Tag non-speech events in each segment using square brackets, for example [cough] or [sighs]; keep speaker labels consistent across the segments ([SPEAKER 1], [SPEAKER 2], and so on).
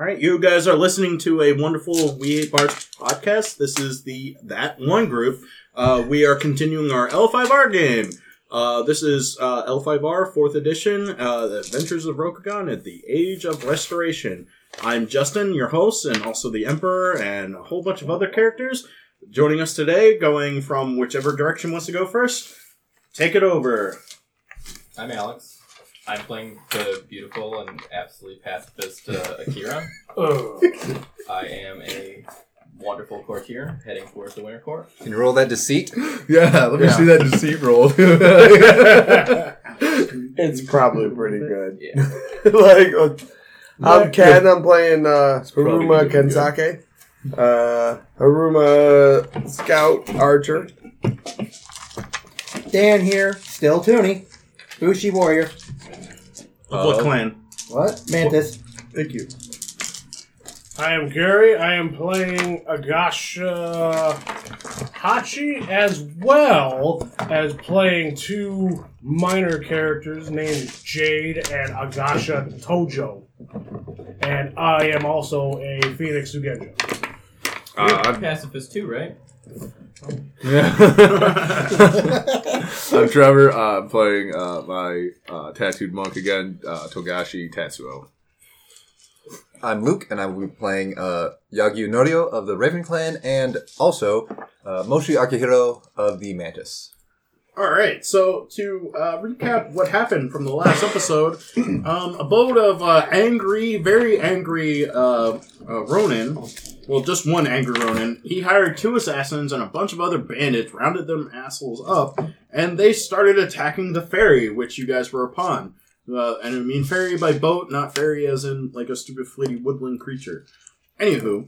[SPEAKER 1] All right, you guys are listening to a wonderful We Hate Bards podcast. This is the that one group. Uh, we are continuing our L5R game. Uh, this is uh, L5R fourth edition, uh, The Adventures of Rokugan at the Age of Restoration. I'm Justin, your host, and also the Emperor, and a whole bunch of other characters joining us today. Going from whichever direction wants to go first. Take it over.
[SPEAKER 2] I'm Alex. I'm playing the beautiful and absolutely pacifist uh, Akira. I am a wonderful courtier heading towards the winter court.
[SPEAKER 3] Can you roll that deceit? [gasps]
[SPEAKER 4] Yeah, let me
[SPEAKER 5] Yeah.
[SPEAKER 4] see that deceit roll. [laughs] [laughs]
[SPEAKER 5] It's probably pretty [laughs] good.
[SPEAKER 2] Yeah.
[SPEAKER 5] like, uh, I'm Ken. I'm playing uh,
[SPEAKER 4] probably
[SPEAKER 5] Haruma
[SPEAKER 4] gonna be
[SPEAKER 5] Kensake. Uh, Haruma Scout Archer.
[SPEAKER 6] Dan here, still Toonie. Bushi Warrior.
[SPEAKER 1] Of what
[SPEAKER 3] Uh,
[SPEAKER 1] clan?
[SPEAKER 6] What? Mantis.
[SPEAKER 5] Thank you.
[SPEAKER 7] I am Gary. I am playing Agasha Hachi as well as playing two minor characters named Jade and Agasha Tojo. And I am also a Phoenix Shugenja.
[SPEAKER 4] Uh,
[SPEAKER 2] You're
[SPEAKER 4] I'm,
[SPEAKER 2] pacifist too, right? [laughs]
[SPEAKER 4] I'm Trevor. Uh, I'm playing uh, my uh, tattooed monk again, uh, Togashi Tatsuo.
[SPEAKER 3] I'm Luke, and I will be playing uh, Yagyu Norio of the Raven Clan, and also uh, Moshi Akihiro of the Mantis.
[SPEAKER 1] All right, so to uh, recap what happened from the last episode, um, a boat of uh, angry, very angry uh, uh, Ronin, well, just one angry Ronin, he hired two assassins and a bunch of other bandits, rounded them assholes up, and they started attacking the ferry, which you guys were upon. Uh, and I mean ferry by boat, not ferry as in like a stupid fleety woodland creature. Anywho,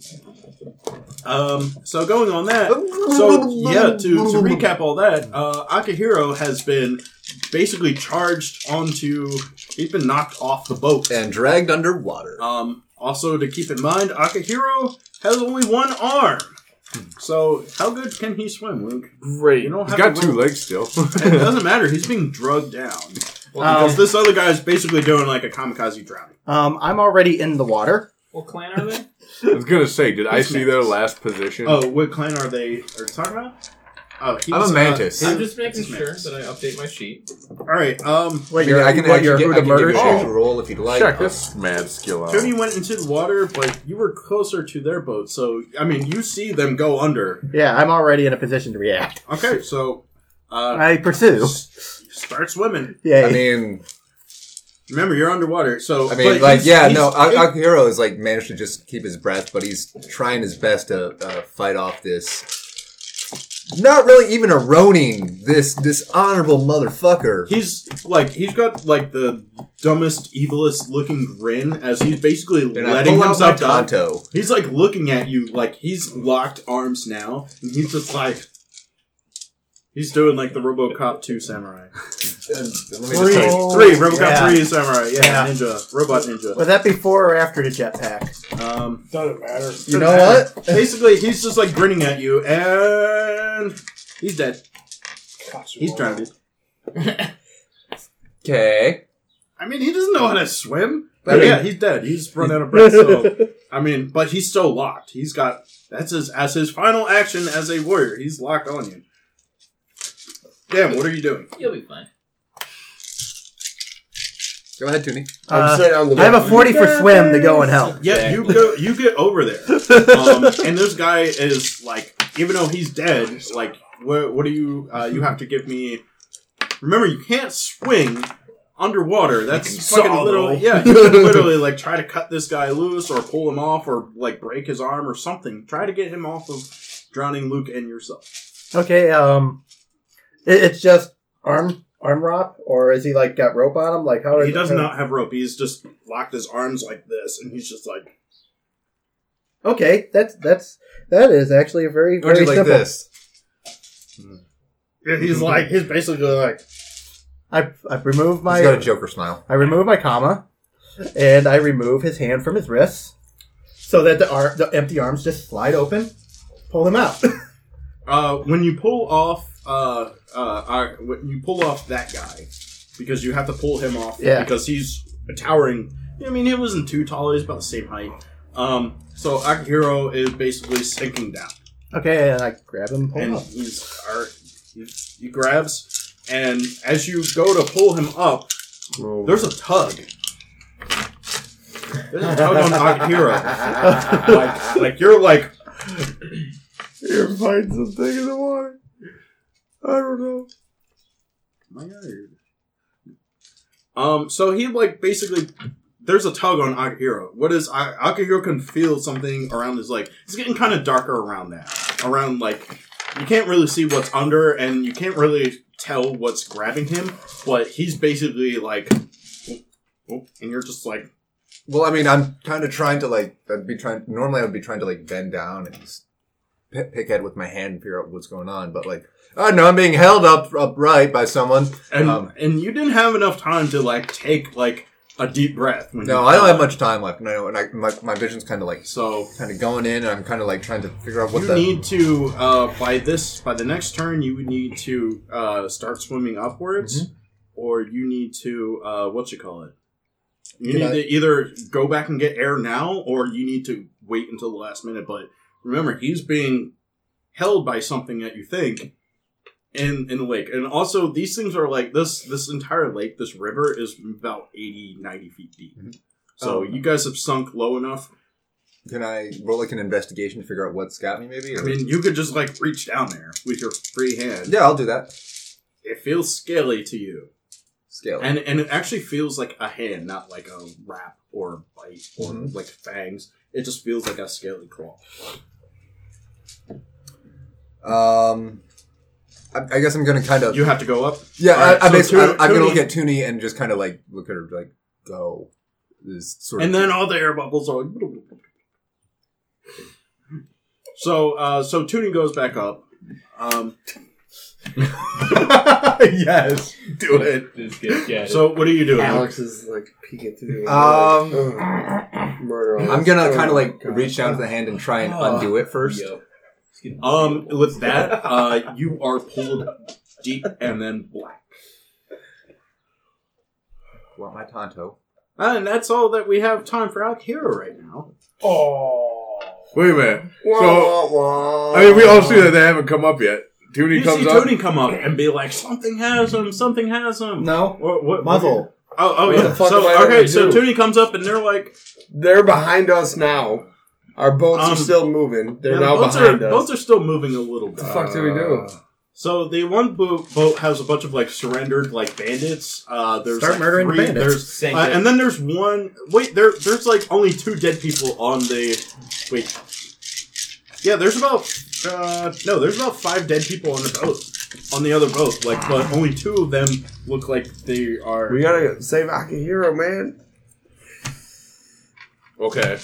[SPEAKER 1] um, so going on that, so yeah, to, to recap all that, uh, Akihiro has been basically charged onto. He's been knocked off the boat.
[SPEAKER 3] And dragged underwater.
[SPEAKER 1] Um, also to keep in mind, Akihiro has only one arm. So how good can he swim, Luke?
[SPEAKER 4] Great.
[SPEAKER 1] You don't
[SPEAKER 4] He's
[SPEAKER 1] have
[SPEAKER 4] got
[SPEAKER 1] to
[SPEAKER 4] two
[SPEAKER 1] roll.
[SPEAKER 4] legs still.
[SPEAKER 1] it doesn't matter. He's being drugged down [laughs] because
[SPEAKER 6] Um,
[SPEAKER 1] this other guy's basically doing like a kamikaze drowning.
[SPEAKER 6] um, I'm already in the water.
[SPEAKER 2] What clan are they?
[SPEAKER 4] I was gonna say, did I see their last position?
[SPEAKER 1] Oh, what clan are they? Are you talking about? Oh, he's,
[SPEAKER 3] I'm a
[SPEAKER 1] uh,
[SPEAKER 3] mantis.
[SPEAKER 1] his-
[SPEAKER 2] I'm just making sure
[SPEAKER 1] mantis.
[SPEAKER 2] that I update my sheet.
[SPEAKER 1] All right. Um,
[SPEAKER 6] Wait,
[SPEAKER 3] I, mean,
[SPEAKER 6] you're,
[SPEAKER 3] I can
[SPEAKER 6] what,
[SPEAKER 3] actually
[SPEAKER 6] you're
[SPEAKER 3] get,
[SPEAKER 6] who
[SPEAKER 3] I
[SPEAKER 6] the
[SPEAKER 3] can
[SPEAKER 6] murder
[SPEAKER 3] give you a
[SPEAKER 6] sheet?
[SPEAKER 3] roll if you'd like.
[SPEAKER 4] Check this mad skill out.
[SPEAKER 1] Tony went into the water, but you were closer to their boat, so I mean, you see them go under.
[SPEAKER 6] Yeah, I'm already in a position to react.
[SPEAKER 1] Okay, so uh,
[SPEAKER 6] I pursue.
[SPEAKER 1] s- start swimming.
[SPEAKER 6] Yeah.
[SPEAKER 3] I mean,
[SPEAKER 1] Remember, you're underwater, so
[SPEAKER 3] I mean, like,
[SPEAKER 1] he's-
[SPEAKER 3] yeah,
[SPEAKER 1] he's
[SPEAKER 3] no,
[SPEAKER 1] big-
[SPEAKER 3] Akihiro is like managed to just keep his breath, but he's trying his best to uh, fight off this. Not really even a Ronin, this dishonorable motherfucker.
[SPEAKER 1] He's like he's got like the dumbest, evilest looking grin as he's basically
[SPEAKER 3] And
[SPEAKER 1] letting
[SPEAKER 3] pull out my
[SPEAKER 1] himself down. He's like looking at you like he's locked arms now, and he's just like he's doing like the RoboCop two samurai.
[SPEAKER 3] And let me just
[SPEAKER 6] Three.
[SPEAKER 1] Three RoboCop
[SPEAKER 6] Yeah.
[SPEAKER 1] three samurai. Yeah,
[SPEAKER 6] Yeah.
[SPEAKER 1] ninja, robot ninja.
[SPEAKER 6] Was that before or after the jetpack?
[SPEAKER 1] Um,
[SPEAKER 7] Doesn't matter.
[SPEAKER 3] You know what?
[SPEAKER 1] basically, he's just like grinning at you, and he's dead. He's drowned. [laughs]
[SPEAKER 3] Okay.
[SPEAKER 1] I mean, he doesn't know how to swim. But
[SPEAKER 3] mean-
[SPEAKER 1] yeah, he's dead. He's run out of breath. So I mean, but he's still locked. He's got that's his as his final action as a warrior. He's locked on you. Damn, what are you doing?
[SPEAKER 2] You'll be fine.
[SPEAKER 3] Go ahead, Toonie.
[SPEAKER 5] I'm
[SPEAKER 6] Uh,
[SPEAKER 5] sitting on the
[SPEAKER 6] I have a 40 for swim to go and help.
[SPEAKER 1] Yeah, you go. You get over there, [laughs] um, and this guy is like, even though he's dead, like, what, what do you? Uh, you have to give me. Remember, you can't swing underwater. That's
[SPEAKER 5] can
[SPEAKER 1] fucking
[SPEAKER 5] saw,
[SPEAKER 1] literally. [laughs] Yeah, you can literally like try to cut this guy loose or pull him off or like break his arm or something. Try to get him off of drowning Luke and yourself.
[SPEAKER 6] Okay, um, it, it's just arm arm rock, or is he like got rope on him? Like how?
[SPEAKER 1] He does not have rope. He's just locked his arms like this, and he's just like.
[SPEAKER 6] Okay, that's that's that is actually a very
[SPEAKER 3] Or do
[SPEAKER 6] very
[SPEAKER 3] you like
[SPEAKER 6] simple.
[SPEAKER 3] this?
[SPEAKER 1] Yeah, he's like he's basically like
[SPEAKER 6] I I remove
[SPEAKER 3] He's
[SPEAKER 6] my
[SPEAKER 3] got a Joker smile.
[SPEAKER 6] I remove my comma, and I remove his hand from his wrists, so that the ar- the empty arms just slide open. Pull him out. [laughs]
[SPEAKER 1] Uh, when you pull off, uh, uh, you pull off that guy, because you have to pull him off,
[SPEAKER 6] Yeah.
[SPEAKER 1] because he's a towering. I mean, he wasn't too tall; he was about the same height. Um, so Akihiro is basically sinking down,
[SPEAKER 6] Okay, and I grab him, pull him
[SPEAKER 1] and
[SPEAKER 6] up.
[SPEAKER 1] he's are, he, he grabs, and as you go to pull him up,
[SPEAKER 5] Oh.
[SPEAKER 1] there's a tug. There's a tug on Akihiro. [laughs] like, like you're like,
[SPEAKER 5] You're fighting something in the water. I don't know.
[SPEAKER 1] my God. Um, so he like basically there's a tug on Akihiro. What is A- Akihiro can feel something around his like it's getting kind of darker around that. Around like you can't really see what's under and you can't really tell what's grabbing him, but he's basically like oh, oh, and you're just like
[SPEAKER 3] Well, I mean, I'm kind of trying to like. I'd be trying. Normally, I'd be trying to like bend down and just pick, pick at it with my hand and figure out what's going on. But like, oh no, I'm being held up upright by someone.
[SPEAKER 1] and
[SPEAKER 3] Um,
[SPEAKER 1] and you didn't have enough time to like take like a deep breath. When
[SPEAKER 3] No, I don't have much time left. No, and I, my my vision's kind of like
[SPEAKER 1] So
[SPEAKER 3] kind of going in, and I'm kind of like trying to figure out what
[SPEAKER 1] you
[SPEAKER 3] the.
[SPEAKER 1] need to uh, by this by the next turn you would need to uh, start swimming upwards
[SPEAKER 3] Mm-hmm.
[SPEAKER 1] or you need to uh, what you call it you need
[SPEAKER 3] I-
[SPEAKER 1] to either go back and get air now or you need to wait until the last minute but remember he's being held by something that you think in in the lake and also these things are like this this entire lake this river is about 80 90 feet deep
[SPEAKER 3] Mhm.
[SPEAKER 1] so
[SPEAKER 3] Oh.
[SPEAKER 1] you guys have sunk low enough
[SPEAKER 3] Can I roll like an investigation to figure out what's got me? Maybe.
[SPEAKER 1] I mean, you could just like reach down there with your free hand.
[SPEAKER 3] yeah, I'll do that.
[SPEAKER 1] It feels scaly to you,
[SPEAKER 3] Scale.
[SPEAKER 1] and and it actually feels like a hand, not like a wrap or a bite or
[SPEAKER 3] Mhm.
[SPEAKER 1] like fangs. It just feels like a scaly claw.
[SPEAKER 3] um, I, I guess I'm gonna kind of.
[SPEAKER 1] You have to go up.
[SPEAKER 3] Yeah,
[SPEAKER 1] Alright,
[SPEAKER 3] I, I
[SPEAKER 1] so
[SPEAKER 3] basically,
[SPEAKER 1] Toonie-
[SPEAKER 3] I, am gonna look
[SPEAKER 1] Toonie-
[SPEAKER 3] at Toonie and just kind of like look at her like go. This sort
[SPEAKER 1] And
[SPEAKER 3] of
[SPEAKER 1] then all the air bubbles are. Like, so uh, so Toonie goes back up. Um, [laughs]
[SPEAKER 4] yes, do it.
[SPEAKER 2] Just get, get
[SPEAKER 1] so what are you doing?
[SPEAKER 5] Alex is like peeking through.
[SPEAKER 3] Um,
[SPEAKER 5] Ugh. murder. on
[SPEAKER 3] I'm
[SPEAKER 5] this.
[SPEAKER 3] gonna
[SPEAKER 5] Oh
[SPEAKER 3] kind of like
[SPEAKER 5] God.
[SPEAKER 3] reach down to the hand and try and
[SPEAKER 2] Oh.
[SPEAKER 3] undo it first.
[SPEAKER 2] Yo.
[SPEAKER 1] Um, with that, uh, you are pulled deep and then black.
[SPEAKER 3] Want my tanto?
[SPEAKER 1] And that's all that we have time for out here right now.
[SPEAKER 7] Oh.
[SPEAKER 4] Wait a minute.
[SPEAKER 5] Wah,
[SPEAKER 4] So,
[SPEAKER 5] wah, wah.
[SPEAKER 4] I mean, we all see that they haven't come up yet. Toonie
[SPEAKER 1] You
[SPEAKER 4] comes
[SPEAKER 1] see
[SPEAKER 4] up.
[SPEAKER 1] Tony come up and be like, "Something has him. Something has him."
[SPEAKER 6] No,
[SPEAKER 1] What, what,
[SPEAKER 6] muzzle.
[SPEAKER 1] Oh, oh
[SPEAKER 5] What
[SPEAKER 1] yeah.
[SPEAKER 5] the fuck
[SPEAKER 1] so
[SPEAKER 5] am I
[SPEAKER 1] okay,
[SPEAKER 5] gonna
[SPEAKER 1] so
[SPEAKER 5] do?
[SPEAKER 1] Tony comes up and they're like,
[SPEAKER 5] They're behind us now. Our boats
[SPEAKER 1] Um,
[SPEAKER 5] are still moving. They're
[SPEAKER 1] yeah, the
[SPEAKER 5] now
[SPEAKER 1] boats
[SPEAKER 5] behind
[SPEAKER 1] are,
[SPEAKER 5] us.
[SPEAKER 1] Boats are still moving a little bit.
[SPEAKER 5] what
[SPEAKER 1] bit.
[SPEAKER 5] the fuck do we do?
[SPEAKER 1] So the one boat, boat has a bunch of like surrendered like bandits. Uh, there's
[SPEAKER 6] Start
[SPEAKER 1] like,
[SPEAKER 6] murdering
[SPEAKER 1] three-
[SPEAKER 6] bandits.
[SPEAKER 1] There's
[SPEAKER 2] Sink
[SPEAKER 1] uh, and then there's one. Wait, there there's like only two dead people on the. Wait. Yeah, there's about uh no, there's about five dead people on the boat. On the other boat, like, but only two of them look like they are.
[SPEAKER 5] We gotta save Akihiro, man.
[SPEAKER 4] Okay.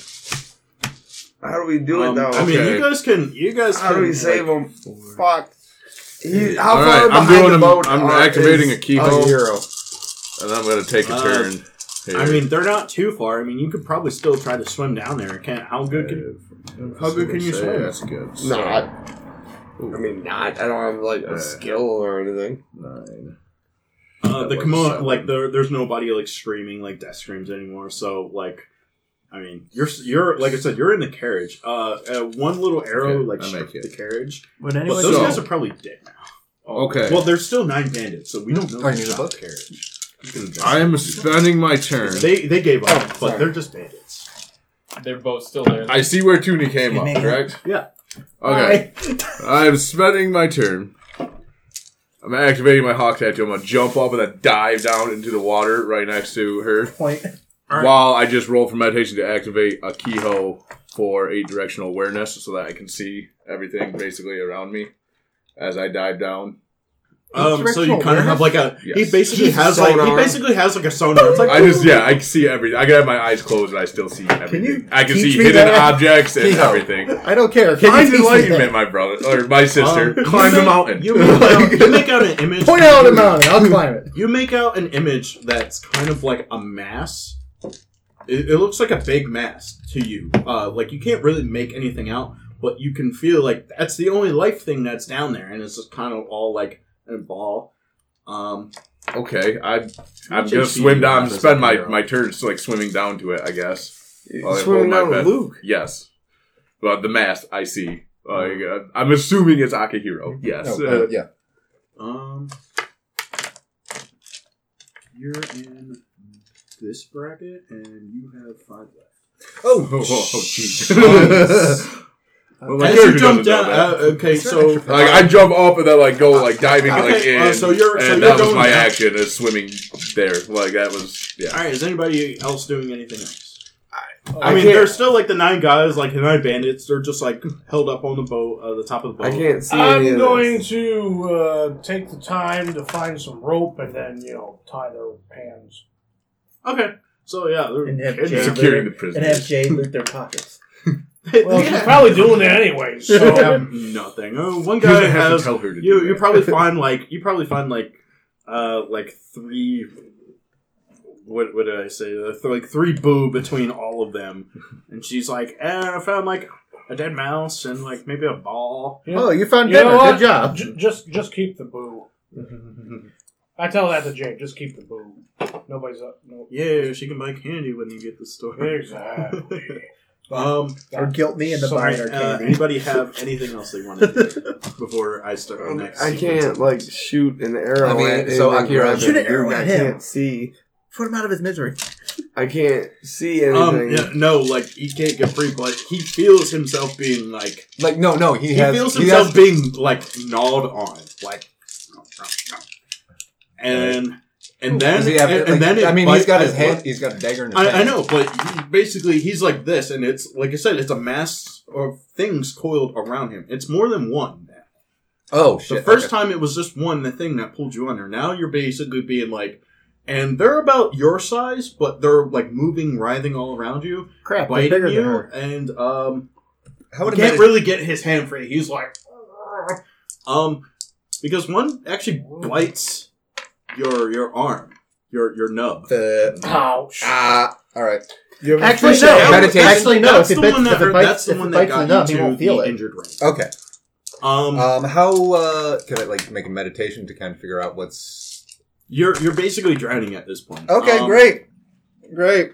[SPEAKER 5] How do we do it
[SPEAKER 1] Um,
[SPEAKER 5] though?
[SPEAKER 1] I mean,
[SPEAKER 4] Okay.
[SPEAKER 1] you guys can. You guys.
[SPEAKER 5] How do
[SPEAKER 1] can,
[SPEAKER 5] we save
[SPEAKER 1] like,
[SPEAKER 5] him? Fuck. He, how
[SPEAKER 4] All
[SPEAKER 5] far
[SPEAKER 4] right, I'm doing
[SPEAKER 5] the
[SPEAKER 4] a-
[SPEAKER 5] boat?
[SPEAKER 4] I'm
[SPEAKER 5] are-
[SPEAKER 4] activating a kiho.
[SPEAKER 5] Akihiro?
[SPEAKER 4] And I'm going to take a
[SPEAKER 1] Uh,
[SPEAKER 4] turn. Here.
[SPEAKER 1] I mean, they're not too far. I mean, you could probably still try to swim down there. Can't? How good can? How good can you
[SPEAKER 4] Say
[SPEAKER 1] swim?
[SPEAKER 4] That's good.
[SPEAKER 5] Not. I mean, not. I don't have like a
[SPEAKER 4] Uh,
[SPEAKER 5] skill or anything.
[SPEAKER 4] Nine.
[SPEAKER 1] Uh, the
[SPEAKER 4] was
[SPEAKER 1] kimono, like there, there's nobody like screaming like death screams anymore. So like, I mean, you're you're like I said, you're in the carriage. Uh, uh one little arrow
[SPEAKER 4] Okay,
[SPEAKER 1] like
[SPEAKER 4] I
[SPEAKER 1] struck
[SPEAKER 4] make
[SPEAKER 1] the
[SPEAKER 4] it.
[SPEAKER 1] carriage,
[SPEAKER 6] Would
[SPEAKER 1] but
[SPEAKER 6] anyone
[SPEAKER 1] those
[SPEAKER 4] So-
[SPEAKER 1] guys are probably dead now.
[SPEAKER 4] Okay.
[SPEAKER 1] Well, there's still nine bandits, so we don't know.
[SPEAKER 3] Oh, you
[SPEAKER 1] who
[SPEAKER 3] need a
[SPEAKER 1] shot
[SPEAKER 3] book?
[SPEAKER 1] the carriage. You can invest.
[SPEAKER 4] I am spending my turn.
[SPEAKER 1] They they gave up,
[SPEAKER 5] Oh,
[SPEAKER 1] but they're just bandits.
[SPEAKER 2] They're both still there.
[SPEAKER 4] I see where Toonie came up, correct?
[SPEAKER 1] Yeah.
[SPEAKER 4] Okay. [laughs] I'm spending my turn. I'm activating my hawk tattoo. I'm gonna jump up and then dive down into the water right next to her.
[SPEAKER 6] Point.
[SPEAKER 1] Alright.
[SPEAKER 4] While I just roll for meditation to activate a kiho for eight directional awareness so that I can see everything basically around me as I dive down.
[SPEAKER 1] Um, so you kind of have like a.
[SPEAKER 4] Yes.
[SPEAKER 1] He basically
[SPEAKER 5] Jesus,
[SPEAKER 1] has like he basically has like a sonar. It's [laughs] like
[SPEAKER 4] I just yeah, I can see everything. I can have my eyes closed and I still see everything.
[SPEAKER 6] you
[SPEAKER 4] I can see hidden
[SPEAKER 6] that?
[SPEAKER 4] objects and
[SPEAKER 3] Kiho.
[SPEAKER 4] everything.
[SPEAKER 6] I don't care. Can
[SPEAKER 4] Find
[SPEAKER 6] you teach me
[SPEAKER 4] enlightenment, my brother or my sister.
[SPEAKER 1] Um,
[SPEAKER 4] Climb the mountain.
[SPEAKER 1] You make, out, [laughs] you make out an image.
[SPEAKER 6] Point out a mountain. I'll climb it.
[SPEAKER 1] You make out an image that's kind of like a mass. It, it looks like a big mass to you. Uh, like you can't really make anything out, but you can feel like that's the only life thing that's down there, and it's just kind of all like in a ball. Um,
[SPEAKER 4] Okay, I I'm gonna swim down,
[SPEAKER 1] have as
[SPEAKER 4] spend
[SPEAKER 1] a
[SPEAKER 4] my
[SPEAKER 1] hero?
[SPEAKER 4] my turns like swimming down to it. I guess. While I
[SPEAKER 5] Swimming
[SPEAKER 4] hold my
[SPEAKER 5] down with
[SPEAKER 4] breath.
[SPEAKER 5] Luke.
[SPEAKER 4] Yes. But the mask I see. Like, uh, I'm assuming it's Akihiro. Yes.
[SPEAKER 3] No,
[SPEAKER 4] Uh,
[SPEAKER 3] uh, yeah.
[SPEAKER 1] Um, you're in this bracket, and you have five left.
[SPEAKER 4] oh, oh, [laughs] oh, jeez. well, my
[SPEAKER 1] As you
[SPEAKER 4] character
[SPEAKER 1] jump
[SPEAKER 4] doesn't know
[SPEAKER 1] down,
[SPEAKER 4] that.
[SPEAKER 1] uh, okay, so
[SPEAKER 4] Like I jump up and then like go like diving like
[SPEAKER 1] Okay,
[SPEAKER 4] in,
[SPEAKER 1] uh, so you're- so
[SPEAKER 4] and
[SPEAKER 1] you're
[SPEAKER 4] that was
[SPEAKER 1] going
[SPEAKER 4] my
[SPEAKER 1] down.
[SPEAKER 4] action is swimming there. Like that was yeah.
[SPEAKER 1] all right, is anybody else doing anything else?
[SPEAKER 5] I
[SPEAKER 1] I, mean,
[SPEAKER 5] can't-
[SPEAKER 1] there's still like the nine guys, like the nine bandits. They're just like held up on the boat, uh, the top of the boat.
[SPEAKER 5] I can't see any
[SPEAKER 7] I'm
[SPEAKER 5] of
[SPEAKER 7] going
[SPEAKER 5] this.
[SPEAKER 7] to uh, take the time to find some rope and then, you know, tie their hands.
[SPEAKER 1] Okay, so yeah, they're
[SPEAKER 6] And have
[SPEAKER 1] kids.
[SPEAKER 6] Jay
[SPEAKER 4] Securing
[SPEAKER 6] loot-
[SPEAKER 4] the
[SPEAKER 6] and have
[SPEAKER 4] prisoners.
[SPEAKER 6] Jay loot their pockets. [laughs]
[SPEAKER 7] Well,
[SPEAKER 1] Yeah.
[SPEAKER 7] she's probably doing it anyway, so. [laughs]
[SPEAKER 1] have nothing. Oh, one
[SPEAKER 4] He doesn't
[SPEAKER 1] guy
[SPEAKER 4] have
[SPEAKER 1] has
[SPEAKER 4] to tell her to
[SPEAKER 1] you.
[SPEAKER 4] do
[SPEAKER 1] You
[SPEAKER 4] that.
[SPEAKER 1] probably [laughs] find like you probably find like uh like three. What what did I say? Uh, th- like three boo between all of them, and she's like, eh, I found like a dead mouse and like maybe a ball.
[SPEAKER 7] Yeah.
[SPEAKER 6] Oh, you found
[SPEAKER 7] You know
[SPEAKER 6] dinner.
[SPEAKER 7] what?
[SPEAKER 6] Good job.
[SPEAKER 7] J- just, just keep the boo. I tell that to Jake. Just keep the boo. Nobody's up. No.
[SPEAKER 1] Yeah, she can buy candy when you get the store.
[SPEAKER 7] Exactly. [laughs]
[SPEAKER 1] um,
[SPEAKER 6] Or guilt me into
[SPEAKER 7] Sorry,
[SPEAKER 6] buying our
[SPEAKER 1] uh,
[SPEAKER 6] candy.
[SPEAKER 1] anybody have anything else they want to do before I start the next?
[SPEAKER 5] I
[SPEAKER 1] sequence?
[SPEAKER 5] can't like shoot an arrow.
[SPEAKER 3] I mean,
[SPEAKER 5] at
[SPEAKER 3] so
[SPEAKER 5] him and
[SPEAKER 3] Akira-
[SPEAKER 5] grab
[SPEAKER 6] Shoot
[SPEAKER 5] it.
[SPEAKER 6] an arrow
[SPEAKER 5] I
[SPEAKER 6] at him.
[SPEAKER 5] can't see.
[SPEAKER 6] Put him out of his misery.
[SPEAKER 5] I can't see anything.
[SPEAKER 1] Um, yeah, no, like he can't get free, but he feels himself being like
[SPEAKER 3] Like no, no. He,
[SPEAKER 1] he
[SPEAKER 3] has.
[SPEAKER 1] feels
[SPEAKER 3] he
[SPEAKER 1] himself
[SPEAKER 3] has-
[SPEAKER 1] being like gnawed on, like, and and then
[SPEAKER 3] he have-
[SPEAKER 1] and,
[SPEAKER 3] like,
[SPEAKER 1] and then
[SPEAKER 3] I mean, he's got his
[SPEAKER 1] I-
[SPEAKER 3] hand. He's got a dagger in his
[SPEAKER 1] I,
[SPEAKER 3] hand.
[SPEAKER 1] I know, but he, basically he's like this, and it's like I said, it's a mass of things coiled around him. It's more than one. now.
[SPEAKER 3] Oh shit!
[SPEAKER 1] The first
[SPEAKER 3] okay.
[SPEAKER 1] time it was just one the thing that pulled you under. Now you're basically being like, and they're about your size, but they're like moving, writhing all around you,
[SPEAKER 6] Crap,
[SPEAKER 1] biting
[SPEAKER 6] bigger than
[SPEAKER 1] you,
[SPEAKER 6] her.
[SPEAKER 1] and um,
[SPEAKER 3] How would
[SPEAKER 1] he can't really get his hand free. He's like, um, because one actually bites your your arm, your your nub.
[SPEAKER 3] the
[SPEAKER 7] Ouch.
[SPEAKER 3] ah? all right.
[SPEAKER 5] You have
[SPEAKER 6] Actually,
[SPEAKER 5] fish
[SPEAKER 6] no.
[SPEAKER 5] out.
[SPEAKER 3] Meditation?
[SPEAKER 6] Actually, no.
[SPEAKER 1] That's
[SPEAKER 6] If it
[SPEAKER 1] the
[SPEAKER 6] bites,
[SPEAKER 1] one that
[SPEAKER 6] if it
[SPEAKER 1] hurt-
[SPEAKER 6] bites,
[SPEAKER 1] that's the
[SPEAKER 6] if
[SPEAKER 1] one
[SPEAKER 6] it
[SPEAKER 1] that
[SPEAKER 6] bites
[SPEAKER 1] got
[SPEAKER 6] the
[SPEAKER 1] you
[SPEAKER 6] he
[SPEAKER 1] to
[SPEAKER 6] won't feel
[SPEAKER 1] the
[SPEAKER 6] it.
[SPEAKER 1] injured ring.
[SPEAKER 3] Okay.
[SPEAKER 1] Um,
[SPEAKER 3] Um, how uh, can I like make a meditation to kind of figure out what's?
[SPEAKER 1] you're you're basically drowning at this point.
[SPEAKER 3] Okay,
[SPEAKER 1] Um,
[SPEAKER 3] great, great.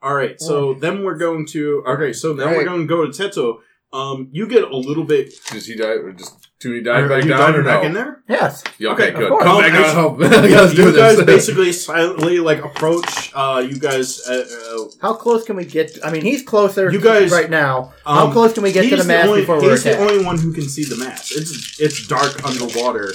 [SPEAKER 1] All right, so then we're going to okay, so then we're
[SPEAKER 3] Right.
[SPEAKER 1] going to go to Tetsu. Um, you get a little bit.
[SPEAKER 4] Does he die or just Tootie
[SPEAKER 1] Are,
[SPEAKER 4] dive back
[SPEAKER 1] you
[SPEAKER 4] down
[SPEAKER 1] diving
[SPEAKER 4] or
[SPEAKER 1] back
[SPEAKER 4] no?
[SPEAKER 1] in there?
[SPEAKER 6] Yes.
[SPEAKER 4] Yeah, okay,
[SPEAKER 1] Okay, of
[SPEAKER 4] good.
[SPEAKER 6] course.
[SPEAKER 4] Come
[SPEAKER 1] Um,
[SPEAKER 4] back
[SPEAKER 1] I-
[SPEAKER 4] on.
[SPEAKER 1] Yeah,
[SPEAKER 4] Let's do
[SPEAKER 1] you guys
[SPEAKER 4] this.
[SPEAKER 1] basically silently like approach. Uh, you guys. Uh, uh,
[SPEAKER 6] How close can we get? I mean, he's closer.
[SPEAKER 1] You guys-
[SPEAKER 6] right now.
[SPEAKER 1] um,
[SPEAKER 6] How close can we get to
[SPEAKER 1] he's
[SPEAKER 6] the mast
[SPEAKER 1] only,
[SPEAKER 6] before we're
[SPEAKER 1] He's the only one who can see the mast. It's it's dark underwater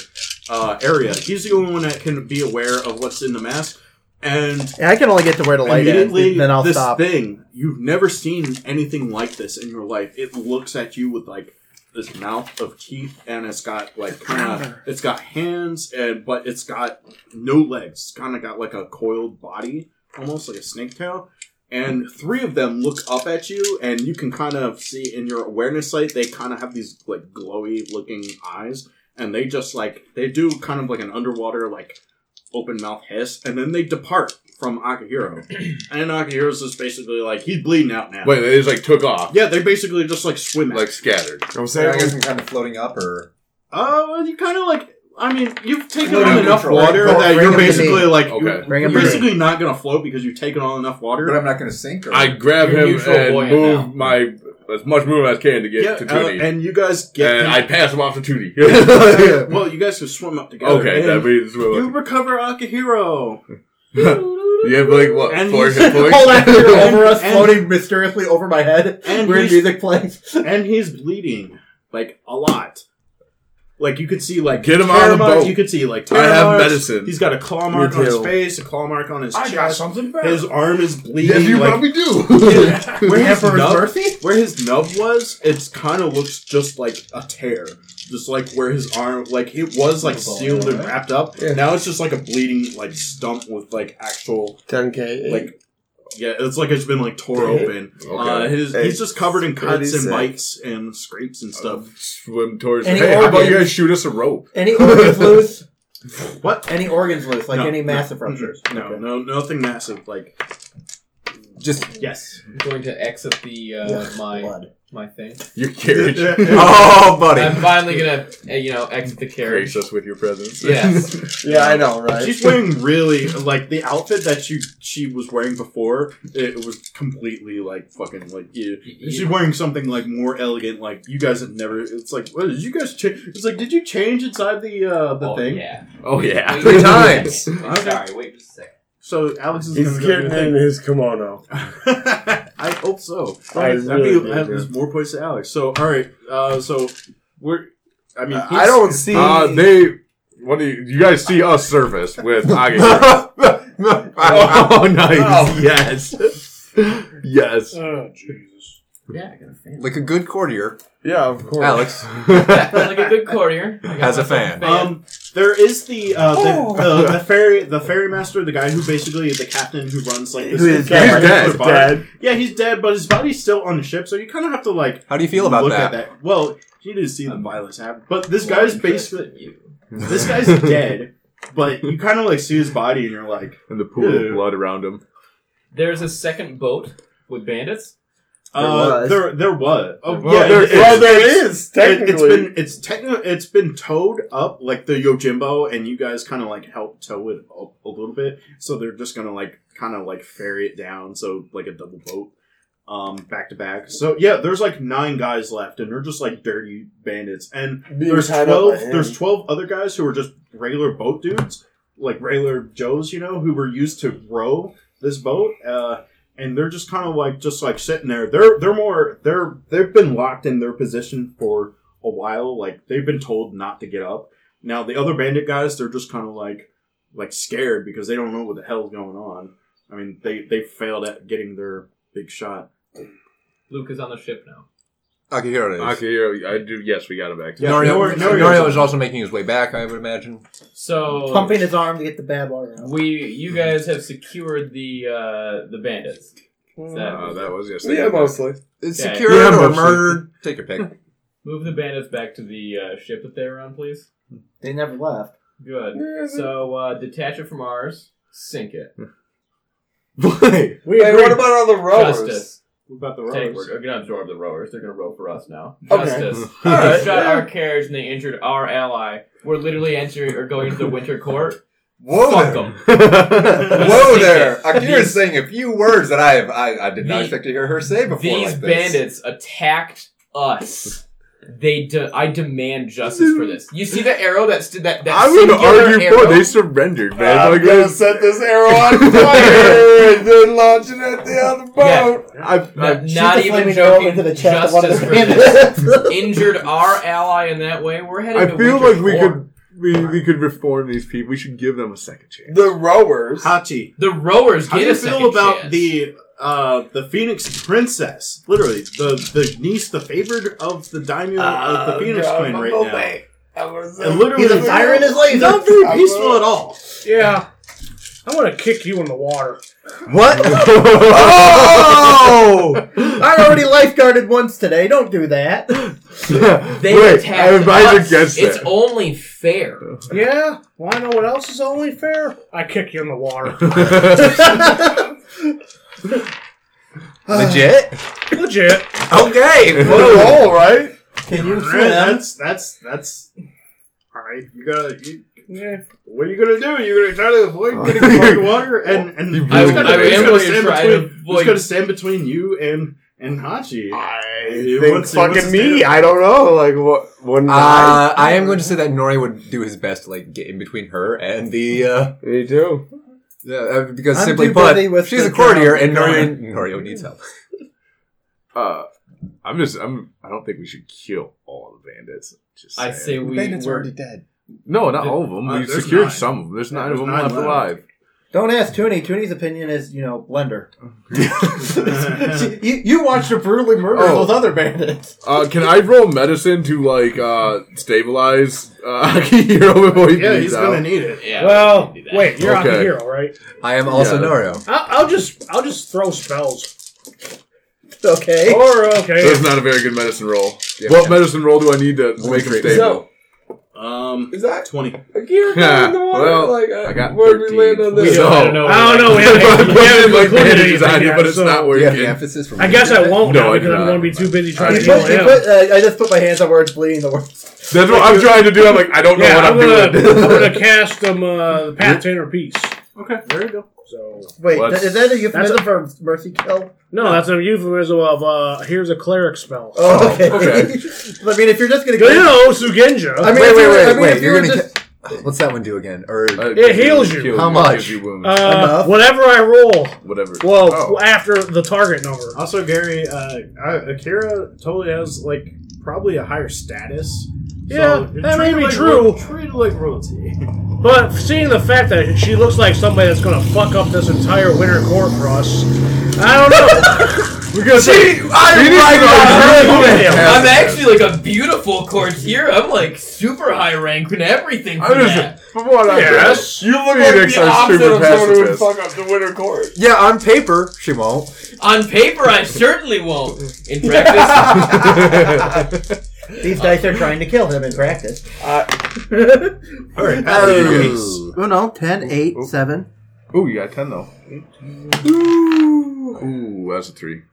[SPEAKER 1] uh, area. He's the only one that can be aware of what's in the mast. And
[SPEAKER 6] Yeah, I can only get to where the light
[SPEAKER 1] immediately,
[SPEAKER 6] ends. Then I'll
[SPEAKER 1] this
[SPEAKER 6] stop.
[SPEAKER 1] thing you've never seen anything like this in your life. It looks at you with like this mouth of teeth, and it's got like kind of it's got hands, and but it's got no legs. It's kind of got like a coiled body, almost like a snake tail. And three of them look up at you, and you can kind of see in your awareness sight they kind of have these like glowy looking eyes, and they just like they do kind of like an underwater like open mouth hiss, and then they depart from Akihiro. [clears throat] and Akihiro's just basically like he's bleeding out now.
[SPEAKER 4] Wait, they just like took off,
[SPEAKER 1] Yeah, they basically just like swim.
[SPEAKER 4] like scattered.
[SPEAKER 5] I'm
[SPEAKER 3] So I
[SPEAKER 5] saying
[SPEAKER 3] guess I'm kind of floating up, or
[SPEAKER 1] Oh, you kind of like. I mean, you've taken
[SPEAKER 3] Floating
[SPEAKER 1] on enough
[SPEAKER 3] neutral.
[SPEAKER 1] water
[SPEAKER 6] Bring-
[SPEAKER 1] that
[SPEAKER 6] bring
[SPEAKER 1] you're
[SPEAKER 6] to
[SPEAKER 1] basically
[SPEAKER 6] me.
[SPEAKER 1] like
[SPEAKER 4] Okay.
[SPEAKER 1] you're,
[SPEAKER 6] Bring
[SPEAKER 1] you're
[SPEAKER 6] to me.
[SPEAKER 1] basically not gonna float because you've taken on enough water.
[SPEAKER 3] but I'm not going to sink. Or
[SPEAKER 4] I grab
[SPEAKER 2] You're
[SPEAKER 4] him
[SPEAKER 2] neutral
[SPEAKER 4] and
[SPEAKER 2] buoyant
[SPEAKER 4] move
[SPEAKER 2] now.
[SPEAKER 4] my as much movement as I can to get
[SPEAKER 1] yeah,
[SPEAKER 4] to
[SPEAKER 1] uh,
[SPEAKER 4] Tootie,
[SPEAKER 1] and you guys get.
[SPEAKER 4] and I pass him off to Tootie. [laughs] [laughs]
[SPEAKER 1] well, you guys can swim up together.
[SPEAKER 4] okay,
[SPEAKER 1] and
[SPEAKER 4] that means we're
[SPEAKER 1] you
[SPEAKER 4] like,
[SPEAKER 1] recover Akihiro. [laughs]
[SPEAKER 4] you have like what
[SPEAKER 1] And
[SPEAKER 4] four
[SPEAKER 1] he's-
[SPEAKER 4] hit points.
[SPEAKER 6] Hold on, you're [laughs] over us,
[SPEAKER 1] And-
[SPEAKER 6] floating mysteriously over my head.
[SPEAKER 1] And
[SPEAKER 6] Weird
[SPEAKER 1] he's-
[SPEAKER 6] music plays.
[SPEAKER 1] and he's bleeding like a lot. Like you could see, like
[SPEAKER 4] Get him
[SPEAKER 1] tear
[SPEAKER 4] on the
[SPEAKER 1] marks-
[SPEAKER 4] boat.
[SPEAKER 1] You could see like
[SPEAKER 4] I have
[SPEAKER 1] marks.
[SPEAKER 4] medicine.
[SPEAKER 1] He's got a claw mark
[SPEAKER 5] Me
[SPEAKER 1] on his
[SPEAKER 5] too.
[SPEAKER 1] face, a claw mark on his
[SPEAKER 7] I got
[SPEAKER 1] chest.
[SPEAKER 7] something better.
[SPEAKER 1] His arm is bleeding.
[SPEAKER 4] Yes, you
[SPEAKER 1] like,
[SPEAKER 4] probably do. [laughs]
[SPEAKER 1] where his
[SPEAKER 6] Emperor's
[SPEAKER 1] nub,
[SPEAKER 6] Mercy?
[SPEAKER 1] where his nub was, it's kind of looks just like a tear, just like where his arm, like it was like sealed and wrapped up.
[SPEAKER 5] Yeah.
[SPEAKER 1] Now it's just like a bleeding like stump with like actual
[SPEAKER 5] 10k.
[SPEAKER 1] like. Yeah, it's like it's been like tore open. Uh, his, he's just covered in cuts and
[SPEAKER 5] 86.
[SPEAKER 1] bites and scrapes and stuff.
[SPEAKER 4] Swim towards.
[SPEAKER 6] Any
[SPEAKER 4] hey, how about you guys shoot us a rope?
[SPEAKER 6] Any organs loose? [laughs]
[SPEAKER 1] What?
[SPEAKER 6] Any organs loose? Like
[SPEAKER 1] No,
[SPEAKER 6] any
[SPEAKER 1] no,
[SPEAKER 6] massive ruptures?
[SPEAKER 1] No,
[SPEAKER 6] Okay.
[SPEAKER 1] no, nothing massive. Like
[SPEAKER 3] Just
[SPEAKER 1] Yes.
[SPEAKER 2] I'm going to exit the uh, my
[SPEAKER 6] Blood.
[SPEAKER 2] My thing.
[SPEAKER 4] Your carriage. [laughs] [laughs]
[SPEAKER 3] oh, buddy.
[SPEAKER 2] I'm finally gonna uh, you know exit the carriage.
[SPEAKER 4] Grace us with your presence.
[SPEAKER 2] Yes. [laughs]
[SPEAKER 5] Yeah, I know, right?
[SPEAKER 1] She's wearing really like the outfit that she she was wearing before. It was completely like fucking like yeah. She's wearing something like more elegant. Like you guys have never. It's like what did you guys change? It's like did you change inside the uh the
[SPEAKER 2] oh,
[SPEAKER 1] thing?
[SPEAKER 2] Yeah.
[SPEAKER 4] oh yeah.
[SPEAKER 3] Three times.
[SPEAKER 1] Okay.
[SPEAKER 2] Sorry. Wait just a second.
[SPEAKER 1] So Alex is
[SPEAKER 5] He's
[SPEAKER 1] gonna go
[SPEAKER 5] getting
[SPEAKER 1] do
[SPEAKER 5] in his kimono. [laughs]
[SPEAKER 1] I hope so.
[SPEAKER 5] I
[SPEAKER 1] That'd
[SPEAKER 5] really
[SPEAKER 1] be-
[SPEAKER 5] do,
[SPEAKER 1] have-
[SPEAKER 5] dude.
[SPEAKER 1] there's more points to Alex. So all right. Uh, so we're. I mean,
[SPEAKER 5] I
[SPEAKER 1] he's-
[SPEAKER 5] don't see. [laughs]
[SPEAKER 4] Uh, they. What do you? You guys see us surface with [laughs] Akihiro. oh, nice.
[SPEAKER 5] Oh.
[SPEAKER 4] Yes. yes.
[SPEAKER 7] Oh, Jesus.
[SPEAKER 2] Yeah, I got a fan.
[SPEAKER 3] like a good courtier,
[SPEAKER 5] yeah, of course.
[SPEAKER 3] Alex
[SPEAKER 2] like a good courtier. I got
[SPEAKER 3] has a
[SPEAKER 2] myself
[SPEAKER 3] fan.
[SPEAKER 1] Um, there is the uh, the, the the ferry the ferry master, the guy who basically is the captain who runs like this
[SPEAKER 5] Who is
[SPEAKER 1] entire
[SPEAKER 4] dead. He's
[SPEAKER 1] bar.
[SPEAKER 5] dead.
[SPEAKER 1] Yeah, he's dead, but his body's still on the ship, so you kind of have to like
[SPEAKER 3] How do you feel about
[SPEAKER 1] look
[SPEAKER 3] that?
[SPEAKER 1] at that. Well, you didn't see the violence happen, but this
[SPEAKER 2] More
[SPEAKER 1] guy's basically
[SPEAKER 2] you.
[SPEAKER 1] this guy's [laughs] dead, but you kind of like see his body and you're like,
[SPEAKER 4] And the pool
[SPEAKER 1] Yeah.
[SPEAKER 4] of blood around him.
[SPEAKER 2] There's a second boat with bandits.
[SPEAKER 6] There
[SPEAKER 1] uh,
[SPEAKER 6] was.
[SPEAKER 1] there there was. Oh
[SPEAKER 4] Well,
[SPEAKER 1] yeah,
[SPEAKER 4] there-
[SPEAKER 1] it-
[SPEAKER 5] Well,
[SPEAKER 1] it's-
[SPEAKER 5] there
[SPEAKER 1] it's-
[SPEAKER 5] is
[SPEAKER 1] It,
[SPEAKER 5] technically.
[SPEAKER 1] it's been it's techni- it's been towed up like the Yojimbo, and you guys kind of like help tow it up a little bit. So they're just gonna like kind of like ferry it down, so like a double boat, um, back to back. So yeah, there's like nine guys left, and they're just like dirty bandits. And
[SPEAKER 5] Being
[SPEAKER 1] there's twelve. There's twelve other guys who are just regular boat dudes, like regular Joes, you know, who were used to row this boat. Uh, and they're just kind of like just like sitting there. They're they're more they're they've been locked in their position for a while. Like they've been told not to get up. Now the other bandit guys, they're just kind of like like scared because they don't know what the hell's going on. I mean, they they failed at getting their big shot.
[SPEAKER 2] Luke is on the ship now.
[SPEAKER 3] Akihiro is.
[SPEAKER 4] Akihiro, I do. Yes, we got him back.
[SPEAKER 1] Yeah,
[SPEAKER 3] Norio,
[SPEAKER 1] Norio-
[SPEAKER 3] Norio,
[SPEAKER 1] Norio's-
[SPEAKER 3] is also making his way back, I would imagine.
[SPEAKER 2] So
[SPEAKER 6] Pumping his arm to get the bad water out.
[SPEAKER 2] we, you guys have secured the uh, the bandits. Is that-
[SPEAKER 4] Uh, that was yes.
[SPEAKER 5] yeah, mostly.
[SPEAKER 3] It's
[SPEAKER 2] Yeah.
[SPEAKER 3] secured
[SPEAKER 4] Yeah,
[SPEAKER 3] or
[SPEAKER 4] mostly.
[SPEAKER 3] murdered. Take your pick. [laughs]
[SPEAKER 2] Move the bandits back to the uh, ship that they were on, please.
[SPEAKER 6] They never left.
[SPEAKER 2] Good.
[SPEAKER 5] Yeah,
[SPEAKER 2] So uh, detach it from ours. Sink it. [laughs]
[SPEAKER 4] Wait.
[SPEAKER 7] We
[SPEAKER 5] Hey, what about all the rowers?
[SPEAKER 2] Justice.
[SPEAKER 1] What about the
[SPEAKER 2] Take,
[SPEAKER 1] rowers?
[SPEAKER 2] we're gonna absorb the rowers. They're gonna row for us now.
[SPEAKER 5] Okay.
[SPEAKER 2] Justice. [laughs]
[SPEAKER 5] All right,
[SPEAKER 2] they shot
[SPEAKER 5] yeah.
[SPEAKER 2] our carriage and they injured our ally. We're literally entering or going to the winter court.
[SPEAKER 3] Whoa
[SPEAKER 2] Fuck
[SPEAKER 3] there. [laughs] Whoa there. Akira's
[SPEAKER 2] These-
[SPEAKER 3] saying a few words that I have I, I did not
[SPEAKER 2] The-
[SPEAKER 3] expect to hear her say before
[SPEAKER 2] These
[SPEAKER 3] like this.
[SPEAKER 2] bandits attacked us. They, de- I demand justice for this. You see the arrow that stood that that
[SPEAKER 4] I'm going to
[SPEAKER 2] singular
[SPEAKER 4] argue
[SPEAKER 2] arrow?
[SPEAKER 4] for they surrendered, man.
[SPEAKER 5] I'm
[SPEAKER 4] like,
[SPEAKER 5] gonna set this arrow on [laughs] fire and then launch it at the other boat.
[SPEAKER 4] I've,
[SPEAKER 2] Not,
[SPEAKER 4] I've,
[SPEAKER 6] Shoot
[SPEAKER 2] not even joking.
[SPEAKER 6] into the chest of one of
[SPEAKER 2] Justice for this. [laughs] Injured our ally in that way. We're heading.
[SPEAKER 4] I
[SPEAKER 2] to
[SPEAKER 4] feel
[SPEAKER 2] winter
[SPEAKER 4] like we could we, we could reform these people. We should give them a second chance.
[SPEAKER 5] The rowers.
[SPEAKER 1] Hachi.
[SPEAKER 2] The rowers
[SPEAKER 1] How
[SPEAKER 2] get
[SPEAKER 1] do you
[SPEAKER 2] a second
[SPEAKER 1] feel about
[SPEAKER 2] chance.
[SPEAKER 1] the uh, the Phoenix Princess? Literally, the the niece, the favored of the daimyo of the Phoenix
[SPEAKER 5] God,
[SPEAKER 1] Twin
[SPEAKER 5] I'm
[SPEAKER 1] right
[SPEAKER 5] gonna
[SPEAKER 1] now.
[SPEAKER 5] wait. I'm gonna say-
[SPEAKER 1] And literally,
[SPEAKER 6] He's a fire in his laser.
[SPEAKER 1] Not very
[SPEAKER 5] I'm
[SPEAKER 1] peaceful
[SPEAKER 5] gonna-
[SPEAKER 1] at all.
[SPEAKER 7] Yeah. I'm gonna kick you in the water.
[SPEAKER 3] What? [laughs]
[SPEAKER 6] oh! I already lifeguarded once today. Don't do that. [laughs]
[SPEAKER 2] they
[SPEAKER 4] Wait,
[SPEAKER 2] attacked
[SPEAKER 4] I advise
[SPEAKER 2] us.
[SPEAKER 4] against
[SPEAKER 2] It's
[SPEAKER 4] that.
[SPEAKER 2] only fair.
[SPEAKER 7] Yeah. Well, I know what else is only fair. I kick you in the water. [laughs] [sighs]
[SPEAKER 3] Legit?
[SPEAKER 7] Legit.
[SPEAKER 3] Okay.
[SPEAKER 5] Whoa, all right.
[SPEAKER 6] Can you swim?
[SPEAKER 1] That's that's that's. All right, you gotta. You,
[SPEAKER 7] Yeah.
[SPEAKER 1] what are you gonna do? You're gonna try to avoid getting caught in the water, and and
[SPEAKER 4] You
[SPEAKER 1] he's gonna,
[SPEAKER 4] did.
[SPEAKER 2] I am
[SPEAKER 1] gonna stand
[SPEAKER 2] try
[SPEAKER 1] between.
[SPEAKER 2] to
[SPEAKER 1] He's gonna stand between you and and Hachi.
[SPEAKER 5] I
[SPEAKER 1] He
[SPEAKER 5] think
[SPEAKER 1] wants- he wants
[SPEAKER 5] fucking
[SPEAKER 1] to
[SPEAKER 5] me. I don't know. Like what? Wouldn't
[SPEAKER 3] Uh, I am going to say that Nori would do his best to like get in between her and the uh,
[SPEAKER 5] Me too.
[SPEAKER 3] Yeah, uh, because
[SPEAKER 6] I'm
[SPEAKER 3] simply put, she's a courtier and Norio, Norio needs help.
[SPEAKER 4] Uh, I'm just I'm I don't think we should kill all the bandits. Just
[SPEAKER 2] I
[SPEAKER 4] saying.
[SPEAKER 2] say we
[SPEAKER 3] Bandits are
[SPEAKER 2] were
[SPEAKER 3] already dead.
[SPEAKER 4] no, not all of them.
[SPEAKER 1] Uh,
[SPEAKER 4] we
[SPEAKER 1] there's
[SPEAKER 4] secured
[SPEAKER 1] nine.
[SPEAKER 4] some of them. There's
[SPEAKER 1] Yeah,
[SPEAKER 4] nine
[SPEAKER 1] there's
[SPEAKER 4] of them
[SPEAKER 1] nine
[SPEAKER 4] left
[SPEAKER 1] left.
[SPEAKER 4] alive.
[SPEAKER 6] Don't ask Toonie. Toonie's opinion is, you know, blender. [laughs] [laughs] you, you watched her brutally murder
[SPEAKER 4] Oh.
[SPEAKER 6] those other bandits.
[SPEAKER 4] Uh, can I roll medicine to like uh stabilize uh [laughs] Akihiro before he dies?
[SPEAKER 1] yeah,
[SPEAKER 4] bleeds
[SPEAKER 1] he's
[SPEAKER 4] out?
[SPEAKER 1] gonna need it.
[SPEAKER 2] Yeah.
[SPEAKER 7] Well,
[SPEAKER 2] do that.
[SPEAKER 7] wait. You're
[SPEAKER 4] Okay.
[SPEAKER 7] not the hero, right?
[SPEAKER 3] I am also
[SPEAKER 4] Yeah.
[SPEAKER 3] Norio.
[SPEAKER 7] I'll, I'll just I'll just throw spells.
[SPEAKER 6] Okay.
[SPEAKER 7] Or okay.
[SPEAKER 4] That's not a very good medicine roll.
[SPEAKER 3] Yeah,
[SPEAKER 4] what
[SPEAKER 3] yeah.
[SPEAKER 4] medicine roll do I need to make him
[SPEAKER 3] treatment.
[SPEAKER 4] stable?
[SPEAKER 1] Um,
[SPEAKER 5] Is that
[SPEAKER 1] twenty.
[SPEAKER 5] Akira
[SPEAKER 4] Yeah, [laughs]
[SPEAKER 5] in the water?
[SPEAKER 4] well,
[SPEAKER 5] like, uh,
[SPEAKER 4] I got
[SPEAKER 5] where did we
[SPEAKER 4] 13.
[SPEAKER 5] land on
[SPEAKER 7] We
[SPEAKER 5] this?
[SPEAKER 7] don't-
[SPEAKER 4] So-
[SPEAKER 7] I don't know.
[SPEAKER 2] I don't know. [laughs] We
[SPEAKER 7] haven't-
[SPEAKER 2] haven't-
[SPEAKER 7] we haven't included
[SPEAKER 4] bandages on
[SPEAKER 7] yet,
[SPEAKER 4] but it's
[SPEAKER 7] so-
[SPEAKER 4] not
[SPEAKER 3] Do you the
[SPEAKER 4] working.
[SPEAKER 3] emphasis from
[SPEAKER 7] I guess I won't
[SPEAKER 4] No,
[SPEAKER 7] now because I'm going to be too busy trying
[SPEAKER 6] You
[SPEAKER 7] to
[SPEAKER 6] put,
[SPEAKER 7] kill him.
[SPEAKER 6] put, uh, I just put my hands on where it's bleeding the worst.
[SPEAKER 4] That's what I'm trying to do. I'm like, I don't know
[SPEAKER 7] Yeah,
[SPEAKER 4] what
[SPEAKER 7] I'm
[SPEAKER 4] I'm,
[SPEAKER 7] gonna,
[SPEAKER 4] doing.
[SPEAKER 7] I'm gonna cast them uh, the Path to Inner Peace.
[SPEAKER 1] Okay, there you go.
[SPEAKER 7] So
[SPEAKER 6] Wait,
[SPEAKER 4] Well,
[SPEAKER 6] is that a euphemism for mercy kill?
[SPEAKER 7] no, that's a euphemism of uh, here's a cleric spell.
[SPEAKER 6] Oh, okay.
[SPEAKER 4] okay. [laughs]
[SPEAKER 6] I mean, if you're just gonna
[SPEAKER 7] You know, Shugenja.
[SPEAKER 6] I mean,
[SPEAKER 3] Wait,
[SPEAKER 6] if
[SPEAKER 3] wait,
[SPEAKER 6] you were-
[SPEAKER 3] wait,
[SPEAKER 6] I mean,
[SPEAKER 3] wait.
[SPEAKER 6] if you
[SPEAKER 3] You're
[SPEAKER 6] were
[SPEAKER 3] gonna.
[SPEAKER 6] just-
[SPEAKER 3] ki- What's that one do again? Or
[SPEAKER 4] Uh,
[SPEAKER 7] It heals you.
[SPEAKER 4] kills
[SPEAKER 3] How much?
[SPEAKER 4] gives you wounds.
[SPEAKER 7] uh,
[SPEAKER 6] Enough.
[SPEAKER 7] whatever I roll.
[SPEAKER 4] Whatever.
[SPEAKER 7] Well,
[SPEAKER 4] Oh.
[SPEAKER 7] after the target number.
[SPEAKER 1] Also, Gary, uh, I- Akira totally has like probably a higher status.
[SPEAKER 7] Yeah, that may be
[SPEAKER 1] like
[SPEAKER 7] true.
[SPEAKER 1] treat it like royalty. [laughs]
[SPEAKER 7] But seeing the fact that she looks like somebody that's gonna fuck up this entire winter court for us, I don't know. [laughs]
[SPEAKER 4] We're gonna see. I
[SPEAKER 2] I'm actually like a beautiful courtier. I'm like super high rank and everything for
[SPEAKER 4] I'm
[SPEAKER 2] that.
[SPEAKER 4] just from what I
[SPEAKER 7] Yes.
[SPEAKER 5] You look
[SPEAKER 4] Phoenix
[SPEAKER 5] like the
[SPEAKER 4] are
[SPEAKER 5] opposite of someone who would fuck up the winter court.
[SPEAKER 3] yeah, on paper she won't.
[SPEAKER 2] On paper, I certainly won't. In [laughs] practice,
[SPEAKER 6] these dice are trying to kill him in practice.
[SPEAKER 1] Uh, [laughs] all right, Paladin,
[SPEAKER 3] Oh.
[SPEAKER 6] Uno, 10, 8, 7.
[SPEAKER 4] Ooh, you got ten though. Ooh, that's a three.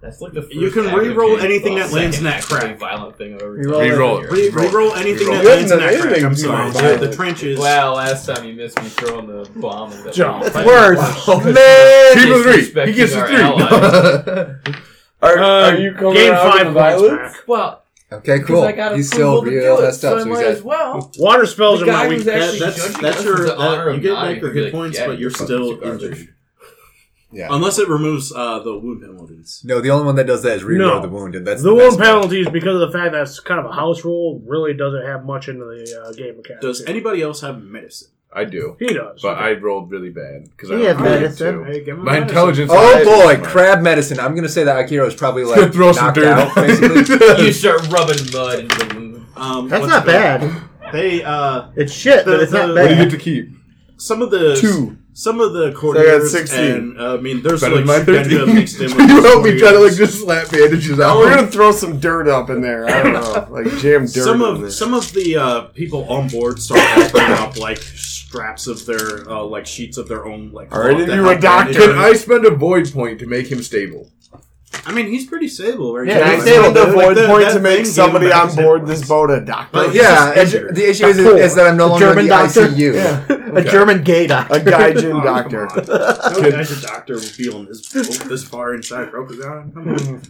[SPEAKER 2] that's like the first
[SPEAKER 1] You can
[SPEAKER 2] act
[SPEAKER 1] re-roll
[SPEAKER 2] James
[SPEAKER 1] anything that lands in that
[SPEAKER 2] actually
[SPEAKER 1] crack.
[SPEAKER 2] Violent thing I've ever
[SPEAKER 6] Re-roll
[SPEAKER 2] done.
[SPEAKER 4] Re-roll it.
[SPEAKER 1] Re- re-roll anything that
[SPEAKER 4] Re-roll.
[SPEAKER 1] lands in that
[SPEAKER 5] Anything
[SPEAKER 1] crack. I'm
[SPEAKER 5] can
[SPEAKER 1] sorry.
[SPEAKER 5] be
[SPEAKER 1] The,
[SPEAKER 5] violent.
[SPEAKER 1] the trenches.
[SPEAKER 2] Well, last time you missed me throwing the bomb. And
[SPEAKER 7] Jump.
[SPEAKER 6] It's worse.
[SPEAKER 3] Man!
[SPEAKER 4] Keep a three. He gets a three. [laughs]
[SPEAKER 5] Are,
[SPEAKER 7] Uh,
[SPEAKER 5] are you coming
[SPEAKER 7] gain
[SPEAKER 5] out
[SPEAKER 7] five
[SPEAKER 5] with
[SPEAKER 7] points
[SPEAKER 5] violence?
[SPEAKER 7] back.
[SPEAKER 2] Well,
[SPEAKER 3] okay, cool.
[SPEAKER 2] I got
[SPEAKER 3] He's
[SPEAKER 2] approval
[SPEAKER 3] still
[SPEAKER 2] to
[SPEAKER 3] real
[SPEAKER 2] do it,
[SPEAKER 3] messed
[SPEAKER 2] so
[SPEAKER 3] up,
[SPEAKER 2] I
[SPEAKER 3] so he's
[SPEAKER 2] might
[SPEAKER 3] at
[SPEAKER 2] as well.
[SPEAKER 7] Water spells
[SPEAKER 2] The
[SPEAKER 7] are my
[SPEAKER 2] guy
[SPEAKER 7] weak.
[SPEAKER 2] who's
[SPEAKER 1] That,
[SPEAKER 2] actually
[SPEAKER 1] that's
[SPEAKER 2] judging
[SPEAKER 1] that's
[SPEAKER 2] us
[SPEAKER 1] your
[SPEAKER 2] with the honor
[SPEAKER 1] that,
[SPEAKER 2] of
[SPEAKER 1] you get
[SPEAKER 2] nine
[SPEAKER 1] back your
[SPEAKER 2] would be
[SPEAKER 1] hit
[SPEAKER 2] like,
[SPEAKER 1] points,
[SPEAKER 2] yeah,
[SPEAKER 1] but you're
[SPEAKER 2] fucking
[SPEAKER 1] still
[SPEAKER 2] garbage.
[SPEAKER 1] injured
[SPEAKER 3] Yeah.
[SPEAKER 1] unless it removes uh, the wound penalties.
[SPEAKER 3] No, the only one that does that is reroll
[SPEAKER 7] No.
[SPEAKER 3] the wound, and that's
[SPEAKER 7] The
[SPEAKER 3] the
[SPEAKER 7] one
[SPEAKER 3] best part.
[SPEAKER 7] penalties because of the fact that it's kind of a house rule really doesn't have much into the uh, game mechanics.
[SPEAKER 1] Does anybody else have medicine?
[SPEAKER 4] I do,
[SPEAKER 7] He does.
[SPEAKER 4] but I rolled really bad because I
[SPEAKER 6] He has
[SPEAKER 4] don't have
[SPEAKER 6] medicine.
[SPEAKER 4] to.
[SPEAKER 1] Hey, give him
[SPEAKER 4] My
[SPEAKER 1] medicine.
[SPEAKER 4] intelligence.
[SPEAKER 3] Oh boy, crab medicine. I'm gonna say that Akira is probably [laughs] like
[SPEAKER 4] Throw some
[SPEAKER 3] knocked
[SPEAKER 4] dirt.
[SPEAKER 3] out, basically. [laughs]
[SPEAKER 2] You start rubbing mud into the wound.
[SPEAKER 1] Um,
[SPEAKER 6] That's
[SPEAKER 1] what's
[SPEAKER 6] not
[SPEAKER 1] the-
[SPEAKER 6] bad.
[SPEAKER 1] They uh,
[SPEAKER 6] It's shit, but
[SPEAKER 1] The-
[SPEAKER 6] it's not
[SPEAKER 1] the-
[SPEAKER 4] What do you
[SPEAKER 6] bad.
[SPEAKER 4] get to keep?
[SPEAKER 1] some of the
[SPEAKER 5] Two.
[SPEAKER 1] some of the
[SPEAKER 5] got
[SPEAKER 1] courtiers
[SPEAKER 5] 16.
[SPEAKER 1] and uh, I mean there's
[SPEAKER 4] Better
[SPEAKER 1] like
[SPEAKER 4] than my
[SPEAKER 1] Shugenja
[SPEAKER 4] 13.
[SPEAKER 1] mixed in [laughs] with
[SPEAKER 4] you
[SPEAKER 1] the
[SPEAKER 4] help me try to like
[SPEAKER 1] courtiers.
[SPEAKER 4] just slap bandages out.
[SPEAKER 5] Oh, we're gonna throw some dirt up in there. I don't know, like jam dirt.
[SPEAKER 1] some
[SPEAKER 5] in
[SPEAKER 1] of
[SPEAKER 5] there.
[SPEAKER 1] some of the uh, people on board start offering up like straps of their uh, like sheets of their own like.
[SPEAKER 5] All right,
[SPEAKER 1] cloth that
[SPEAKER 5] you a doctor.
[SPEAKER 4] Can I spend a void point to make him stable?
[SPEAKER 1] I mean, he's pretty stable, right?
[SPEAKER 6] Yeah,
[SPEAKER 5] Can I
[SPEAKER 6] he's
[SPEAKER 5] spend a
[SPEAKER 1] Like,
[SPEAKER 5] void
[SPEAKER 1] the-
[SPEAKER 5] point
[SPEAKER 1] that
[SPEAKER 5] to make
[SPEAKER 1] thing gave
[SPEAKER 5] somebody
[SPEAKER 1] him
[SPEAKER 5] on
[SPEAKER 1] his
[SPEAKER 5] board this boat a doctor?
[SPEAKER 1] But-
[SPEAKER 3] yeah,
[SPEAKER 1] He's just
[SPEAKER 3] the issue is,
[SPEAKER 6] Cool.
[SPEAKER 3] is that I'm no
[SPEAKER 6] A
[SPEAKER 3] longer
[SPEAKER 6] German
[SPEAKER 3] the
[SPEAKER 6] doctor?
[SPEAKER 3] ICU.
[SPEAKER 6] Yeah. A German gay doctor.
[SPEAKER 5] a gaijin
[SPEAKER 1] Oh,
[SPEAKER 5] doctor.
[SPEAKER 1] come on. [laughs] No guy's a doctor will be on this boat this far inside Rokugan. Come on.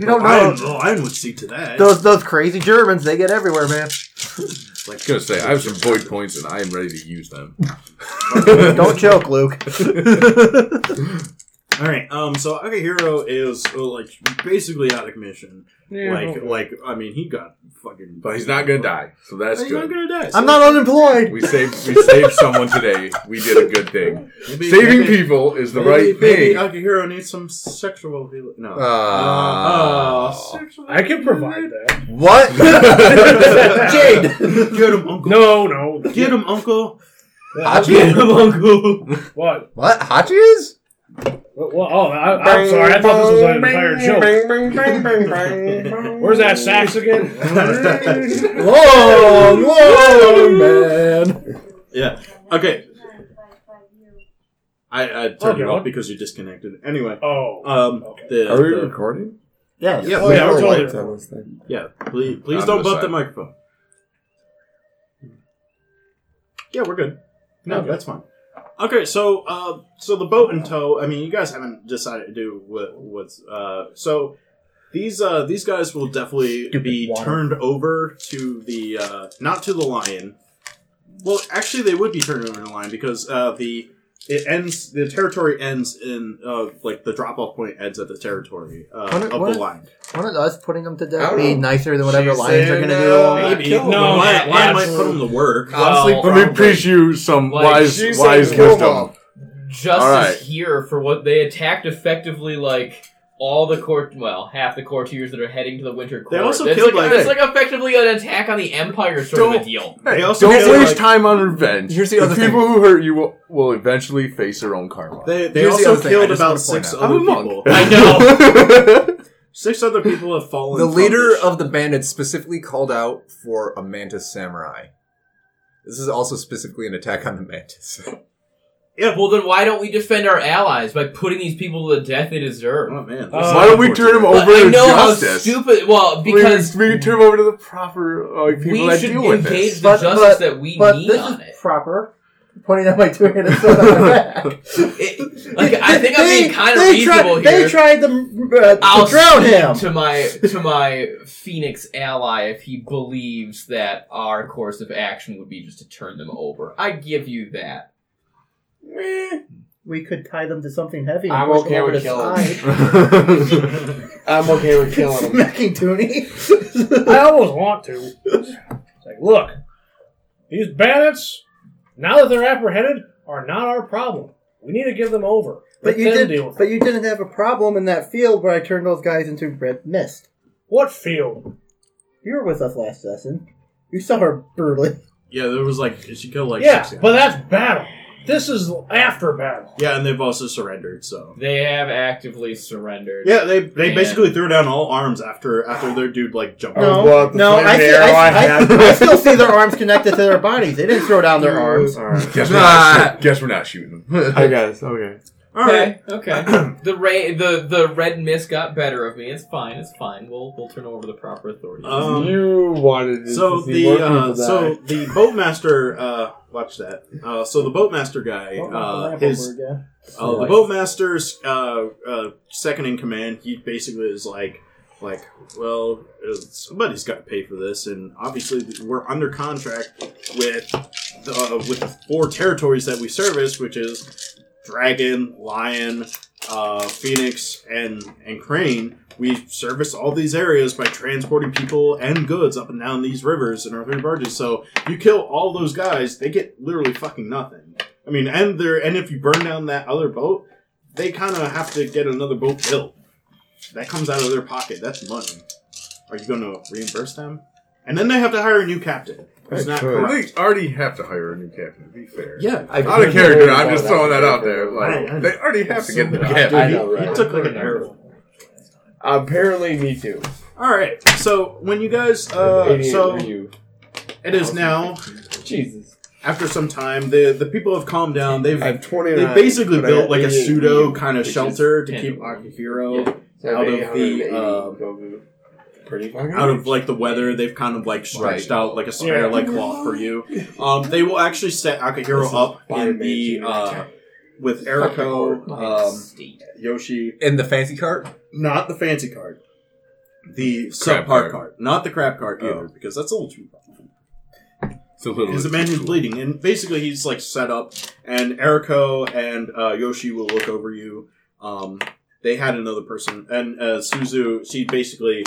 [SPEAKER 6] You don't
[SPEAKER 1] Lion,
[SPEAKER 6] know.
[SPEAKER 1] Lion would see to that.
[SPEAKER 6] Those those crazy Germans, they get everywhere, man. [laughs]
[SPEAKER 4] I was gonna say I have some void points and I am ready to use them.
[SPEAKER 6] Don't choke, Luke. [laughs] [laughs]
[SPEAKER 1] All right. Um. So Akihiro is uh, like basically out of commission. like, like I mean, he got fucking.
[SPEAKER 4] But he's not gonna die, so that's
[SPEAKER 1] He's not
[SPEAKER 4] good.
[SPEAKER 1] gonna die.
[SPEAKER 6] I'm not unemployed.
[SPEAKER 4] We saved we saved someone today. We did a good thing.
[SPEAKER 1] Maybe-
[SPEAKER 4] Saving
[SPEAKER 1] maybe-
[SPEAKER 4] people is the
[SPEAKER 1] maybe-
[SPEAKER 4] right
[SPEAKER 1] maybe
[SPEAKER 4] thing.
[SPEAKER 1] Akihiro needs some sexual healing. No.
[SPEAKER 3] Uh,
[SPEAKER 1] Uh, sexual
[SPEAKER 7] I can provide that.
[SPEAKER 3] what? [laughs]
[SPEAKER 6] Jade.
[SPEAKER 1] Get him, uncle.
[SPEAKER 7] No, no.
[SPEAKER 1] Get him, uncle.
[SPEAKER 7] What?
[SPEAKER 1] Get him, uncle.
[SPEAKER 7] What?
[SPEAKER 3] what? Hachi is?
[SPEAKER 7] Well, oh, I, I'm sorry. I thought this was an entire joke. Where's that sax again? [laughs]
[SPEAKER 6] Long, long man.
[SPEAKER 1] Yeah. Okay. I, I turned
[SPEAKER 7] Okay,
[SPEAKER 1] it off because you disconnected. Anyway.
[SPEAKER 7] Oh.
[SPEAKER 1] Um. The,
[SPEAKER 5] Are we
[SPEAKER 1] the-
[SPEAKER 5] recording?
[SPEAKER 6] Yes.
[SPEAKER 1] Yeah,
[SPEAKER 7] Oh, yeah, we're totally
[SPEAKER 5] liked on this thing.
[SPEAKER 1] yeah. Please, please
[SPEAKER 4] On
[SPEAKER 1] don't
[SPEAKER 4] the
[SPEAKER 1] bump the microphone. Yeah, we're good. No, that's fine. Okay, so uh, so the boat in tow. I mean, you guys haven't decided to do what what's uh. So these uh these guys will definitely
[SPEAKER 6] Stupid
[SPEAKER 1] be
[SPEAKER 6] water.
[SPEAKER 1] turned over to the uh not to the lion. Well, actually, they would be turned over to the lion because uh the it ends the territory ends in uh like the drop off point ends at the territory uh,
[SPEAKER 6] What-
[SPEAKER 1] of
[SPEAKER 6] what-
[SPEAKER 1] the lion.
[SPEAKER 6] Wouldn't us putting them to
[SPEAKER 5] I
[SPEAKER 6] death
[SPEAKER 5] don't
[SPEAKER 6] be
[SPEAKER 5] know.
[SPEAKER 6] nicer than whatever
[SPEAKER 5] She's
[SPEAKER 6] lions are
[SPEAKER 5] saying,
[SPEAKER 6] going to do?
[SPEAKER 5] uh,
[SPEAKER 6] to 'em?
[SPEAKER 1] Maybe
[SPEAKER 5] kill
[SPEAKER 1] no,
[SPEAKER 7] them.
[SPEAKER 1] lion,
[SPEAKER 7] Yeah,
[SPEAKER 1] lion might
[SPEAKER 7] absolutely.
[SPEAKER 1] put them to work.
[SPEAKER 2] Well,
[SPEAKER 4] Let me preach you some
[SPEAKER 2] Like,
[SPEAKER 4] wise
[SPEAKER 5] She's
[SPEAKER 4] wise
[SPEAKER 5] saying kill
[SPEAKER 4] wisdom.
[SPEAKER 5] them.
[SPEAKER 2] Justice
[SPEAKER 4] All right.
[SPEAKER 2] here for what they attacked effectively like all the court well half the courtiers that are heading to the winter court.
[SPEAKER 1] They also
[SPEAKER 2] It's
[SPEAKER 1] killed,
[SPEAKER 2] like,
[SPEAKER 1] like-
[SPEAKER 2] it's like effectively an attack on the empire sort of
[SPEAKER 4] Don't-
[SPEAKER 2] a deal.
[SPEAKER 1] They also
[SPEAKER 4] Don't waste
[SPEAKER 1] like-
[SPEAKER 4] time on revenge.
[SPEAKER 3] Here's the other
[SPEAKER 4] people who hurt you will, will eventually face their own karma.
[SPEAKER 1] They, they
[SPEAKER 3] Here's the
[SPEAKER 1] also
[SPEAKER 3] other thing, I
[SPEAKER 1] killed about
[SPEAKER 3] point
[SPEAKER 1] six
[SPEAKER 3] out.
[SPEAKER 4] I'm
[SPEAKER 1] other
[SPEAKER 4] a monk.
[SPEAKER 1] people. [laughs]
[SPEAKER 2] I know. [laughs]
[SPEAKER 1] Six other people have fallen.
[SPEAKER 3] The leader
[SPEAKER 1] this-
[SPEAKER 3] of the bandits specifically called out for a mantis samurai. This is also specifically an attack on the mantis. [laughs]
[SPEAKER 1] yeah.
[SPEAKER 2] Well, then why don't we defend our allies by putting these people to the death they deserve?
[SPEAKER 1] Oh man.
[SPEAKER 7] Uh,
[SPEAKER 4] Why don't we turn him
[SPEAKER 2] But
[SPEAKER 4] over
[SPEAKER 2] I know
[SPEAKER 4] justice?
[SPEAKER 2] how stupid. Well, because
[SPEAKER 4] we, we turn him over to the proper like, people that deal with
[SPEAKER 2] engage
[SPEAKER 4] this.
[SPEAKER 2] the
[SPEAKER 6] But-
[SPEAKER 2] justice
[SPEAKER 6] but-
[SPEAKER 2] that we
[SPEAKER 6] But
[SPEAKER 2] need
[SPEAKER 6] this
[SPEAKER 2] on
[SPEAKER 6] is
[SPEAKER 2] it.
[SPEAKER 6] proper. Pointing at my two-handed sword on my back.
[SPEAKER 2] It- like, I think I'm being kind of reasonable
[SPEAKER 6] tried,
[SPEAKER 2] here.
[SPEAKER 6] They tried to, uh,
[SPEAKER 2] I'll
[SPEAKER 6] to drown
[SPEAKER 2] speak
[SPEAKER 6] him.
[SPEAKER 2] to my to my Phoenix ally if he believes that our course of action would be just to turn them over. I give you that.
[SPEAKER 6] We could tie them to something heavy
[SPEAKER 5] I'm
[SPEAKER 6] push
[SPEAKER 5] okay
[SPEAKER 6] over
[SPEAKER 5] with
[SPEAKER 6] the
[SPEAKER 5] killing
[SPEAKER 6] side. [laughs]
[SPEAKER 5] I'm okay with killing him.
[SPEAKER 6] Smacking Toonie. [laughs]
[SPEAKER 7] I almost want to. It's like, look, these bandits, now that they're apprehended, are not our problem. We need to give them over.
[SPEAKER 6] But
[SPEAKER 7] Let
[SPEAKER 6] you
[SPEAKER 7] them
[SPEAKER 6] did.
[SPEAKER 7] deal with
[SPEAKER 6] But
[SPEAKER 7] it.
[SPEAKER 6] you didn't have a problem in that field where I turned those guys into red mist.
[SPEAKER 7] What field?
[SPEAKER 6] You were with us last session. You saw her brutally.
[SPEAKER 1] Yeah, there was like she killed like
[SPEAKER 7] yeah,
[SPEAKER 1] six
[SPEAKER 7] but that's battle. This is after battle.
[SPEAKER 1] yeah, and they've also surrendered. So
[SPEAKER 2] They have actively surrendered.
[SPEAKER 1] yeah, they they
[SPEAKER 2] And-
[SPEAKER 1] basically threw down all arms after after their dude like jumped.
[SPEAKER 5] Oh,
[SPEAKER 1] out.
[SPEAKER 5] well, the
[SPEAKER 6] no, I, see,
[SPEAKER 5] arrow
[SPEAKER 6] I,
[SPEAKER 5] I
[SPEAKER 6] I,
[SPEAKER 5] had. [laughs]
[SPEAKER 6] I still see their arms connected to their bodies. They didn't throw down their arms.
[SPEAKER 5] Alright.
[SPEAKER 4] Guess we're not, guess we're not shooting them.
[SPEAKER 5] I guess. Okay.
[SPEAKER 1] All right.
[SPEAKER 2] Okay, okay. [clears throat] the ra- the the red mist got better of me. It's fine. It's fine. We'll we'll turn over to the proper authorities.
[SPEAKER 1] Um,
[SPEAKER 5] you wanted to
[SPEAKER 1] So
[SPEAKER 5] see
[SPEAKER 1] the
[SPEAKER 5] more
[SPEAKER 1] uh,
[SPEAKER 5] people
[SPEAKER 1] so the boatmaster uh, watch that. Uh, so the boatmaster guy,
[SPEAKER 6] Don't the
[SPEAKER 1] uh, his
[SPEAKER 6] over
[SPEAKER 1] uh, the boatmaster's uh, uh, second in command. He basically is like like well uh, somebody's got to pay for this, and obviously we're under contract with the, uh, with the four territories that we service, which is Dragon, Lion, uh, Phoenix, and and Crane. We service all these areas by transporting people and goods up and down these rivers and our three barges. So you kill all those guys, they get literally fucking nothing. I mean, and they're and if you burn down that other boat, they kind of have to get another boat built. That comes out of their pocket. That's money. Are you going to reimburse them? And then they have to hire a new captain. Who's not
[SPEAKER 5] could.
[SPEAKER 1] correct.
[SPEAKER 4] They already have to hire a new captain. To be fair.
[SPEAKER 1] Yeah,
[SPEAKER 6] I
[SPEAKER 4] Out of character, I'm just throwing that out there.
[SPEAKER 1] I- I-
[SPEAKER 4] Like they already have to get the captain.
[SPEAKER 5] I
[SPEAKER 1] he,
[SPEAKER 5] know,
[SPEAKER 1] he took like an arrow.
[SPEAKER 5] Apparently, me too.
[SPEAKER 1] All right. So when you guys, uh, so
[SPEAKER 5] you.
[SPEAKER 1] it is now
[SPEAKER 5] Jesus.
[SPEAKER 1] after some time. The the people have calmed down. They've
[SPEAKER 5] I have 29.
[SPEAKER 1] they basically built like a pseudo kind of shelter to keep Akihiro
[SPEAKER 2] Yeah.
[SPEAKER 5] So I have
[SPEAKER 1] out of the, uh,
[SPEAKER 5] Goku. Pretty fucking
[SPEAKER 1] out of like the weather. They've kind of like stretched
[SPEAKER 3] Right.
[SPEAKER 1] out like a spare
[SPEAKER 7] Yeah.
[SPEAKER 1] like cloth [laughs] for you. Um, they will actually set Akihiro up in the uh, with Eriko, um, Yoshi,
[SPEAKER 3] In the fancy cart?
[SPEAKER 1] not the fancy card, the
[SPEAKER 4] Crab
[SPEAKER 1] subpar
[SPEAKER 4] card.
[SPEAKER 1] card, not the crab card either,
[SPEAKER 4] Oh.
[SPEAKER 1] because that's a little too.
[SPEAKER 4] It's a little.
[SPEAKER 1] He's a man who's bleeding, and basically he's like set up, and Eriko and uh, Yoshi will look over you. Um, they had another person, and uh, Suzu, she basically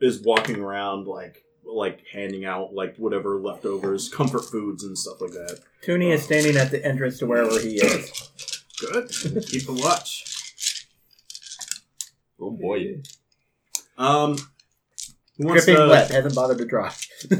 [SPEAKER 1] is walking around like like handing out like whatever leftovers, comfort foods and stuff like that.
[SPEAKER 6] Toonie is standing at the entrance to wherever he is.
[SPEAKER 1] Good, keep a watch.
[SPEAKER 4] Oh boy.
[SPEAKER 1] Um, who wants
[SPEAKER 6] Dripping
[SPEAKER 1] to
[SPEAKER 6] wet, hasn't bothered to dry.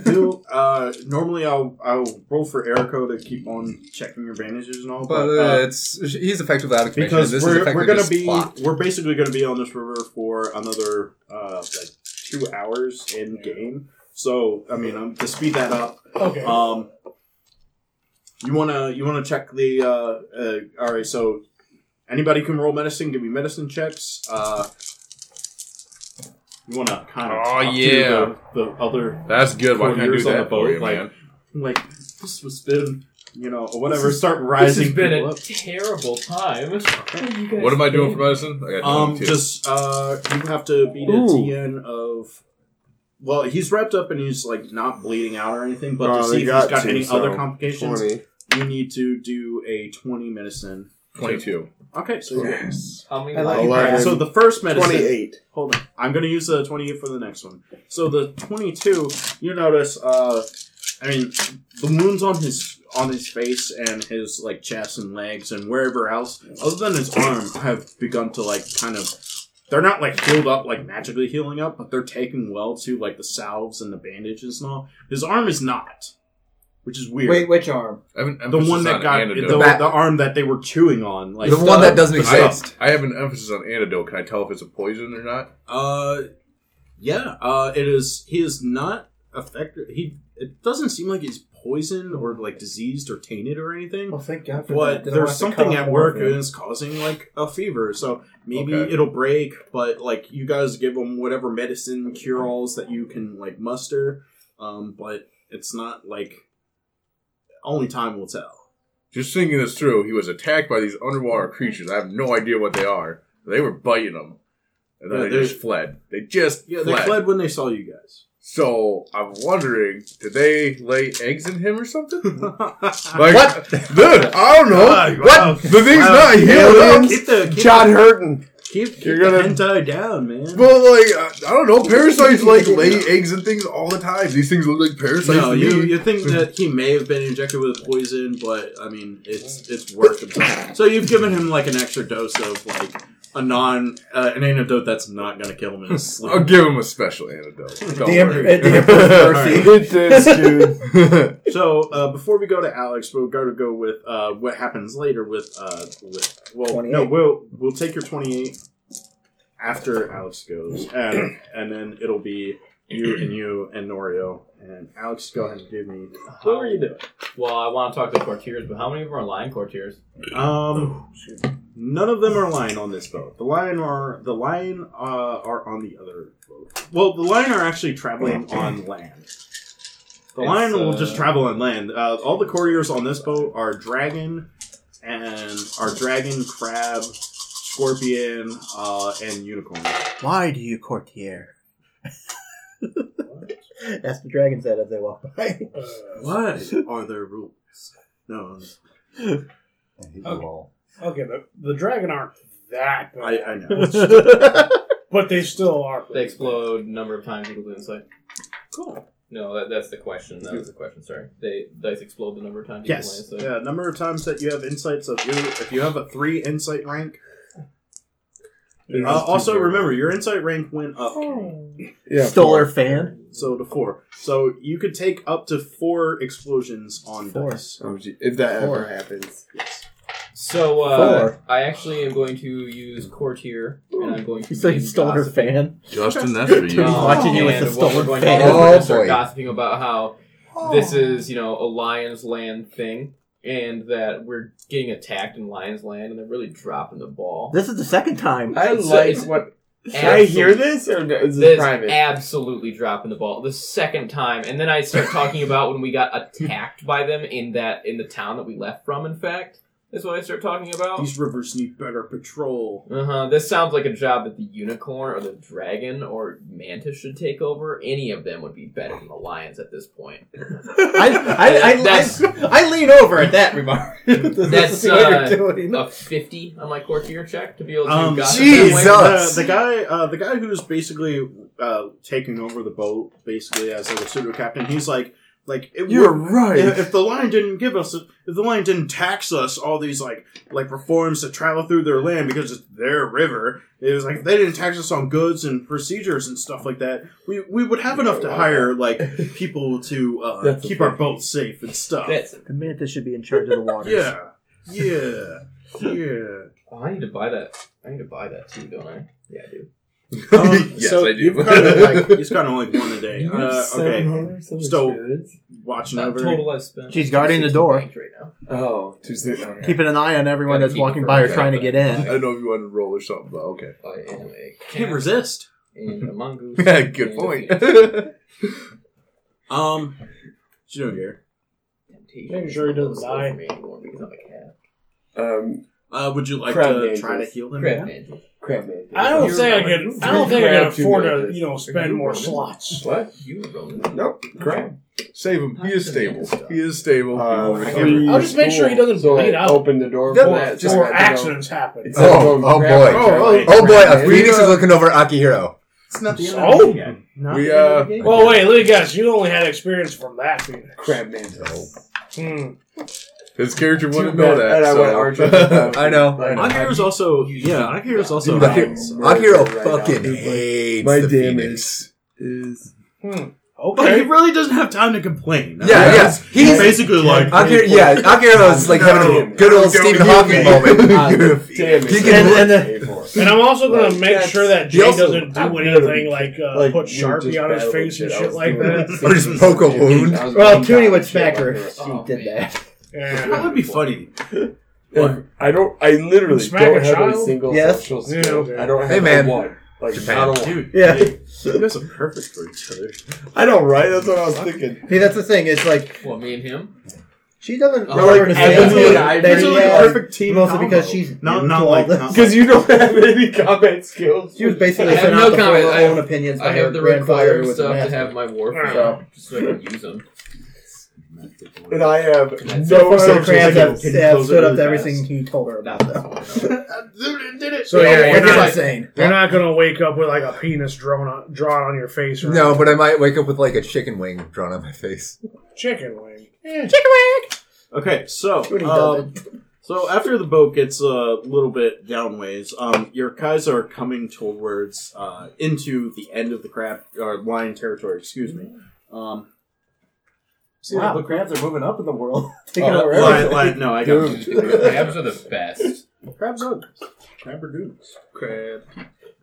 [SPEAKER 1] do? [laughs] Uh, normally I'll I'll roll for Eriko to keep on checking your bandages and all,
[SPEAKER 3] But
[SPEAKER 1] but.
[SPEAKER 3] uh,
[SPEAKER 1] uh,
[SPEAKER 3] it's he's effective without a commission.
[SPEAKER 1] because
[SPEAKER 3] this
[SPEAKER 1] we're,
[SPEAKER 3] effectively
[SPEAKER 1] we're gonna be
[SPEAKER 3] plot.
[SPEAKER 1] we're basically gonna be on this river for another uh like two hours in game so i mean um, to speed that up
[SPEAKER 7] Okay.
[SPEAKER 1] um you wanna you wanna check the uh, uh all right so anybody can roll medicine give me medicine checks uh you wanna kind of
[SPEAKER 4] Oh,
[SPEAKER 1] talk to
[SPEAKER 4] yeah.
[SPEAKER 1] the, the other
[SPEAKER 4] That's good. Why can't I do
[SPEAKER 1] Courtiers on
[SPEAKER 4] that
[SPEAKER 1] the
[SPEAKER 4] for
[SPEAKER 1] boat,
[SPEAKER 4] you,
[SPEAKER 1] like-
[SPEAKER 4] man?
[SPEAKER 1] like this was been you know or whatever start rising.
[SPEAKER 2] This
[SPEAKER 1] rising
[SPEAKER 2] has been
[SPEAKER 1] people
[SPEAKER 2] a
[SPEAKER 1] up.
[SPEAKER 2] terrible time. What, are you guys
[SPEAKER 4] What am I doing for medicine? I got
[SPEAKER 1] Um,
[SPEAKER 4] 22.
[SPEAKER 1] just uh, you have to beat a
[SPEAKER 5] Ooh.
[SPEAKER 1] TN of. Well, he's wrapped up and he's like not bleeding out or anything. But
[SPEAKER 5] Oh,
[SPEAKER 1] to
[SPEAKER 5] they
[SPEAKER 1] see if he's
[SPEAKER 5] got
[SPEAKER 1] got
[SPEAKER 5] to,
[SPEAKER 1] any
[SPEAKER 5] so
[SPEAKER 1] other complications,
[SPEAKER 5] 20.
[SPEAKER 1] you need to do a twenty medicine.
[SPEAKER 4] 22.
[SPEAKER 1] Okay, so
[SPEAKER 5] Yes.
[SPEAKER 2] How many
[SPEAKER 6] I like
[SPEAKER 2] lives-
[SPEAKER 5] Eleven.
[SPEAKER 1] So the first medicine.
[SPEAKER 5] 28.
[SPEAKER 1] Hold on, I'm going to use the twenty-eight for the next one. So the twenty-two, you notice. Uh, I mean, the wounds on his on his face and his like chest and legs and wherever else, other than his arm, have begun to like kind of. They're not like healed up, like magically healing up, but they're taking well to like the salves and the bandages and all. His arm is not. which is weird.
[SPEAKER 6] Wait, which arm?
[SPEAKER 4] I have an
[SPEAKER 1] the
[SPEAKER 4] emphasis
[SPEAKER 1] one that
[SPEAKER 4] on
[SPEAKER 1] got the,
[SPEAKER 4] antidote.
[SPEAKER 3] Bat-
[SPEAKER 1] the arm that they were chewing on, like
[SPEAKER 3] the one that doesn't
[SPEAKER 4] I,
[SPEAKER 3] exist.
[SPEAKER 4] I have an emphasis on antidote. Can I tell if it's a poison or not?
[SPEAKER 1] Uh, yeah. Uh, it is. He is not affected. He. It doesn't seem like he's poisoned or like diseased or tainted or anything.
[SPEAKER 6] Oh, thank God for
[SPEAKER 1] But
[SPEAKER 6] that.
[SPEAKER 1] There's
[SPEAKER 6] won't have to
[SPEAKER 1] something at work
[SPEAKER 6] more of
[SPEAKER 1] that
[SPEAKER 6] it.
[SPEAKER 1] is causing like a fever. So maybe
[SPEAKER 4] Okay.
[SPEAKER 1] it'll break. But like you guys give them whatever medicine cure alls that you can like muster. Um, but it's not like only time will tell.
[SPEAKER 4] Just thinking this through, he was attacked by these underwater creatures. I have no idea what they are. They were biting him, and then
[SPEAKER 1] Yeah,
[SPEAKER 4] they
[SPEAKER 1] they-
[SPEAKER 4] just fled. They just
[SPEAKER 1] Yeah, they
[SPEAKER 4] fled.
[SPEAKER 1] fled when they saw you guys.
[SPEAKER 4] So I'm wondering, did they lay eggs in him or something? [laughs]
[SPEAKER 1] what?
[SPEAKER 4] Like, dude, I don't know.
[SPEAKER 1] Wow,
[SPEAKER 4] what?
[SPEAKER 1] wow.
[SPEAKER 4] The thing's
[SPEAKER 1] Wow.
[SPEAKER 4] not healed up.
[SPEAKER 1] Keep the keep,
[SPEAKER 5] John Hurton.
[SPEAKER 1] keep, keep
[SPEAKER 5] You're gonna-
[SPEAKER 1] hentai down, man.
[SPEAKER 4] But like, I I don't know. Parasites like lay eggs and things all the time. These things look like parasites
[SPEAKER 1] No,
[SPEAKER 4] to
[SPEAKER 1] you,
[SPEAKER 4] me.
[SPEAKER 1] you think [laughs] that he may have been injected with poison, but I mean, it's it's worked. So you've given him like an extra dose of like a non uh, an antidote that's not going to kill him in his [laughs] sleep.
[SPEAKER 4] I'll give him a special antidote. Don't
[SPEAKER 6] The em-
[SPEAKER 4] worry.
[SPEAKER 6] the Emperor's mercy.
[SPEAKER 5] Get this, dude. [laughs] [laughs]
[SPEAKER 1] So uh, before we go to Alex, we'll go to go with uh, what happens later with uh, with well,
[SPEAKER 6] 28.
[SPEAKER 1] no, we'll we'll take your twenty eight after Alex goes, and [clears throat] and then it'll be you and you and Norio and Alex. Go ahead and give me. What were you doing?
[SPEAKER 2] Well, I want to talk to courtiers, but how many of them are lion courtiers?
[SPEAKER 1] Um, none of them are lying on this boat. The lion are the lion uh, are on the other boat. Well, the lion are actually traveling on land. The
[SPEAKER 2] It's,
[SPEAKER 1] lion will
[SPEAKER 2] uh,
[SPEAKER 1] just travel on land. Uh, all the couriers on this boat are dragon and are dragon, crab, scorpion, uh, and unicorn.
[SPEAKER 6] Why do you courtier? [laughs] Ask the dragons that as they walk by.
[SPEAKER 1] What are their rules? No, [laughs] And hit the
[SPEAKER 7] Okay. Okay, the, the dragon aren't that bad,
[SPEAKER 1] I, I know. [laughs]
[SPEAKER 7] but they still are.
[SPEAKER 2] They explode number of times equal to insight.
[SPEAKER 1] Cool.
[SPEAKER 2] No, that, that's the question. That was the question. Sorry. They dice explode the number of times
[SPEAKER 1] Yes.
[SPEAKER 2] equal to insight.
[SPEAKER 1] Yeah. Number of times that you have insights of you. If you have a three insight rank. Uh, also, remember your insight rank went up,
[SPEAKER 5] Yeah,
[SPEAKER 6] Stole her fan.
[SPEAKER 1] so to four. So you could take up to four explosions on
[SPEAKER 6] Four.
[SPEAKER 1] dice.
[SPEAKER 5] Oh, if that
[SPEAKER 6] Four.
[SPEAKER 5] ever happens.
[SPEAKER 2] So uh,
[SPEAKER 6] Four.
[SPEAKER 2] I actually am going to use courtier, and I'm going to.
[SPEAKER 6] You said you
[SPEAKER 2] be
[SPEAKER 6] stole her
[SPEAKER 2] gossiping.
[SPEAKER 6] fan.
[SPEAKER 4] Justin, that's for you.
[SPEAKER 6] He's watching you with
[SPEAKER 2] and
[SPEAKER 6] the
[SPEAKER 2] what we're
[SPEAKER 6] stolen
[SPEAKER 2] going
[SPEAKER 6] fan.
[SPEAKER 2] To do is we're
[SPEAKER 3] Oh,
[SPEAKER 2] going to start gossiping about how this is, you know, a lion's land thing, and that we're getting attacked in lion's land, and they're really dropping the ball.
[SPEAKER 6] This is the second time.
[SPEAKER 5] I
[SPEAKER 2] So
[SPEAKER 5] like
[SPEAKER 2] it's
[SPEAKER 5] what. Should I hear
[SPEAKER 2] absolute-
[SPEAKER 5] this or is this
[SPEAKER 2] This
[SPEAKER 5] private?
[SPEAKER 2] absolutely dropping the ball the second time, and then I start talking about when we got attacked by them in that in the town that we left from. In fact, is what I start talking about.
[SPEAKER 1] These rivers need better patrol.
[SPEAKER 2] Uh huh. This sounds like a job that the unicorn or the dragon or mantis should take over. Any of them would be better than the lions at this point. [laughs]
[SPEAKER 6] I, I, I, I, I lean over at that remark. [laughs]
[SPEAKER 2] That's, [laughs]
[SPEAKER 6] what
[SPEAKER 2] uh,
[SPEAKER 6] you're doing.
[SPEAKER 2] A fifty on my courtier check to be able to
[SPEAKER 1] Um,
[SPEAKER 2] gossip
[SPEAKER 3] Jesus.
[SPEAKER 2] that way.
[SPEAKER 1] The, the guy, uh, the guy who's basically uh, taking over the boat, basically as like a pseudo captain. He's like, like it
[SPEAKER 5] You're
[SPEAKER 1] would-
[SPEAKER 5] right.
[SPEAKER 1] If, if the lion didn't give us, if the lion didn't tax us all these like like reforms to travel through their land because it's their river, it was like if they didn't tax us on goods and procedures and stuff like that. We we would have enough to hire like [laughs] people to uh, keep our boats safe and stuff.
[SPEAKER 2] That's,
[SPEAKER 6] The mantis should be in charge of the water.
[SPEAKER 1] yeah, yeah, yeah.
[SPEAKER 2] oh, I need to buy that. I need to buy that too, don't I? Yeah, I do.
[SPEAKER 1] Um, [laughs]
[SPEAKER 4] Yes,
[SPEAKER 1] so
[SPEAKER 4] I do.
[SPEAKER 1] You've [laughs] got to like, he's got to like one a [laughs] day. Uh, okay,
[SPEAKER 5] 700 so much
[SPEAKER 1] so- watching
[SPEAKER 2] Not
[SPEAKER 1] over.
[SPEAKER 2] total I spent.
[SPEAKER 6] She's guarding the door.
[SPEAKER 2] right now.
[SPEAKER 5] Oh, Tuesday. Okay.
[SPEAKER 6] Keeping an eye on everyone that's walking by or trying to get in.
[SPEAKER 4] I don't know if you wanted to roll or something, but okay.
[SPEAKER 2] I am a
[SPEAKER 1] Can't resist.
[SPEAKER 2] and a mongoose.
[SPEAKER 4] Yeah, good point.
[SPEAKER 1] Um, what you doing here?
[SPEAKER 7] Making sure he doesn't die.
[SPEAKER 2] for me anymore because I'm a cat.
[SPEAKER 5] Um,
[SPEAKER 1] Uh, would you like
[SPEAKER 5] Crab
[SPEAKER 1] to try to heal him?
[SPEAKER 2] Crab man.
[SPEAKER 5] Crab man.
[SPEAKER 7] I don't think I could. I don't think I
[SPEAKER 5] Crab
[SPEAKER 7] can afford to, you know, spend more
[SPEAKER 2] rolling.
[SPEAKER 7] slots.
[SPEAKER 5] What?
[SPEAKER 2] You were.
[SPEAKER 5] Nope. Crab.
[SPEAKER 4] Save him. He is stable. He is stable.
[SPEAKER 5] Uh,
[SPEAKER 4] He will.
[SPEAKER 7] I'll just make sure he doesn't
[SPEAKER 5] so
[SPEAKER 7] bleed out.
[SPEAKER 5] Open the door
[SPEAKER 4] Yeah,
[SPEAKER 5] for that.
[SPEAKER 4] just
[SPEAKER 5] so I
[SPEAKER 7] Or
[SPEAKER 5] go-
[SPEAKER 7] accidents happen.
[SPEAKER 5] Instead of
[SPEAKER 3] Oh,
[SPEAKER 5] going
[SPEAKER 3] oh boy.
[SPEAKER 4] Oh,
[SPEAKER 3] Oh boy, a
[SPEAKER 4] We,
[SPEAKER 3] phoenix is looking over Akihiro.
[SPEAKER 1] It's not the end of the game. Not
[SPEAKER 4] We,
[SPEAKER 1] the end of
[SPEAKER 4] uh,
[SPEAKER 1] the.
[SPEAKER 7] Well, wait, let me guess. You only had experience from that Phoenix.
[SPEAKER 5] Crab mantis.
[SPEAKER 7] Hmm.
[SPEAKER 4] His character wouldn't know that.
[SPEAKER 5] And I
[SPEAKER 4] so.
[SPEAKER 5] went archer. [laughs]
[SPEAKER 3] I know.
[SPEAKER 1] Akiro's also yeah. Akiro's also
[SPEAKER 3] Akira-
[SPEAKER 1] nice.
[SPEAKER 3] Akihiro
[SPEAKER 5] Right
[SPEAKER 3] fucking
[SPEAKER 5] now.
[SPEAKER 3] hates
[SPEAKER 5] My
[SPEAKER 3] the phoenix.
[SPEAKER 5] is
[SPEAKER 7] Hmm.
[SPEAKER 1] But he really doesn't have time to complain.
[SPEAKER 3] Yeah, yeah.
[SPEAKER 1] He's, he's
[SPEAKER 3] He's-
[SPEAKER 1] basically like.
[SPEAKER 3] Akira, [laughs] yeah, Akira's like having a good old Stephen Hawking moment. [laughs]
[SPEAKER 5] Damn it.
[SPEAKER 6] And, and the,
[SPEAKER 5] Pay for it.
[SPEAKER 7] And I'm also gonna
[SPEAKER 5] Like,
[SPEAKER 7] make sure that Jay
[SPEAKER 3] also-
[SPEAKER 7] doesn't do
[SPEAKER 5] I'm
[SPEAKER 7] anything like, uh,
[SPEAKER 5] Like,
[SPEAKER 7] put Sharpie on his face and
[SPEAKER 5] shit. I
[SPEAKER 7] shit
[SPEAKER 5] was
[SPEAKER 7] like that.
[SPEAKER 3] Or just poke a wound.
[SPEAKER 6] Well,
[SPEAKER 5] being
[SPEAKER 6] Toonie would
[SPEAKER 5] bad.
[SPEAKER 6] smack her if she did
[SPEAKER 2] man.
[SPEAKER 6] That.
[SPEAKER 1] that would be funny.
[SPEAKER 5] If I don't. I literally
[SPEAKER 7] Smack
[SPEAKER 5] don't
[SPEAKER 7] a
[SPEAKER 5] have a
[SPEAKER 7] child?
[SPEAKER 5] single
[SPEAKER 6] Yes.
[SPEAKER 5] social
[SPEAKER 7] Yeah,
[SPEAKER 5] skill.
[SPEAKER 7] okay.
[SPEAKER 5] I don't have
[SPEAKER 3] Hey, man.
[SPEAKER 5] a one. Like
[SPEAKER 3] Japan.
[SPEAKER 5] not a one.
[SPEAKER 1] Dude,
[SPEAKER 6] Yeah.
[SPEAKER 1] hey, you guys are perfect for each other.
[SPEAKER 5] I know, right? That's what I was thinking.
[SPEAKER 6] See, that's the thing. It's like
[SPEAKER 2] What, me and him?
[SPEAKER 6] she doesn't
[SPEAKER 2] Oh,
[SPEAKER 6] know
[SPEAKER 5] like,
[SPEAKER 6] her to
[SPEAKER 5] Ebony
[SPEAKER 6] say
[SPEAKER 5] and
[SPEAKER 6] that
[SPEAKER 5] Ivory
[SPEAKER 6] he
[SPEAKER 5] are like a
[SPEAKER 6] has,
[SPEAKER 1] perfect team
[SPEAKER 6] mostly
[SPEAKER 1] combo.
[SPEAKER 6] because she's
[SPEAKER 1] Not-
[SPEAKER 6] new
[SPEAKER 1] not
[SPEAKER 6] all
[SPEAKER 1] like-
[SPEAKER 6] this.
[SPEAKER 1] not-
[SPEAKER 5] Because you don't have any combat skills.
[SPEAKER 6] She was basically
[SPEAKER 2] I have
[SPEAKER 6] sent
[SPEAKER 2] no
[SPEAKER 6] out the for
[SPEAKER 2] comment.
[SPEAKER 6] her
[SPEAKER 2] I have-
[SPEAKER 6] own opinions by
[SPEAKER 2] I
[SPEAKER 6] her
[SPEAKER 2] have the
[SPEAKER 6] grandfather
[SPEAKER 2] required
[SPEAKER 6] who was
[SPEAKER 2] stuff to
[SPEAKER 6] master.
[SPEAKER 2] have my warfare,
[SPEAKER 6] So-
[SPEAKER 2] just so I can use them.
[SPEAKER 5] And I have
[SPEAKER 2] That's
[SPEAKER 5] no
[SPEAKER 6] One of the
[SPEAKER 5] social
[SPEAKER 6] have, have stood up to everything he told her about them.
[SPEAKER 1] Did it.
[SPEAKER 7] so yeah,
[SPEAKER 2] Yeah,
[SPEAKER 7] you're
[SPEAKER 6] That's
[SPEAKER 7] not,
[SPEAKER 6] insane.
[SPEAKER 7] you're not gonna wake up with like a penis drawn on, drawn on your face or
[SPEAKER 3] No, but I might wake up with like a chicken wing drawn on my face.
[SPEAKER 7] chicken wing.
[SPEAKER 1] Yeah. Chicken
[SPEAKER 6] wing.
[SPEAKER 1] Okay,
[SPEAKER 6] so um,
[SPEAKER 1] so after the boat gets a little bit downways, um, your guys are coming towards uh, into the end of the crab or lion territory. Excuse me. Um, see
[SPEAKER 6] Wow,
[SPEAKER 1] that book?
[SPEAKER 6] crabs are moving up in the world. [laughs] Taking
[SPEAKER 1] Oh,
[SPEAKER 6] over
[SPEAKER 1] lion,
[SPEAKER 6] everything.
[SPEAKER 1] lion, no, I got
[SPEAKER 2] Dude, crabs are the best.
[SPEAKER 1] crabs are crab are dudes.
[SPEAKER 2] Crab.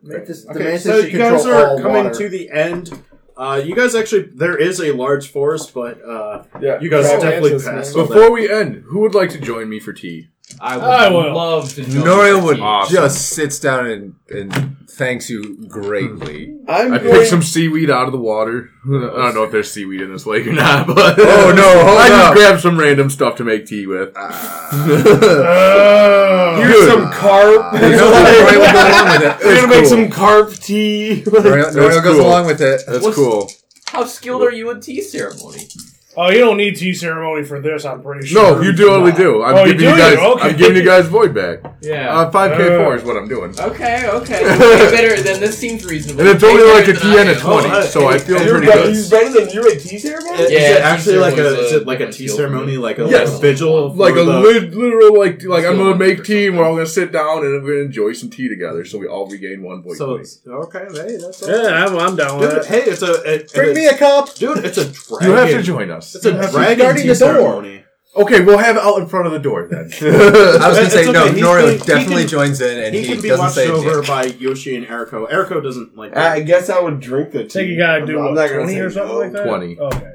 [SPEAKER 6] This- the
[SPEAKER 1] Okay, so you guys are coming
[SPEAKER 6] water.
[SPEAKER 1] to the end. Uh, you guys actually, there is a large forest, but uh,
[SPEAKER 5] Yeah,
[SPEAKER 1] you guys
[SPEAKER 5] crab
[SPEAKER 1] definitely
[SPEAKER 5] dances,
[SPEAKER 1] passed.
[SPEAKER 5] man.
[SPEAKER 1] all
[SPEAKER 4] Before we end, who would like to join me for tea?
[SPEAKER 2] I would
[SPEAKER 7] I will.
[SPEAKER 2] love to join
[SPEAKER 3] Noria
[SPEAKER 2] the
[SPEAKER 3] would
[SPEAKER 2] team.
[SPEAKER 4] Awesome.
[SPEAKER 3] just sits down and, and thanks you greatly. Hmm.
[SPEAKER 5] I'm
[SPEAKER 4] I
[SPEAKER 5] going.
[SPEAKER 4] some seaweed out of the water. [laughs] I don't know if there's seaweed in this lake or not, [laughs] but
[SPEAKER 3] Oh, no, hold
[SPEAKER 4] I just
[SPEAKER 3] up.
[SPEAKER 4] grabbed some random stuff to make tea with. Ah.
[SPEAKER 7] Oh,
[SPEAKER 5] Here's
[SPEAKER 4] Good.
[SPEAKER 5] some ah. carp.
[SPEAKER 3] You know what? Noria will go along with it. [laughs]
[SPEAKER 5] We're gonna make
[SPEAKER 4] cool.
[SPEAKER 5] some carp tea.
[SPEAKER 3] Noria, Noria goes
[SPEAKER 4] cool.
[SPEAKER 3] along with it.
[SPEAKER 4] That's
[SPEAKER 2] What's-
[SPEAKER 4] cool.
[SPEAKER 2] How skilled are you in tea ceremony?
[SPEAKER 7] Oh, you don't need tea ceremony for this. I'm pretty sure.
[SPEAKER 4] No, you totally do. I'm
[SPEAKER 7] Oh, you
[SPEAKER 4] giving you
[SPEAKER 7] do?
[SPEAKER 4] guys.
[SPEAKER 7] Okay.
[SPEAKER 4] I'm giving you guys void back.
[SPEAKER 2] Yeah.
[SPEAKER 4] Uh, Five K
[SPEAKER 7] Uh,
[SPEAKER 4] four is what I'm doing,
[SPEAKER 2] okay, okay. [laughs] Way better than this seems reasonable.
[SPEAKER 4] and it's
[SPEAKER 2] Way
[SPEAKER 4] only like a
[SPEAKER 2] better
[SPEAKER 4] T
[SPEAKER 2] than
[SPEAKER 4] and
[SPEAKER 2] I
[SPEAKER 4] a
[SPEAKER 2] am.
[SPEAKER 4] twenty,
[SPEAKER 1] Oh, uh,
[SPEAKER 4] so I
[SPEAKER 1] hey,
[SPEAKER 4] feel
[SPEAKER 1] hey,
[SPEAKER 5] You're
[SPEAKER 4] pretty
[SPEAKER 5] better,
[SPEAKER 4] good.
[SPEAKER 5] he's better than you at tea ceremony.
[SPEAKER 1] Is
[SPEAKER 2] Yeah,
[SPEAKER 1] it actually like a
[SPEAKER 2] ceremony's
[SPEAKER 1] is
[SPEAKER 2] a-
[SPEAKER 1] it like a tea ceremony, like a
[SPEAKER 4] Yes.
[SPEAKER 1] like, vigil,
[SPEAKER 4] Like a
[SPEAKER 1] the-
[SPEAKER 4] lit- literal like like I'm gonna make tea and we're all gonna sit down and we're gonna enjoy some tea together, so we all regain one void
[SPEAKER 1] So
[SPEAKER 4] point.
[SPEAKER 1] it's, okay, hey, that's
[SPEAKER 7] Yeah, I'm, I'm down with
[SPEAKER 1] Dude,
[SPEAKER 7] it.
[SPEAKER 1] hey, it's a it,
[SPEAKER 6] Bring me a cup.
[SPEAKER 1] dude. It's a dragon.
[SPEAKER 4] You have to join us.
[SPEAKER 1] It's a
[SPEAKER 6] have to
[SPEAKER 1] dragon
[SPEAKER 6] guarding
[SPEAKER 1] tea
[SPEAKER 6] the door.
[SPEAKER 1] ceremony.
[SPEAKER 4] Okay, we'll have it out in front of the door then. [laughs]
[SPEAKER 3] I was gonna
[SPEAKER 1] It's
[SPEAKER 3] say
[SPEAKER 1] okay,
[SPEAKER 3] no.
[SPEAKER 1] he's
[SPEAKER 3] Noria
[SPEAKER 1] being- he
[SPEAKER 3] definitely
[SPEAKER 1] can-
[SPEAKER 3] joins in, and
[SPEAKER 1] He,
[SPEAKER 3] he,
[SPEAKER 1] can be
[SPEAKER 3] doesn't
[SPEAKER 1] watched
[SPEAKER 3] say
[SPEAKER 1] over
[SPEAKER 3] dick.
[SPEAKER 1] by Yoshi and Eriko. Eriko doesn't like.
[SPEAKER 5] I guess I would drink the tea.
[SPEAKER 7] I think you gotta do
[SPEAKER 5] I'm
[SPEAKER 7] what,
[SPEAKER 5] not gonna
[SPEAKER 7] 20
[SPEAKER 5] say
[SPEAKER 7] or something
[SPEAKER 5] no.
[SPEAKER 7] like that?
[SPEAKER 4] 20.
[SPEAKER 7] Okay.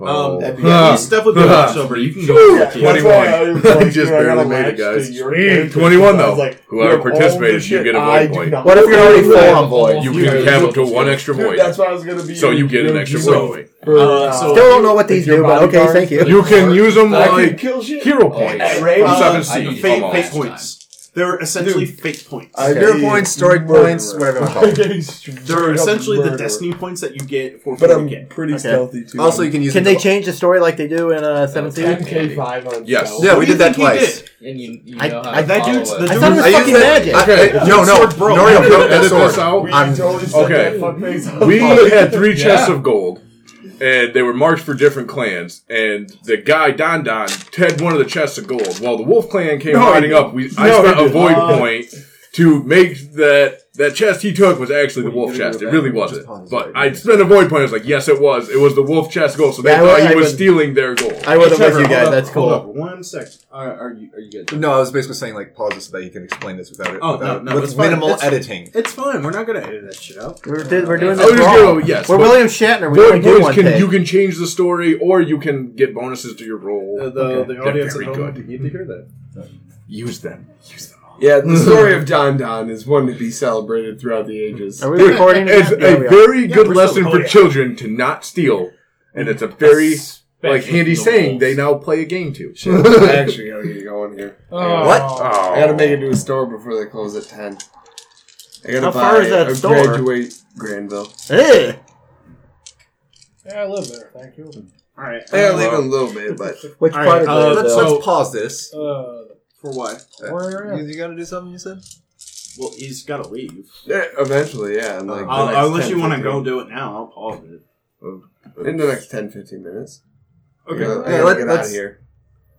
[SPEAKER 1] Um,
[SPEAKER 5] That'd be-
[SPEAKER 1] yeah, he's definitely been watched over. You can go.
[SPEAKER 5] Yeah,
[SPEAKER 1] with the
[SPEAKER 5] that's
[SPEAKER 1] tea.
[SPEAKER 5] why I [laughs]
[SPEAKER 4] Just
[SPEAKER 5] dude, I gotta
[SPEAKER 4] barely made it, guys.
[SPEAKER 7] Sweet.
[SPEAKER 4] 21 though.
[SPEAKER 5] like,
[SPEAKER 4] Whoever
[SPEAKER 5] you have all
[SPEAKER 4] participated, you get a void
[SPEAKER 5] do
[SPEAKER 4] point.
[SPEAKER 5] not
[SPEAKER 6] What if you're already
[SPEAKER 5] want.
[SPEAKER 6] full on void?
[SPEAKER 4] You can
[SPEAKER 2] yeah,
[SPEAKER 4] have up to one extra
[SPEAKER 5] Dude,
[SPEAKER 4] void.
[SPEAKER 5] that's what I was gonna be.
[SPEAKER 4] So you get an extra
[SPEAKER 5] so,
[SPEAKER 4] void.
[SPEAKER 5] for,
[SPEAKER 1] Uh, so-
[SPEAKER 6] Still don't know what these do, but okay, thank you.
[SPEAKER 4] You can use them
[SPEAKER 5] I can
[SPEAKER 4] like
[SPEAKER 5] kill shit.
[SPEAKER 4] hero points.
[SPEAKER 5] At range?
[SPEAKER 4] From
[SPEAKER 1] Uh,
[SPEAKER 4] seven
[SPEAKER 2] I
[SPEAKER 4] C.
[SPEAKER 2] use
[SPEAKER 1] Fate, fate
[SPEAKER 2] on.
[SPEAKER 1] points. They're essentially
[SPEAKER 5] Dude.
[SPEAKER 1] fate points.
[SPEAKER 5] I
[SPEAKER 3] Hero points, story
[SPEAKER 5] murderer.
[SPEAKER 3] points, whatever [laughs] you want to call them.
[SPEAKER 1] They're
[SPEAKER 5] up
[SPEAKER 1] essentially the destiny points that you get for
[SPEAKER 5] But
[SPEAKER 1] 40k.
[SPEAKER 5] I'm pretty
[SPEAKER 6] Okay.
[SPEAKER 5] stealthy too.
[SPEAKER 3] Also, you can use.
[SPEAKER 6] Can they change the story like they do in uh, Seven Seas?
[SPEAKER 5] MK five on
[SPEAKER 4] Yes.
[SPEAKER 5] stealth.
[SPEAKER 3] Yeah,
[SPEAKER 1] What
[SPEAKER 3] we did that twice.
[SPEAKER 2] And you, you
[SPEAKER 6] I-
[SPEAKER 2] know how
[SPEAKER 6] I-
[SPEAKER 1] that dude's-
[SPEAKER 2] it.
[SPEAKER 1] the
[SPEAKER 6] I
[SPEAKER 1] dude
[SPEAKER 6] thought it was
[SPEAKER 1] I
[SPEAKER 6] fucking
[SPEAKER 3] used
[SPEAKER 6] magic.
[SPEAKER 4] Okay,
[SPEAKER 3] No, no,
[SPEAKER 1] Sword broke.
[SPEAKER 3] Noria broke that
[SPEAKER 4] edit this
[SPEAKER 3] sword.
[SPEAKER 4] out.
[SPEAKER 5] We
[SPEAKER 3] I'm-
[SPEAKER 5] totally
[SPEAKER 4] okay.
[SPEAKER 5] that fuckface on
[SPEAKER 4] We had three chests
[SPEAKER 2] Yeah.
[SPEAKER 4] of gold, and they were marked for different clans. And the guy Don Don had one of the chests of gold. While the Wolf Clan came
[SPEAKER 5] No,
[SPEAKER 4] riding up, we I
[SPEAKER 5] No, he
[SPEAKER 4] spent a void
[SPEAKER 1] Uh,
[SPEAKER 4] point to make that that chest he took was actually the wolf chest. It really wasn't. But? I spent a void point. I was like, yes, it was. It was the wolf chest goal. So they
[SPEAKER 6] Yeah, I
[SPEAKER 4] thought
[SPEAKER 6] would-
[SPEAKER 4] he
[SPEAKER 6] I
[SPEAKER 4] was
[SPEAKER 6] would-
[SPEAKER 4] stealing their goal.
[SPEAKER 6] I would have with
[SPEAKER 1] Trevor,
[SPEAKER 6] you
[SPEAKER 1] hold
[SPEAKER 6] guys.
[SPEAKER 1] up,
[SPEAKER 6] That's
[SPEAKER 1] Hold
[SPEAKER 6] cool.
[SPEAKER 1] up one second. Are, are you are you good?
[SPEAKER 3] No, I was basically saying like pause it so that you can explain this without it.
[SPEAKER 1] Oh,
[SPEAKER 3] without,
[SPEAKER 1] no, no,
[SPEAKER 3] with
[SPEAKER 1] it's fine.
[SPEAKER 3] minimal
[SPEAKER 1] It's-
[SPEAKER 3] editing.
[SPEAKER 1] It's fine. We're not gonna edit that shit out.
[SPEAKER 6] We're, did, we're doing
[SPEAKER 4] I
[SPEAKER 6] this
[SPEAKER 4] was just
[SPEAKER 6] wrong.
[SPEAKER 4] Oh, gonna- yes,
[SPEAKER 6] we're
[SPEAKER 4] but-
[SPEAKER 6] William Shatner. We
[SPEAKER 4] Void
[SPEAKER 6] only do
[SPEAKER 4] points
[SPEAKER 6] one
[SPEAKER 4] can
[SPEAKER 6] thing.
[SPEAKER 4] you can change the story, or you can get bonuses to your roll.
[SPEAKER 1] The, the, the audience
[SPEAKER 4] They're
[SPEAKER 1] at
[SPEAKER 4] very
[SPEAKER 1] home
[SPEAKER 4] good.
[SPEAKER 1] need to hear that.
[SPEAKER 4] Use them. Use them.
[SPEAKER 5] Yeah, the [laughs] story of Don Don is one to be celebrated throughout the ages.
[SPEAKER 6] Are we recording?
[SPEAKER 4] It's
[SPEAKER 6] again? Yeah,
[SPEAKER 4] a
[SPEAKER 6] we are.
[SPEAKER 4] very
[SPEAKER 1] Yeah,
[SPEAKER 4] good
[SPEAKER 1] we're
[SPEAKER 4] lesson for children to not steal, and it's a very like handy
[SPEAKER 1] the
[SPEAKER 4] saying they now play a game too.
[SPEAKER 5] Shit, [laughs] I actually gotta get going here.
[SPEAKER 7] Oh.
[SPEAKER 3] What?
[SPEAKER 4] Oh.
[SPEAKER 5] I gotta make it to a store before they close at ten. I gotta
[SPEAKER 6] How
[SPEAKER 5] buy
[SPEAKER 6] far is that
[SPEAKER 5] a
[SPEAKER 6] store?
[SPEAKER 5] graduate Granville.
[SPEAKER 6] Hey!
[SPEAKER 7] Yeah, I live there. Thank you.
[SPEAKER 1] All right.
[SPEAKER 5] I gotta leave in a little bit, but
[SPEAKER 6] Which
[SPEAKER 1] All
[SPEAKER 6] part
[SPEAKER 1] right,
[SPEAKER 6] of
[SPEAKER 1] uh,
[SPEAKER 6] the
[SPEAKER 3] let's, let's pause this.
[SPEAKER 7] Uh,
[SPEAKER 1] for what?
[SPEAKER 6] Where-
[SPEAKER 3] You, you got to do something. You said.
[SPEAKER 1] Well, he's got to leave.
[SPEAKER 5] yeah, eventually, yeah. In like the
[SPEAKER 1] Uh,
[SPEAKER 5] next
[SPEAKER 1] unless
[SPEAKER 5] 10,
[SPEAKER 1] you want to
[SPEAKER 5] 15
[SPEAKER 1] go do it now, I'll pause it.
[SPEAKER 5] in the next 10, 15 minutes.
[SPEAKER 1] Okay.
[SPEAKER 5] I gotta, I gotta
[SPEAKER 3] let-
[SPEAKER 5] get out
[SPEAKER 3] let's-
[SPEAKER 5] of here.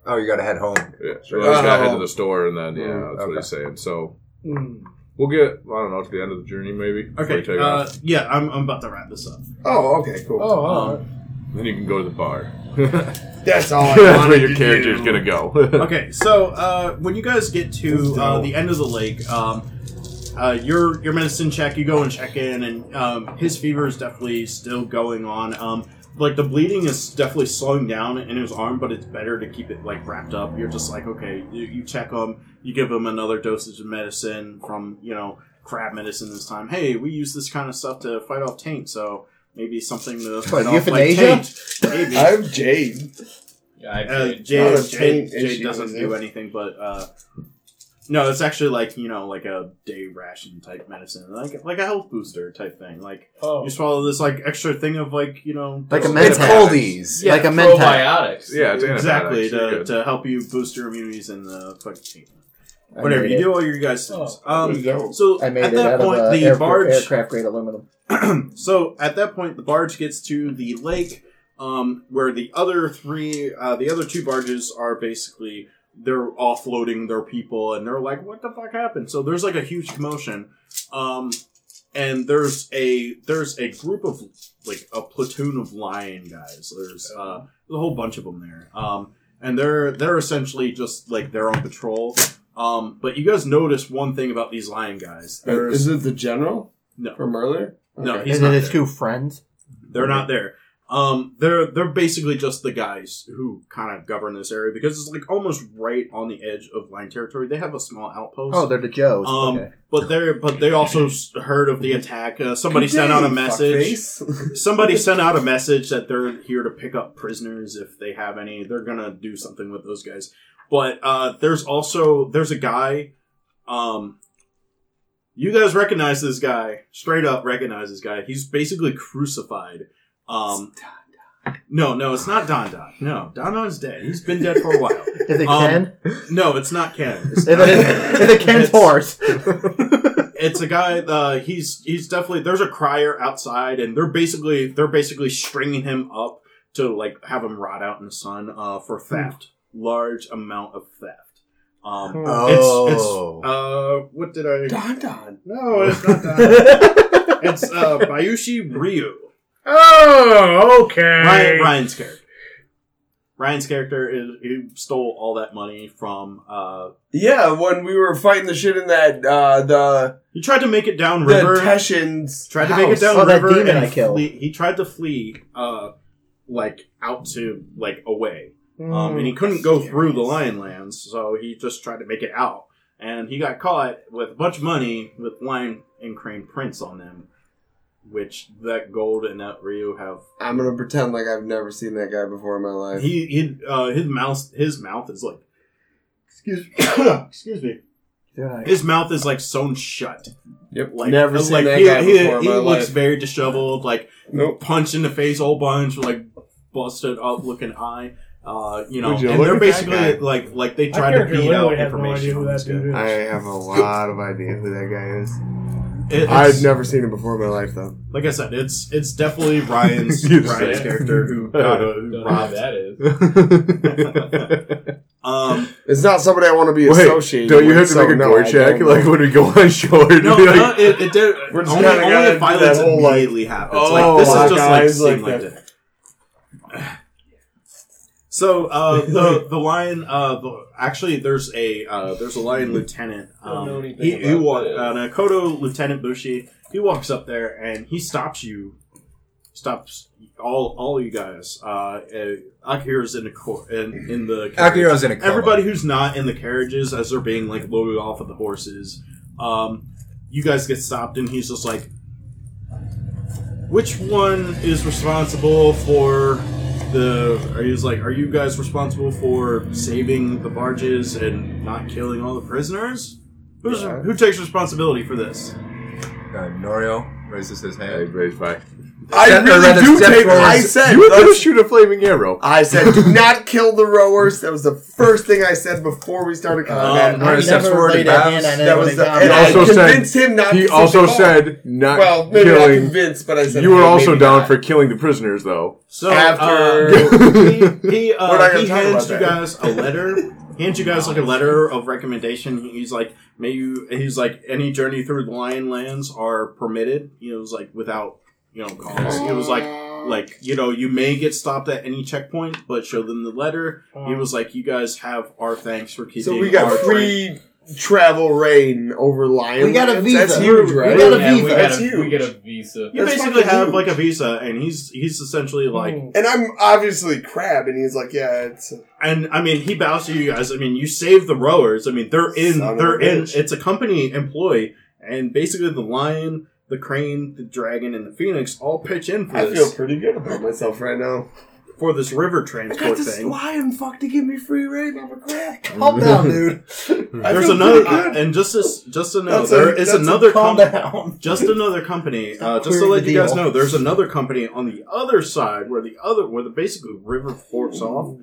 [SPEAKER 3] Oh, you got to head home.
[SPEAKER 4] Yeah, so I just gotta head
[SPEAKER 5] Oh.
[SPEAKER 4] to the store, and then yeah,
[SPEAKER 3] Mm,
[SPEAKER 4] that's what he's saying. So
[SPEAKER 7] mm.
[SPEAKER 4] We'll get, I don't know, to the end of the journey maybe. before
[SPEAKER 1] Okay,
[SPEAKER 4] take
[SPEAKER 1] uh,
[SPEAKER 4] off.
[SPEAKER 1] yeah, I'm, I'm about to wrap this up.
[SPEAKER 5] Oh, okay, cool.
[SPEAKER 7] Oh, all right.
[SPEAKER 4] Then you can go to the bar. [laughs]
[SPEAKER 5] That's all I
[SPEAKER 4] That's where your
[SPEAKER 5] to
[SPEAKER 4] character's
[SPEAKER 5] do.
[SPEAKER 4] gonna go. [laughs]
[SPEAKER 1] Okay, so uh, when you guys get to uh, the end of the lake, um, uh, your your medicine check, you go and check in, and um, his fever is definitely still going on. Um, like the bleeding is definitely slowing down in his arm, but it's better to keep it like wrapped up. You're just like, okay, you, you check him, you give him another dosage of medicine from you know crab medicine this time. Hey, we use this kind of stuff to fight off taint, so maybe something to fight off like
[SPEAKER 6] euthanasia?
[SPEAKER 1] taint. [laughs] Maybe.
[SPEAKER 5] I have Jade.
[SPEAKER 2] Yeah, I've
[SPEAKER 1] Uh,
[SPEAKER 2] played-
[SPEAKER 1] Jade, Jade, Jade doesn't do anything, but uh, no, it's actually like you know, like a day ration type medicine, like like a health booster type thing. Like
[SPEAKER 7] Oh.
[SPEAKER 1] you swallow this like extra thing of like you know,
[SPEAKER 6] Like a
[SPEAKER 1] this-
[SPEAKER 6] med
[SPEAKER 3] it's
[SPEAKER 6] Mentat.
[SPEAKER 3] coldies.
[SPEAKER 1] Yeah,
[SPEAKER 6] like a mentat.
[SPEAKER 2] probiotics.
[SPEAKER 4] yeah, it's
[SPEAKER 1] exactly to, to help you boost your immunities and the fucking team. Whatever you
[SPEAKER 6] it.
[SPEAKER 1] do, all your guys things. Um,
[SPEAKER 5] Dope.
[SPEAKER 1] so
[SPEAKER 6] I made
[SPEAKER 1] at
[SPEAKER 6] it
[SPEAKER 1] that
[SPEAKER 6] out
[SPEAKER 1] point,
[SPEAKER 6] of uh,
[SPEAKER 1] the
[SPEAKER 6] air-
[SPEAKER 1] barge
[SPEAKER 6] aircraft grade aluminum. [clears throat]
[SPEAKER 1] so at that point, the barge gets to the lake, um, where the other three, uh, the other two barges are basically they're offloading their people, and they're like, "What the fuck happened?" So there's like a huge commotion, um, and there's a there's a group of like a platoon of lion guys. There's uh, a whole bunch of them there, um, and they're they're essentially just like they're on patrol. Um, but you guys notice one thing about these lion guys. There's
[SPEAKER 5] Is it the general
[SPEAKER 1] no,
[SPEAKER 5] from earlier?
[SPEAKER 1] No, he's
[SPEAKER 6] Is
[SPEAKER 1] not
[SPEAKER 6] it his
[SPEAKER 1] there.
[SPEAKER 6] two friends?
[SPEAKER 1] They're not there. Um, they're they're basically just the guys who kind of govern this area because it's like almost right on the edge of line territory. They have a small outpost.
[SPEAKER 6] Oh, they're the Joes.
[SPEAKER 1] Um,
[SPEAKER 6] okay.
[SPEAKER 1] but they're but they also s- heard of the attack. Uh, somebody
[SPEAKER 5] Good
[SPEAKER 1] sent out a message.
[SPEAKER 5] fuckface. [laughs]
[SPEAKER 1] Somebody sent out a message that they're here to pick up prisoners if they have any. They're gonna do something with those guys. But uh, there's also there's a guy. Um, you guys recognize this guy? Straight up recognize this guy. He's basically crucified. Um, no, no, it's not Don Don. No, Don Don's dead. He's been dead for a while. [laughs]
[SPEAKER 6] Is it
[SPEAKER 1] um,
[SPEAKER 6] Ken?
[SPEAKER 1] No, it's not Ken. It's [laughs]
[SPEAKER 6] Is it, is it Ken's
[SPEAKER 1] It's-
[SPEAKER 6] horse? [laughs]
[SPEAKER 1] it's a guy uh he's he's definitely there's a crier outside and they're basically they're basically stringing him up to like have him rot out in the sun uh for theft large amount of theft um
[SPEAKER 3] Oh.
[SPEAKER 1] it's it's uh what did i
[SPEAKER 5] Don Don.
[SPEAKER 1] no it's not that [laughs] it's uh bayushi ryu
[SPEAKER 7] Oh, okay.
[SPEAKER 1] ryan ryan's character ryan's character is he stole all that money from uh
[SPEAKER 5] Yeah, when we were fighting the shit in that uh the
[SPEAKER 1] he tried to make it down
[SPEAKER 5] the
[SPEAKER 1] river
[SPEAKER 5] Teshin's
[SPEAKER 1] tried to make it down
[SPEAKER 6] Oh, that
[SPEAKER 1] river
[SPEAKER 6] demon
[SPEAKER 1] and
[SPEAKER 6] I killed.
[SPEAKER 1] flee- he tried to flee uh like out to like away um and he couldn't go through the lion lands so he just tried to make it out and he got caught with a bunch of money with lion and crane prints on them which that gold and that Ryu have
[SPEAKER 5] I'm gonna pretend like I've never seen that guy before in my life.
[SPEAKER 1] he, he uh his mouth his mouth is like excuse [coughs] excuse me
[SPEAKER 6] Right.
[SPEAKER 1] his mouth is like sewn shut
[SPEAKER 5] Yep,
[SPEAKER 1] like
[SPEAKER 5] never seen
[SPEAKER 1] like
[SPEAKER 5] that
[SPEAKER 1] he,
[SPEAKER 5] guy
[SPEAKER 1] he,
[SPEAKER 5] before in
[SPEAKER 1] he
[SPEAKER 5] my
[SPEAKER 1] looks
[SPEAKER 5] life.
[SPEAKER 1] very disheveled like
[SPEAKER 5] Nope.
[SPEAKER 1] punch in the face a whole bunch, like busted up looking eye. Uh, you know,
[SPEAKER 5] Would you
[SPEAKER 1] and
[SPEAKER 5] look
[SPEAKER 1] they're
[SPEAKER 5] at that
[SPEAKER 1] basically like like they
[SPEAKER 7] My
[SPEAKER 1] tried to
[SPEAKER 7] character
[SPEAKER 1] beat out
[SPEAKER 7] literally has no
[SPEAKER 1] information.
[SPEAKER 7] who
[SPEAKER 1] on
[SPEAKER 7] that
[SPEAKER 1] this guy.
[SPEAKER 7] is.
[SPEAKER 5] I have a [laughs] lot of idea who that guy is.
[SPEAKER 1] It- it's-
[SPEAKER 5] I've never seen him before in my life though.
[SPEAKER 1] like I said, it's it's definitely [laughs] Ryan's
[SPEAKER 4] You
[SPEAKER 1] Ryan's
[SPEAKER 4] say.
[SPEAKER 1] character who got a, who
[SPEAKER 2] Don't know who
[SPEAKER 1] robbed.
[SPEAKER 2] that is. [laughs]
[SPEAKER 1] Um,
[SPEAKER 5] It's not somebody I want to be
[SPEAKER 4] Wait,
[SPEAKER 5] associated
[SPEAKER 4] don't you
[SPEAKER 5] with,
[SPEAKER 4] have to
[SPEAKER 5] so
[SPEAKER 4] make a
[SPEAKER 5] no,
[SPEAKER 4] gore
[SPEAKER 5] I
[SPEAKER 4] check
[SPEAKER 5] don't
[SPEAKER 4] like when we go on shore? to
[SPEAKER 1] no,
[SPEAKER 4] be
[SPEAKER 1] no,
[SPEAKER 4] like,
[SPEAKER 1] it, it did.
[SPEAKER 5] We're just
[SPEAKER 1] only
[SPEAKER 5] kinda
[SPEAKER 1] only
[SPEAKER 5] gotta
[SPEAKER 1] if
[SPEAKER 5] do
[SPEAKER 1] violence
[SPEAKER 5] that whole, like-
[SPEAKER 1] immediately happens.
[SPEAKER 5] Oh,
[SPEAKER 1] like this is just like
[SPEAKER 5] guys,
[SPEAKER 1] seeing
[SPEAKER 5] like
[SPEAKER 1] like
[SPEAKER 5] that.
[SPEAKER 1] that. So uh, [laughs] the the lion, uh, the, actually, there's a uh, there's a lion lieutenant. Um, he he wa- uh, Nakoto Lieutenant Bushi. He walks up there and he stops you, stops all all you guys. Uh, uh, Akira's in the cor- in, in the carriage.
[SPEAKER 3] Akira's in a coma.
[SPEAKER 1] Everybody who's not in the carriages as they're being like loaded off of the horses, um, you guys get stopped, and he's just like, "Which one is responsible for the?" Or he's like, "Are you guys responsible for saving the barges and not killing all the prisoners? Who's
[SPEAKER 5] Yeah.
[SPEAKER 1] who takes responsibility for this?"
[SPEAKER 3] Uh, Norio raises his
[SPEAKER 4] Hey,
[SPEAKER 3] hand.
[SPEAKER 4] raise by.
[SPEAKER 5] I
[SPEAKER 3] Step-
[SPEAKER 5] really do take.
[SPEAKER 3] forward.
[SPEAKER 5] I said.
[SPEAKER 4] You were gonna
[SPEAKER 5] let's-
[SPEAKER 4] shoot a flaming arrow.
[SPEAKER 5] I said, do [laughs] not kill the rowers. That was the first thing I said before we started combat.
[SPEAKER 1] Um,
[SPEAKER 3] Norio
[SPEAKER 6] I
[SPEAKER 3] steps
[SPEAKER 6] never
[SPEAKER 3] forward
[SPEAKER 6] laid
[SPEAKER 3] and
[SPEAKER 6] a
[SPEAKER 3] bows.
[SPEAKER 6] hand on
[SPEAKER 5] that was
[SPEAKER 6] anyone
[SPEAKER 5] the. And
[SPEAKER 6] combat.
[SPEAKER 5] I
[SPEAKER 4] also said-
[SPEAKER 5] convinced him not.
[SPEAKER 4] He
[SPEAKER 5] to
[SPEAKER 4] also
[SPEAKER 5] say,
[SPEAKER 4] said not
[SPEAKER 5] "Well, maybe not convinced, but I said
[SPEAKER 4] You were
[SPEAKER 5] hey,
[SPEAKER 4] also down
[SPEAKER 5] not.
[SPEAKER 4] for killing the prisoners, though.
[SPEAKER 1] So
[SPEAKER 5] After-
[SPEAKER 1] uh, he, he, [laughs] uh, he hands you guys a letter. he hands you guys like a letter of recommendation. He's like, may you. He's like, any journey through the Lion Lands are permitted. You know, it's like without you know cost. It was like like you know you may get stopped at any checkpoint, but show them the letter. It was like, you guys have our thanks for keeping.
[SPEAKER 5] So we got
[SPEAKER 1] our train-
[SPEAKER 5] free travel rain over Lion.
[SPEAKER 6] We got a
[SPEAKER 5] Lands?
[SPEAKER 6] visa.
[SPEAKER 5] That's huge,
[SPEAKER 6] We got a
[SPEAKER 2] yeah, we
[SPEAKER 6] visa.
[SPEAKER 2] got
[SPEAKER 5] That's
[SPEAKER 2] a, we get a visa.
[SPEAKER 1] You
[SPEAKER 5] That's
[SPEAKER 1] basically have
[SPEAKER 5] huge.
[SPEAKER 1] like a visa, and he's he's essentially like,
[SPEAKER 7] Mm.
[SPEAKER 5] And I'm obviously crab, and he's like, yeah, it's
[SPEAKER 1] and I mean, he bows to you guys. I mean, you save the rowers. I mean, they're in,
[SPEAKER 5] Son
[SPEAKER 1] they're in.
[SPEAKER 5] bitch.
[SPEAKER 1] It's a company employee, and basically the lion, the crane, the dragon, and the phoenix all pitch in for this.
[SPEAKER 5] I
[SPEAKER 1] this
[SPEAKER 5] feel pretty good about myself right now.
[SPEAKER 1] for this river
[SPEAKER 5] I
[SPEAKER 1] transport
[SPEAKER 5] got this
[SPEAKER 1] thing.
[SPEAKER 5] lion fuck to give me free rain. I'm a crab. [laughs]
[SPEAKER 6] Calm down, dude. [laughs]
[SPEAKER 5] I
[SPEAKER 1] There's
[SPEAKER 5] feel
[SPEAKER 1] another,
[SPEAKER 5] pretty good.
[SPEAKER 1] and just as just to know,
[SPEAKER 5] That's a-
[SPEAKER 1] there is
[SPEAKER 5] that's a
[SPEAKER 1] another
[SPEAKER 6] Calm
[SPEAKER 1] company.
[SPEAKER 6] down. [laughs]
[SPEAKER 1] just another company. Uh, just to
[SPEAKER 6] Clearing
[SPEAKER 1] let
[SPEAKER 6] the
[SPEAKER 1] you guys
[SPEAKER 6] deal.
[SPEAKER 1] know, there's another company on the other side where the other where the basically river forks off,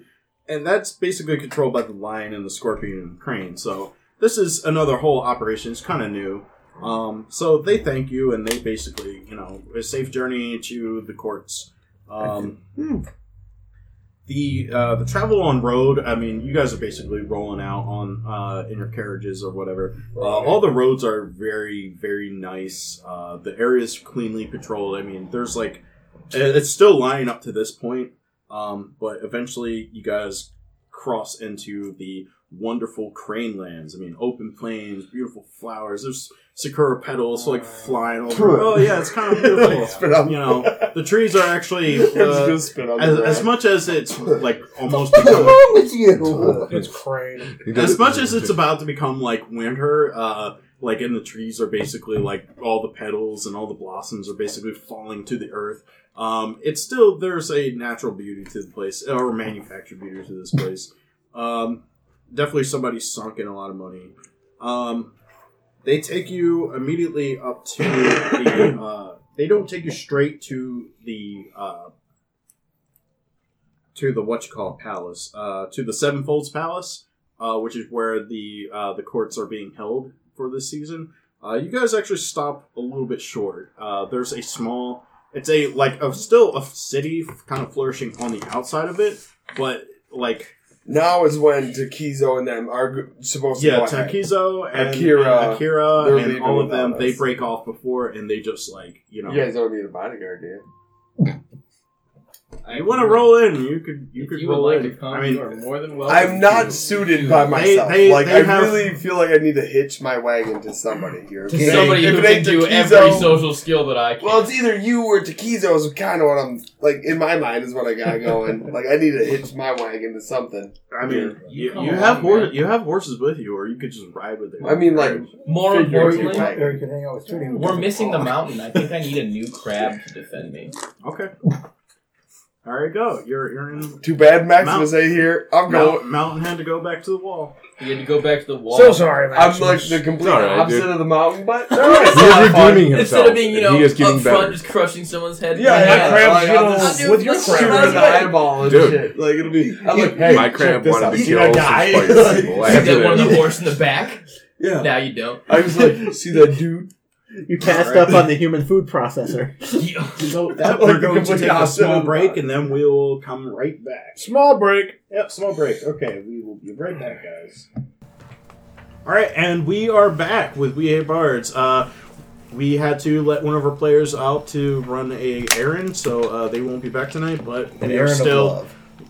[SPEAKER 1] and that's basically controlled by the lion and the scorpion and the crane. So this is another whole operation. It's kind of new. Um, so they thank you, and they basically, you know, a safe journey to the courts. Um, the uh, the travel on road. I mean, you guys are basically rolling out on uh, in your carriages or whatever. Uh, all the roads are very very nice. Uh, the area is cleanly patrolled. I mean, there's like it's still lining up to this point, um, but eventually you guys cross into the wonderful crane lands. I mean, open plains, beautiful flowers. There's sakura petals like flying over. Oh yeah, it's kind of [laughs] beautiful.
[SPEAKER 5] Spit on-
[SPEAKER 1] you know, the trees are actually [laughs]
[SPEAKER 5] I'm just
[SPEAKER 1] uh,
[SPEAKER 5] spit on
[SPEAKER 1] as, as much as it's like [laughs] almost
[SPEAKER 6] What's
[SPEAKER 1] become,
[SPEAKER 6] wrong with you?
[SPEAKER 7] It's crane.
[SPEAKER 1] as much as it's about to become like winter, uh, like in the trees are basically like all the petals and all the blossoms are basically falling to the earth. Um, it's still there's a natural beauty to the place or manufactured beauty to this place. Um, definitely somebody sunk in a lot of money. Um, they take you immediately up to the. [coughs] Uh, they don't take you straight to the. Uh, to the what you call palace, uh, to the Sevenfolds Palace, uh, which is where the uh, the courts are being held for this season. Uh, you guys actually stop a little bit short. Uh, there's a small, it's a like a still a city kind of flourishing on the outside of it, but like
[SPEAKER 5] Now is when Takizo and them are g- supposed to
[SPEAKER 1] yeah,
[SPEAKER 5] go ahead.
[SPEAKER 1] Takizo and
[SPEAKER 5] Akira,
[SPEAKER 1] and, Akira and all of them
[SPEAKER 5] without
[SPEAKER 1] they break off before and they just like you know
[SPEAKER 5] You guys don't need a bodyguard, do you?
[SPEAKER 2] I
[SPEAKER 1] you want to roll in you could you could
[SPEAKER 2] you
[SPEAKER 1] roll
[SPEAKER 2] like
[SPEAKER 1] in.
[SPEAKER 2] to come,
[SPEAKER 1] I mean
[SPEAKER 2] you are more than welcome.
[SPEAKER 5] I'm not
[SPEAKER 2] to-
[SPEAKER 5] suited by myself.
[SPEAKER 1] they-
[SPEAKER 5] like
[SPEAKER 1] they
[SPEAKER 5] I
[SPEAKER 1] have-
[SPEAKER 5] really feel like I need to hitch my wagon to somebody here.
[SPEAKER 2] to somebody
[SPEAKER 5] If
[SPEAKER 2] who
[SPEAKER 5] it
[SPEAKER 2] can do
[SPEAKER 5] Takizo-
[SPEAKER 2] every social skill that I can.
[SPEAKER 5] Well, it's either you or Takizo is kind of what I'm like in my mind is what I got going. [laughs] like I need to hitch my wagon to something.
[SPEAKER 1] I mean,
[SPEAKER 2] You
[SPEAKER 1] you, you
[SPEAKER 2] along,
[SPEAKER 1] have horse, you have horses with you, or you could just ride with them.
[SPEAKER 5] I mean, like
[SPEAKER 2] more importantly.
[SPEAKER 6] Or you could hang out with Trudy.
[SPEAKER 2] we're missing the mountain. I think I need a new crab to defend me.
[SPEAKER 1] okay. All right, go. You're you're in.
[SPEAKER 5] too bad Maximus ain't here. I'm going.
[SPEAKER 1] Mount, Mountain had to go back to the wall.
[SPEAKER 2] You had to go back to the wall.
[SPEAKER 7] So sorry, Max.
[SPEAKER 5] I'm like
[SPEAKER 7] Maximus.
[SPEAKER 5] the complete
[SPEAKER 4] All right,
[SPEAKER 5] opposite
[SPEAKER 4] dude.
[SPEAKER 5] of the mountain, but [laughs]
[SPEAKER 4] He's
[SPEAKER 5] It's a lot fun.
[SPEAKER 4] redeeming himself.
[SPEAKER 2] Instead of being, you know,
[SPEAKER 4] he is getting
[SPEAKER 2] up front,
[SPEAKER 4] better.
[SPEAKER 2] just crushing someone's head.
[SPEAKER 5] Yeah,
[SPEAKER 7] My
[SPEAKER 5] yeah.
[SPEAKER 7] crab's,
[SPEAKER 5] like,
[SPEAKER 7] you know,
[SPEAKER 5] just
[SPEAKER 7] with your
[SPEAKER 2] let's
[SPEAKER 7] crab.
[SPEAKER 5] in the eyeball and
[SPEAKER 4] Dude.
[SPEAKER 5] shit. Like it'll be. I'm like, hey,
[SPEAKER 4] My
[SPEAKER 5] check
[SPEAKER 4] crab wanted to kill some
[SPEAKER 5] die?
[SPEAKER 4] spicy people.
[SPEAKER 2] You
[SPEAKER 4] After
[SPEAKER 2] got [laughs] one of the horse in the back.
[SPEAKER 5] yeah.
[SPEAKER 2] Now you don't.
[SPEAKER 5] I was like, see that dude? [laughs]
[SPEAKER 6] You passed
[SPEAKER 1] Alright.
[SPEAKER 6] up on the human food processor. [laughs] [laughs]
[SPEAKER 1] So that, we're going to take a small break, and then we'll come right back.
[SPEAKER 7] Small break.
[SPEAKER 1] Yep, small break. Okay, we will be right back, guys. All right, and we are back with We Hate Bards. Uh, we had to let one of our players out to run a errand, so uh, they won't be back tonight. But
[SPEAKER 6] An
[SPEAKER 1] we are still.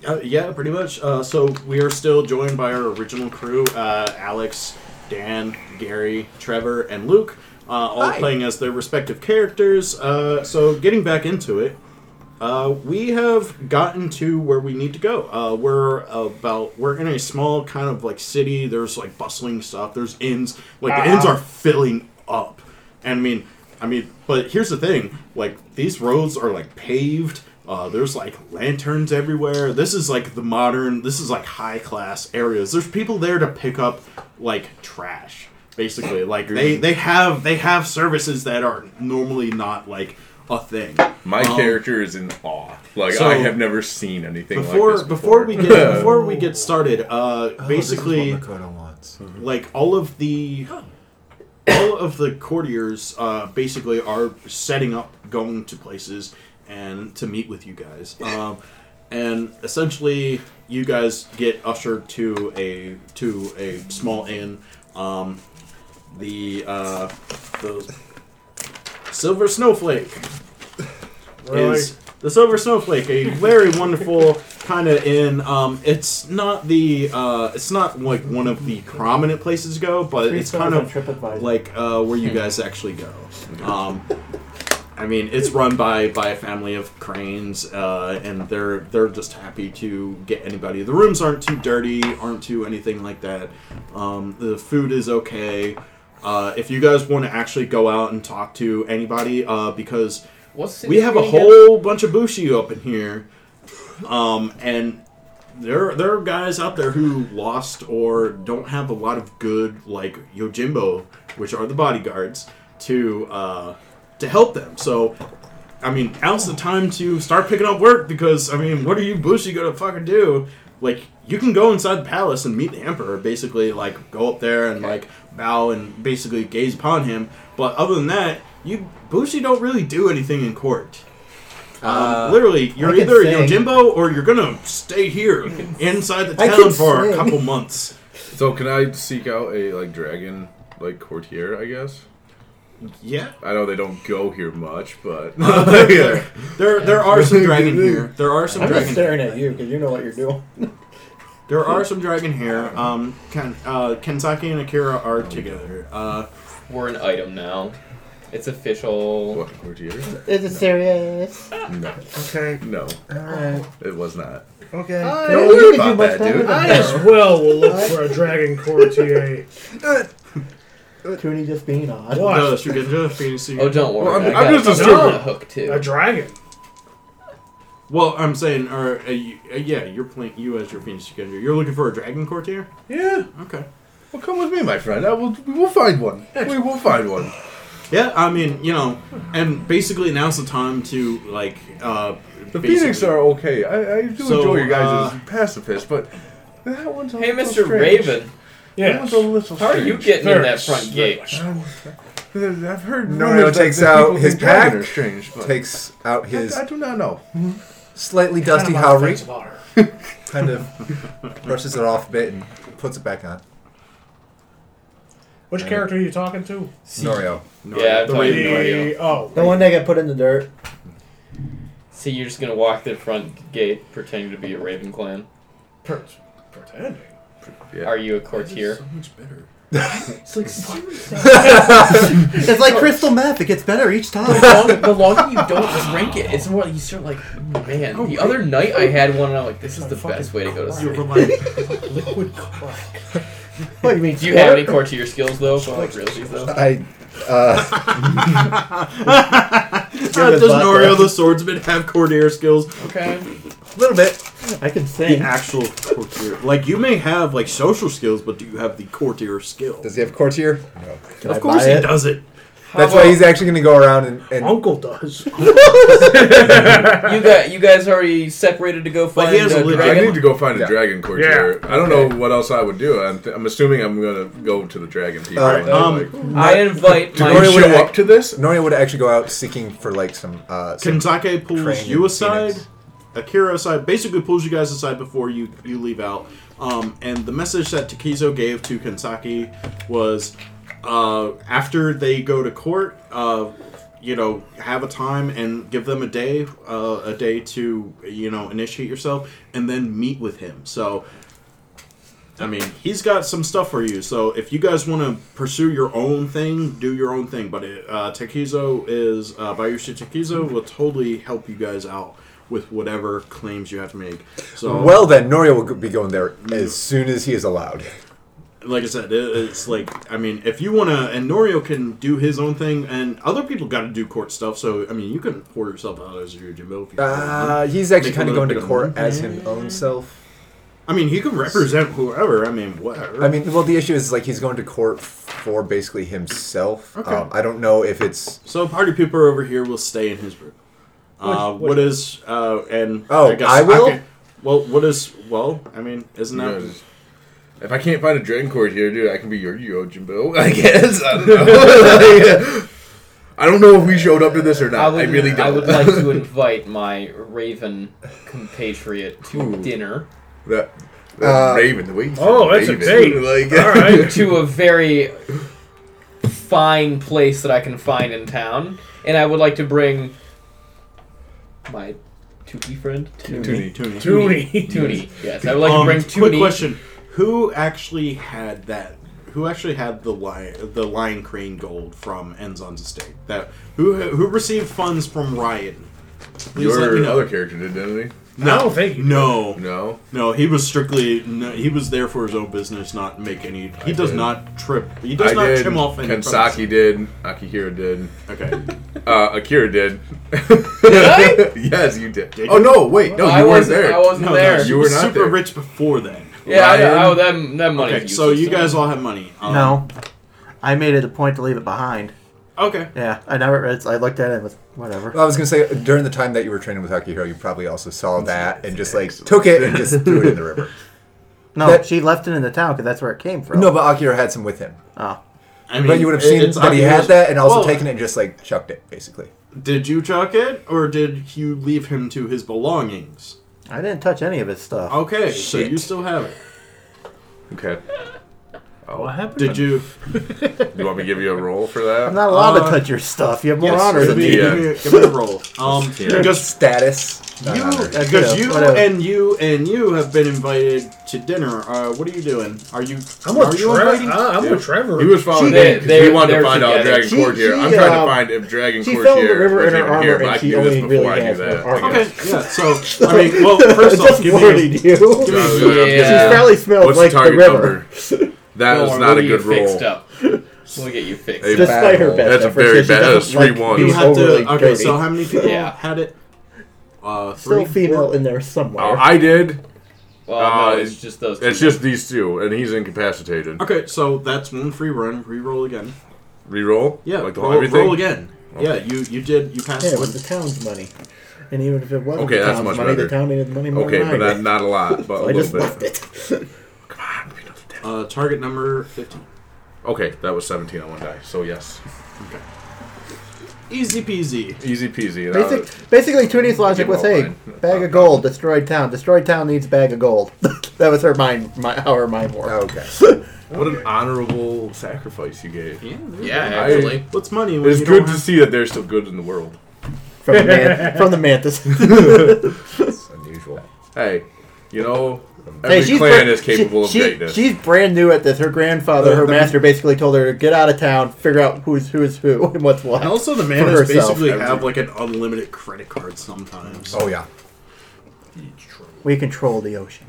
[SPEAKER 1] Uh, yeah, pretty much. Uh, so we are still joined by our original crew: uh, Alex, Dan, Gary, Trevor, and Luke, uh, all playing as their respective characters. Uh, so getting back into it, uh, we have gotten to where we need to go. Uh, we're about we're in a small kind of like city. There's like bustling stuff. There's inns. Like the inns are filling up. And I mean, I mean, but here's the thing: like these roads are like paved. Uh, there's like lanterns everywhere. This is like the modern. This is like high class areas. There's people there to pick up like trash, basically. Like they they have they have services that are normally not like a thing.
[SPEAKER 4] My
[SPEAKER 1] Um,
[SPEAKER 4] character is in awe. Like
[SPEAKER 1] so,
[SPEAKER 4] I have never seen anything
[SPEAKER 1] before
[SPEAKER 4] like this
[SPEAKER 1] before
[SPEAKER 4] before.
[SPEAKER 1] we get [laughs] before we get started, uh,
[SPEAKER 3] Oh,
[SPEAKER 1] basically,
[SPEAKER 3] wants.
[SPEAKER 1] like all of the all of the courtiers uh, basically are setting up going to places and to meet with you guys. Um, and essentially you guys get ushered to a to a small inn. Um, the uh, the Silver Snowflake
[SPEAKER 7] Really?
[SPEAKER 1] is the Silver Snowflake, a very wonderful kind of inn. Um, it's not the uh, it's not like one of the prominent places to go, but
[SPEAKER 6] Three
[SPEAKER 1] it's kind of
[SPEAKER 6] TripAdvisor.
[SPEAKER 1] like uh, where you guys actually go. Um, I mean, it's run by by a family of cranes, uh, and they're they're just happy to get anybody. The rooms aren't too dirty, aren't too anything like that. Um, the food is okay. Uh, if you guys want to actually go out and talk to anybody, uh, because we have a whole bunch of bushi up in here, um, and there there are guys out there who lost or don't have a lot of good like yojimbo, which are the bodyguards, to uh, to help them. So, I mean, now's the time to start picking up work because I mean, what are you bushi gonna fucking do? Like, you can go inside the palace and meet the emperor. Basically, like go up there and like bow and basically gaze upon him. But other than that, you bushi don't really do anything in court. Um,
[SPEAKER 3] Uh,
[SPEAKER 1] literally, you're
[SPEAKER 6] I can
[SPEAKER 1] either
[SPEAKER 6] sing.
[SPEAKER 1] Yojimbo or you're gonna stay here inside the
[SPEAKER 6] I
[SPEAKER 1] town
[SPEAKER 6] can
[SPEAKER 1] for a
[SPEAKER 6] sing.
[SPEAKER 1] couple months.
[SPEAKER 4] So can I seek out a like dragon like courtier? I guess.
[SPEAKER 1] Yeah,
[SPEAKER 4] I know they don't go here much, but [laughs] [laughs]
[SPEAKER 1] Uh, there, there, there are some dragon here. There are some
[SPEAKER 6] I'm just
[SPEAKER 1] dragon.
[SPEAKER 6] staring at you because you know what you're doing. [laughs]
[SPEAKER 1] There are some dragon here. Um, Ken, uh, Kensaki and Akira are together. Uh,
[SPEAKER 2] We're an item now. It's official.
[SPEAKER 4] what courtier?
[SPEAKER 6] Is it serious?
[SPEAKER 4] No,
[SPEAKER 3] Okay.
[SPEAKER 4] no,
[SPEAKER 6] Alright.
[SPEAKER 4] it was not.
[SPEAKER 3] Okay.
[SPEAKER 7] I-
[SPEAKER 3] Don't
[SPEAKER 6] You
[SPEAKER 3] worry
[SPEAKER 6] can
[SPEAKER 3] about
[SPEAKER 6] much
[SPEAKER 3] that,
[SPEAKER 6] better
[SPEAKER 3] dude.
[SPEAKER 7] I as well will look for a dragon courtier. [laughs]
[SPEAKER 6] Toonie just being odd.
[SPEAKER 7] What?
[SPEAKER 1] no, Shugenja, Phoenix.
[SPEAKER 2] Oh, don't worry.
[SPEAKER 4] Well, I'm-
[SPEAKER 2] I
[SPEAKER 4] I'm
[SPEAKER 2] got
[SPEAKER 4] just
[SPEAKER 2] a
[SPEAKER 7] assuming-
[SPEAKER 2] a hook too.
[SPEAKER 7] A dragon.
[SPEAKER 1] Well, I'm saying, or uh, you, uh, yeah, you're playing you as your Phoenix Shugenja. You're looking for a dragon courtier.
[SPEAKER 4] Yeah.
[SPEAKER 1] Okay.
[SPEAKER 4] Well, come with me, my friend. I will. We will find one. We will find one.
[SPEAKER 1] Yeah, I mean, you know, and basically now's the time to like. Uh,
[SPEAKER 4] The
[SPEAKER 1] basically-
[SPEAKER 4] Phoenix are okay. I, I do
[SPEAKER 1] So,
[SPEAKER 4] enjoy your guys'
[SPEAKER 1] uh,
[SPEAKER 4] pacifist, but that one's a
[SPEAKER 2] hey,
[SPEAKER 4] little
[SPEAKER 2] Mr.
[SPEAKER 4] strange.
[SPEAKER 2] Raven,
[SPEAKER 4] That one's a little
[SPEAKER 2] how are you
[SPEAKER 4] strange.
[SPEAKER 2] getting in that front gate?
[SPEAKER 4] Um, I've heard
[SPEAKER 3] Norio
[SPEAKER 4] rumors that
[SPEAKER 3] takes
[SPEAKER 4] the
[SPEAKER 3] out
[SPEAKER 4] people
[SPEAKER 3] his
[SPEAKER 4] think dragon
[SPEAKER 3] pack,
[SPEAKER 4] are strange, but
[SPEAKER 3] Takes out his
[SPEAKER 4] I, I do not know.
[SPEAKER 3] Slightly
[SPEAKER 7] Kind
[SPEAKER 3] dusty
[SPEAKER 7] of
[SPEAKER 3] Howry,
[SPEAKER 7] offensive
[SPEAKER 3] kind of brushes it off a bit and puts it back on.
[SPEAKER 7] Which
[SPEAKER 3] Yeah.
[SPEAKER 7] character are you talking to?
[SPEAKER 3] Norio.
[SPEAKER 1] No,
[SPEAKER 2] Yeah, I'm
[SPEAKER 1] the
[SPEAKER 2] talking to Norio.
[SPEAKER 7] The, oh,
[SPEAKER 6] The one that got put in the dirt.
[SPEAKER 2] See, you're just gonna walk the front gate pretending to be a Raven clan?
[SPEAKER 7] per- pretending.
[SPEAKER 4] Yeah.
[SPEAKER 2] Are you a courtier?
[SPEAKER 1] So much better.
[SPEAKER 6] It's like [laughs] it's like crystal meth. It gets better each
[SPEAKER 2] the,
[SPEAKER 6] time.
[SPEAKER 2] the longer you don't drink it, it's more you start like, man. Oh, the other night I had one, and I'm like, this is the best way to go to
[SPEAKER 1] You're
[SPEAKER 2] sleep. [laughs]
[SPEAKER 1] like,
[SPEAKER 7] Liquid crack.
[SPEAKER 6] what do you mean?
[SPEAKER 2] Do you have any courtier skills though? For like realties though?
[SPEAKER 3] I uh, [laughs]
[SPEAKER 1] Uh, does
[SPEAKER 6] vodka.
[SPEAKER 1] Norio the swordsman have courtier skills?
[SPEAKER 2] Okay.
[SPEAKER 3] a little bit.
[SPEAKER 6] I can
[SPEAKER 1] say
[SPEAKER 6] The
[SPEAKER 1] actual courtier. Like you may have like social skills, but do you have the courtier skill?
[SPEAKER 3] Does he have courtier? No.
[SPEAKER 6] Can
[SPEAKER 1] of
[SPEAKER 6] I
[SPEAKER 1] course
[SPEAKER 6] buy
[SPEAKER 1] he
[SPEAKER 6] it?
[SPEAKER 1] does it.
[SPEAKER 3] That's why he's actually going to go around and, and
[SPEAKER 7] Uncle does. [laughs]
[SPEAKER 2] You got you guys already separated to go
[SPEAKER 1] But
[SPEAKER 2] find
[SPEAKER 1] he has a
[SPEAKER 2] a
[SPEAKER 1] legit-
[SPEAKER 4] I
[SPEAKER 2] dragon.
[SPEAKER 4] need to go find a
[SPEAKER 3] Yeah.
[SPEAKER 4] dragon courtier.
[SPEAKER 7] Yeah.
[SPEAKER 4] I don't know what else I would do. I'm, th- I'm assuming I'm gonna go to the dragon people.
[SPEAKER 3] Uh,
[SPEAKER 4] right?
[SPEAKER 1] um,
[SPEAKER 4] like,
[SPEAKER 2] I invite
[SPEAKER 4] do
[SPEAKER 2] my
[SPEAKER 4] we
[SPEAKER 3] would
[SPEAKER 4] show
[SPEAKER 3] act-
[SPEAKER 4] up to this?
[SPEAKER 3] Norio would actually go out seeking for like some. Uh, some
[SPEAKER 1] Kensaki pulls
[SPEAKER 3] training
[SPEAKER 1] you aside,
[SPEAKER 3] Phoenix.
[SPEAKER 1] Akira aside, basically pulls you guys aside before you, you leave out. Um, and the message that Takizo gave to Kensaki was uh, after they go to court, uh, you know, have a time and give them a day, uh, a day to, you know, initiate yourself and then meet with him. So, I mean, he's got some stuff for you. So if you guys want to pursue your own thing, do your own thing. But it, uh, is uh, Bayushi Takizo will totally help you guys out with whatever claims you have to make. So
[SPEAKER 3] Well, then Norio will be going there as soon as he is allowed.
[SPEAKER 1] Like I said, it's like I mean, if you want to, and Norio can do his own thing, and other people got to do court stuff. So I mean, you can pour yourself out as your Jimbo. If you.
[SPEAKER 3] Uh, he's actually kind of going to
[SPEAKER 1] bit of
[SPEAKER 3] court
[SPEAKER 1] money.
[SPEAKER 3] as his own self.
[SPEAKER 1] I mean, he can represent whoever. I mean, whatever.
[SPEAKER 3] I mean, well, the issue is like he's going to court for basically himself.
[SPEAKER 1] Okay.
[SPEAKER 3] Um, I don't know if it's.
[SPEAKER 1] So party people over here will stay in his room. Uh,
[SPEAKER 7] Which- which-
[SPEAKER 1] what is uh, and
[SPEAKER 3] Oh,
[SPEAKER 1] guess
[SPEAKER 3] I will?
[SPEAKER 1] can- well, what is well? I mean, isn't that
[SPEAKER 4] Yeah, If I can't find a dragon courtier, dude, I can be your Yojimbo. [laughs] I guess. I don't know. [laughs] I don't know if we showed up to this or not. I,
[SPEAKER 2] would,
[SPEAKER 4] really don't.
[SPEAKER 2] I would like to [laughs] invite my Raven compatriot to
[SPEAKER 4] Ooh.
[SPEAKER 2] dinner
[SPEAKER 4] that, that
[SPEAKER 3] Uh,
[SPEAKER 4] Raven. The way you
[SPEAKER 7] Oh, that's a date.
[SPEAKER 4] Like,
[SPEAKER 7] All right.
[SPEAKER 2] to a very fine place that I can find in town, and I would like to bring my Tookie friend.
[SPEAKER 4] Toonie.
[SPEAKER 1] Toonie.
[SPEAKER 7] Toonie.
[SPEAKER 2] Toonie. Yes, I would like
[SPEAKER 1] Um,
[SPEAKER 2] to bring
[SPEAKER 1] quick question: Who actually had that? Who actually had the lion, the lion crane gold from Enzon's estate? That who who received funds from Ryan? Please let me
[SPEAKER 4] Your
[SPEAKER 1] know.
[SPEAKER 4] other character did, didn't
[SPEAKER 7] I don't think you did.
[SPEAKER 1] No.
[SPEAKER 4] No.
[SPEAKER 1] no, he was strictly no, he was there for his own business, not make any. He does
[SPEAKER 4] did.
[SPEAKER 1] not trip. He does
[SPEAKER 4] I
[SPEAKER 1] not
[SPEAKER 4] did.
[SPEAKER 1] trim off any.
[SPEAKER 4] Kensaki did. Akihiro did.
[SPEAKER 1] Okay. [laughs]
[SPEAKER 4] Uh, Akira did.
[SPEAKER 2] Did I? [laughs]
[SPEAKER 4] yes, you did.
[SPEAKER 1] Did
[SPEAKER 4] oh
[SPEAKER 1] you?
[SPEAKER 4] no! Wait, no,
[SPEAKER 2] I
[SPEAKER 4] you weren't
[SPEAKER 2] wasn't-
[SPEAKER 4] there.
[SPEAKER 2] I wasn't
[SPEAKER 1] No,
[SPEAKER 2] there.
[SPEAKER 1] no, she
[SPEAKER 4] You were
[SPEAKER 1] was
[SPEAKER 4] not
[SPEAKER 1] super
[SPEAKER 4] there.
[SPEAKER 1] rich before then.
[SPEAKER 2] Yeah, I know.
[SPEAKER 4] Ryan?
[SPEAKER 2] Oh, that that money.
[SPEAKER 1] Okay, so you guys all have money. Um,
[SPEAKER 6] No, I made it a point to leave it behind.
[SPEAKER 1] Okay.
[SPEAKER 6] Yeah, I never. It's, I looked at it with whatever.
[SPEAKER 3] Well, I was gonna say during the time that you were training with Akihiro, you probably also saw that and just like took it and just threw it in the river. [laughs]
[SPEAKER 6] No,
[SPEAKER 3] that-
[SPEAKER 6] she left it in the town because that's where it came from.
[SPEAKER 3] No, but Akihiro had some with him.
[SPEAKER 6] Oh,
[SPEAKER 1] I mean,
[SPEAKER 3] but you would have
[SPEAKER 1] it-
[SPEAKER 3] seen
[SPEAKER 1] it's
[SPEAKER 3] that he
[SPEAKER 1] Akira's-
[SPEAKER 3] had that and also
[SPEAKER 1] Well,
[SPEAKER 3] taken it and just like chucked it, basically.
[SPEAKER 1] Did you chuck it, or did you leave him to his belongings?
[SPEAKER 6] I didn't touch any of his stuff.
[SPEAKER 1] Okay, so
[SPEAKER 3] Shit.
[SPEAKER 1] you still have it.
[SPEAKER 4] Okay.
[SPEAKER 7] Oh, what happened?
[SPEAKER 1] Did you? [laughs]
[SPEAKER 4] You want me to give you a roll for that?
[SPEAKER 6] I'm not allowed
[SPEAKER 1] Uh,
[SPEAKER 6] to touch your stuff. You have more
[SPEAKER 1] Yes,
[SPEAKER 6] honor than
[SPEAKER 1] me,
[SPEAKER 6] me. [laughs]
[SPEAKER 1] Give, me, give me a roll. Um,
[SPEAKER 4] Yeah.
[SPEAKER 1] because
[SPEAKER 3] Status.
[SPEAKER 1] you, because you
[SPEAKER 6] whatever.
[SPEAKER 1] and you and you have been invited to dinner. Uh, what are you doing? Are you?
[SPEAKER 7] I'm
[SPEAKER 1] are
[SPEAKER 7] with
[SPEAKER 1] you
[SPEAKER 7] Trevor.
[SPEAKER 1] inviting?
[SPEAKER 7] Uh, I'm with Trevor.
[SPEAKER 4] He was following
[SPEAKER 2] They-
[SPEAKER 4] me 'cause
[SPEAKER 2] they're-
[SPEAKER 4] we wanted to
[SPEAKER 2] they're
[SPEAKER 4] find out
[SPEAKER 2] together.
[SPEAKER 4] Dragon
[SPEAKER 6] She-
[SPEAKER 4] Court here.
[SPEAKER 6] she,
[SPEAKER 4] I'm trying
[SPEAKER 6] uh,
[SPEAKER 4] to find if Dragon
[SPEAKER 6] she
[SPEAKER 4] Court
[SPEAKER 6] fell in the
[SPEAKER 4] here
[SPEAKER 6] river
[SPEAKER 4] was
[SPEAKER 6] in her
[SPEAKER 4] even
[SPEAKER 6] armor
[SPEAKER 4] here,
[SPEAKER 6] and
[SPEAKER 4] I
[SPEAKER 6] she
[SPEAKER 4] can this
[SPEAKER 6] only really
[SPEAKER 4] before I
[SPEAKER 6] has
[SPEAKER 4] do
[SPEAKER 6] no
[SPEAKER 4] that.
[SPEAKER 6] armor.
[SPEAKER 1] Okay, yeah. So [laughs] I mean, well, first off,
[SPEAKER 6] just
[SPEAKER 1] give me.
[SPEAKER 6] warning you.
[SPEAKER 1] Give
[SPEAKER 4] Uh,
[SPEAKER 1] me
[SPEAKER 4] I'm
[SPEAKER 2] Yeah.
[SPEAKER 6] She
[SPEAKER 4] guessing-
[SPEAKER 6] probably smells
[SPEAKER 4] What's
[SPEAKER 6] like
[SPEAKER 4] the
[SPEAKER 6] the,
[SPEAKER 4] target
[SPEAKER 6] river.
[SPEAKER 4] number? That
[SPEAKER 2] Don't
[SPEAKER 4] is
[SPEAKER 2] worry,
[SPEAKER 4] not
[SPEAKER 2] we'll
[SPEAKER 4] a good roll.
[SPEAKER 2] Fixed up. We'll get you fixed.
[SPEAKER 3] Hey,
[SPEAKER 2] up.
[SPEAKER 6] Despite her
[SPEAKER 3] roll.
[SPEAKER 6] best
[SPEAKER 4] That's a
[SPEAKER 6] efforts,
[SPEAKER 4] very
[SPEAKER 6] she
[SPEAKER 4] bad-
[SPEAKER 6] doesn't
[SPEAKER 4] that's three
[SPEAKER 6] like
[SPEAKER 4] ones.
[SPEAKER 1] You have to. Okay,
[SPEAKER 6] dirty.
[SPEAKER 1] so how many people
[SPEAKER 2] Yeah.
[SPEAKER 1] had it? Uh,
[SPEAKER 6] Still female
[SPEAKER 1] four?
[SPEAKER 6] in there somewhere.
[SPEAKER 4] Uh, I did.
[SPEAKER 2] Well,
[SPEAKER 4] Uh,
[SPEAKER 2] no, it's just those. Two.
[SPEAKER 4] It's just these two, and he's incapacitated.
[SPEAKER 1] Okay, so that's one free run. Re-roll again.
[SPEAKER 4] Reroll?
[SPEAKER 1] Yeah,
[SPEAKER 4] Like the whole
[SPEAKER 1] roll,
[SPEAKER 4] everything?
[SPEAKER 1] roll again. Yeah, you you did. You passed
[SPEAKER 6] yeah, it was the town's money. And even if it wasn't
[SPEAKER 4] Okay,
[SPEAKER 6] the
[SPEAKER 4] that's
[SPEAKER 6] town's
[SPEAKER 4] much
[SPEAKER 6] money, the town needed money more
[SPEAKER 4] Okay,
[SPEAKER 6] than
[SPEAKER 4] but
[SPEAKER 6] I
[SPEAKER 4] not,
[SPEAKER 6] did.
[SPEAKER 4] not a lot, but [laughs]
[SPEAKER 6] So
[SPEAKER 4] a
[SPEAKER 6] I just
[SPEAKER 4] little
[SPEAKER 6] left
[SPEAKER 4] bit. [laughs]
[SPEAKER 6] it.
[SPEAKER 4] Come on, we know the damn-
[SPEAKER 1] Uh, target number fifteen.
[SPEAKER 4] Okay, that was 17 on one die, so yes. Okay.
[SPEAKER 1] Easy peasy.
[SPEAKER 4] Easy peasy. and,
[SPEAKER 6] Basic, basically, Toonie's logic was,
[SPEAKER 4] all
[SPEAKER 6] hey,
[SPEAKER 4] mine.
[SPEAKER 6] bag of gold, destroyed town. Destroyed town needs bag of gold. [laughs] that was her mind, my, how her mind worked.
[SPEAKER 3] Okay. [laughs]
[SPEAKER 4] What an honorable sacrifice you gave.
[SPEAKER 2] Yeah,
[SPEAKER 4] Yeah.
[SPEAKER 2] actually.
[SPEAKER 1] What's money? When
[SPEAKER 4] It's
[SPEAKER 1] you
[SPEAKER 4] good
[SPEAKER 1] don't
[SPEAKER 4] to
[SPEAKER 1] have-
[SPEAKER 4] see that there's still good in the world.
[SPEAKER 6] From the, man, from the mantis. [laughs]
[SPEAKER 3] That's unusual.
[SPEAKER 4] Hey, you know, every
[SPEAKER 6] she's
[SPEAKER 4] clan
[SPEAKER 6] bra-
[SPEAKER 4] is capable
[SPEAKER 6] she-
[SPEAKER 4] of
[SPEAKER 6] she-
[SPEAKER 4] greatness.
[SPEAKER 6] She's brand new at this. Her grandfather, her master, basically told her to get out of town, figure out who's who's who [laughs] and what's what.
[SPEAKER 1] And also, the
[SPEAKER 6] For
[SPEAKER 1] man
[SPEAKER 6] herself.
[SPEAKER 1] basically have like an unlimited credit card sometimes.
[SPEAKER 3] Oh yeah.
[SPEAKER 6] We control the ocean.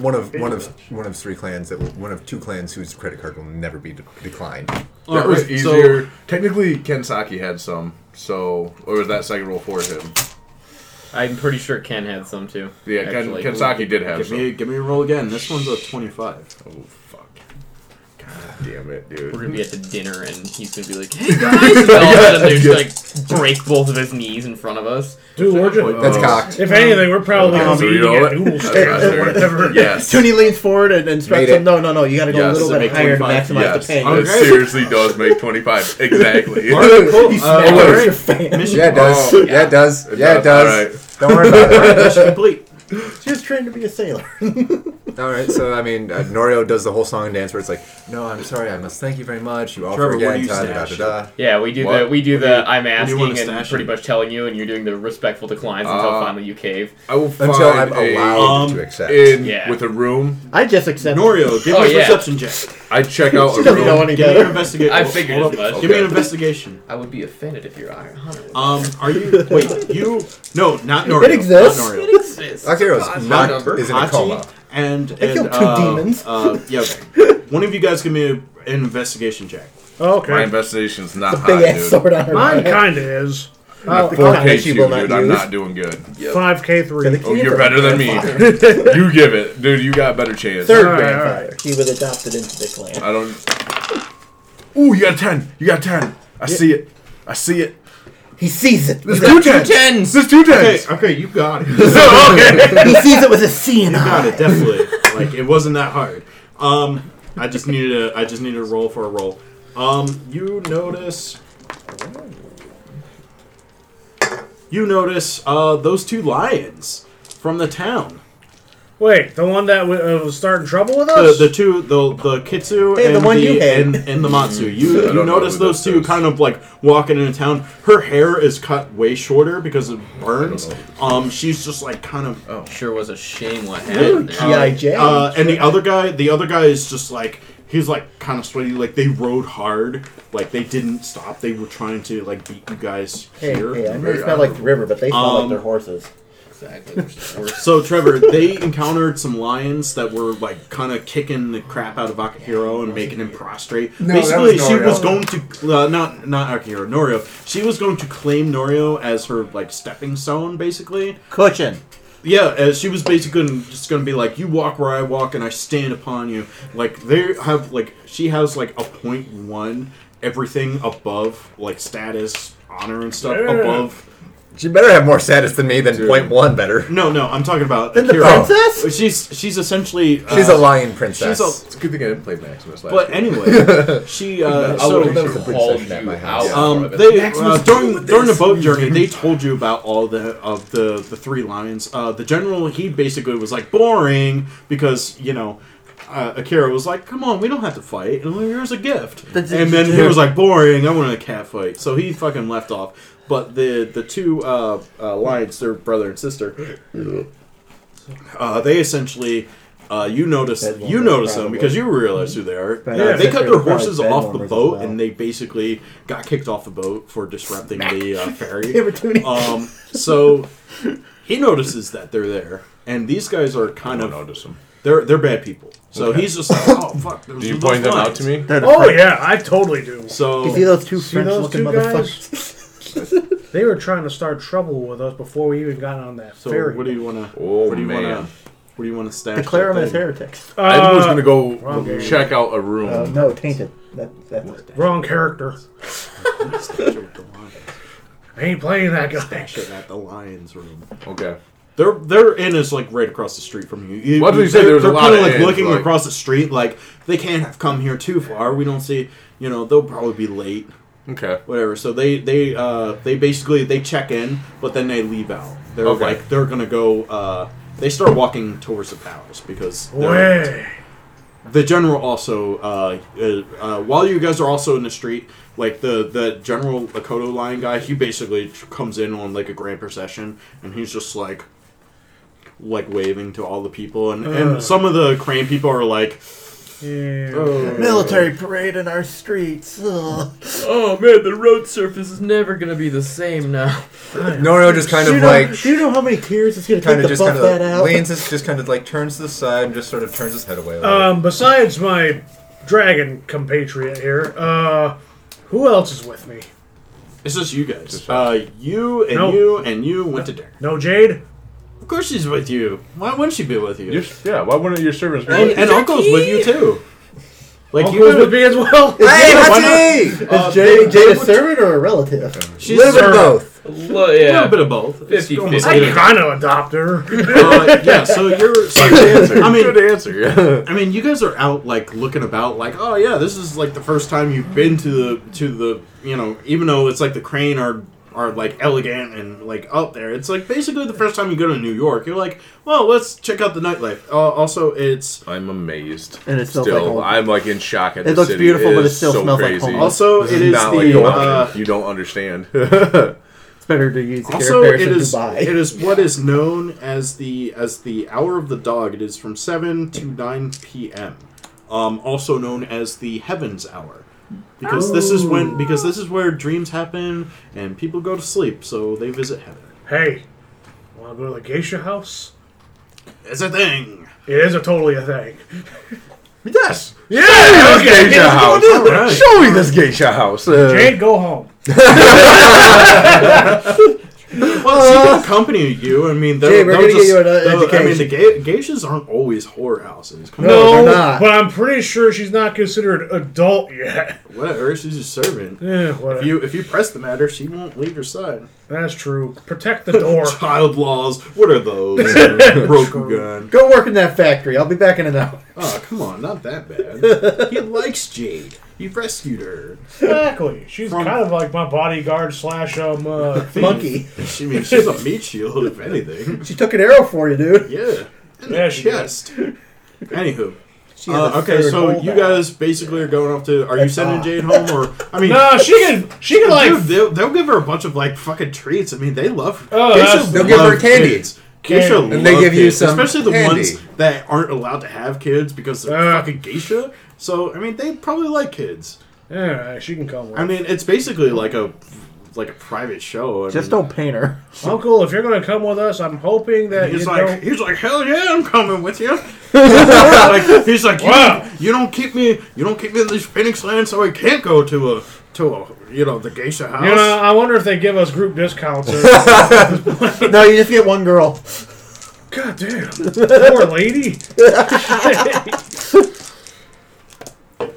[SPEAKER 3] One of one of one of three clans that will, one of two clans whose credit card will never be de- declined.
[SPEAKER 4] Oh, that
[SPEAKER 1] Alright,
[SPEAKER 4] was
[SPEAKER 1] so-
[SPEAKER 4] easier. Technically, Kensaki had some, so or was that second roll for him?
[SPEAKER 2] I'm pretty sure Ken had some too.
[SPEAKER 4] Yeah, Ken,
[SPEAKER 2] actually.
[SPEAKER 4] Kensaki did have
[SPEAKER 1] Give
[SPEAKER 4] some.
[SPEAKER 1] me, give me a roll again. This one's a twenty-five.
[SPEAKER 4] Oh fuck! God damn it, dude.
[SPEAKER 2] We're gonna be at the dinner and he's gonna be like, "Hey [laughs] guys!" And all of a sudden they just like break both of his knees in front of us.
[SPEAKER 7] Dude, we're just,
[SPEAKER 3] That's
[SPEAKER 4] Oh.
[SPEAKER 3] cocked.
[SPEAKER 7] if anything, we're probably going to
[SPEAKER 4] so
[SPEAKER 7] be
[SPEAKER 4] you
[SPEAKER 7] eating
[SPEAKER 4] know
[SPEAKER 7] at
[SPEAKER 4] what?
[SPEAKER 7] Dual
[SPEAKER 4] That's
[SPEAKER 7] Stare
[SPEAKER 4] right
[SPEAKER 7] or whatever.
[SPEAKER 4] Yes.
[SPEAKER 6] Toonie leans forward and instructs
[SPEAKER 3] Made
[SPEAKER 6] him,
[SPEAKER 3] it.
[SPEAKER 6] no, no, no, you gotta go
[SPEAKER 4] Yes,
[SPEAKER 6] a little
[SPEAKER 1] to
[SPEAKER 6] bit
[SPEAKER 1] make
[SPEAKER 6] higher to
[SPEAKER 1] 25.
[SPEAKER 6] maximize
[SPEAKER 4] Yes,
[SPEAKER 6] the pain.
[SPEAKER 4] it
[SPEAKER 1] Okay.
[SPEAKER 4] seriously does make 25. [laughs] Exactly.
[SPEAKER 1] Alright, cool.
[SPEAKER 6] He
[SPEAKER 1] Uh,
[SPEAKER 6] smells
[SPEAKER 1] alright.
[SPEAKER 6] your fan.
[SPEAKER 3] Yeah, it does.
[SPEAKER 4] Oh,
[SPEAKER 3] yeah. it does.
[SPEAKER 4] It
[SPEAKER 3] yeah,
[SPEAKER 4] does,
[SPEAKER 3] it does.
[SPEAKER 4] alright.
[SPEAKER 3] Don't worry about it. [laughs]
[SPEAKER 1] mission complete.
[SPEAKER 6] She was trained to be a sailor. [laughs]
[SPEAKER 3] All right, so I mean, uh, Norio does the whole song and dance where it's like, "No, I'm sorry, I must thank you very much. You offer
[SPEAKER 1] Trevor, where do
[SPEAKER 3] again."
[SPEAKER 1] you
[SPEAKER 3] Da, da, da,
[SPEAKER 1] stash
[SPEAKER 3] da, da.
[SPEAKER 2] Yeah, we do the we do the I'm
[SPEAKER 1] do you
[SPEAKER 2] asking
[SPEAKER 1] wanna
[SPEAKER 2] and
[SPEAKER 1] stash
[SPEAKER 2] pretty
[SPEAKER 1] it?
[SPEAKER 2] much telling you, and you're doing the respectful declines until
[SPEAKER 4] Uh,
[SPEAKER 2] finally you cave.
[SPEAKER 4] I will find
[SPEAKER 3] Until I'm
[SPEAKER 4] a,
[SPEAKER 3] allowed
[SPEAKER 1] um,
[SPEAKER 3] to accept.
[SPEAKER 4] in
[SPEAKER 2] Yeah.
[SPEAKER 4] with a room.
[SPEAKER 6] I just accept.
[SPEAKER 1] Norio, give
[SPEAKER 2] Oh,
[SPEAKER 1] me a
[SPEAKER 2] yeah.
[SPEAKER 1] perception check.
[SPEAKER 4] I check out
[SPEAKER 6] She
[SPEAKER 4] a
[SPEAKER 6] doesn't
[SPEAKER 4] room.
[SPEAKER 6] know any
[SPEAKER 1] Give me an
[SPEAKER 6] better.
[SPEAKER 1] investigation.
[SPEAKER 2] I figured as much.
[SPEAKER 1] Give me an investigation.
[SPEAKER 2] I would be offended if you're Iron Hunter.
[SPEAKER 1] Um, are you? Wait, you? No, not Norio.
[SPEAKER 6] It exists.
[SPEAKER 1] Not Norio.
[SPEAKER 2] exists.
[SPEAKER 3] Akiro's
[SPEAKER 2] Phone
[SPEAKER 3] not
[SPEAKER 2] number.
[SPEAKER 3] is in a
[SPEAKER 1] Hachi
[SPEAKER 3] coma.
[SPEAKER 1] and
[SPEAKER 6] I
[SPEAKER 1] and
[SPEAKER 6] killed two
[SPEAKER 1] uh,
[SPEAKER 6] demons.
[SPEAKER 1] Uh, [laughs] yeah. okay. One of you guys give me a, an investigation check.
[SPEAKER 4] My
[SPEAKER 7] Okay.
[SPEAKER 4] investigation's not
[SPEAKER 6] The
[SPEAKER 4] hot,
[SPEAKER 6] big ass
[SPEAKER 4] dude.
[SPEAKER 6] sword on her
[SPEAKER 7] Mine
[SPEAKER 6] back.
[SPEAKER 7] kind of is.
[SPEAKER 6] I'll-
[SPEAKER 7] Uh,
[SPEAKER 6] I'll
[SPEAKER 4] 4K
[SPEAKER 6] bet she will
[SPEAKER 4] two,
[SPEAKER 6] not
[SPEAKER 4] dude. I'm
[SPEAKER 6] use.
[SPEAKER 4] not doing good.
[SPEAKER 7] 5K3.
[SPEAKER 4] Oh, you're better than me. [laughs] you give it, dude. You got a better chance.
[SPEAKER 6] Third
[SPEAKER 7] Alright,
[SPEAKER 6] grandfather. He was adopted into the clan.
[SPEAKER 4] I don't. Ooh, you got ten. You got ten. I see it. I see it.
[SPEAKER 6] He sees it.
[SPEAKER 4] There's two tens.
[SPEAKER 2] tens.
[SPEAKER 4] There's two tens.
[SPEAKER 1] Okay, okay, you got it. [laughs] so, okay. [laughs]
[SPEAKER 6] he sees it with a C
[SPEAKER 1] and I.
[SPEAKER 6] got
[SPEAKER 1] it, definitely. like it wasn't that hard. Um, I just needed a I just needed a roll for a roll. Um, you notice. You notice uh, those two lions from the town.
[SPEAKER 7] Wait, the one that w- uh, was starting trouble with us?
[SPEAKER 1] the two, the the Kitsu
[SPEAKER 6] Hey,
[SPEAKER 1] and
[SPEAKER 6] the one you hate.
[SPEAKER 1] and, and the Matsu. [laughs]
[SPEAKER 4] I
[SPEAKER 1] You
[SPEAKER 4] don't
[SPEAKER 1] you
[SPEAKER 4] know
[SPEAKER 1] notice
[SPEAKER 4] who
[SPEAKER 1] those
[SPEAKER 4] this
[SPEAKER 1] two
[SPEAKER 4] is.
[SPEAKER 1] kind of like walking into town. Her hair is cut way shorter because it burns. Um, she's just like kind of
[SPEAKER 2] Sure was a shame what happened there.
[SPEAKER 6] G.I.
[SPEAKER 1] Uh, and the other guy, the other guy is just like he's like kind of sweaty. Like they rode hard. Like they didn't stop. They were trying to like beat you guys
[SPEAKER 6] Hey,
[SPEAKER 1] here.
[SPEAKER 6] hey, I know they smell like the river, but they smell
[SPEAKER 1] Um,
[SPEAKER 6] like their horses.
[SPEAKER 2] Exactly. which is worse.
[SPEAKER 1] So Trevor, they encountered some lions that were like kind of kicking the crap out of Akihiro and making him prostrate.
[SPEAKER 5] No,
[SPEAKER 1] Basically,
[SPEAKER 5] was
[SPEAKER 1] she was going to uh, not not Akihiro, Norio. She was going to claim Norio as her like stepping stone, basically.
[SPEAKER 6] Cushion.
[SPEAKER 1] Yeah, uh, she was basically just going to be like, "You walk where I walk, and I stand upon you." Like they have like she has like a point one everything above like status, honor, and stuff
[SPEAKER 7] Yeah.
[SPEAKER 1] above.
[SPEAKER 3] She better have more status than me than point one better.
[SPEAKER 1] No, no, I'm talking about
[SPEAKER 6] Then the princess?
[SPEAKER 1] She's she's essentially uh,
[SPEAKER 3] She's a lion princess.
[SPEAKER 1] she's a-
[SPEAKER 4] It's a good thing I didn't play Maximus last
[SPEAKER 1] But
[SPEAKER 4] year.
[SPEAKER 1] anyway, [laughs] she uh,
[SPEAKER 2] I
[SPEAKER 1] so
[SPEAKER 2] would
[SPEAKER 3] that was
[SPEAKER 2] have
[SPEAKER 3] a big
[SPEAKER 2] called
[SPEAKER 3] session at my house.
[SPEAKER 2] out.
[SPEAKER 1] um they uh,
[SPEAKER 5] Maximus,
[SPEAKER 1] during
[SPEAKER 5] deal
[SPEAKER 1] during the boat journey they told you about all the of the the three lions. Uh, the general he basically was like boring because you know. Uh, Akira was like, "Come on, we don't have to fight. And here's a gift."
[SPEAKER 6] That's-
[SPEAKER 1] And then he was like, "Boring. I want a cat fight." So he fucking left off. But the the two uh, uh, lions, their brother and sister, uh, they essentially, uh, you notice
[SPEAKER 6] Bed
[SPEAKER 1] you
[SPEAKER 6] warmers,
[SPEAKER 1] notice them
[SPEAKER 6] probably.
[SPEAKER 1] because you realize who they are.
[SPEAKER 6] But
[SPEAKER 1] Uh,
[SPEAKER 7] yeah,
[SPEAKER 1] they
[SPEAKER 6] I
[SPEAKER 1] cut their
[SPEAKER 6] they're
[SPEAKER 1] horses off
[SPEAKER 6] bed
[SPEAKER 1] the
[SPEAKER 6] warmers
[SPEAKER 1] boat,
[SPEAKER 6] well.
[SPEAKER 1] and they basically got kicked off the boat for disrupting the uh, [laughs] ferry. Um, so he notices that they're there, and these guys are kind of
[SPEAKER 4] notice him.
[SPEAKER 1] they're they're bad people. So
[SPEAKER 4] Okay.
[SPEAKER 1] he's just like, oh fuck. those
[SPEAKER 4] Do you
[SPEAKER 1] are
[SPEAKER 4] point them out
[SPEAKER 1] lions."
[SPEAKER 4] to me?
[SPEAKER 6] They're the
[SPEAKER 7] oh,
[SPEAKER 6] French-
[SPEAKER 7] yeah, I totally do.
[SPEAKER 1] So
[SPEAKER 6] You see those two
[SPEAKER 7] See
[SPEAKER 6] French-looking
[SPEAKER 7] two
[SPEAKER 6] motherfuckers? [laughs] [laughs]
[SPEAKER 7] They were trying to start trouble with us before we even got on that
[SPEAKER 1] so
[SPEAKER 7] ferry.
[SPEAKER 1] what do you want to?
[SPEAKER 4] Oh
[SPEAKER 1] what do you
[SPEAKER 4] man.
[SPEAKER 1] want to? What do you want to stash?
[SPEAKER 6] Declare them as
[SPEAKER 1] thing?
[SPEAKER 6] heretics.
[SPEAKER 4] I was
[SPEAKER 7] Uh,
[SPEAKER 4] gonna go check out a room.
[SPEAKER 6] Uh, no, tainted. That, that's
[SPEAKER 7] Wrong character. [laughs]
[SPEAKER 1] Stash it at the lions.
[SPEAKER 7] I ain't playing that guy.
[SPEAKER 1] Stash it at the lions room.
[SPEAKER 4] Okay.
[SPEAKER 1] Their their inn is like right across the street from you. you
[SPEAKER 4] Well, that's you said,
[SPEAKER 1] they're-
[SPEAKER 4] there was a
[SPEAKER 1] they're
[SPEAKER 4] lot
[SPEAKER 1] kinda
[SPEAKER 4] of
[SPEAKER 1] like
[SPEAKER 4] inns,
[SPEAKER 1] looking
[SPEAKER 4] like-
[SPEAKER 1] across the street, like they can't have come here too far. We don't see, you know, they'll probably be late,
[SPEAKER 4] Okay.
[SPEAKER 1] whatever. So they they uh they basically they check in, but then they leave out. They're
[SPEAKER 4] Okay.
[SPEAKER 1] like they're gonna go. uh They start walking towards the palace because
[SPEAKER 7] Way.
[SPEAKER 1] the general also uh, uh, uh, while you guys are also in the street like the the general Lakoto line guy he basically comes in on like a grand procession and he's just like like waving to all the people and, and some of the crane people are like
[SPEAKER 7] Yeah.
[SPEAKER 1] Oh.
[SPEAKER 6] military parade in our streets. Ugh.
[SPEAKER 2] Oh man, the road surface is never gonna be the same now.
[SPEAKER 3] Noro just kind
[SPEAKER 6] do, you
[SPEAKER 3] of
[SPEAKER 6] know,
[SPEAKER 3] like
[SPEAKER 6] do you know how many tears it's going to
[SPEAKER 3] kind
[SPEAKER 6] take
[SPEAKER 3] of
[SPEAKER 6] to
[SPEAKER 3] just
[SPEAKER 6] buff
[SPEAKER 3] kind
[SPEAKER 6] that
[SPEAKER 3] of
[SPEAKER 6] out?
[SPEAKER 3] leans his, just kind of like turns to the side and just sort of turns his head away. a little.
[SPEAKER 7] Um, besides my dragon compatriot here, uh, who else is with me?
[SPEAKER 1] it's just you guys
[SPEAKER 4] Just
[SPEAKER 1] uh, you and
[SPEAKER 7] Nope.
[SPEAKER 1] you and you went to dinner
[SPEAKER 7] No Jade?
[SPEAKER 1] Of course she's with you why wouldn't she be with you
[SPEAKER 4] You're, yeah. Why wouldn't your servants be?
[SPEAKER 1] and,
[SPEAKER 4] with
[SPEAKER 1] and
[SPEAKER 4] you?
[SPEAKER 1] uncle's with you too like
[SPEAKER 7] Uncle
[SPEAKER 1] you
[SPEAKER 7] is with me as well?
[SPEAKER 3] hey,
[SPEAKER 1] why
[SPEAKER 3] Hachi!
[SPEAKER 1] Uh,
[SPEAKER 6] Is Jade,
[SPEAKER 1] they-
[SPEAKER 6] Jade a servant or a relative?
[SPEAKER 1] she's
[SPEAKER 3] Live in
[SPEAKER 1] a
[SPEAKER 3] both.
[SPEAKER 2] Lo- A
[SPEAKER 1] little
[SPEAKER 2] yeah.
[SPEAKER 1] bit of both It's
[SPEAKER 2] 50-50.
[SPEAKER 1] almost
[SPEAKER 7] I
[SPEAKER 1] like-
[SPEAKER 7] kind of adopted her. [laughs]
[SPEAKER 1] uh, yeah, so you're. [laughs] So
[SPEAKER 4] Good answer.
[SPEAKER 1] I mean,
[SPEAKER 4] good answer. Yeah.
[SPEAKER 1] I mean, you guys are out like looking about, like, oh yeah, this is like the first time you've been to the to the you know, even though it's like the crane are are like elegant and like up there, it's like basically the first time you go to New York. You're like, well, let's check out the nightlife. Uh, also, it's
[SPEAKER 4] I'm amazed.
[SPEAKER 6] And it smells
[SPEAKER 4] still,
[SPEAKER 6] like home.
[SPEAKER 4] I'm like in shock at this.
[SPEAKER 6] It
[SPEAKER 4] the
[SPEAKER 6] looks
[SPEAKER 4] city.
[SPEAKER 6] beautiful, but it
[SPEAKER 4] is
[SPEAKER 6] still
[SPEAKER 4] so
[SPEAKER 6] smells like
[SPEAKER 4] crazy.
[SPEAKER 6] home.
[SPEAKER 1] also
[SPEAKER 4] This
[SPEAKER 1] it
[SPEAKER 4] is
[SPEAKER 1] is
[SPEAKER 4] not
[SPEAKER 1] the
[SPEAKER 4] like Oregon.
[SPEAKER 1] uh,
[SPEAKER 4] you don't understand. [laughs]
[SPEAKER 6] It's better to use the
[SPEAKER 1] also
[SPEAKER 6] Paris
[SPEAKER 1] it
[SPEAKER 6] in
[SPEAKER 1] is
[SPEAKER 6] Dubai.
[SPEAKER 1] it is what is known as the as the hour of the dog. It is from seven to nine p.m. Um, also known as the heavens hour. Because this is when because this is where dreams happen and people go to sleep, so they visit heaven.
[SPEAKER 7] hey, want to go to the geisha house?
[SPEAKER 1] It's a thing.
[SPEAKER 7] It is a totally a thing. [laughs]
[SPEAKER 4] yes.
[SPEAKER 7] Yeah,
[SPEAKER 4] This
[SPEAKER 7] okay.
[SPEAKER 4] geisha house.
[SPEAKER 1] Alright.
[SPEAKER 4] Show me this geisha house. Uh,
[SPEAKER 7] Jade, go home. [laughs] [laughs]
[SPEAKER 1] Well, she can accompany you. I mean, they'll,
[SPEAKER 6] Jay, we're
[SPEAKER 1] they'll
[SPEAKER 6] gonna get you an, uh,
[SPEAKER 1] they'll- I mean, the
[SPEAKER 6] education.
[SPEAKER 1] ga- geishas aren't always whorehouses. Come
[SPEAKER 6] No,
[SPEAKER 1] on,
[SPEAKER 6] they're not.
[SPEAKER 7] but I'm pretty sure she's not considered adult yet.
[SPEAKER 1] whatever. She's a servant.
[SPEAKER 7] Yeah, whatever.
[SPEAKER 1] If you if you press the matter, she won't leave your side.
[SPEAKER 7] That's true. Protect the [laughs] door.
[SPEAKER 1] Child laws. What are those? [laughs] Rokugan.
[SPEAKER 6] Go work in that factory. I'll be back in an hour.
[SPEAKER 1] Oh, come on, not that bad. [laughs] he likes Jade. You rescued her.
[SPEAKER 7] Exactly. She's
[SPEAKER 1] From-
[SPEAKER 7] kind of like my bodyguard slash um uh, thief.
[SPEAKER 6] Monkey.
[SPEAKER 1] She mean she's a meat shield, if anything.
[SPEAKER 6] She took an arrow for you, dude.
[SPEAKER 1] Yeah. In
[SPEAKER 7] Yeah,
[SPEAKER 1] the
[SPEAKER 7] she did.
[SPEAKER 1] chest. Anywho.
[SPEAKER 6] She has
[SPEAKER 1] Uh, okay,
[SPEAKER 6] third
[SPEAKER 1] so you
[SPEAKER 6] back.
[SPEAKER 1] guys basically are going off to. Are you
[SPEAKER 6] That's
[SPEAKER 1] sending
[SPEAKER 6] odd.
[SPEAKER 1] Jade home, or I mean, [laughs]
[SPEAKER 7] No, she can. She can like.
[SPEAKER 1] dude, they'll, they'll give her a bunch of like fucking treats. I mean, they love.
[SPEAKER 7] Oh,
[SPEAKER 1] Geisha
[SPEAKER 7] that's-
[SPEAKER 3] They'll give her
[SPEAKER 1] love
[SPEAKER 3] candy.
[SPEAKER 1] kids. Geisha
[SPEAKER 7] And
[SPEAKER 3] they
[SPEAKER 1] love
[SPEAKER 3] give you
[SPEAKER 1] kids,
[SPEAKER 3] some
[SPEAKER 1] especially the
[SPEAKER 3] candy.
[SPEAKER 1] ones that aren't allowed to have kids because they're
[SPEAKER 7] Uh.
[SPEAKER 1] fucking geisha. So I mean, they probably like kids.
[SPEAKER 7] Yeah, she can come. With.
[SPEAKER 1] I mean, it's basically like a like a private show. I
[SPEAKER 6] Just
[SPEAKER 1] mean,
[SPEAKER 6] don't paint her. [laughs]
[SPEAKER 7] Uncle, if you're gonna come with us, I'm hoping that
[SPEAKER 1] He's
[SPEAKER 7] you
[SPEAKER 1] like,
[SPEAKER 7] don't.
[SPEAKER 1] he's like, hell yeah, I'm coming with you. [laughs] like, he's like, you,
[SPEAKER 7] Wow.
[SPEAKER 1] don't, you don't keep me, you don't keep me in this Phoenix land, so I can't go to a, to a, you know, the geisha house.
[SPEAKER 7] You know, I wonder if they give us group discounts. Or, [laughs]
[SPEAKER 6] No, you just get one girl.
[SPEAKER 7] God damn, poor lady.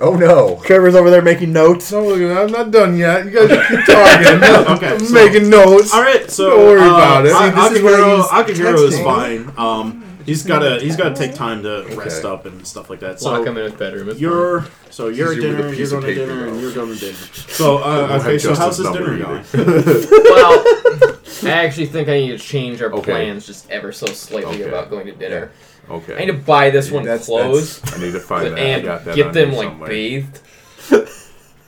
[SPEAKER 3] Oh no.
[SPEAKER 6] Trevor's over there making notes.
[SPEAKER 4] No, look, I'm not done yet. You guys keep talking. [laughs]
[SPEAKER 1] Okay,
[SPEAKER 4] I'm
[SPEAKER 1] so-
[SPEAKER 4] making notes.
[SPEAKER 1] All right, so
[SPEAKER 4] Don't worry
[SPEAKER 1] uh,
[SPEAKER 4] about it.
[SPEAKER 1] I-
[SPEAKER 3] See, this is where
[SPEAKER 1] Akihiro,
[SPEAKER 3] he's
[SPEAKER 1] Akihiro is
[SPEAKER 3] texting.
[SPEAKER 1] fine. Um, he's gotta, he's gotta take time to rest
[SPEAKER 3] Okay.
[SPEAKER 1] up and stuff like that.
[SPEAKER 2] Lock
[SPEAKER 1] So
[SPEAKER 2] him in his bedroom. It's
[SPEAKER 1] you're, so you're at
[SPEAKER 4] Easier with
[SPEAKER 1] dinner,
[SPEAKER 4] a
[SPEAKER 1] you're
[SPEAKER 4] piece of
[SPEAKER 1] going to
[SPEAKER 4] paper,
[SPEAKER 1] dinner, and
[SPEAKER 4] though.
[SPEAKER 1] you're going to dinner. [laughs] So, uh, okay, so how's this dinner going? [laughs]
[SPEAKER 2] well, I actually think I need to change our
[SPEAKER 4] Okay.
[SPEAKER 2] plans just ever so slightly
[SPEAKER 4] Okay.
[SPEAKER 2] about going to dinner. I need to buy this one
[SPEAKER 3] That's-
[SPEAKER 2] clothes
[SPEAKER 4] I need to find that. I
[SPEAKER 2] and
[SPEAKER 4] got that
[SPEAKER 2] get them like
[SPEAKER 4] somewhere.
[SPEAKER 2] bathed. [laughs]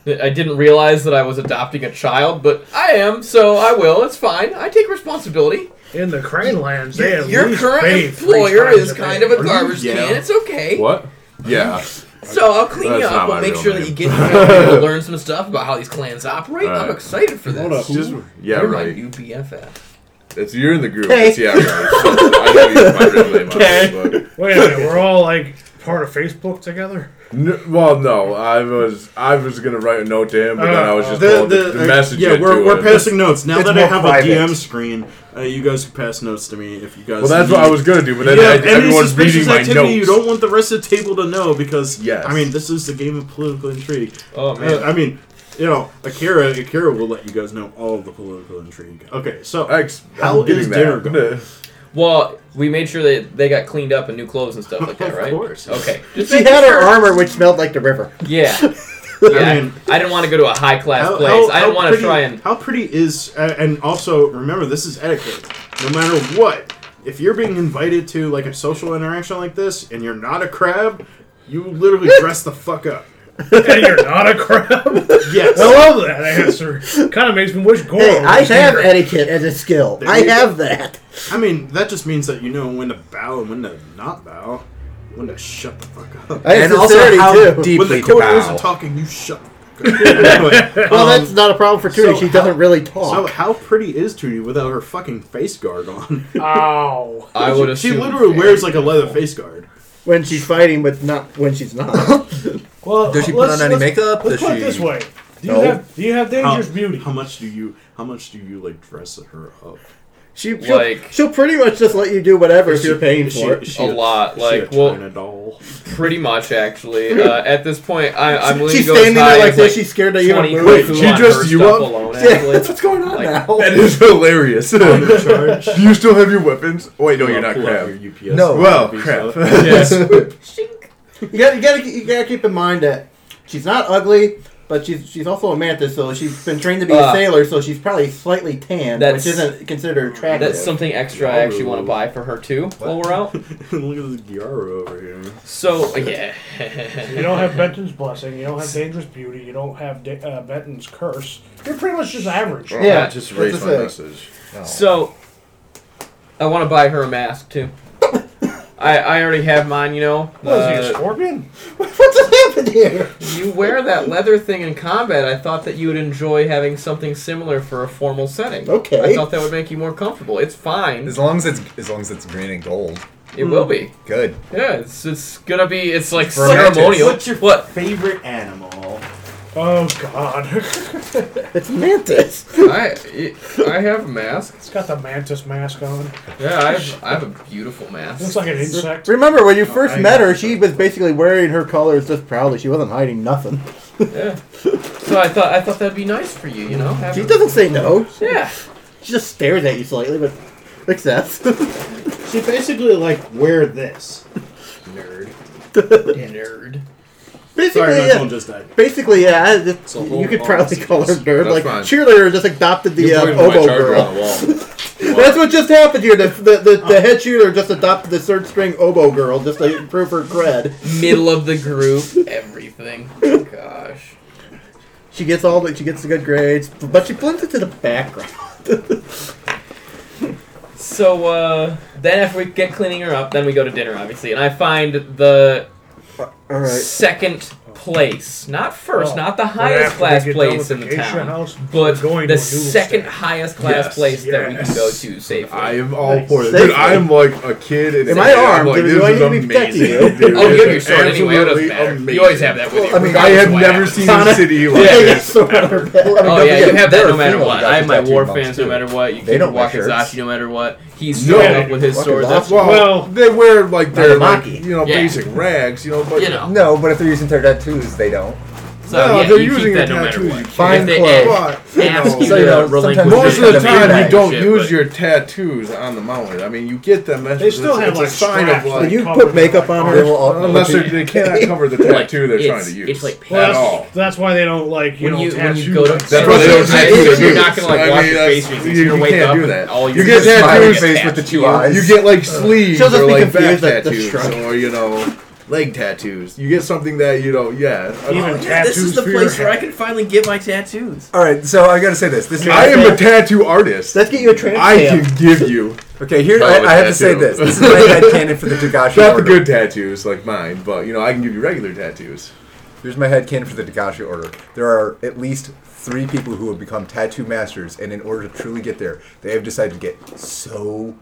[SPEAKER 2] I didn't realize that I was adopting a child, but I am, so I will. It's fine. I take responsibility.
[SPEAKER 7] In the Crane Lands, they at
[SPEAKER 2] Your current employer is kind of a garbage
[SPEAKER 1] Yeah.
[SPEAKER 2] can. It's okay.
[SPEAKER 4] What? Yeah.
[SPEAKER 2] So I'll clean you up.
[SPEAKER 4] not
[SPEAKER 2] I'll make
[SPEAKER 4] real
[SPEAKER 2] sure that you get [laughs] to learn some stuff about how these clans operate. I'm excited for this.
[SPEAKER 1] Hold up.
[SPEAKER 4] Just yeah,
[SPEAKER 2] You're my new BFF.
[SPEAKER 4] It's you're in the group.
[SPEAKER 6] Okay.
[SPEAKER 4] It's, yeah, right. So, I know you my real name on
[SPEAKER 6] Okay.
[SPEAKER 4] Facebook.
[SPEAKER 7] Wait a minute, we're all like part of Facebook together.
[SPEAKER 4] No, well, no, I was I was gonna write a note to him, but then I was just
[SPEAKER 1] The,
[SPEAKER 4] told
[SPEAKER 1] the,
[SPEAKER 4] to, to
[SPEAKER 1] uh,
[SPEAKER 4] message
[SPEAKER 1] yeah, we're,
[SPEAKER 4] to
[SPEAKER 1] we're
[SPEAKER 4] him.
[SPEAKER 1] passing notes. Now
[SPEAKER 3] It's
[SPEAKER 1] that I have
[SPEAKER 3] private.
[SPEAKER 1] a DM screen, uh, you guys can pass notes to me if you guys
[SPEAKER 4] Well, that's what I was gonna do, but then
[SPEAKER 1] yeah,
[SPEAKER 4] I,
[SPEAKER 1] any
[SPEAKER 4] everyone's reading my
[SPEAKER 1] activity
[SPEAKER 4] notes.
[SPEAKER 1] you don't want the rest of the table to know because
[SPEAKER 4] Yes.
[SPEAKER 1] I mean this is the game of political intrigue.
[SPEAKER 2] Oh
[SPEAKER 1] Uh, I mean, you know, Akira Akira will let you guys know all of the political intrigue. Okay, so
[SPEAKER 4] Ex-
[SPEAKER 1] How
[SPEAKER 4] I'm getting
[SPEAKER 1] is
[SPEAKER 4] that.
[SPEAKER 1] dinner [laughs] going?
[SPEAKER 2] Well, we made sure that they got cleaned up and new clothes and stuff like that, right? [laughs]
[SPEAKER 1] Of
[SPEAKER 2] right?
[SPEAKER 1] course.
[SPEAKER 2] Okay. Just [laughs]
[SPEAKER 6] She
[SPEAKER 2] making
[SPEAKER 6] had her
[SPEAKER 2] sure.
[SPEAKER 6] armor, which smelled like the river.
[SPEAKER 2] Yeah. Yeah.
[SPEAKER 1] I
[SPEAKER 2] I,
[SPEAKER 1] mean-
[SPEAKER 2] didn't want to go to a high class place.
[SPEAKER 1] how-
[SPEAKER 2] I didn't want to
[SPEAKER 1] pretty-
[SPEAKER 2] try and.
[SPEAKER 1] How pretty is uh, and also remember this is etiquette. No matter what, if you're being invited to like a social interaction like this and you're not a crab, you literally dress the fuck up.
[SPEAKER 7] And you're not a crab. [laughs]
[SPEAKER 1] Yes.
[SPEAKER 7] I love that answer. Kind of makes me wish Goro.
[SPEAKER 6] Hey, I
[SPEAKER 7] was
[SPEAKER 6] have
[SPEAKER 7] here.
[SPEAKER 6] etiquette as a skill.
[SPEAKER 1] There
[SPEAKER 6] I
[SPEAKER 1] you go.
[SPEAKER 6] have that.
[SPEAKER 1] I mean, that just means that you know when to bow and when to not bow. When to shut the fuck up.
[SPEAKER 6] I have
[SPEAKER 3] And also
[SPEAKER 6] sincerity
[SPEAKER 3] how
[SPEAKER 6] too.
[SPEAKER 3] deep-
[SPEAKER 1] when the
[SPEAKER 3] Deeply to
[SPEAKER 1] court
[SPEAKER 3] bow.
[SPEAKER 1] is talking, you shut the fuck up. [laughs] Anyway,
[SPEAKER 6] Well,
[SPEAKER 1] um,
[SPEAKER 6] that's not a problem for Tootie.
[SPEAKER 1] so
[SPEAKER 6] she doesn't really talk.
[SPEAKER 1] So
[SPEAKER 6] talk.
[SPEAKER 1] how pretty is Tootie without her fucking face guard on?
[SPEAKER 7] Ow. [laughs]
[SPEAKER 2] I would
[SPEAKER 1] she
[SPEAKER 2] assume.
[SPEAKER 1] literally wears like a leather face guard.
[SPEAKER 6] when she's fighting, but not when she's not.
[SPEAKER 7] Well,
[SPEAKER 3] Does she put
[SPEAKER 7] let's-
[SPEAKER 3] on any makeup?
[SPEAKER 7] Let's
[SPEAKER 3] Does
[SPEAKER 7] put it
[SPEAKER 3] she?
[SPEAKER 7] this way: Do you
[SPEAKER 3] No.
[SPEAKER 7] have do you have dangerous
[SPEAKER 1] How,
[SPEAKER 7] beauty?
[SPEAKER 1] how much do you how much do you like dress her up?
[SPEAKER 6] She, she'll,
[SPEAKER 2] Like-
[SPEAKER 6] she'll pretty much just let you do whatever if you're paying
[SPEAKER 1] Is she-
[SPEAKER 6] for
[SPEAKER 1] is
[SPEAKER 6] it.
[SPEAKER 1] she
[SPEAKER 2] A lot,
[SPEAKER 1] is she
[SPEAKER 2] like,
[SPEAKER 1] a
[SPEAKER 2] well-
[SPEAKER 1] China doll.
[SPEAKER 2] Pretty much, actually. [laughs] Uh, at this point, I, I'm willing
[SPEAKER 6] She's
[SPEAKER 2] to go as
[SPEAKER 6] standing
[SPEAKER 2] high
[SPEAKER 6] there like
[SPEAKER 2] as,
[SPEAKER 6] this. She's scared to even
[SPEAKER 2] 20
[SPEAKER 6] move.
[SPEAKER 4] Wait,
[SPEAKER 2] kufu
[SPEAKER 4] she
[SPEAKER 2] on
[SPEAKER 4] dressed
[SPEAKER 2] her
[SPEAKER 4] you
[SPEAKER 2] stuff
[SPEAKER 4] up?
[SPEAKER 2] Alone,
[SPEAKER 6] Yeah,
[SPEAKER 2] actually.
[SPEAKER 6] that's what's going on
[SPEAKER 2] Like-
[SPEAKER 6] now.
[SPEAKER 4] That is hilarious. [laughs]
[SPEAKER 1] Under charge.
[SPEAKER 4] Do you still have your weapons? Wait, no, you're not
[SPEAKER 1] Pull out
[SPEAKER 4] crab.
[SPEAKER 1] your UPS
[SPEAKER 3] No.
[SPEAKER 4] Well,
[SPEAKER 1] piece
[SPEAKER 4] crap. [laughs]
[SPEAKER 2] Yes.
[SPEAKER 6] You gotta, you gotta, you gotta keep in mind that she's not ugly, but she's she's also a mantis, so she's been trained to be a
[SPEAKER 2] Uh,
[SPEAKER 6] sailor, so she's probably slightly
[SPEAKER 2] tanned,
[SPEAKER 6] which isn't considered attractive.
[SPEAKER 2] That's something extra I actually want to buy for her too while we're out. [laughs]
[SPEAKER 1] Look at this Gyaro over here.
[SPEAKER 2] So yeah,
[SPEAKER 7] You don't have [laughs] Benten's blessing. You don't have dangerous beauty. You don't have da- uh, Benten's curse. You're pretty much just average.
[SPEAKER 6] Yeah,
[SPEAKER 4] just
[SPEAKER 6] that's
[SPEAKER 4] erase my
[SPEAKER 6] thing.
[SPEAKER 4] message.
[SPEAKER 2] So I want to buy her a mask too. I I already have mine. You know,
[SPEAKER 7] What is he, a
[SPEAKER 2] Uh,
[SPEAKER 7] scorpion? [laughs]
[SPEAKER 6] What just happened here?
[SPEAKER 2] you wear that leather thing in combat. I thought that you would enjoy having something similar for a formal setting.
[SPEAKER 6] Okay.
[SPEAKER 2] I thought that would make you more comfortable. It's fine.
[SPEAKER 3] As long as it's as long as it's green and gold.
[SPEAKER 2] It will be.
[SPEAKER 3] Good.
[SPEAKER 2] Yeah, it's it's gonna be. It's like ceremonial.
[SPEAKER 1] What's your
[SPEAKER 2] What?
[SPEAKER 1] favorite animal?
[SPEAKER 7] Oh God! [laughs]
[SPEAKER 6] It's mantis.
[SPEAKER 2] I I have a mask.
[SPEAKER 7] it's got the mantis mask on.
[SPEAKER 2] Yeah, I have I have a beautiful mask.
[SPEAKER 7] Looks like an insect.
[SPEAKER 6] Remember when you oh, first
[SPEAKER 1] I
[SPEAKER 6] met her, she was basically wearing her colors just proudly. She wasn't hiding nothing.
[SPEAKER 2] Yeah. [laughs] So I thought I thought that'd be nice for you. You know. Have
[SPEAKER 6] She
[SPEAKER 2] a-
[SPEAKER 6] doesn't say no.
[SPEAKER 2] Yeah.
[SPEAKER 6] She just stares at you slightly, but accepts.
[SPEAKER 1] She basically like wear this. Nerd. [laughs]
[SPEAKER 2] Nerd.
[SPEAKER 6] Basically,
[SPEAKER 1] Sorry,
[SPEAKER 6] yeah.
[SPEAKER 1] just died.
[SPEAKER 6] Basically, yeah. it-
[SPEAKER 1] So
[SPEAKER 6] you
[SPEAKER 1] hold
[SPEAKER 6] could probably call her nerd.
[SPEAKER 4] That's
[SPEAKER 6] Like
[SPEAKER 4] fine.
[SPEAKER 6] cheerleader just adopted the uh,
[SPEAKER 2] pointing my
[SPEAKER 6] oboe girl.
[SPEAKER 2] on the wall. [laughs]
[SPEAKER 6] That's what just happened here. The, the, the, the head cheerleader just adopted the third string oboe girl just to improve her cred.
[SPEAKER 2] Middle of the group, [laughs] everything. Gosh.
[SPEAKER 6] She gets all the she gets the good grades, but she blends into the background. [laughs]
[SPEAKER 2] So uh, then after we get cleaning her up, then we go to dinner, obviously, and I find the
[SPEAKER 6] all right.
[SPEAKER 2] second place, not first,
[SPEAKER 7] Oh,
[SPEAKER 2] not the highest
[SPEAKER 7] after we
[SPEAKER 2] class
[SPEAKER 7] get done
[SPEAKER 2] place
[SPEAKER 7] with
[SPEAKER 2] in the
[SPEAKER 7] Acacia
[SPEAKER 2] town,
[SPEAKER 7] House,
[SPEAKER 2] but
[SPEAKER 7] we're going
[SPEAKER 2] the
[SPEAKER 7] to a noodle
[SPEAKER 2] second
[SPEAKER 7] stand.
[SPEAKER 2] highest class
[SPEAKER 4] Yes,
[SPEAKER 2] place that we can
[SPEAKER 7] yes.
[SPEAKER 2] go to safely.
[SPEAKER 4] I am all
[SPEAKER 7] Nice.
[SPEAKER 4] for it.
[SPEAKER 6] Safely.
[SPEAKER 4] Dude, I am like a kid. And
[SPEAKER 6] In my
[SPEAKER 4] I'm
[SPEAKER 6] arms,
[SPEAKER 4] like,
[SPEAKER 6] do
[SPEAKER 4] this
[SPEAKER 6] I
[SPEAKER 4] is
[SPEAKER 6] need to be protecting
[SPEAKER 4] amazing,
[SPEAKER 6] you?
[SPEAKER 4] dude.
[SPEAKER 2] oh, you
[SPEAKER 4] This
[SPEAKER 2] have your
[SPEAKER 4] is
[SPEAKER 2] sword anyway. It doesn't matter.
[SPEAKER 4] amazing.
[SPEAKER 2] You always have that with you.
[SPEAKER 6] I mean,
[SPEAKER 4] I
[SPEAKER 2] regardless
[SPEAKER 4] have
[SPEAKER 2] of what
[SPEAKER 4] never
[SPEAKER 2] happens.
[SPEAKER 4] seen
[SPEAKER 6] Sana-
[SPEAKER 4] a city like
[SPEAKER 6] Yeah,
[SPEAKER 4] this. [laughs]
[SPEAKER 6] so- I
[SPEAKER 2] Oh yeah, you have that
[SPEAKER 3] oh,
[SPEAKER 2] no matter what. I have my war fans no matter what. You
[SPEAKER 3] They
[SPEAKER 2] keep
[SPEAKER 3] don't wear
[SPEAKER 2] Wakizashi
[SPEAKER 3] shirts.
[SPEAKER 2] no matter what. He's
[SPEAKER 4] No.
[SPEAKER 2] showing up with his
[SPEAKER 6] Fucking
[SPEAKER 2] sword. That's
[SPEAKER 4] Well,
[SPEAKER 7] Well-
[SPEAKER 4] they wear like their like, you know
[SPEAKER 2] Yeah.
[SPEAKER 4] basic rags, you know, but
[SPEAKER 2] you know.
[SPEAKER 3] No, but if they're using their tattoos, they don't.
[SPEAKER 2] So
[SPEAKER 4] No,
[SPEAKER 2] yeah,
[SPEAKER 4] they're
[SPEAKER 2] you
[SPEAKER 4] using
[SPEAKER 2] keep
[SPEAKER 4] their
[SPEAKER 2] that no
[SPEAKER 4] tattoos.
[SPEAKER 2] what.
[SPEAKER 4] You
[SPEAKER 6] Fine
[SPEAKER 2] if they
[SPEAKER 6] clothes.
[SPEAKER 2] ask,
[SPEAKER 4] But, you know,
[SPEAKER 3] So, you know,
[SPEAKER 2] relinquish
[SPEAKER 3] sometimes-
[SPEAKER 4] Most of the time, you don't
[SPEAKER 2] shit,
[SPEAKER 4] use your tattoos on the mounted. I mean, you get them. That's,
[SPEAKER 7] They still
[SPEAKER 4] it's,
[SPEAKER 7] have
[SPEAKER 4] it's
[SPEAKER 7] like
[SPEAKER 4] a sign
[SPEAKER 7] straps
[SPEAKER 4] of
[SPEAKER 7] that
[SPEAKER 4] like,
[SPEAKER 6] you put makeup on
[SPEAKER 7] like,
[SPEAKER 6] her.
[SPEAKER 3] They will all,
[SPEAKER 4] unless they're- they cannot [laughs] cover the tattoo they're trying to use.
[SPEAKER 2] it's like
[SPEAKER 7] Well,
[SPEAKER 4] at
[SPEAKER 7] that's,
[SPEAKER 4] all.
[SPEAKER 7] that's why they don't like you
[SPEAKER 2] when
[SPEAKER 7] know
[SPEAKER 2] you when
[SPEAKER 7] tattoo
[SPEAKER 2] you go to
[SPEAKER 4] That's why they don't
[SPEAKER 2] I
[SPEAKER 4] tattoo
[SPEAKER 2] you're not gonna like wash your face or anything.
[SPEAKER 4] you-
[SPEAKER 2] You're gonna wake
[SPEAKER 4] can't
[SPEAKER 2] up
[SPEAKER 4] do
[SPEAKER 2] and
[SPEAKER 4] that. You get
[SPEAKER 2] face
[SPEAKER 4] tattoos-
[SPEAKER 3] face with the two eyes.
[SPEAKER 4] You get like [laughs] sleeves
[SPEAKER 6] She'll just
[SPEAKER 4] or like back
[SPEAKER 6] confused at the
[SPEAKER 4] tattoos
[SPEAKER 6] shrug.
[SPEAKER 4] or you know leg tattoos. You get something that you know, yeah.
[SPEAKER 7] Even
[SPEAKER 2] Oh, yeah, this is the place where I can finally get my tattoos.
[SPEAKER 3] All right, so I gotta say this. This is
[SPEAKER 4] I am a tattoo artist.
[SPEAKER 6] Let's get you a tramp
[SPEAKER 4] I
[SPEAKER 6] stamp.
[SPEAKER 4] can give you
[SPEAKER 3] okay. Here,
[SPEAKER 4] Oh,
[SPEAKER 3] I,
[SPEAKER 4] a
[SPEAKER 3] I have to say this. This is my [laughs] head canon for the Togashi
[SPEAKER 4] not the good tattoos like mine, but you know I can give you regular tattoos.
[SPEAKER 3] Here's my head canon for the Togashi order. There are at least three people who have become tattoo masters, and in order to truly get there, they have decided to get so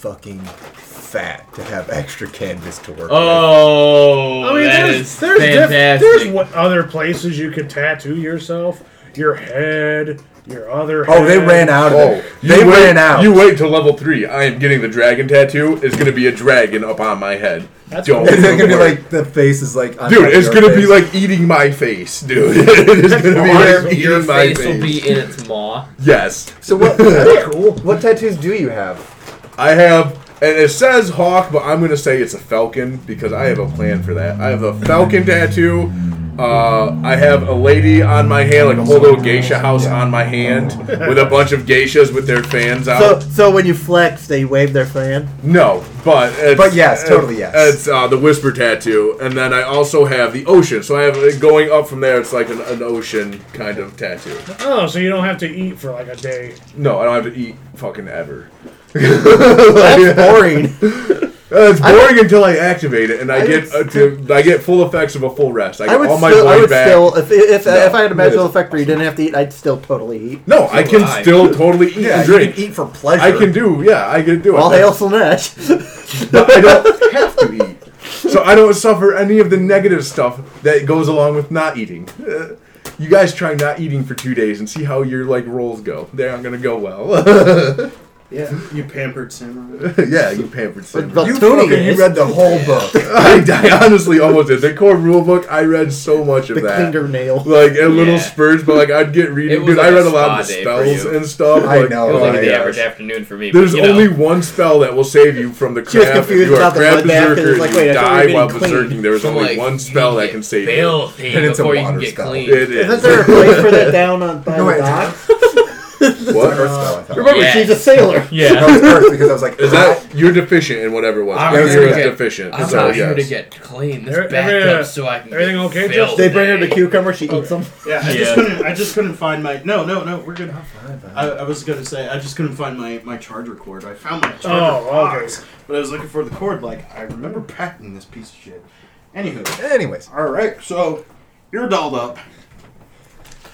[SPEAKER 3] fucking fat to have extra canvas to work with.
[SPEAKER 2] Oh,
[SPEAKER 7] I mean,
[SPEAKER 2] that
[SPEAKER 7] there's
[SPEAKER 2] is
[SPEAKER 7] there's, diff-
[SPEAKER 2] fantastic.
[SPEAKER 7] there's what other places you could tattoo yourself. Your head, your other.
[SPEAKER 3] Oh, they ran out of
[SPEAKER 4] Oh,
[SPEAKER 3] it.
[SPEAKER 4] you
[SPEAKER 3] They
[SPEAKER 4] wait,
[SPEAKER 3] ran out.
[SPEAKER 4] You wait till level three. I am getting the dragon tattoo. It's gonna be a dragon up on my head.
[SPEAKER 7] That's
[SPEAKER 4] Don't.
[SPEAKER 3] It's gonna be like the face is like. on
[SPEAKER 4] Dude,
[SPEAKER 3] of
[SPEAKER 4] it's
[SPEAKER 3] your
[SPEAKER 4] gonna be
[SPEAKER 3] face.
[SPEAKER 4] like eating my face, dude. [laughs] it is gonna be
[SPEAKER 2] your,
[SPEAKER 4] like
[SPEAKER 2] your
[SPEAKER 4] eating my
[SPEAKER 2] face
[SPEAKER 4] face.
[SPEAKER 2] will be in its maw.
[SPEAKER 4] yes,
[SPEAKER 3] So what? [laughs] Cool. What tattoos do you have?
[SPEAKER 4] I have, and it says hawk, but I'm gonna say it's a falcon because I have a plan for that. I have a falcon tattoo. Uh, I have a lady on my hand, like a whole little geisha house on my hand, with a bunch of geishas with their fans out.
[SPEAKER 6] so when you flex, they wave their fan.
[SPEAKER 4] No, but it's,
[SPEAKER 3] But yes, totally yes.
[SPEAKER 4] It's uh, the whisper tattoo, and then I also have the ocean. So I have uh, going up from there. It's like an, an ocean kind of tattoo.
[SPEAKER 7] Oh, so you don't have to eat for like a day.
[SPEAKER 4] No, I don't have to eat fucking ever.
[SPEAKER 6] That's [laughs] boring. [laughs]
[SPEAKER 4] Uh, it's boring until I activate it, and I,
[SPEAKER 6] I
[SPEAKER 4] get uh, to, I get full effects of a full rest. I get
[SPEAKER 6] I
[SPEAKER 4] all my
[SPEAKER 6] still, I would
[SPEAKER 4] back.
[SPEAKER 6] still, if if,
[SPEAKER 4] No,
[SPEAKER 6] if I had a magical effect where you didn't have to eat, I'd still totally eat.
[SPEAKER 4] no, I can
[SPEAKER 2] I.
[SPEAKER 4] still totally eat [laughs]
[SPEAKER 3] Yeah,
[SPEAKER 4] and drink.
[SPEAKER 3] can eat for pleasure.
[SPEAKER 4] I can do, yeah, I can do it.
[SPEAKER 6] All hail Slaanesh.
[SPEAKER 4] But I don't have to eat, so I don't suffer any of the negative stuff that goes along with not eating. Uh, you guys try not eating for two days and see how your like rolls go. They aren't gonna go well. [laughs] [laughs]
[SPEAKER 1] Yeah, you pampered samurai.
[SPEAKER 4] yeah, you pampered son.
[SPEAKER 6] But
[SPEAKER 3] You fucking you read the [laughs] whole book.
[SPEAKER 4] I, I honestly almost did. The core rule book, I read so much of
[SPEAKER 6] the
[SPEAKER 4] that.
[SPEAKER 6] fingernail.
[SPEAKER 4] Like in little
[SPEAKER 2] Yeah.
[SPEAKER 4] spurts, but like I'd get reading.
[SPEAKER 2] was
[SPEAKER 4] Dude,
[SPEAKER 2] like
[SPEAKER 4] I
[SPEAKER 2] a
[SPEAKER 4] read a lot of the spells and stuff.
[SPEAKER 3] I
[SPEAKER 4] like,
[SPEAKER 3] know,
[SPEAKER 2] It was
[SPEAKER 4] oh
[SPEAKER 2] like
[SPEAKER 4] my
[SPEAKER 2] the
[SPEAKER 4] gosh.
[SPEAKER 2] average afternoon for me.
[SPEAKER 4] There's
[SPEAKER 2] but,
[SPEAKER 4] only
[SPEAKER 2] know,
[SPEAKER 4] one spell that will save you from the
[SPEAKER 6] She
[SPEAKER 4] crab. If you are
[SPEAKER 6] about the
[SPEAKER 4] crab
[SPEAKER 6] blood bath, 'cause
[SPEAKER 4] berserker,
[SPEAKER 6] like,
[SPEAKER 4] you
[SPEAKER 6] wait, I
[SPEAKER 4] die while
[SPEAKER 6] clean.
[SPEAKER 4] berserking. There's
[SPEAKER 2] from,
[SPEAKER 4] only
[SPEAKER 2] like,
[SPEAKER 4] one spell that can save you.
[SPEAKER 3] And it's a water spell.
[SPEAKER 2] clean.
[SPEAKER 4] It
[SPEAKER 6] Isn't there a place for that down on by the dock?
[SPEAKER 4] What?
[SPEAKER 3] Earth spell, I thought.
[SPEAKER 6] Remember,
[SPEAKER 2] Yeah.
[SPEAKER 6] she's a sailor. [laughs]
[SPEAKER 3] That
[SPEAKER 2] Yeah.
[SPEAKER 3] was Earth because I was like,
[SPEAKER 4] Is that you're deficient in whatever it was?
[SPEAKER 2] I'm
[SPEAKER 4] You're
[SPEAKER 3] here to
[SPEAKER 2] get-
[SPEAKER 4] deficient.
[SPEAKER 2] I'm
[SPEAKER 4] so
[SPEAKER 2] not here to
[SPEAKER 4] yes.
[SPEAKER 2] get clean. This
[SPEAKER 7] Every-
[SPEAKER 2] back
[SPEAKER 7] every, uh,
[SPEAKER 2] up so I can.
[SPEAKER 7] everything
[SPEAKER 2] get
[SPEAKER 7] okay, Jeff?
[SPEAKER 2] filthy.
[SPEAKER 6] They bring her the cucumber, she eats them.
[SPEAKER 1] Yeah, I
[SPEAKER 2] Yeah.
[SPEAKER 1] just couldn't. I just couldn't find my. No, no, no. We're good. I, I was gonna say I just couldn't find my my charger cord. I found my charger
[SPEAKER 7] Oh, okay.
[SPEAKER 1] box, but I was looking for the cord. Like I remember packing this piece of shit. Anywho,
[SPEAKER 3] anyways.
[SPEAKER 1] all right. So you're dolled up.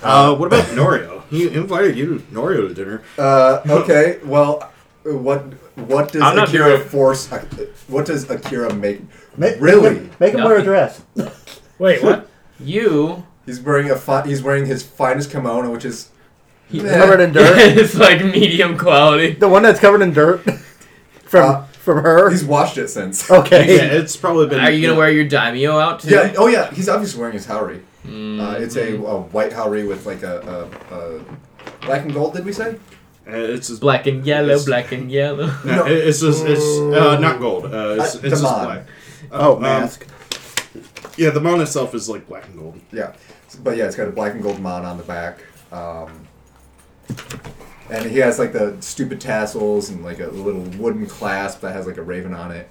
[SPEAKER 1] Uh, what about Norio? He invited you to Norio to dinner.
[SPEAKER 3] Uh, okay, well, what what does
[SPEAKER 2] I'm not
[SPEAKER 3] Akira
[SPEAKER 2] doing-
[SPEAKER 3] force? uh, What does Akira make?
[SPEAKER 6] Make,
[SPEAKER 3] Really?
[SPEAKER 6] Make him, make him wear a dress. [laughs]
[SPEAKER 7] Wait, what?
[SPEAKER 2] You.
[SPEAKER 3] He's wearing a fi- he's wearing his finest kimono, which is
[SPEAKER 2] He-
[SPEAKER 3] Meh.
[SPEAKER 6] Covered in dirt. [laughs]
[SPEAKER 2] it's like medium quality.
[SPEAKER 6] The one that's covered in dirt [laughs] from
[SPEAKER 3] Uh,
[SPEAKER 6] from her.
[SPEAKER 3] he's washed it since.
[SPEAKER 6] Okay.
[SPEAKER 1] Yeah, it's probably been.
[SPEAKER 2] Are you gonna wear your daimyo out too?
[SPEAKER 3] Yeah. Oh yeah. He's obviously wearing his haori.
[SPEAKER 2] Mm.
[SPEAKER 3] Uh, it's a, a white haori with like a, a, a black and gold. Did we say?
[SPEAKER 1] Uh, it's just,
[SPEAKER 2] black and yellow, black and yellow. [laughs]
[SPEAKER 1] no, it's just it's uh, not gold. Uh, it's
[SPEAKER 3] Uh,
[SPEAKER 1] it's just
[SPEAKER 3] Daman.
[SPEAKER 1] black.
[SPEAKER 6] Oh,
[SPEAKER 1] um,
[SPEAKER 6] mask.
[SPEAKER 1] Yeah, the mount itself is like black and gold.
[SPEAKER 3] Yeah, but yeah, it's got a black and gold mon on the back, um, and he has like the stupid tassels and like a little wooden clasp that has like a raven on it,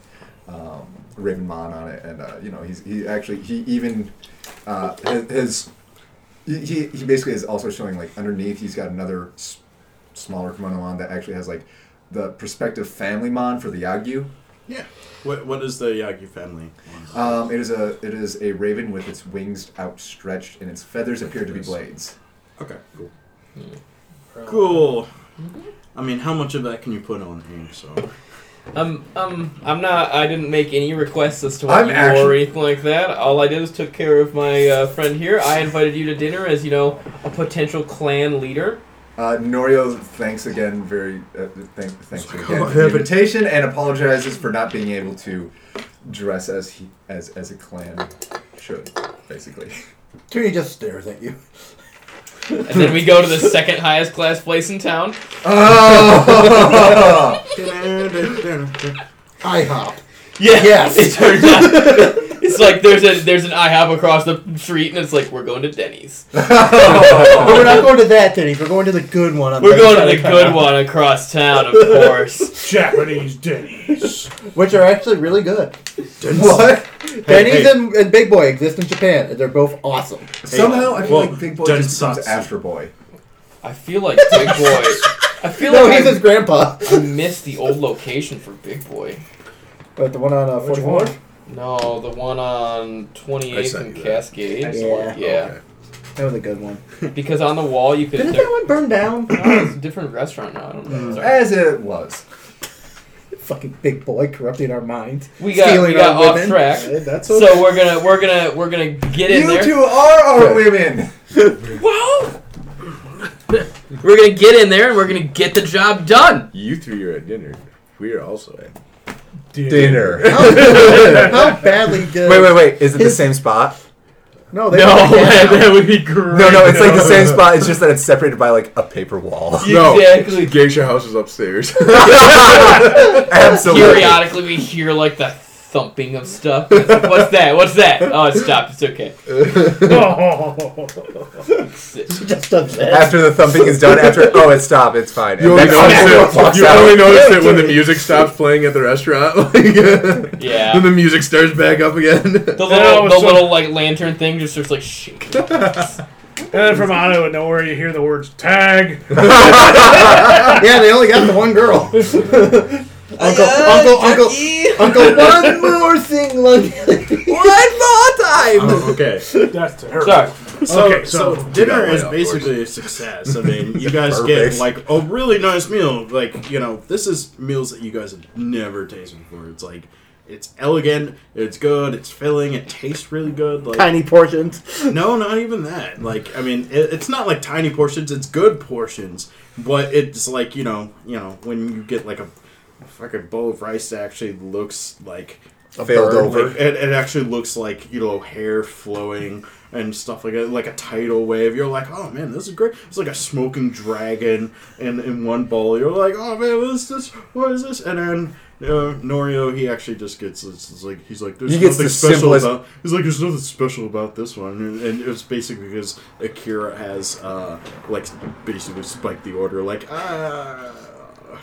[SPEAKER 3] um, a raven mon on it, and uh, you know he's he actually he even uh, his, his he, he basically is also showing like underneath he's got another s- smaller kimono on that actually has like the prospective family mon for the Yagyu.
[SPEAKER 1] Yeah. What What is the Yagi family?
[SPEAKER 3] Um, it is a it is a raven with its wings outstretched and its feathers appear to be blades.
[SPEAKER 1] Okay, cool. Cool. I mean, how much of that can you put on here? So
[SPEAKER 2] Um, um, I'm not. I didn't make any requests as to what
[SPEAKER 3] I'm
[SPEAKER 2] you
[SPEAKER 3] actu-
[SPEAKER 2] wore or anything like that. All I did was took care of my uh, friend here. I invited you to dinner as you know a potential clan leader.
[SPEAKER 3] Uh, Norio thanks again, very uh, thank, thanks
[SPEAKER 1] like,
[SPEAKER 3] again for the invitation and apologizes for not being able to dress as he as as a clan should, basically.
[SPEAKER 6] Toonie just stares at you.
[SPEAKER 2] And then we go to the second highest class place in town.
[SPEAKER 3] Oh! [laughs] [laughs]
[SPEAKER 6] IHOP.
[SPEAKER 2] Yeah.
[SPEAKER 6] Yes. [laughs]
[SPEAKER 2] It turns out [laughs] it's like there's a there's an IHOP across the street, and it's like we're going to Denny's. [laughs]
[SPEAKER 6] But we're not going to that, Denny's. We're going to the good one. On
[SPEAKER 2] We're going to the good
[SPEAKER 6] town,
[SPEAKER 2] one across town, of course.
[SPEAKER 7] Japanese Denny's.
[SPEAKER 6] Which are actually really good.
[SPEAKER 3] what?
[SPEAKER 6] Denny's
[SPEAKER 1] hey.
[SPEAKER 6] And, and Big Boy exist in Japan, and they're both awesome.
[SPEAKER 3] Somehow I feel
[SPEAKER 1] well,
[SPEAKER 3] like Big Boy
[SPEAKER 1] done
[SPEAKER 3] just becomes
[SPEAKER 1] sucks.
[SPEAKER 3] Astro Boy.
[SPEAKER 2] I feel like Big Boy. I feel
[SPEAKER 6] No,
[SPEAKER 2] like
[SPEAKER 6] he's
[SPEAKER 2] I,
[SPEAKER 6] his grandpa.
[SPEAKER 2] I missed the old location for Big Boy.
[SPEAKER 6] But the one on uh,
[SPEAKER 7] Which
[SPEAKER 6] 44?
[SPEAKER 2] No, the one on 28th and. Cascade.
[SPEAKER 6] Yeah.
[SPEAKER 2] Yeah.
[SPEAKER 4] Okay.
[SPEAKER 6] That was a good one. [laughs]
[SPEAKER 2] Because on the wall you could.
[SPEAKER 6] Didn't that one burn down? [coughs]
[SPEAKER 2] No, it's a different restaurant now. I don't know. Sorry.
[SPEAKER 3] As it was. [laughs]
[SPEAKER 6] Fucking Big Boy corrupting our minds.
[SPEAKER 2] We got
[SPEAKER 6] Stealing
[SPEAKER 2] we got
[SPEAKER 6] our
[SPEAKER 2] off
[SPEAKER 6] women.
[SPEAKER 2] track.
[SPEAKER 1] Hey, that's
[SPEAKER 2] So we're gonna we're gonna we're gonna get in there.
[SPEAKER 3] You two are our women. [laughs]
[SPEAKER 2] Wow. we're gonna get in there and we're gonna get the job done.
[SPEAKER 4] You three are at dinner. We are also at.
[SPEAKER 3] Dinner. [laughs]
[SPEAKER 6] How, how badly did.
[SPEAKER 3] Wait, wait, wait. Is it the same spot?
[SPEAKER 6] No, they
[SPEAKER 2] No,
[SPEAKER 6] yeah.
[SPEAKER 2] that would be great.
[SPEAKER 3] No, no, it's like the same spot. It's just that it's separated by like a paper wall. [laughs]
[SPEAKER 4] No,
[SPEAKER 2] Exactly.
[SPEAKER 4] Geisha House is upstairs. [laughs]
[SPEAKER 3] Absolutely.
[SPEAKER 2] Periodically, we hear like the thumping of stuff. Like, What's that? What's that? Oh, it stopped. It's okay. [laughs]
[SPEAKER 6] Just does that.
[SPEAKER 3] After the thumping is done, after oh, it's stopped. It's fine.
[SPEAKER 4] You only
[SPEAKER 3] And
[SPEAKER 4] notice it.
[SPEAKER 3] walks
[SPEAKER 4] You
[SPEAKER 3] out.
[SPEAKER 4] only notice it when the music stops playing at the restaurant. [laughs] Like,
[SPEAKER 2] Yeah.
[SPEAKER 4] Then the music starts back up again.
[SPEAKER 2] The [laughs] little, the
[SPEAKER 7] so-
[SPEAKER 2] little like lantern thing just starts like shaking.
[SPEAKER 7] And then from out of nowhere, you hear the words tag.
[SPEAKER 6] yeah, they only got the one girl. Uncle, uncle, uncle, [laughs] uncle, one more thing, Lungy.
[SPEAKER 3] One more time.
[SPEAKER 1] Oh, okay.
[SPEAKER 7] That's terrible.
[SPEAKER 2] Sorry.
[SPEAKER 1] So,
[SPEAKER 7] Okay, so-
[SPEAKER 1] so dinner
[SPEAKER 4] got
[SPEAKER 1] is
[SPEAKER 4] off
[SPEAKER 1] basically a success. I mean, you guys get like a really nice meal. Like you know, this is meals that you guys have never tasted before. It's like it's elegant, it's good, it's filling, it tastes really good. Like
[SPEAKER 6] Tiny portions.
[SPEAKER 1] no, not even that. Like I mean, it, it's not like tiny portions. It's good portions, but it's like you know, you know, when you get like a fucking bowl of rice that actually looks like
[SPEAKER 3] Failed
[SPEAKER 6] bird,
[SPEAKER 3] over.
[SPEAKER 1] like, it, it actually looks like you know hair flowing and stuff like that, like a tidal wave. You're like, oh man, this is great. It's like a smoking dragon in in one bowl. You're like, oh man, what is this? What is this? And then. Uh, Norio, he actually just gets it's, it's like he's like there's
[SPEAKER 3] He
[SPEAKER 1] nothing
[SPEAKER 3] the
[SPEAKER 1] special
[SPEAKER 3] simplest-
[SPEAKER 1] about he's like there's nothing special about this one and, and it was basically because Akira has uh like basically spiked the order like ah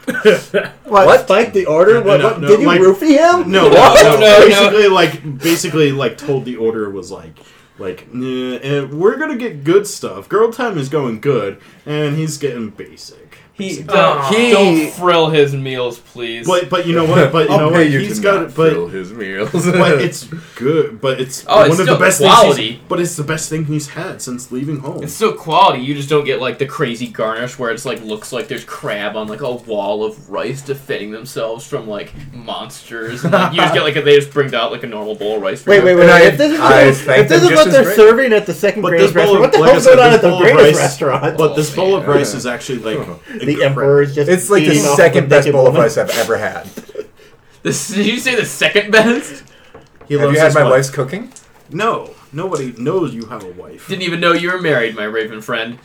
[SPEAKER 1] [laughs]
[SPEAKER 6] What?
[SPEAKER 3] What?
[SPEAKER 6] Spike the order?
[SPEAKER 1] No,
[SPEAKER 6] What?
[SPEAKER 1] no,
[SPEAKER 6] what
[SPEAKER 1] no,
[SPEAKER 6] did you
[SPEAKER 1] like-
[SPEAKER 6] roofie him? [laughs]
[SPEAKER 1] No, no,
[SPEAKER 2] No.
[SPEAKER 1] Basically, like, basically, like, told the order was like, like, nah, eh, we're gonna get good stuff. Girl time is going good, and he's getting basic.
[SPEAKER 2] He don't,
[SPEAKER 3] He-
[SPEAKER 2] don't frill his meals, please.
[SPEAKER 1] But but you know what? But you
[SPEAKER 4] I'll
[SPEAKER 1] know
[SPEAKER 4] pay
[SPEAKER 1] what?
[SPEAKER 4] you
[SPEAKER 1] He's
[SPEAKER 4] to
[SPEAKER 1] got
[SPEAKER 4] not
[SPEAKER 1] it. But
[SPEAKER 4] his meals.
[SPEAKER 1] but [laughs] it's good. But it's
[SPEAKER 2] Oh,
[SPEAKER 1] one
[SPEAKER 2] it's
[SPEAKER 1] of the best
[SPEAKER 2] quality.
[SPEAKER 1] things. But it's the best thing he's had since leaving home.
[SPEAKER 2] It's still quality. You just don't get like the crazy garnish where it's like looks like there's crab on like a wall of rice defending themselves from like monsters. And, like, you just get like a, they just bring out like a normal bowl of rice. For
[SPEAKER 6] Wait,
[SPEAKER 2] you.
[SPEAKER 6] wait, wait,
[SPEAKER 3] And
[SPEAKER 6] wait. If this is,
[SPEAKER 3] I
[SPEAKER 6] if this is what they're
[SPEAKER 3] great.
[SPEAKER 6] serving at the second
[SPEAKER 1] But
[SPEAKER 6] grade restaurant, what the
[SPEAKER 1] like I
[SPEAKER 6] hell's going on at the
[SPEAKER 1] bowl
[SPEAKER 6] greatest restaurant?
[SPEAKER 1] But this bowl of rice is actually like [laughs]
[SPEAKER 6] the emperor is just
[SPEAKER 3] It's like the second best bowl of
[SPEAKER 6] woman.
[SPEAKER 3] rice I've ever had. [laughs]
[SPEAKER 2] This, did you say the second best?
[SPEAKER 1] He
[SPEAKER 3] Have
[SPEAKER 1] loves
[SPEAKER 3] you had
[SPEAKER 1] his
[SPEAKER 3] my
[SPEAKER 1] wife.
[SPEAKER 3] wife's cooking?
[SPEAKER 1] No, nobody knows you have a wife.
[SPEAKER 2] Didn't even know you were married, my raven friend.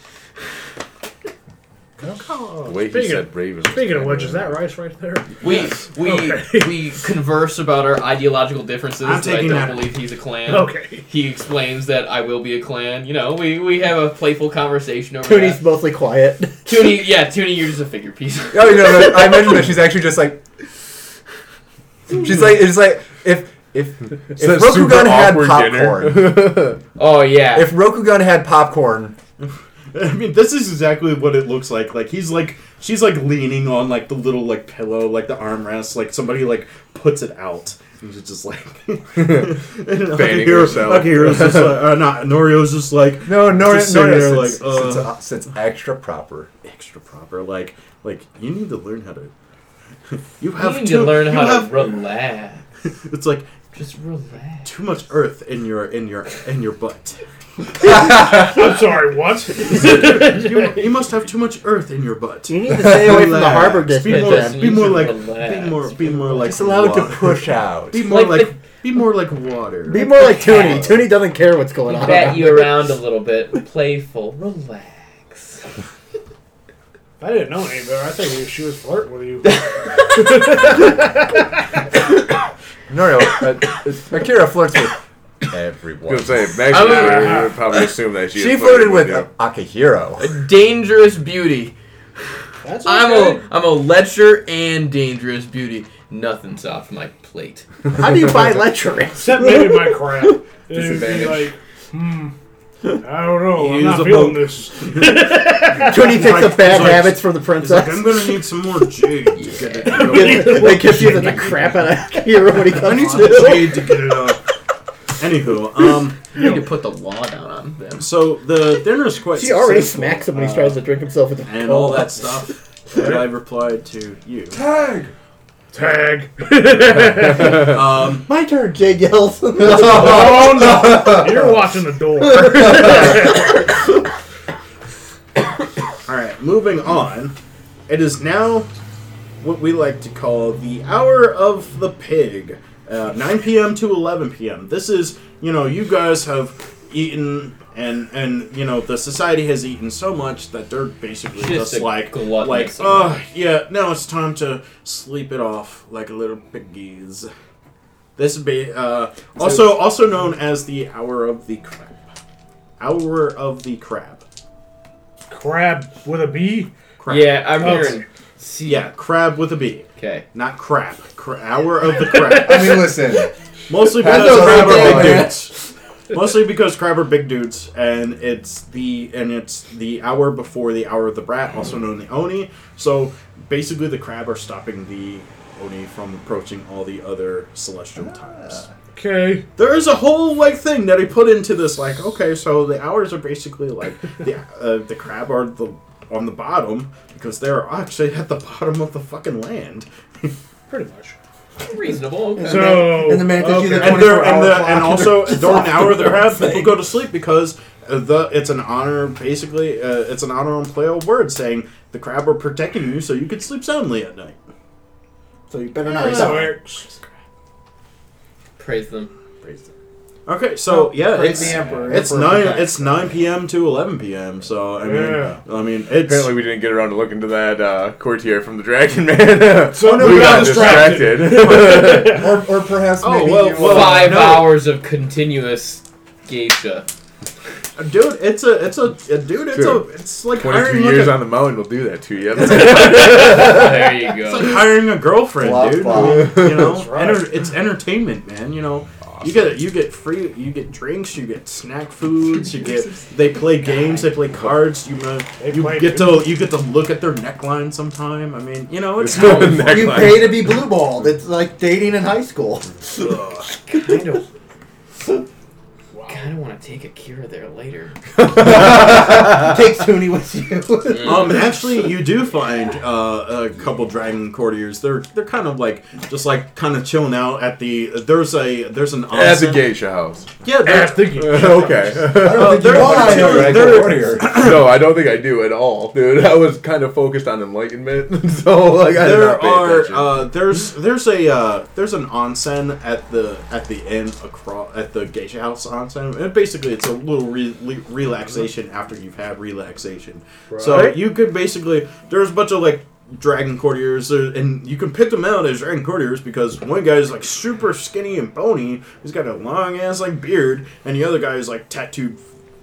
[SPEAKER 2] Oh.
[SPEAKER 4] The way he
[SPEAKER 7] Speaking-
[SPEAKER 4] said Raven.
[SPEAKER 7] Speaking of which, is that rice right there?
[SPEAKER 2] We we
[SPEAKER 7] Okay.
[SPEAKER 2] we converse about our ideological differences.
[SPEAKER 1] I'm
[SPEAKER 2] that I
[SPEAKER 1] taking
[SPEAKER 2] don't
[SPEAKER 1] that.
[SPEAKER 2] believe he's a clan.
[SPEAKER 7] Okay.
[SPEAKER 2] He explains that I will be a clan. You know, we, we have a playful conversation over
[SPEAKER 6] Toonie's
[SPEAKER 2] that.
[SPEAKER 6] mostly quiet. [laughs]
[SPEAKER 2] Toonie, yeah, Toonie, you're just a figure piece.
[SPEAKER 3] Oh, you know, I [laughs] mentioned that she's actually just like. She's like, it's like if if if
[SPEAKER 4] It's that
[SPEAKER 3] Rokugan had popcorn. [laughs]
[SPEAKER 2] Oh yeah.
[SPEAKER 3] If Rokugan had popcorn,
[SPEAKER 1] I mean, this is exactly what it looks like. Like he's like she's like leaning on like the little like pillow, like the armrest, like somebody like puts it out. And she's just like [laughs]
[SPEAKER 4] Fanning
[SPEAKER 1] Akihiro-
[SPEAKER 4] herself.
[SPEAKER 1] Akihiro's just like, uh, not Norio's just like
[SPEAKER 3] no, no,
[SPEAKER 1] Just
[SPEAKER 3] no,
[SPEAKER 1] sitting
[SPEAKER 3] no,
[SPEAKER 1] like, uh,
[SPEAKER 3] sits, uh, sits extra proper.
[SPEAKER 1] extra proper. Like like you need to learn how to. You [laughs]
[SPEAKER 2] you
[SPEAKER 1] have
[SPEAKER 2] need
[SPEAKER 1] too,
[SPEAKER 2] to learn
[SPEAKER 1] you
[SPEAKER 2] how
[SPEAKER 1] have-
[SPEAKER 2] to relax. [laughs]
[SPEAKER 1] It's like
[SPEAKER 2] Just relax.
[SPEAKER 1] too much earth in your in your in your butt.
[SPEAKER 7] I'm sorry, what? [laughs]
[SPEAKER 1] You, you must have too much earth in your butt.
[SPEAKER 6] You need to stay away from the
[SPEAKER 1] Relax.
[SPEAKER 6] harbor
[SPEAKER 1] Be
[SPEAKER 6] district.
[SPEAKER 1] more,
[SPEAKER 6] then.
[SPEAKER 1] be more like,
[SPEAKER 2] Relax.
[SPEAKER 1] be more, be more like.
[SPEAKER 3] Just allow it to
[SPEAKER 1] water.
[SPEAKER 3] push out.
[SPEAKER 1] Be more
[SPEAKER 2] Like
[SPEAKER 1] like, be more like water.
[SPEAKER 6] Be more like Toonie. Toonie doesn't care what's going on.
[SPEAKER 2] Bat you [laughs] around a little bit. Playful. Relax.
[SPEAKER 7] I didn't know any better. I think she was flirting with you. [laughs]
[SPEAKER 3] No, no, uh, Akira flirts with
[SPEAKER 4] I
[SPEAKER 3] everyone.
[SPEAKER 4] was gonna say, Maggie
[SPEAKER 2] I'm-
[SPEAKER 4] would probably assume that she.
[SPEAKER 3] She
[SPEAKER 4] is
[SPEAKER 3] flirted with
[SPEAKER 4] you.
[SPEAKER 3] Akihiro.
[SPEAKER 2] A dangerous beauty.
[SPEAKER 7] That's
[SPEAKER 2] I'm
[SPEAKER 7] okay.
[SPEAKER 2] a I'm a lecher and dangerous beauty. Nothing's off my plate. [laughs]
[SPEAKER 6] How do you buy lecturing? [laughs]
[SPEAKER 7] Except maybe my crap. [laughs] It'd be
[SPEAKER 4] Disadvantage.
[SPEAKER 7] like, hmm. I don't know. I'm not feeling
[SPEAKER 1] boat.
[SPEAKER 7] this.
[SPEAKER 6] Toonie picks up bad
[SPEAKER 1] like-
[SPEAKER 6] habits from the
[SPEAKER 1] He's like,
[SPEAKER 6] princess.
[SPEAKER 1] I'm gonna need some more jade to get it. going.
[SPEAKER 6] Gives- they confuse the crap out of Akihiro when he
[SPEAKER 1] I
[SPEAKER 6] comes
[SPEAKER 1] need some
[SPEAKER 6] to.
[SPEAKER 1] jade to get it up. Anywho, [laughs] um,
[SPEAKER 2] You need to put the law down on them.
[SPEAKER 1] so the dinner's quite. [laughs]
[SPEAKER 6] She already
[SPEAKER 1] successful,
[SPEAKER 6] smacks him when he
[SPEAKER 1] uh,
[SPEAKER 6] tries to drink himself with the
[SPEAKER 1] and all that stuff. [laughs] that I replied to you.
[SPEAKER 4] Tag.
[SPEAKER 7] Tag.
[SPEAKER 1] Um,
[SPEAKER 6] My turn, Jade yells.
[SPEAKER 7] oh no! You're watching the door.
[SPEAKER 1] all right, moving on. It is now what we like to call the hour of the pig, uh, 9 p.m. to 11 p.m. This is, you know, you guys have eaten and and you know the society has eaten so much that they're basically
[SPEAKER 2] Just
[SPEAKER 1] just, like like
[SPEAKER 2] amount.
[SPEAKER 1] oh yeah now it's time to sleep it off like little piggies this would be uh, also also known as the hour of the crab hour of the crab
[SPEAKER 7] Crab with a B.
[SPEAKER 1] crab
[SPEAKER 2] Yeah, I'm
[SPEAKER 7] Oh.
[SPEAKER 2] hearing. See,
[SPEAKER 1] yeah crab with a b
[SPEAKER 2] Okay.
[SPEAKER 1] not crap Cra- hour of the crab [laughs]
[SPEAKER 3] I mean, listen.
[SPEAKER 1] Mostly because crab are big dudes. Mostly because crab are big dudes, and it's the and it's the hour before the hour of the brat, also known the oni. So basically, the crab are stopping the oni from approaching all the other celestial times.
[SPEAKER 7] Okay.
[SPEAKER 1] There is a whole like thing that he put into this. Like, okay, so the hours are basically like the [laughs] uh, the crab are the on the bottom because they're actually at the bottom of the fucking land. [laughs]
[SPEAKER 7] Pretty much.
[SPEAKER 2] Reasonable. Okay.
[SPEAKER 7] So.
[SPEAKER 6] And the man gives you the
[SPEAKER 1] and there
[SPEAKER 6] 24
[SPEAKER 1] and
[SPEAKER 6] hour
[SPEAKER 1] the and
[SPEAKER 6] and
[SPEAKER 1] also
[SPEAKER 6] they're
[SPEAKER 1] during the hour [laughs] of the
[SPEAKER 6] soft
[SPEAKER 1] people go to sleep because uh, the it's an honor. Basically, uh, it's an honor on play old word saying the crab are protecting you so you could sleep soundly at night.
[SPEAKER 6] So you better
[SPEAKER 7] Yeah,
[SPEAKER 6] not
[SPEAKER 7] that
[SPEAKER 6] Praise
[SPEAKER 7] them.
[SPEAKER 2] Praise them.
[SPEAKER 1] Okay, so yeah,
[SPEAKER 6] praise
[SPEAKER 1] it's
[SPEAKER 6] the emperor.
[SPEAKER 1] it's
[SPEAKER 6] Emperor
[SPEAKER 1] nine
[SPEAKER 6] protects.
[SPEAKER 1] it's nine p.m. to eleven p.m. So I mean,
[SPEAKER 7] Yeah.
[SPEAKER 1] I mean, it's
[SPEAKER 4] Apparently, we didn't get around to looking into that uh, courtier from the Dragon Man. [laughs]
[SPEAKER 7] So [laughs]
[SPEAKER 4] we
[SPEAKER 7] we
[SPEAKER 4] got
[SPEAKER 7] got distracted.
[SPEAKER 4] distracted. [laughs]
[SPEAKER 3] or, or perhaps
[SPEAKER 1] Oh,
[SPEAKER 3] maybe
[SPEAKER 1] well, well,
[SPEAKER 2] Five
[SPEAKER 1] no.
[SPEAKER 2] hours of continuous geisha.
[SPEAKER 1] dude. It's a it's a, a dude. It's a it's like
[SPEAKER 4] Twenty-two years
[SPEAKER 1] like a,
[SPEAKER 4] on the mountain will do that to you.
[SPEAKER 2] there you go.
[SPEAKER 1] it's like hiring a girlfriend,
[SPEAKER 6] Flop,
[SPEAKER 1] dude.
[SPEAKER 6] flop.
[SPEAKER 1] You know,
[SPEAKER 7] right.
[SPEAKER 1] enter, it's entertainment, man. You know, you get you get free, you get drinks, you get snack foods, you get they play [laughs] games, they play cards. You uh, you get to you get to look at their neckline sometime. I mean, you know, it's
[SPEAKER 4] It's
[SPEAKER 1] kind of
[SPEAKER 4] neck-
[SPEAKER 1] fun.
[SPEAKER 6] You pay to be blue balled. It's like dating in high school. [laughs]
[SPEAKER 7] Kind of.
[SPEAKER 2] Kind of want to take Akira there later. [laughs] [laughs]
[SPEAKER 6] Take Toonie with you. [laughs]
[SPEAKER 1] Um, actually, you do find uh, a couple dragon courtiers. They're they're kind of like just like kind of chilling out at the. There's a there's an
[SPEAKER 4] At the geisha house.
[SPEAKER 1] Yeah, they're,
[SPEAKER 7] Ass thinking.
[SPEAKER 4] okay.
[SPEAKER 1] uh, they're,
[SPEAKER 3] I know
[SPEAKER 1] they're,
[SPEAKER 3] Dragon
[SPEAKER 1] they're-
[SPEAKER 4] no, I don't think I do at all, dude. I was kind of focused on enlightenment, so like I did
[SPEAKER 1] there
[SPEAKER 4] not pay
[SPEAKER 1] are uh, there's there's a uh, there's an onsen at the at the end across at the geisha house onsen Um, and basically, it's a little re- re- relaxation after you've had relaxation. So you could basically there's a bunch of like dragon courtiers, uh, and you can pick them out as dragon courtiers because one guy's like super skinny and bony. He's got a long ass like beard, and the other guy is like tattooed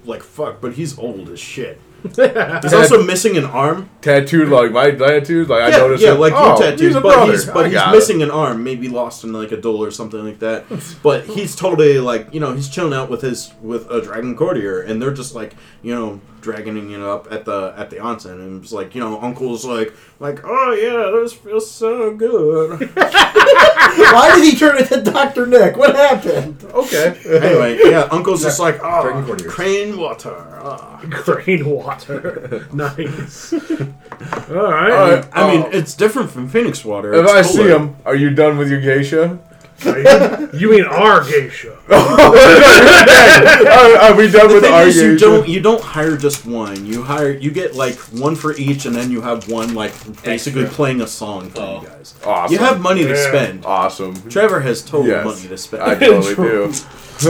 [SPEAKER 1] like fuck, but he's old as shit. He's also missing an arm.
[SPEAKER 4] Tattooed like my tattooed, like I
[SPEAKER 1] yeah,
[SPEAKER 4] noticed.
[SPEAKER 1] yeah,
[SPEAKER 4] it.
[SPEAKER 1] like
[SPEAKER 4] oh,
[SPEAKER 1] your tattoos,
[SPEAKER 4] he's
[SPEAKER 1] but he's but he's
[SPEAKER 4] got it.
[SPEAKER 1] missing an arm, maybe lost in like a duel or something like that. But he's totally like you know he's chilling out with his with a dragon courtier, and they're just like you know dragging it up at the at the onsen, and it's like you know Uncle's like like oh yeah, this feels so good. [laughs]
[SPEAKER 6] Why did he turn into Doctor Nick? What happened?
[SPEAKER 4] Okay.
[SPEAKER 1] anyway, yeah, Uncle's just like
[SPEAKER 3] Dragon
[SPEAKER 1] oh
[SPEAKER 3] courtiers.
[SPEAKER 1] crane water. ah."
[SPEAKER 7] Green water. [laughs] nice. All right.
[SPEAKER 4] All right.
[SPEAKER 1] I mean, it's different from Phoenix water.
[SPEAKER 4] If
[SPEAKER 1] It's
[SPEAKER 4] I see
[SPEAKER 1] cooler.
[SPEAKER 4] him, are you done with your geisha?
[SPEAKER 7] Are [laughs] you, you mean our geisha? [laughs]
[SPEAKER 4] are, are we done
[SPEAKER 1] The
[SPEAKER 4] with
[SPEAKER 1] thing
[SPEAKER 4] our
[SPEAKER 1] is, you don't you don't hire just one. You hire you get like one for each, and then you have one like basically
[SPEAKER 2] Extra.
[SPEAKER 1] playing a song for
[SPEAKER 2] Oh.
[SPEAKER 1] you guys.
[SPEAKER 4] Awesome.
[SPEAKER 1] You have money to
[SPEAKER 7] Yeah.
[SPEAKER 1] spend.
[SPEAKER 4] awesome.
[SPEAKER 1] Trevor has total
[SPEAKER 4] Yes.
[SPEAKER 1] money to spend.
[SPEAKER 4] I [laughs] totally do.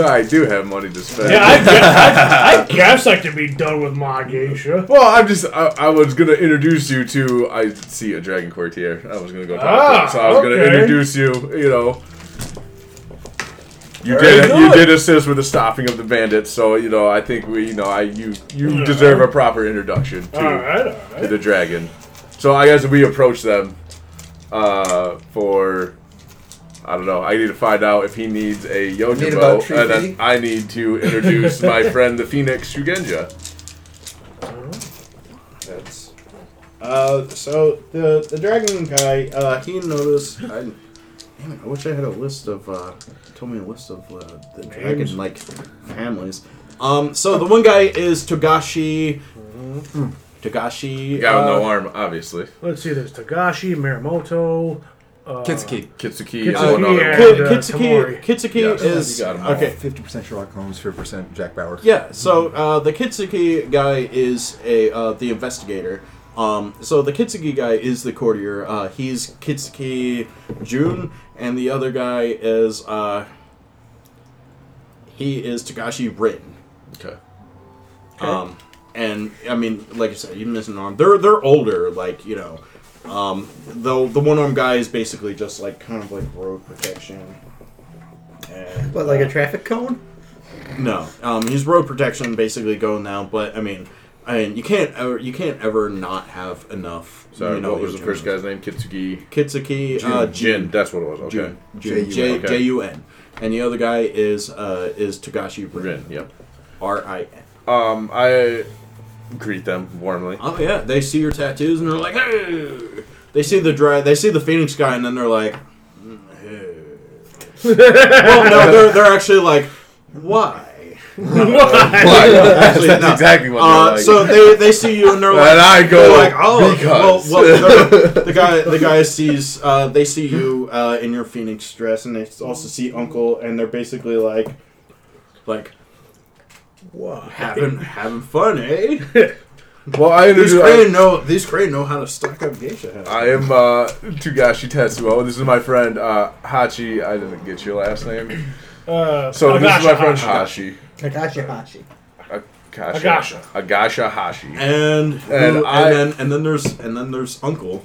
[SPEAKER 4] I do have money to spend.
[SPEAKER 7] Yeah, I guess, I, I guess I could be done with my geisha.
[SPEAKER 4] Well, I'm just. I, I was gonna introduce you to. I see a dragon courtier. I was gonna go talk to
[SPEAKER 7] Ah,
[SPEAKER 4] him, so I was gonna introduce you. You know. You
[SPEAKER 7] Very
[SPEAKER 4] did. You did assist with the stopping of the bandits, so you know. I think we. You know. I. You. You
[SPEAKER 7] Yeah.
[SPEAKER 4] deserve a proper introduction to
[SPEAKER 7] All right, all
[SPEAKER 4] to the dragon. So I guess we approach them. Uh, for. I don't know. I need to find out if he needs a
[SPEAKER 3] Need about
[SPEAKER 4] Yojimbo,
[SPEAKER 3] tree
[SPEAKER 4] and then? I need to introduce my [laughs] friend the Phoenix Shugenja.
[SPEAKER 1] That's. Uh, so the the dragon guy, uh, he noticed. I, damn it, I wish I had a list of. Uh, told me a list of uh, the dragon like families. Um, so the one guy is Togashi. Togashi.
[SPEAKER 4] Guy with
[SPEAKER 1] uh,
[SPEAKER 4] no arm, obviously.
[SPEAKER 7] Let's see. There's Togashi, Mirumoto. Uh,
[SPEAKER 3] Kitsuki.
[SPEAKER 4] Kitsuki,
[SPEAKER 7] Kitsuki,
[SPEAKER 4] is one other
[SPEAKER 7] yeah.
[SPEAKER 1] Ki-
[SPEAKER 7] uh,
[SPEAKER 1] Kitsuki,
[SPEAKER 7] Tamori.
[SPEAKER 1] Kitsuki
[SPEAKER 4] Yes,
[SPEAKER 1] is
[SPEAKER 4] you got 'em all.
[SPEAKER 1] okay.
[SPEAKER 3] Fifty percent Sherlock Holmes, fifty percent Jack Bauer.
[SPEAKER 1] Yeah, so uh, the Kitsuki guy is a uh, the investigator. Um, so the Kitsuki guy is the courtier. Uh, he's Kitsuki Jun, and the other guy is uh, he is Togashi Rin.
[SPEAKER 4] Okay.
[SPEAKER 1] Um, and I mean, like I said, you missing an arm. They're they're older, like you know. Um, though the one arm guy is basically just like kind of like road protection. And,
[SPEAKER 6] What, like
[SPEAKER 1] uh,
[SPEAKER 6] a traffic cone?
[SPEAKER 1] no, um, he's road protection basically going now. But I mean, I mean, you can't ever you can't ever not have enough.
[SPEAKER 4] Sorry,
[SPEAKER 1] you know,
[SPEAKER 4] what was the first guy's name? Kitsuki.
[SPEAKER 1] Kitsuki
[SPEAKER 4] Jin.
[SPEAKER 1] uh,
[SPEAKER 4] Jin. That's what it was. Okay.
[SPEAKER 1] J
[SPEAKER 4] okay.
[SPEAKER 1] J U N. And the other guy is uh, is Togashi
[SPEAKER 4] Rin.
[SPEAKER 1] Rin.
[SPEAKER 4] Yep.
[SPEAKER 1] R I N.
[SPEAKER 4] Um, I greet them warmly.
[SPEAKER 1] Oh yeah, they see your tattoos and they're like, hey. They see the dry, they see the Phoenix guy and then they're like, "Mm, hey." [laughs] well, no, they're they're actually like, why? [laughs] Actually,
[SPEAKER 4] That's
[SPEAKER 1] no.
[SPEAKER 4] exactly what
[SPEAKER 1] Uh,
[SPEAKER 4] like.
[SPEAKER 1] so they they see you and they're [laughs] like,
[SPEAKER 4] and I go
[SPEAKER 1] like, oh,
[SPEAKER 4] because.
[SPEAKER 1] well, well [laughs] the guy the guy sees uh, they see you uh, in your Phoenix dress and they also see Uncle and they're basically like, like
[SPEAKER 7] Why?
[SPEAKER 1] having having fun, eh?
[SPEAKER 4] well, I
[SPEAKER 1] These
[SPEAKER 4] introduce.
[SPEAKER 1] crane know these crane know how to stock up geisha. heads.
[SPEAKER 4] I am uh, Togashi Tetsuo. This is my friend uh, Hachi. I didn't get your last name.
[SPEAKER 7] Uh,
[SPEAKER 4] So this is my friend
[SPEAKER 7] Hachi.
[SPEAKER 4] Hashi.
[SPEAKER 6] Takashi Hashi.
[SPEAKER 4] Akasha.
[SPEAKER 7] Agasha.
[SPEAKER 4] Agasha Hashi.
[SPEAKER 1] And
[SPEAKER 4] And
[SPEAKER 1] who-
[SPEAKER 4] I-
[SPEAKER 1] and then and then there's and then there's Uncle.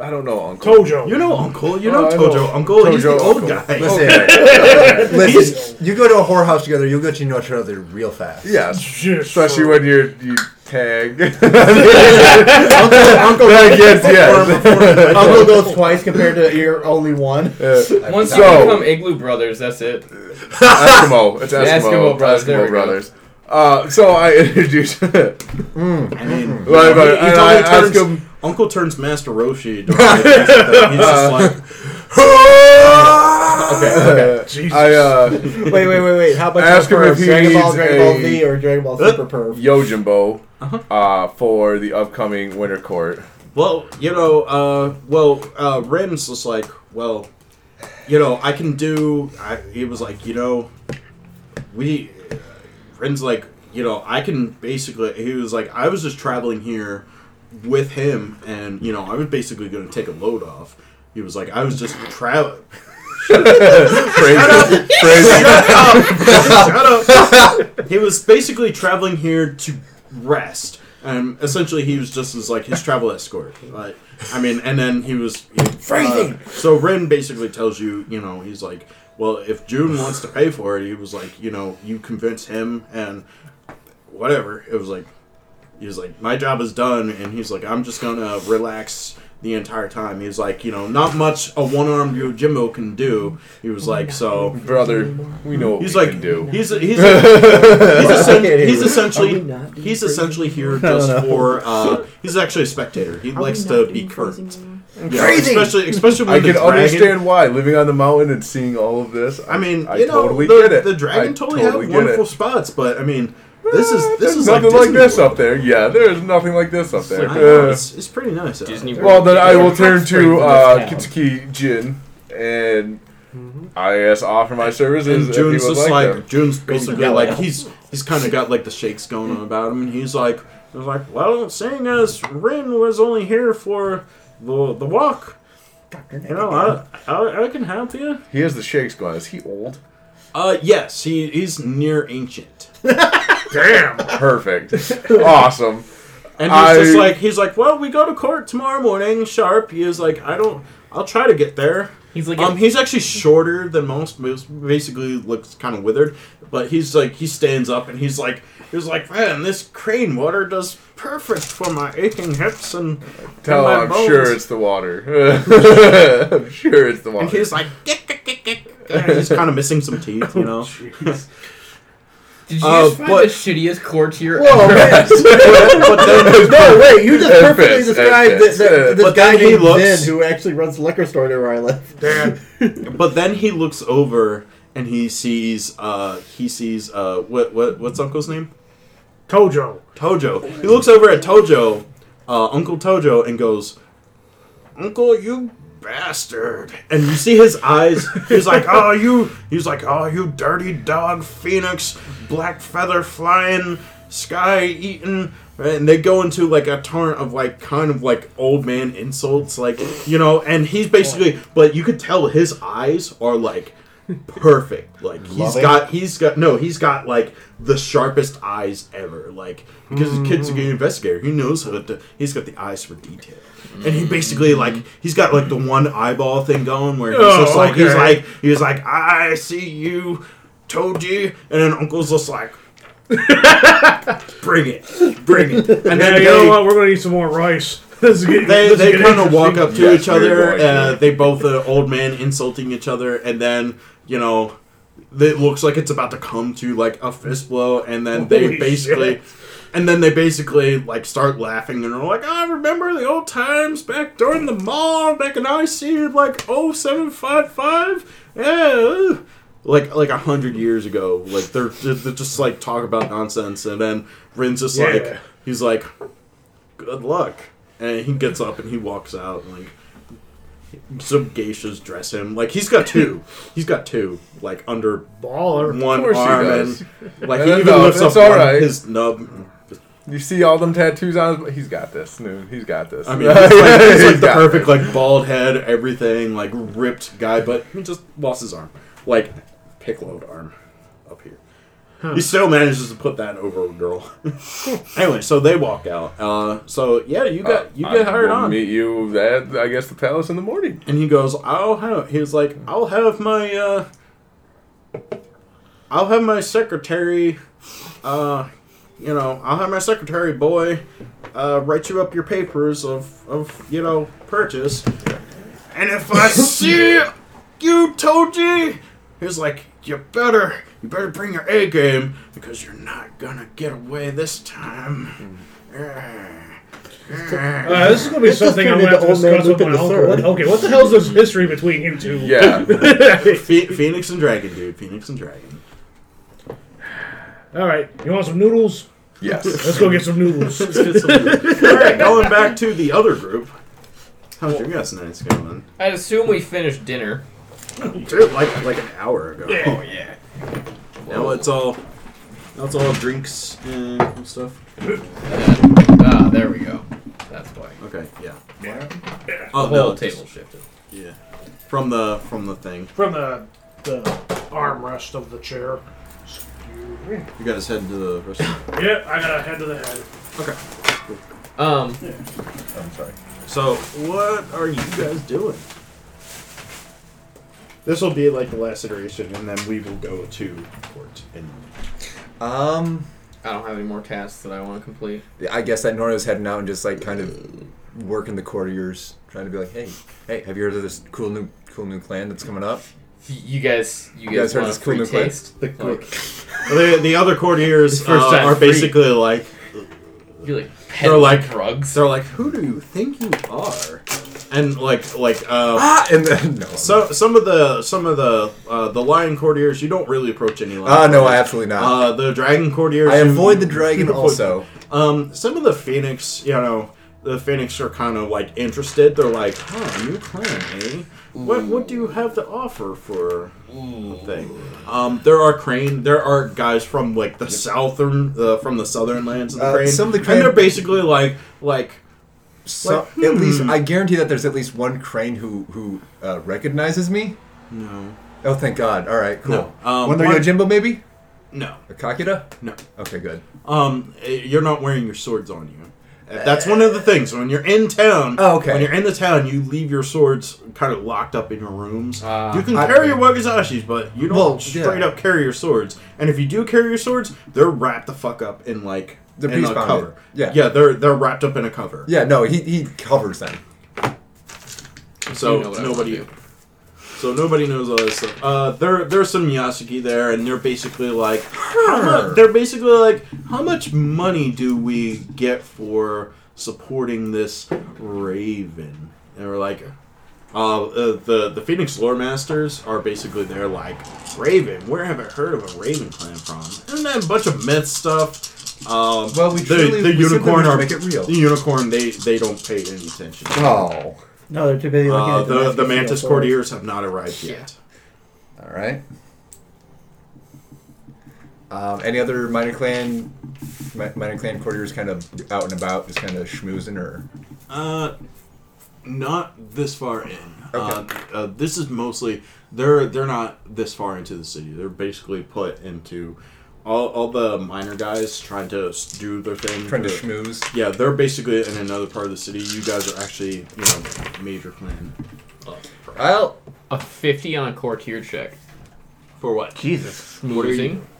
[SPEAKER 4] I don't know, Uncle.
[SPEAKER 7] Tojo.
[SPEAKER 1] You know Uncle. You know
[SPEAKER 4] Oh, I
[SPEAKER 1] Tojo.
[SPEAKER 4] know.
[SPEAKER 1] Uncle. He's the
[SPEAKER 4] Tojo
[SPEAKER 1] old
[SPEAKER 4] Uncle.
[SPEAKER 1] guy.
[SPEAKER 3] Listen, [laughs] listen. You go to a whorehouse together, you'll get to know each other real fast.
[SPEAKER 4] Yes.
[SPEAKER 7] Just
[SPEAKER 4] Especially
[SPEAKER 7] for-
[SPEAKER 4] when you're you tag. [laughs] [laughs]
[SPEAKER 1] Uncle. Uncle.
[SPEAKER 4] yes, yes. [laughs]
[SPEAKER 6] Uncle goes twice compared to your only one.
[SPEAKER 2] Once
[SPEAKER 4] So-
[SPEAKER 2] you become Igloo Brothers, that's it.
[SPEAKER 4] Eskimo. It's Eskimo.
[SPEAKER 2] Eskimo Brothers,
[SPEAKER 4] Eskimo. Brothers. Uh, so I introduce.
[SPEAKER 1] I mean,
[SPEAKER 4] Right,
[SPEAKER 1] he- he
[SPEAKER 4] and
[SPEAKER 1] totally
[SPEAKER 4] I
[SPEAKER 1] turns-
[SPEAKER 4] him-
[SPEAKER 1] Uncle turns Master Roshi. during the- He's just like,
[SPEAKER 4] okay, [laughs] okay.
[SPEAKER 7] Jesus.
[SPEAKER 4] I uh, [laughs]
[SPEAKER 6] Wait, wait, wait, wait. How about
[SPEAKER 4] Ask him
[SPEAKER 6] Perv?
[SPEAKER 4] if he
[SPEAKER 6] Dragon Ball,
[SPEAKER 4] needs
[SPEAKER 6] Dragon Ball
[SPEAKER 4] a-
[SPEAKER 6] Z, or Dragon Ball Super Perv?
[SPEAKER 4] Yojimbo
[SPEAKER 1] Uh-huh.
[SPEAKER 4] uh, for the upcoming Winter Court.
[SPEAKER 1] well, you know, uh, well, uh, Ren's just like, well, you know, I can do. I, he was like, you know, we. Ren's like, you know, I can basically. He was like, I was just traveling here with him, and you know, I was basically going to take a load off. He was like, I was just traveling. [laughs]
[SPEAKER 4] Phrasing. [laughs]
[SPEAKER 1] Shut up. he was basically traveling here to rest. And essentially, he was just as like his travel escort. Like, I mean, and then he was. He, uh, so Ren basically tells you, you know, he's like, well, if Jun wants to pay for it, he was like, you know, you convince him and whatever. It was like, he was like, my job is done, and he's like, I'm just gonna relax the entire time. He's like, you know, not much a one armed Yojimbo can do. He was like, so
[SPEAKER 4] Brother, we know what
[SPEAKER 1] he's
[SPEAKER 4] we
[SPEAKER 1] like,
[SPEAKER 4] can do.
[SPEAKER 1] he's he's [laughs] he's, essen- he's
[SPEAKER 6] are we
[SPEAKER 1] essentially he's essentially here just for [laughs] uh, he's actually a spectator. He likes to be
[SPEAKER 8] being crazy?
[SPEAKER 1] Yeah,
[SPEAKER 6] Crazy!
[SPEAKER 1] especially especially when
[SPEAKER 4] I
[SPEAKER 1] the
[SPEAKER 4] can
[SPEAKER 1] dragon,
[SPEAKER 4] understand why living on the mountain and seeing all of this.
[SPEAKER 1] I mean,
[SPEAKER 4] I
[SPEAKER 1] you know,
[SPEAKER 4] totally
[SPEAKER 1] the,
[SPEAKER 4] get it.
[SPEAKER 1] the dragon totally,
[SPEAKER 4] totally
[SPEAKER 1] have wonderful
[SPEAKER 4] it.
[SPEAKER 1] spots, but I mean, this is this
[SPEAKER 4] there's
[SPEAKER 1] is
[SPEAKER 4] nothing
[SPEAKER 1] like,
[SPEAKER 4] like, this
[SPEAKER 1] World.
[SPEAKER 4] up there. Yeah, there's nothing like this up there.
[SPEAKER 1] Know,
[SPEAKER 4] Uh,
[SPEAKER 1] it's, it's pretty nice.
[SPEAKER 2] Disney
[SPEAKER 1] there.
[SPEAKER 4] well, then I will turn to
[SPEAKER 2] in
[SPEAKER 4] uh,
[SPEAKER 2] this town.
[SPEAKER 4] Kitsuki Jin and I guess offer my services.
[SPEAKER 1] And
[SPEAKER 4] if Jun's
[SPEAKER 1] just
[SPEAKER 4] like
[SPEAKER 1] like,
[SPEAKER 4] them.
[SPEAKER 1] Jun's basically
[SPEAKER 6] Yeah,
[SPEAKER 1] like
[SPEAKER 6] like-
[SPEAKER 1] he's he's kind of got like the shakes going on about him, and he's like he's like, well, seeing as Rin was only here for the the walk, you know, I, I I can help you.
[SPEAKER 4] He has the shakes going. Is he old?
[SPEAKER 1] Uh, yes, he he's near ancient, [laughs]
[SPEAKER 7] Damn.
[SPEAKER 4] Perfect. [laughs] awesome.
[SPEAKER 1] and he's just like he's like, well, we go to court tomorrow morning sharp. He is like, I don't, I'll try to get there.
[SPEAKER 2] He's like,
[SPEAKER 1] Um, he's actually shorter than most. Most basically looks kind of withered, but he's like he stands up and he's like he's like man, this crane water does perfect for my aching hips and
[SPEAKER 4] Tell
[SPEAKER 1] and
[SPEAKER 4] him
[SPEAKER 1] my
[SPEAKER 4] I'm
[SPEAKER 1] bones."
[SPEAKER 4] sure it's the water. I'm [laughs] sure it's the water.
[SPEAKER 1] And he's like, he's kind of missing some teeth, you know. [laughs]
[SPEAKER 2] did you
[SPEAKER 1] uh,
[SPEAKER 2] just find
[SPEAKER 1] but-
[SPEAKER 2] the shittiest courtier
[SPEAKER 6] Whoa,
[SPEAKER 2] ever?
[SPEAKER 6] man. [laughs]
[SPEAKER 1] but then,
[SPEAKER 6] no, wait, you just perfectly described
[SPEAKER 4] fits.
[SPEAKER 6] this, this guy
[SPEAKER 1] he
[SPEAKER 6] named
[SPEAKER 1] looks-
[SPEAKER 6] Vin who actually runs the liquor store near where I live.
[SPEAKER 7] Damn. [laughs]
[SPEAKER 1] but then he looks over and he sees uh he sees uh what what what's Uncle's name?
[SPEAKER 7] Tojo.
[SPEAKER 1] Tojo. He looks over at Tojo, uh, Uncle Tojo, and goes, "Uncle, you bastard!" And you see his eyes. He's like, "Oh, you." He's like, "Oh, you dirty dog, Phoenix, black feather flying, sky eating." And they go into like a torrent of like kind of like old man insults, like you know. And he's basically, but you could tell his eyes are like perfect. Like he's
[SPEAKER 6] Loving?
[SPEAKER 1] got he's got no, he's got like the sharpest eyes ever. Like because the kid's a good hmm. investigator, he knows how to. He's got the eyes for detail, and he basically like he's got like the one eyeball thing going where he's
[SPEAKER 7] Oh,
[SPEAKER 1] just like he's
[SPEAKER 7] okay.
[SPEAKER 1] like he's like I see you, Toji, and then Uncle's just like. bring it, bring it, [laughs] and
[SPEAKER 7] Yeah,
[SPEAKER 1] then
[SPEAKER 7] you know what? We're gonna need some more rice. [laughs] This is getting,
[SPEAKER 1] they,
[SPEAKER 7] this is
[SPEAKER 1] they kind of walk up to
[SPEAKER 4] Yes,
[SPEAKER 1] each other. Uh, they both the old man insulting each other, and then you know, it looks like it's about to come to like a fist blow, and then they basically.
[SPEAKER 7] shit.
[SPEAKER 1] And then they basically like start laughing and they're like, "I remember the old times back during the mall, back in IC like 0755. Yeah, like like a hundred years ago. Like they're, they're just like talk about nonsense, and then Rin's just like, he's like, "Good luck," and he gets up and he walks out. and, Like some geishas dress him like he's got two. [laughs] he's got two like under
[SPEAKER 7] baller.
[SPEAKER 1] one arm, and like he even
[SPEAKER 4] know,
[SPEAKER 1] lifts up
[SPEAKER 4] right.
[SPEAKER 1] his nub.
[SPEAKER 4] You see all them tattoos on his He's got this, dude. He's got this.
[SPEAKER 1] I mean, he's like, [laughs] he's like
[SPEAKER 4] He's
[SPEAKER 1] the perfect,
[SPEAKER 4] this.
[SPEAKER 1] like bald head, everything, like ripped guy, but he just lost his arm, like piccoloed arm up here. He still manages to put that over a girl. [laughs] anyway, so they walk out. Uh, so yeah, you got you
[SPEAKER 4] Uh,
[SPEAKER 1] get
[SPEAKER 4] I
[SPEAKER 1] hired
[SPEAKER 4] will
[SPEAKER 1] on,
[SPEAKER 4] Meet you at I guess the palace in the morning.
[SPEAKER 1] and he goes, "I'll have." He was like, "I'll have my, uh, I'll have my secretary, uh, you know, I'll have my secretary boy, uh, write you up your papers of of you know purchase." And if I [laughs] see you, Toji, he's like, you better, you better bring your A game because you're not gonna get away this time.
[SPEAKER 7] Uh, this is gonna be
[SPEAKER 6] This
[SPEAKER 7] something I'm
[SPEAKER 6] turned
[SPEAKER 7] gonna have to
[SPEAKER 6] into Old Man
[SPEAKER 7] discuss with my
[SPEAKER 6] the
[SPEAKER 7] uncle. What- Okay, what the hell's this history between you two?
[SPEAKER 4] Yeah. [laughs]
[SPEAKER 1] Phoenix and Dragon, dude. Phoenix and Dragon.
[SPEAKER 7] All right, you want some noodles?
[SPEAKER 4] yes.
[SPEAKER 7] Let's go get some noodles.
[SPEAKER 1] Let's get some- [laughs] All right, going back to the other group. How's your guys' nights going?
[SPEAKER 2] I'd assume we finished dinner.
[SPEAKER 1] Dude, like like an hour ago.
[SPEAKER 2] Oh yeah.
[SPEAKER 1] Now it's all, now it's all drinks and stuff.
[SPEAKER 2] Ah, there we go. That's why.
[SPEAKER 1] Okay, yeah.
[SPEAKER 7] Yeah.
[SPEAKER 2] The
[SPEAKER 1] Oh
[SPEAKER 2] whole
[SPEAKER 1] no,
[SPEAKER 2] table shifted.
[SPEAKER 1] Yeah. from the from the thing.
[SPEAKER 7] from the the armrest of the chair. Excuse me.
[SPEAKER 1] You guys head to the restaurant.
[SPEAKER 7] Yeah, I gotta head to the head. Okay.
[SPEAKER 2] Um,
[SPEAKER 3] I'm sorry.
[SPEAKER 1] So, what are you guys doing? This will be like the last iteration, and then we will go to court. And
[SPEAKER 3] Um,
[SPEAKER 2] I don't have any more tasks that I want to complete.
[SPEAKER 3] I guess that Nora's heading out and just like kind of working the courtiers, trying to be like, hey, hey, have you heard of this cool new cool new clan that's coming up?
[SPEAKER 2] Y- You guys, you
[SPEAKER 3] You guys
[SPEAKER 2] guys,
[SPEAKER 3] heard
[SPEAKER 2] want a
[SPEAKER 3] this cool
[SPEAKER 2] free
[SPEAKER 3] new
[SPEAKER 2] taste?
[SPEAKER 1] the,
[SPEAKER 2] Like, [laughs]
[SPEAKER 1] the, the other courtiers
[SPEAKER 2] first
[SPEAKER 1] uh,
[SPEAKER 2] time
[SPEAKER 1] are
[SPEAKER 2] free.
[SPEAKER 1] basically like
[SPEAKER 2] you like
[SPEAKER 1] They're like-
[SPEAKER 2] drugs.
[SPEAKER 1] they're like, who do you think you are? And like like uh,
[SPEAKER 3] Ah, and then [laughs] no.
[SPEAKER 1] so some of the some of the uh, the lion courtiers you don't really approach any lion.
[SPEAKER 3] Ah, no,
[SPEAKER 1] courtiers.
[SPEAKER 3] absolutely not.
[SPEAKER 1] Uh, the dragon courtiers.
[SPEAKER 3] I
[SPEAKER 1] you-
[SPEAKER 3] avoid the [laughs] dragon also.
[SPEAKER 1] Um, some of the phoenix, you know, the phoenix are kind of like interested. They're like, huh, new clan, eh? What what do you have to offer for the thing? Um, there are crane. There are guys from like the southern, uh, from the southern lands of the
[SPEAKER 3] Uh,
[SPEAKER 1] crane,
[SPEAKER 3] some of the
[SPEAKER 1] and they're basically like like
[SPEAKER 3] So,
[SPEAKER 1] Like,
[SPEAKER 3] at least
[SPEAKER 1] hmm.
[SPEAKER 3] I guarantee that there's at least one crane who who uh, recognizes me.
[SPEAKER 1] no,
[SPEAKER 3] Oh, thank God! All right, cool.
[SPEAKER 1] No, um,
[SPEAKER 3] one
[SPEAKER 1] one-
[SPEAKER 3] Yojimbo, maybe
[SPEAKER 1] no,
[SPEAKER 3] a Kakita.
[SPEAKER 1] no.
[SPEAKER 3] Okay, good.
[SPEAKER 1] Um, eh, you're not wearing your swords on you. Uh, That's one of the things. When you're in town,
[SPEAKER 3] Oh, okay.
[SPEAKER 1] when you're in the town, you leave your swords kind of locked up in your rooms.
[SPEAKER 2] Ah.
[SPEAKER 1] you can
[SPEAKER 3] I-
[SPEAKER 1] carry your wakizashis, but you don't
[SPEAKER 3] Well,
[SPEAKER 1] straight
[SPEAKER 3] yeah.
[SPEAKER 1] up carry your swords. And if you do carry your swords, they're wrapped the fuck up in like
[SPEAKER 3] They're
[SPEAKER 1] in a
[SPEAKER 3] piece bounded.
[SPEAKER 1] cover.
[SPEAKER 3] Yeah.
[SPEAKER 1] yeah, they're they're wrapped up in a cover.
[SPEAKER 3] Yeah, no, he he covers them.
[SPEAKER 1] So
[SPEAKER 2] You know what I wanna
[SPEAKER 1] nobody,
[SPEAKER 2] do.
[SPEAKER 1] So nobody knows all this stuff. Uh, there there's some Yasuki there, and they're basically like, mu- they're basically like, how much money do we get for supporting this Raven? And we're like, uh, uh, the the Phoenix Lore Masters are basically they're like, Raven, where have I heard of a Raven clan from? And then a bunch of myth stuff. Um,
[SPEAKER 3] Well, we
[SPEAKER 1] the,
[SPEAKER 3] truly-
[SPEAKER 1] the
[SPEAKER 3] we
[SPEAKER 1] unicorn are
[SPEAKER 3] make it real.
[SPEAKER 1] the unicorn. They they don't pay any attention.
[SPEAKER 3] Oh,
[SPEAKER 6] No, they're too busy looking
[SPEAKER 1] Uh,
[SPEAKER 6] at
[SPEAKER 1] the
[SPEAKER 6] nasty
[SPEAKER 1] the mantis courtiers have not arrived yet.
[SPEAKER 3] all right. Um, any other minor clan, mi- minor clan courtiers, kind of out and about, just kind of schmoozing, or
[SPEAKER 1] Uh, not this far in.
[SPEAKER 3] Okay.
[SPEAKER 1] Uh, uh, this is mostly they're they're not this far into the city. They're basically put into all, all the minor guys trying to do their thing.
[SPEAKER 3] trying to schmooze?
[SPEAKER 1] Yeah, they're basically in another part of the city. You guys are actually you know major clan.
[SPEAKER 3] Well,
[SPEAKER 2] A 50 on a courtier check.
[SPEAKER 1] For what?
[SPEAKER 6] Jesus.
[SPEAKER 1] What are you-
[SPEAKER 2] Smoozing. [laughs]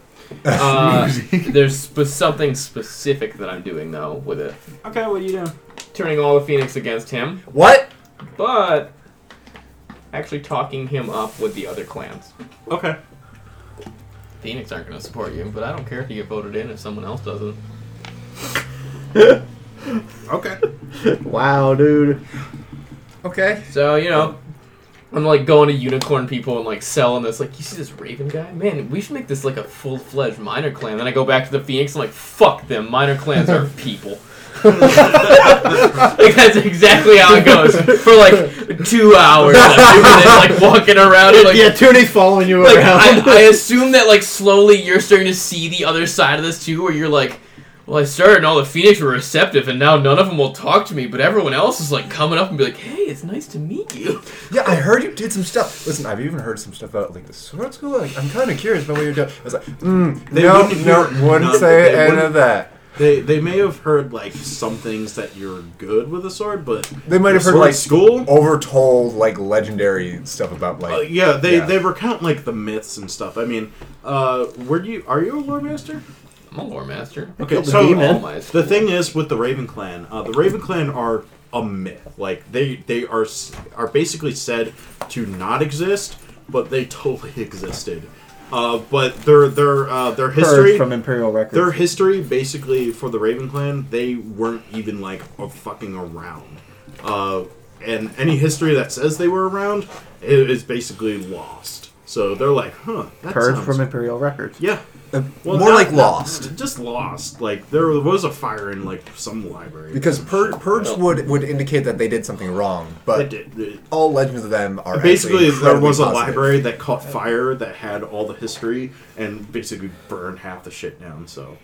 [SPEAKER 2] Uh, there's spe- something specific that I'm doing though with it.
[SPEAKER 1] Okay, what are you doing?
[SPEAKER 2] Turning all the Phoenix against him,
[SPEAKER 3] what?
[SPEAKER 2] but actually talking him up with the other clans.
[SPEAKER 1] Okay.
[SPEAKER 2] Phoenix aren't going to support you, but I don't care if you get voted in if someone else doesn't. [laughs]
[SPEAKER 1] Okay.
[SPEAKER 6] Wow, dude.
[SPEAKER 3] Okay.
[SPEAKER 2] So, you know, I'm like going to unicorn people and like selling this. Like, you see this Raven guy? Man, we should make this like a full fledged minor clan. Then I go back to the Phoenix. I'm like, fuck them. Minor clans are [laughs] people. [laughs] like that's exactly how it goes for like two hours. I'm like walking around. Like,
[SPEAKER 6] yeah, Toonie's following you
[SPEAKER 2] like
[SPEAKER 6] around.
[SPEAKER 2] I, I [laughs] assume that like slowly you're starting to see the other side of this too, where you're like, well, I started and all the Phoenix were receptive, and now none of them will talk to me, but everyone else is like coming up and be like, hey, it's nice to meet you.
[SPEAKER 3] Yeah, I heard you did some stuff. Listen, I've even heard some stuff about like the sword school. Like, I'm kind of curious about what you're doing. I was like, mm,
[SPEAKER 1] They
[SPEAKER 3] no,
[SPEAKER 1] wouldn't
[SPEAKER 3] no, wouldn't say any of that.
[SPEAKER 1] They they may have heard like some things that you're good with a sword, but
[SPEAKER 3] They might have heard like
[SPEAKER 1] school.
[SPEAKER 3] overtold like legendary stuff about like.
[SPEAKER 1] Uh, yeah, they
[SPEAKER 3] Yeah.
[SPEAKER 1] they recount like the myths and stuff. I mean, uh, were you are you a lore master?
[SPEAKER 2] I'm a lore master.
[SPEAKER 1] Okay,
[SPEAKER 6] killed the
[SPEAKER 1] so
[SPEAKER 6] demon.
[SPEAKER 2] All my
[SPEAKER 1] the thing is with the Raven Clan, uh, the Raven Clan are a myth. Like they they are s- are basically said to not exist, but they totally [laughs] existed. Uh, but their their uh, their history
[SPEAKER 6] Heard from Imperial Records.
[SPEAKER 1] their history basically for the Raven Clan, they weren't even like a fucking around. Uh, and any history that says they were around is basically lost. So they're like, huh, that
[SPEAKER 6] Heard
[SPEAKER 1] sounds
[SPEAKER 6] from Imperial Records.
[SPEAKER 1] yeah.
[SPEAKER 3] Uh,
[SPEAKER 1] Well,
[SPEAKER 3] more
[SPEAKER 1] not-
[SPEAKER 3] like
[SPEAKER 1] not-
[SPEAKER 3] lost.
[SPEAKER 1] just lost. Like there was a fire in like some library
[SPEAKER 3] Because
[SPEAKER 1] Some
[SPEAKER 3] purge,
[SPEAKER 1] shit.
[SPEAKER 3] purge would would indicate that they did something wrong,
[SPEAKER 1] They
[SPEAKER 3] but
[SPEAKER 1] did- they-
[SPEAKER 3] all legends of them are
[SPEAKER 1] basically there was a
[SPEAKER 3] positive.
[SPEAKER 1] library that caught fire that had all the history and basically burned half the shit down. So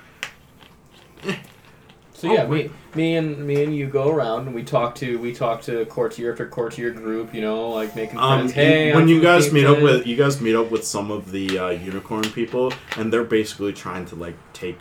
[SPEAKER 2] So yeah, me, me and me and you go around and we talk to we talk to courtier after courtier group. You know, like making
[SPEAKER 1] Um,
[SPEAKER 2] friends. Hey,
[SPEAKER 1] when
[SPEAKER 2] I'm
[SPEAKER 1] you guys meet up with you guys meet up with some of the uh, unicorn people, and they're basically trying to like take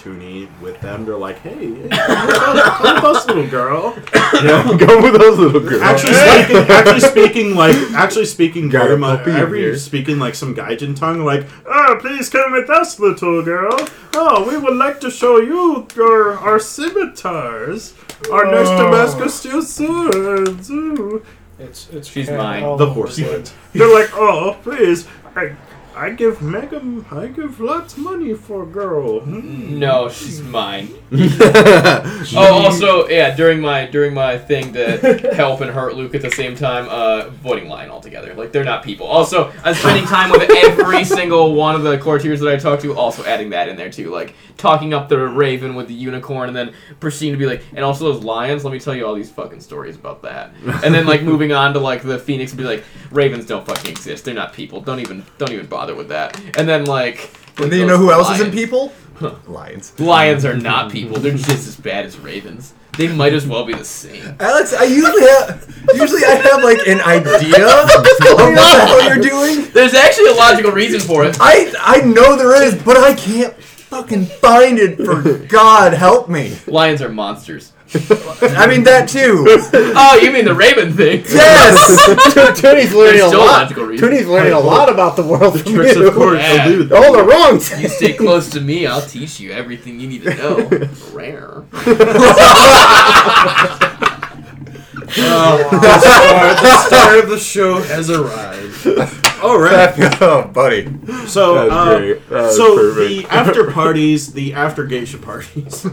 [SPEAKER 1] Toonie with them. They're like, "Hey, hey come, with us, [coughs] come with us, little girl."
[SPEAKER 4] Yeah, go with those little girls.
[SPEAKER 1] Actually speaking, actually speaking like actually speaking
[SPEAKER 3] Got
[SPEAKER 1] very
[SPEAKER 3] a
[SPEAKER 1] much,
[SPEAKER 3] puppy in
[SPEAKER 1] every
[SPEAKER 3] here.
[SPEAKER 1] speaking like some gaijin tongue, like, "Oh, please come with us, little girl. Oh, we would like to show you our our scimitars, our nice
[SPEAKER 7] Oh.
[SPEAKER 1] Damascus steel swords." Ooh.
[SPEAKER 7] It's it's
[SPEAKER 2] She's
[SPEAKER 7] cat
[SPEAKER 2] mine.
[SPEAKER 1] The
[SPEAKER 7] over
[SPEAKER 1] horse
[SPEAKER 7] again.
[SPEAKER 1] They're like, oh, please, I, I give Megan, I give lots of money for a girl. Hmm.
[SPEAKER 2] No, she's mine. [laughs] Oh, also, yeah, during my during my thing to help and hurt Luke at the same time, uh, avoiding lying altogether. Like they're not people. Also, I'm spending time with every [laughs] single one of the courtiers that I talk to. Also, adding that in there too, like talking up the raven with the unicorn, and then proceeding to be like, and also those lions. Let me tell you all these fucking stories about that. And then like [laughs] moving on to like the phoenix and be like, ravens don't fucking exist. They're not people. Don't even don't even bother with that. And then like.
[SPEAKER 3] And then you know who else isn't
[SPEAKER 2] lions.
[SPEAKER 3] people? Lions.
[SPEAKER 2] Lions are not people. They're just as bad as ravens. They might as well be the same.
[SPEAKER 3] Alex, I usually have usually I have like an idea [laughs] of what you're doing.
[SPEAKER 2] There's actually a logical reason for it.
[SPEAKER 3] I I know there is, but I can't fucking find it. For [laughs] God help me.
[SPEAKER 2] Lions are monsters.
[SPEAKER 3] I mean that too.
[SPEAKER 2] Oh, you mean the raven thing?
[SPEAKER 3] Yes. [laughs]
[SPEAKER 6] Toonie's learning
[SPEAKER 2] There's
[SPEAKER 6] a lot.
[SPEAKER 2] logical reason.
[SPEAKER 6] Toonie's learning a lot about the world from
[SPEAKER 1] Tricks
[SPEAKER 6] you.
[SPEAKER 1] of course
[SPEAKER 2] Yeah.
[SPEAKER 6] All the wrong.
[SPEAKER 2] You stay close to me, I'll teach you everything you need to know. [laughs] Rare. [laughs]
[SPEAKER 1] the, star, the star of the show has arrived. All right.
[SPEAKER 3] oh, buddy.
[SPEAKER 1] So, uh, so the [laughs] after parties, the after geisha parties.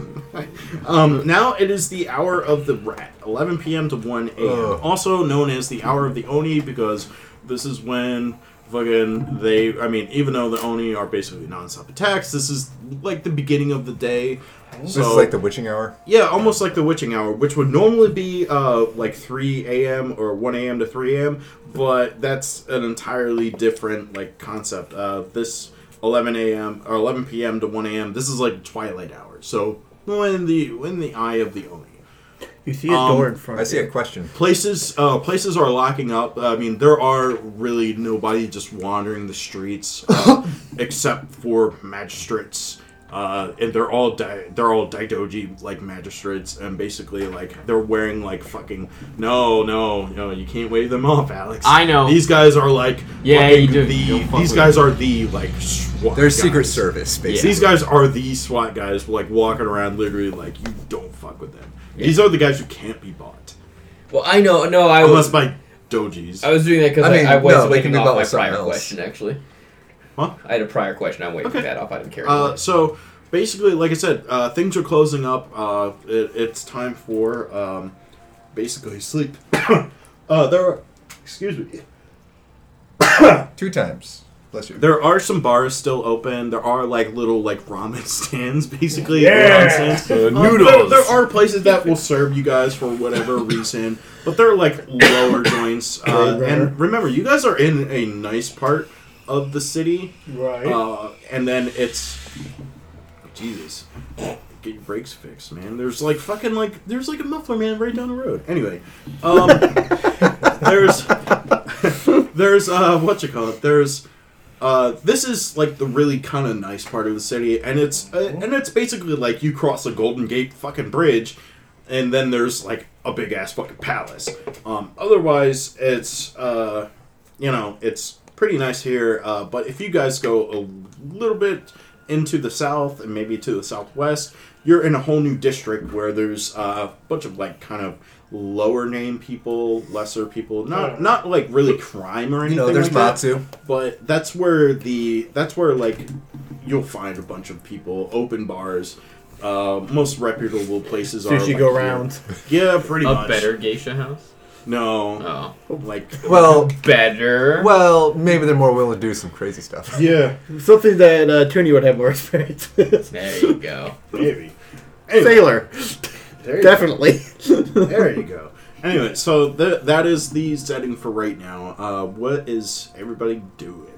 [SPEAKER 1] [laughs] um, now it is the hour of the rat, 11 p.m. to 1 a.m. Also known as the hour of the oni because this is when fucking they. I mean, even though the oni are basically non-stop attacks, this is like the beginning of the day.
[SPEAKER 3] This
[SPEAKER 1] So
[SPEAKER 3] is like the witching hour.
[SPEAKER 1] yeah, almost like the witching hour, which would normally be uh, like 3 a.m. or 1 a.m. to 3 a.m., but that's an entirely different like concept. Uh, this 11 a.m. or 11 p.m. to 1 a.m. This is like twilight hour. So in the in the eye of the oni.
[SPEAKER 6] You see a
[SPEAKER 1] Um,
[SPEAKER 6] door in front. Of me.
[SPEAKER 3] I
[SPEAKER 6] of
[SPEAKER 3] see
[SPEAKER 6] you.
[SPEAKER 3] a question.
[SPEAKER 1] Places uh, places are locking up. I mean, there are really nobody just wandering the streets, uh, [laughs] except for magistrates. Uh, and they're all di- they're all daidoji like magistrates, and basically like they're wearing like fucking no no no you can't wave them off, Alex.
[SPEAKER 2] I know.
[SPEAKER 1] these guys are like
[SPEAKER 2] Yeah, you do.
[SPEAKER 1] The, these
[SPEAKER 2] with
[SPEAKER 1] guys are the like SWAT
[SPEAKER 3] They're
[SPEAKER 1] guys.
[SPEAKER 3] Secret Service, basically.
[SPEAKER 1] These guys are the SWAT guys, like walking around literally like you don't fuck with them. These are the guys who can't be bought
[SPEAKER 2] Well, I know. No, I
[SPEAKER 1] unless
[SPEAKER 2] was.
[SPEAKER 1] by dojis.
[SPEAKER 2] I was doing that because
[SPEAKER 3] I
[SPEAKER 2] I,
[SPEAKER 3] mean,
[SPEAKER 2] I, was
[SPEAKER 3] no, they
[SPEAKER 2] waiting
[SPEAKER 3] can be
[SPEAKER 2] off my prior
[SPEAKER 3] else.
[SPEAKER 2] question. Actually,
[SPEAKER 1] What?
[SPEAKER 2] I had a prior question. I'm waiting
[SPEAKER 1] Okay.
[SPEAKER 2] that off. I didn't care.
[SPEAKER 1] Uh, so basically, like I said, uh, things are closing up. Uh, it, it's time for um, basically sleep. [coughs] uh, there are, excuse me. [coughs]
[SPEAKER 3] Two times. Bless you.
[SPEAKER 1] There are some bars still open. There are like little like ramen [laughs] stands, basically.
[SPEAKER 7] Yeah.
[SPEAKER 1] ramen stands.
[SPEAKER 4] Uh,
[SPEAKER 1] Uh, there,
[SPEAKER 4] noodles.
[SPEAKER 1] there are places that will serve you guys for whatever reason, but they're like lower [coughs] joints. Uh, and remember, you guys are in a nice part of the city,
[SPEAKER 7] Right.
[SPEAKER 1] uh, and then it's Jesus. Get your brakes fixed, man. There's like fucking like there's like a muffler man right down the road. Anyway, um, [laughs] there's there's uh what you call it? There's uh this is like the really kind of nice part of the city, and it's uh, and it's basically like you cross a Golden Gate fucking bridge, and then there's like a big ass fucking palace. Um, otherwise, it's uh you know it's pretty nice here. Uh, but if you guys go a little bit into the south and maybe to the southwest, you're in a whole new district where there's uh, a bunch of like kind of lower name people, lesser people. Not not like really crime or
[SPEAKER 3] You
[SPEAKER 1] anything.
[SPEAKER 3] know, there's
[SPEAKER 1] like that, but that's where the that's where like you'll find a bunch of people, open bars. Uh, most reputable places are
[SPEAKER 6] Sushi
[SPEAKER 1] like,
[SPEAKER 6] go
[SPEAKER 1] here.
[SPEAKER 6] round.
[SPEAKER 1] Yeah, pretty
[SPEAKER 2] a
[SPEAKER 1] much.
[SPEAKER 2] better geisha house.
[SPEAKER 1] No,
[SPEAKER 2] Oh,
[SPEAKER 1] like
[SPEAKER 3] Well,
[SPEAKER 2] better.
[SPEAKER 3] well, maybe they're more willing to do some crazy stuff.
[SPEAKER 1] yeah,
[SPEAKER 6] Something that uh, Toonie would have more experience with.
[SPEAKER 2] there you go.
[SPEAKER 1] maybe. Anyway,
[SPEAKER 6] Sailor,
[SPEAKER 1] there you
[SPEAKER 6] definitely.
[SPEAKER 1] there you go. Anyway, so th- that is the setting for right now. Uh, what is everybody doing?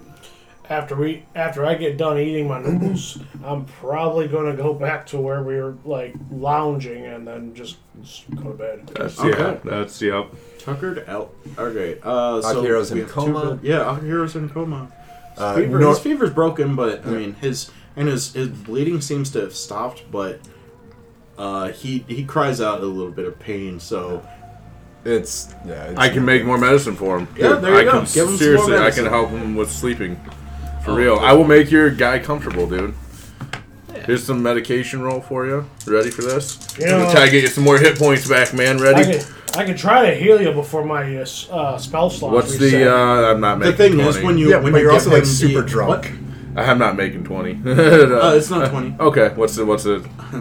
[SPEAKER 7] After we after I get done eating my noodles, [clears throat] I'm probably gonna go back to where we were like lounging and then just, just go to bed.
[SPEAKER 4] That's
[SPEAKER 1] Okay.
[SPEAKER 4] yeah. That's yep.
[SPEAKER 1] Tuckered out. Okay. Uh, so
[SPEAKER 3] Akihiro's in
[SPEAKER 1] we have two
[SPEAKER 3] coma.
[SPEAKER 1] good- Yeah, Akihiro's in coma. His,
[SPEAKER 3] Uh,
[SPEAKER 1] fever,
[SPEAKER 3] Nor-
[SPEAKER 1] his fever's broken, but I mean his and his his bleeding seems to have stopped, but uh, he he cries out a little bit of pain. So
[SPEAKER 3] It's yeah. It's,
[SPEAKER 4] I can make more medicine for him.
[SPEAKER 1] Yeah, there you
[SPEAKER 4] I
[SPEAKER 1] go.
[SPEAKER 4] Can,
[SPEAKER 1] Give him some more
[SPEAKER 4] seriously, I can help him with sleeping. For
[SPEAKER 2] Oh,
[SPEAKER 4] real,
[SPEAKER 2] okay.
[SPEAKER 4] I will make your guy comfortable, dude. Here's some medication roll for you. Ready for this?
[SPEAKER 7] You
[SPEAKER 4] I'm gonna try to get you some more hit points back, man.
[SPEAKER 7] I
[SPEAKER 4] Ready?
[SPEAKER 7] I can try to heal you before my uh, uh, spell slot.
[SPEAKER 4] What's
[SPEAKER 7] reset.
[SPEAKER 4] the? uh I'm not making.
[SPEAKER 1] the
[SPEAKER 4] making.
[SPEAKER 1] thing
[SPEAKER 4] 20.
[SPEAKER 1] is, when you
[SPEAKER 3] Yeah,
[SPEAKER 1] when
[SPEAKER 3] but
[SPEAKER 1] you
[SPEAKER 3] you're also, like, super
[SPEAKER 1] the-
[SPEAKER 3] drunk.
[SPEAKER 1] what?
[SPEAKER 4] I'm not making twenty. [laughs]
[SPEAKER 1] Uh, it's not twenty.
[SPEAKER 4] Okay, what's the what's the? [laughs]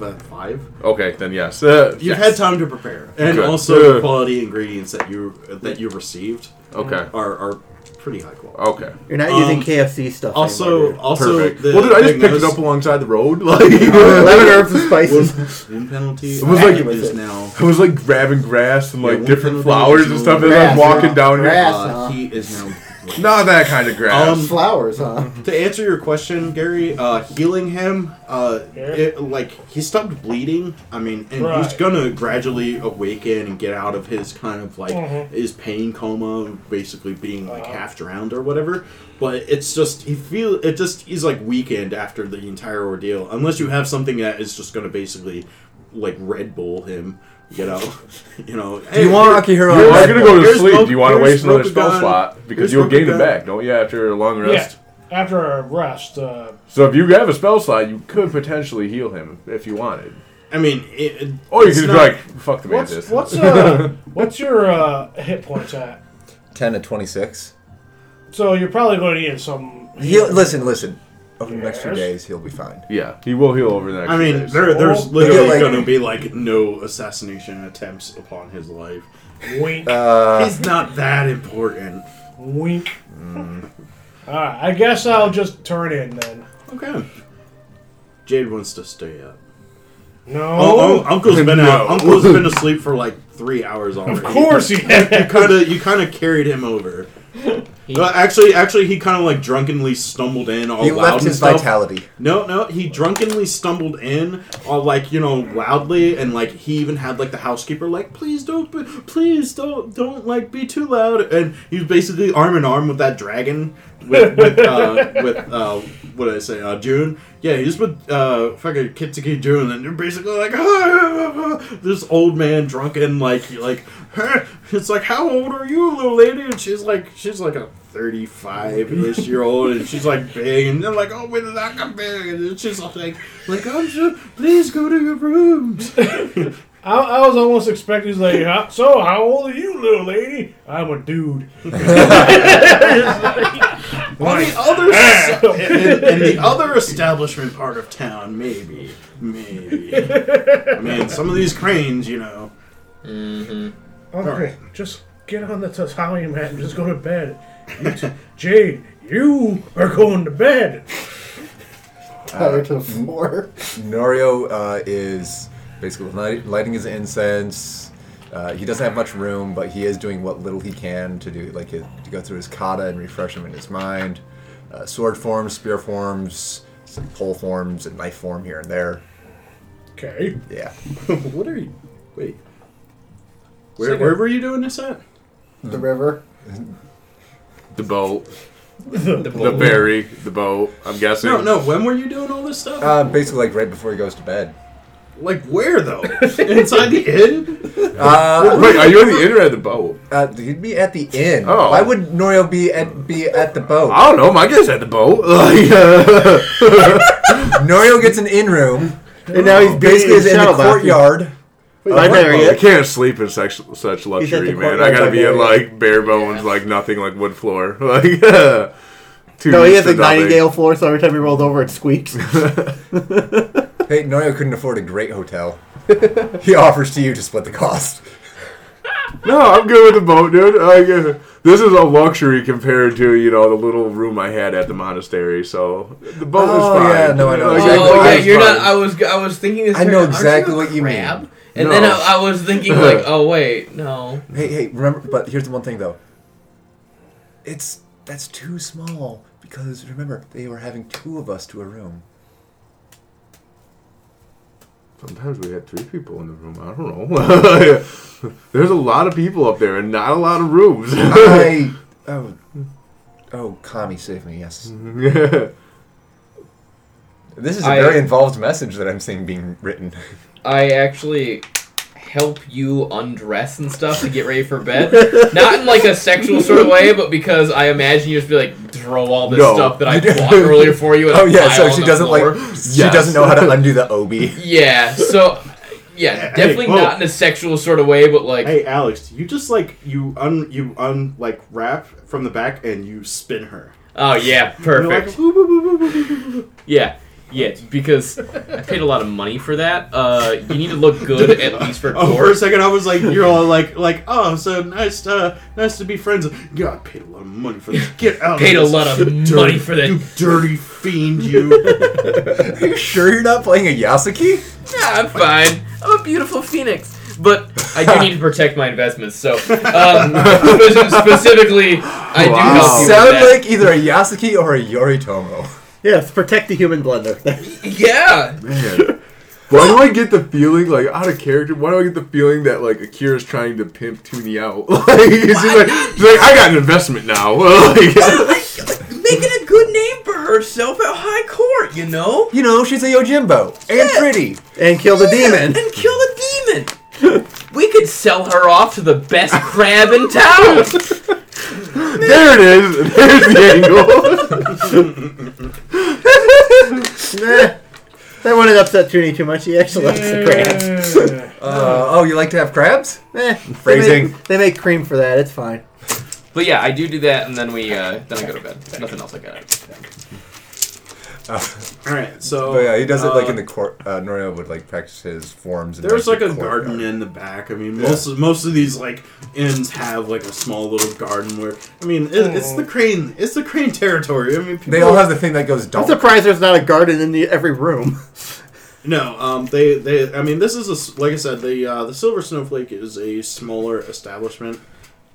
[SPEAKER 1] F- Five.
[SPEAKER 4] Okay, then yes. Uh,
[SPEAKER 1] You've
[SPEAKER 4] yes.
[SPEAKER 1] had time to prepare, and
[SPEAKER 4] Good.
[SPEAKER 1] also
[SPEAKER 4] Good.
[SPEAKER 1] the quality ingredients that you that you received
[SPEAKER 4] Okay.
[SPEAKER 1] are are pretty high quality.
[SPEAKER 4] Okay.
[SPEAKER 6] You're not
[SPEAKER 1] Um,
[SPEAKER 6] using KFC stuff.
[SPEAKER 1] Also,
[SPEAKER 6] anymore, dude.
[SPEAKER 1] also
[SPEAKER 4] Perfect.
[SPEAKER 1] the
[SPEAKER 4] well, dude, I just
[SPEAKER 1] thing
[SPEAKER 4] picked it up alongside the road. [laughs] Like, [laughs]
[SPEAKER 6] lemon herbs and spices.
[SPEAKER 1] Wound penalty.
[SPEAKER 4] It was like-
[SPEAKER 1] it is now.
[SPEAKER 4] I was like grabbing grass and
[SPEAKER 1] Yeah,
[SPEAKER 4] like
[SPEAKER 1] one
[SPEAKER 4] different
[SPEAKER 1] thing
[SPEAKER 4] flowers and
[SPEAKER 1] is
[SPEAKER 4] stuff
[SPEAKER 1] no
[SPEAKER 4] as I was
[SPEAKER 6] grass,
[SPEAKER 4] walking down here.
[SPEAKER 6] Grass.
[SPEAKER 1] Uh,
[SPEAKER 6] huh?
[SPEAKER 1] he is now.
[SPEAKER 4] Not that kind of grass.
[SPEAKER 1] Um,
[SPEAKER 6] Flowers, huh?
[SPEAKER 1] To answer your question, Gary, uh, healing him, uh,
[SPEAKER 7] Yeah.
[SPEAKER 1] it, like he stopped bleeding. I mean, and he's
[SPEAKER 7] Right.
[SPEAKER 1] gonna gradually awaken and get out of his kind of like
[SPEAKER 7] Mhm.
[SPEAKER 1] his pain coma, basically being like
[SPEAKER 7] Uh-huh.
[SPEAKER 1] half drowned or whatever. But it's just he feel it just he's like weakened after the entire ordeal. Unless you have something that is just gonna basically like Red Bull him. You know, [laughs] you know.
[SPEAKER 3] Do you want Akihiro?
[SPEAKER 4] You're
[SPEAKER 3] on
[SPEAKER 4] not gonna go to
[SPEAKER 1] Here's
[SPEAKER 4] sleep.
[SPEAKER 1] Rogue-
[SPEAKER 4] Do you want to waste another
[SPEAKER 1] Rokugan.
[SPEAKER 4] spell slot? Because
[SPEAKER 1] Here's
[SPEAKER 4] you'll gain it back, don't you, after a long rest?
[SPEAKER 7] Yeah, after a rest. Uh,
[SPEAKER 4] So if you have a spell slot, you could potentially heal him if you wanted.
[SPEAKER 1] I mean, it, it-
[SPEAKER 4] Or you
[SPEAKER 1] it's
[SPEAKER 4] could
[SPEAKER 1] not-
[SPEAKER 4] be like, fuck the
[SPEAKER 7] what's
[SPEAKER 4] mantis.
[SPEAKER 7] what's [laughs] uh, what's your uh, hit points at?
[SPEAKER 3] Ten to twenty-six.
[SPEAKER 7] So you're probably going to need some.
[SPEAKER 3] He'll listen, listen. Over the next few days, he'll be fine.
[SPEAKER 4] yeah, he will heal over the next
[SPEAKER 1] I
[SPEAKER 4] few
[SPEAKER 1] mean,
[SPEAKER 4] days.
[SPEAKER 1] there, there's
[SPEAKER 7] Oh.
[SPEAKER 1] literally
[SPEAKER 3] like-
[SPEAKER 1] going to be like no assassination attempts upon his life.
[SPEAKER 7] Wink,
[SPEAKER 3] Uh,
[SPEAKER 1] He's not that important.
[SPEAKER 7] wink. All right, I guess I'll just turn in then.
[SPEAKER 1] Okay. Jade wants to stay up.
[SPEAKER 7] No,
[SPEAKER 1] Oh, oh, Uncle's been [laughs]
[SPEAKER 4] No.
[SPEAKER 1] out. Uncle's been asleep for like three hours already.
[SPEAKER 7] of course he
[SPEAKER 1] You kind of, you kind of carried him over. Well, actually, actually, he kind of like drunkenly stumbled in all
[SPEAKER 3] he
[SPEAKER 1] loud
[SPEAKER 3] left
[SPEAKER 1] and
[SPEAKER 3] his
[SPEAKER 1] stuff.
[SPEAKER 3] vitality.
[SPEAKER 1] No, no, he drunkenly stumbled in, all like you know, loudly, and like he even had like the housekeeper like, please don't, be, please don't, don't like be too loud, and he was basically arm in arm with that dragon, with with uh, [laughs] with uh, what did I say, uh, Jun. Yeah, he's with uh, fucking Kitsuki Jun, and they're basically like, [laughs] this old man drunken, like like, [laughs] it's like, how old are you, little lady? And she's like, she's like a 35 ish year old, and she's like big, and they're like, oh, when did that come big? And she's like, like, I'm just, please go to your rooms. [laughs]
[SPEAKER 7] I, I was almost expecting he's like, "Huh, so how old are you, little lady? I'm a dude. [laughs]
[SPEAKER 1] On the other s- in, in the other establishment part of town, maybe, maybe. I mean, some of these cranes, you know.
[SPEAKER 2] Mm-hmm.
[SPEAKER 7] Okay, just get on the tatami mat and just go to bed. You t- [laughs] Jade, you are going to bed.
[SPEAKER 6] Tired to the floor.
[SPEAKER 3] Norio uh, is basically light, lighting his incense. Uh, he doesn't have much room, but he is doing what little he can to do, like his, to go through his kata and refresh him in his mind. Uh, sword forms, spear forms, some pole forms, and knife form here and there.
[SPEAKER 7] Okay.
[SPEAKER 3] Yeah. [laughs]
[SPEAKER 1] what are you? Wait. Where,
[SPEAKER 7] Second.
[SPEAKER 1] where were you doing this at?
[SPEAKER 6] The river.
[SPEAKER 4] the boat,
[SPEAKER 2] The,
[SPEAKER 4] the berry, the boat. I'm guessing.
[SPEAKER 1] No, no. When were you doing all this stuff?
[SPEAKER 3] Uh, basically, like right before he goes to bed.
[SPEAKER 1] like where though? Inside the inn?
[SPEAKER 3] Uh,
[SPEAKER 4] Wait, are you on the inn or at the boat?
[SPEAKER 3] uh, he'd be at the inn.
[SPEAKER 4] Oh.
[SPEAKER 3] Why would Norio be at be at the boat?
[SPEAKER 4] I don't know. My guess at the boat. [laughs] Like,
[SPEAKER 3] Norio gets an inn room.
[SPEAKER 6] And now he's
[SPEAKER 3] Basically, in the
[SPEAKER 6] Shadowbound.
[SPEAKER 3] courtwood.
[SPEAKER 6] I know
[SPEAKER 4] I can't sleep in such such luxury, man. I gotta be in like bare bones, like nothing, like wood floor. [laughs] Like, [laughs] too
[SPEAKER 6] No, he has
[SPEAKER 4] to
[SPEAKER 6] a
[SPEAKER 4] nothing.
[SPEAKER 6] Nightingale floor, so every time he rolls over, it squeaks. [laughs]
[SPEAKER 3] Hey, Norio couldn't afford a great hotel. he offers to you to split the cost.
[SPEAKER 4] No, I'm good with the boat, dude. Like, uh, this is a luxury compared to you know the little room I had at the monastery. So the boat
[SPEAKER 3] Oh,
[SPEAKER 4] is fine.
[SPEAKER 3] yeah, no, I know.
[SPEAKER 4] Like,
[SPEAKER 3] Oh,
[SPEAKER 4] the
[SPEAKER 2] yeah, you're
[SPEAKER 4] fine.
[SPEAKER 2] not. I was. I was thinking. This
[SPEAKER 3] I know
[SPEAKER 2] aren't
[SPEAKER 3] exactly
[SPEAKER 2] a
[SPEAKER 3] what you mean.
[SPEAKER 2] Crab? And
[SPEAKER 4] No.
[SPEAKER 2] then I, I was thinking [laughs] like, oh wait, no.
[SPEAKER 3] Hey, hey, remember? But here's the one thing, though. It's that's too small because remember they were having two of us to a room.
[SPEAKER 4] Sometimes we had three people in the room. I don't know. [laughs] There's a lot of people up there and not a lot of rooms.
[SPEAKER 3] I [laughs] oh oh, Kami save me. Yes, this is a
[SPEAKER 2] I-
[SPEAKER 3] very involved message that I'm seeing being written.
[SPEAKER 2] I actually help you undress and stuff to get ready for bed. [laughs] Not in like a sexual sort of way, but because I imagine you just be like throw all this
[SPEAKER 4] No.
[SPEAKER 2] stuff that I [laughs] bought earlier for you. And
[SPEAKER 3] Oh yeah, so she doesn't
[SPEAKER 2] floor.
[SPEAKER 3] like she doesn't know how to [laughs] undo the obi.
[SPEAKER 2] Yeah. So. Yeah,
[SPEAKER 1] Hey,
[SPEAKER 2] definitely
[SPEAKER 1] whoa.
[SPEAKER 2] not in a sexual sort of way, but like,
[SPEAKER 1] Hey Alex, you just like you un you un like wrap from the back and you spin her.
[SPEAKER 2] oh yeah,
[SPEAKER 1] You're like,
[SPEAKER 2] perfect.
[SPEAKER 1] "Boo, boo, boo, boo, boo, boo, boo, boo."
[SPEAKER 2] Yeah, yeah, because I paid a lot of money for that. Uh, you need to look good at [laughs] least for
[SPEAKER 1] Oh, for a second I was like, you're all like, like, oh, so nice, uh, nice to be friends. Yeah, I paid a lot of money for this. Get out.
[SPEAKER 2] Paid a
[SPEAKER 1] of this.
[SPEAKER 2] lot of
[SPEAKER 1] Dirty-
[SPEAKER 2] money for that.
[SPEAKER 1] You dirty fiend, you. [laughs]
[SPEAKER 3] Are you sure you're not playing a Yasuki?
[SPEAKER 2] Yeah, I'm fine. I'm a beautiful phoenix. But I do need to protect my investments, so um, [laughs] specifically, I do
[SPEAKER 4] Wow.
[SPEAKER 2] Help you with
[SPEAKER 3] sound
[SPEAKER 2] that.
[SPEAKER 3] like either a Yasuki or a Yoritomo.
[SPEAKER 6] Yes, protect the human blender. [laughs]
[SPEAKER 2] yeah.
[SPEAKER 4] Man. Why do I get the feeling, like, out of character, why do I get the feeling that, like, Akira's trying to pimp Toonie out? [laughs] like, it's just like, she's like, I got an investment now. [laughs] like,
[SPEAKER 2] Making a good name for herself at high court, you know?
[SPEAKER 3] You know, she's a Yojimbo and pretty.
[SPEAKER 6] and kill the demon.
[SPEAKER 2] And kill the demon. We could sell her off to the best crab in town.
[SPEAKER 4] there it is. There's the angle.
[SPEAKER 6] Nah, that wouldn't upset Toonie too much. He actually likes the crabs. [laughs]
[SPEAKER 3] Uh, oh, you like to have crabs?
[SPEAKER 6] Eh,
[SPEAKER 3] Phrasing.
[SPEAKER 6] They make, they make cream for that. It's fine.
[SPEAKER 2] But yeah, I do do that, and then we, uh, then I go to bed. Nothing else I got. [laughs]
[SPEAKER 1] all right, so.
[SPEAKER 3] Oh yeah, he does it like
[SPEAKER 1] uh,
[SPEAKER 3] in the court. Uh, Norio would like practice his forms. In,
[SPEAKER 1] There's like
[SPEAKER 3] the
[SPEAKER 1] a garden
[SPEAKER 3] courtyard.
[SPEAKER 1] in the back. I mean, most of, most of these like inns have like a small little garden where I mean, it, it's the crane, it's the crane territory. I mean, people,
[SPEAKER 3] They all have the thing that goes
[SPEAKER 6] I'm surprised there's not a garden in the, every room. [laughs]
[SPEAKER 1] no. Um, they they I mean, this is a s like I said, the uh, the Silver Snowflake is a smaller establishment.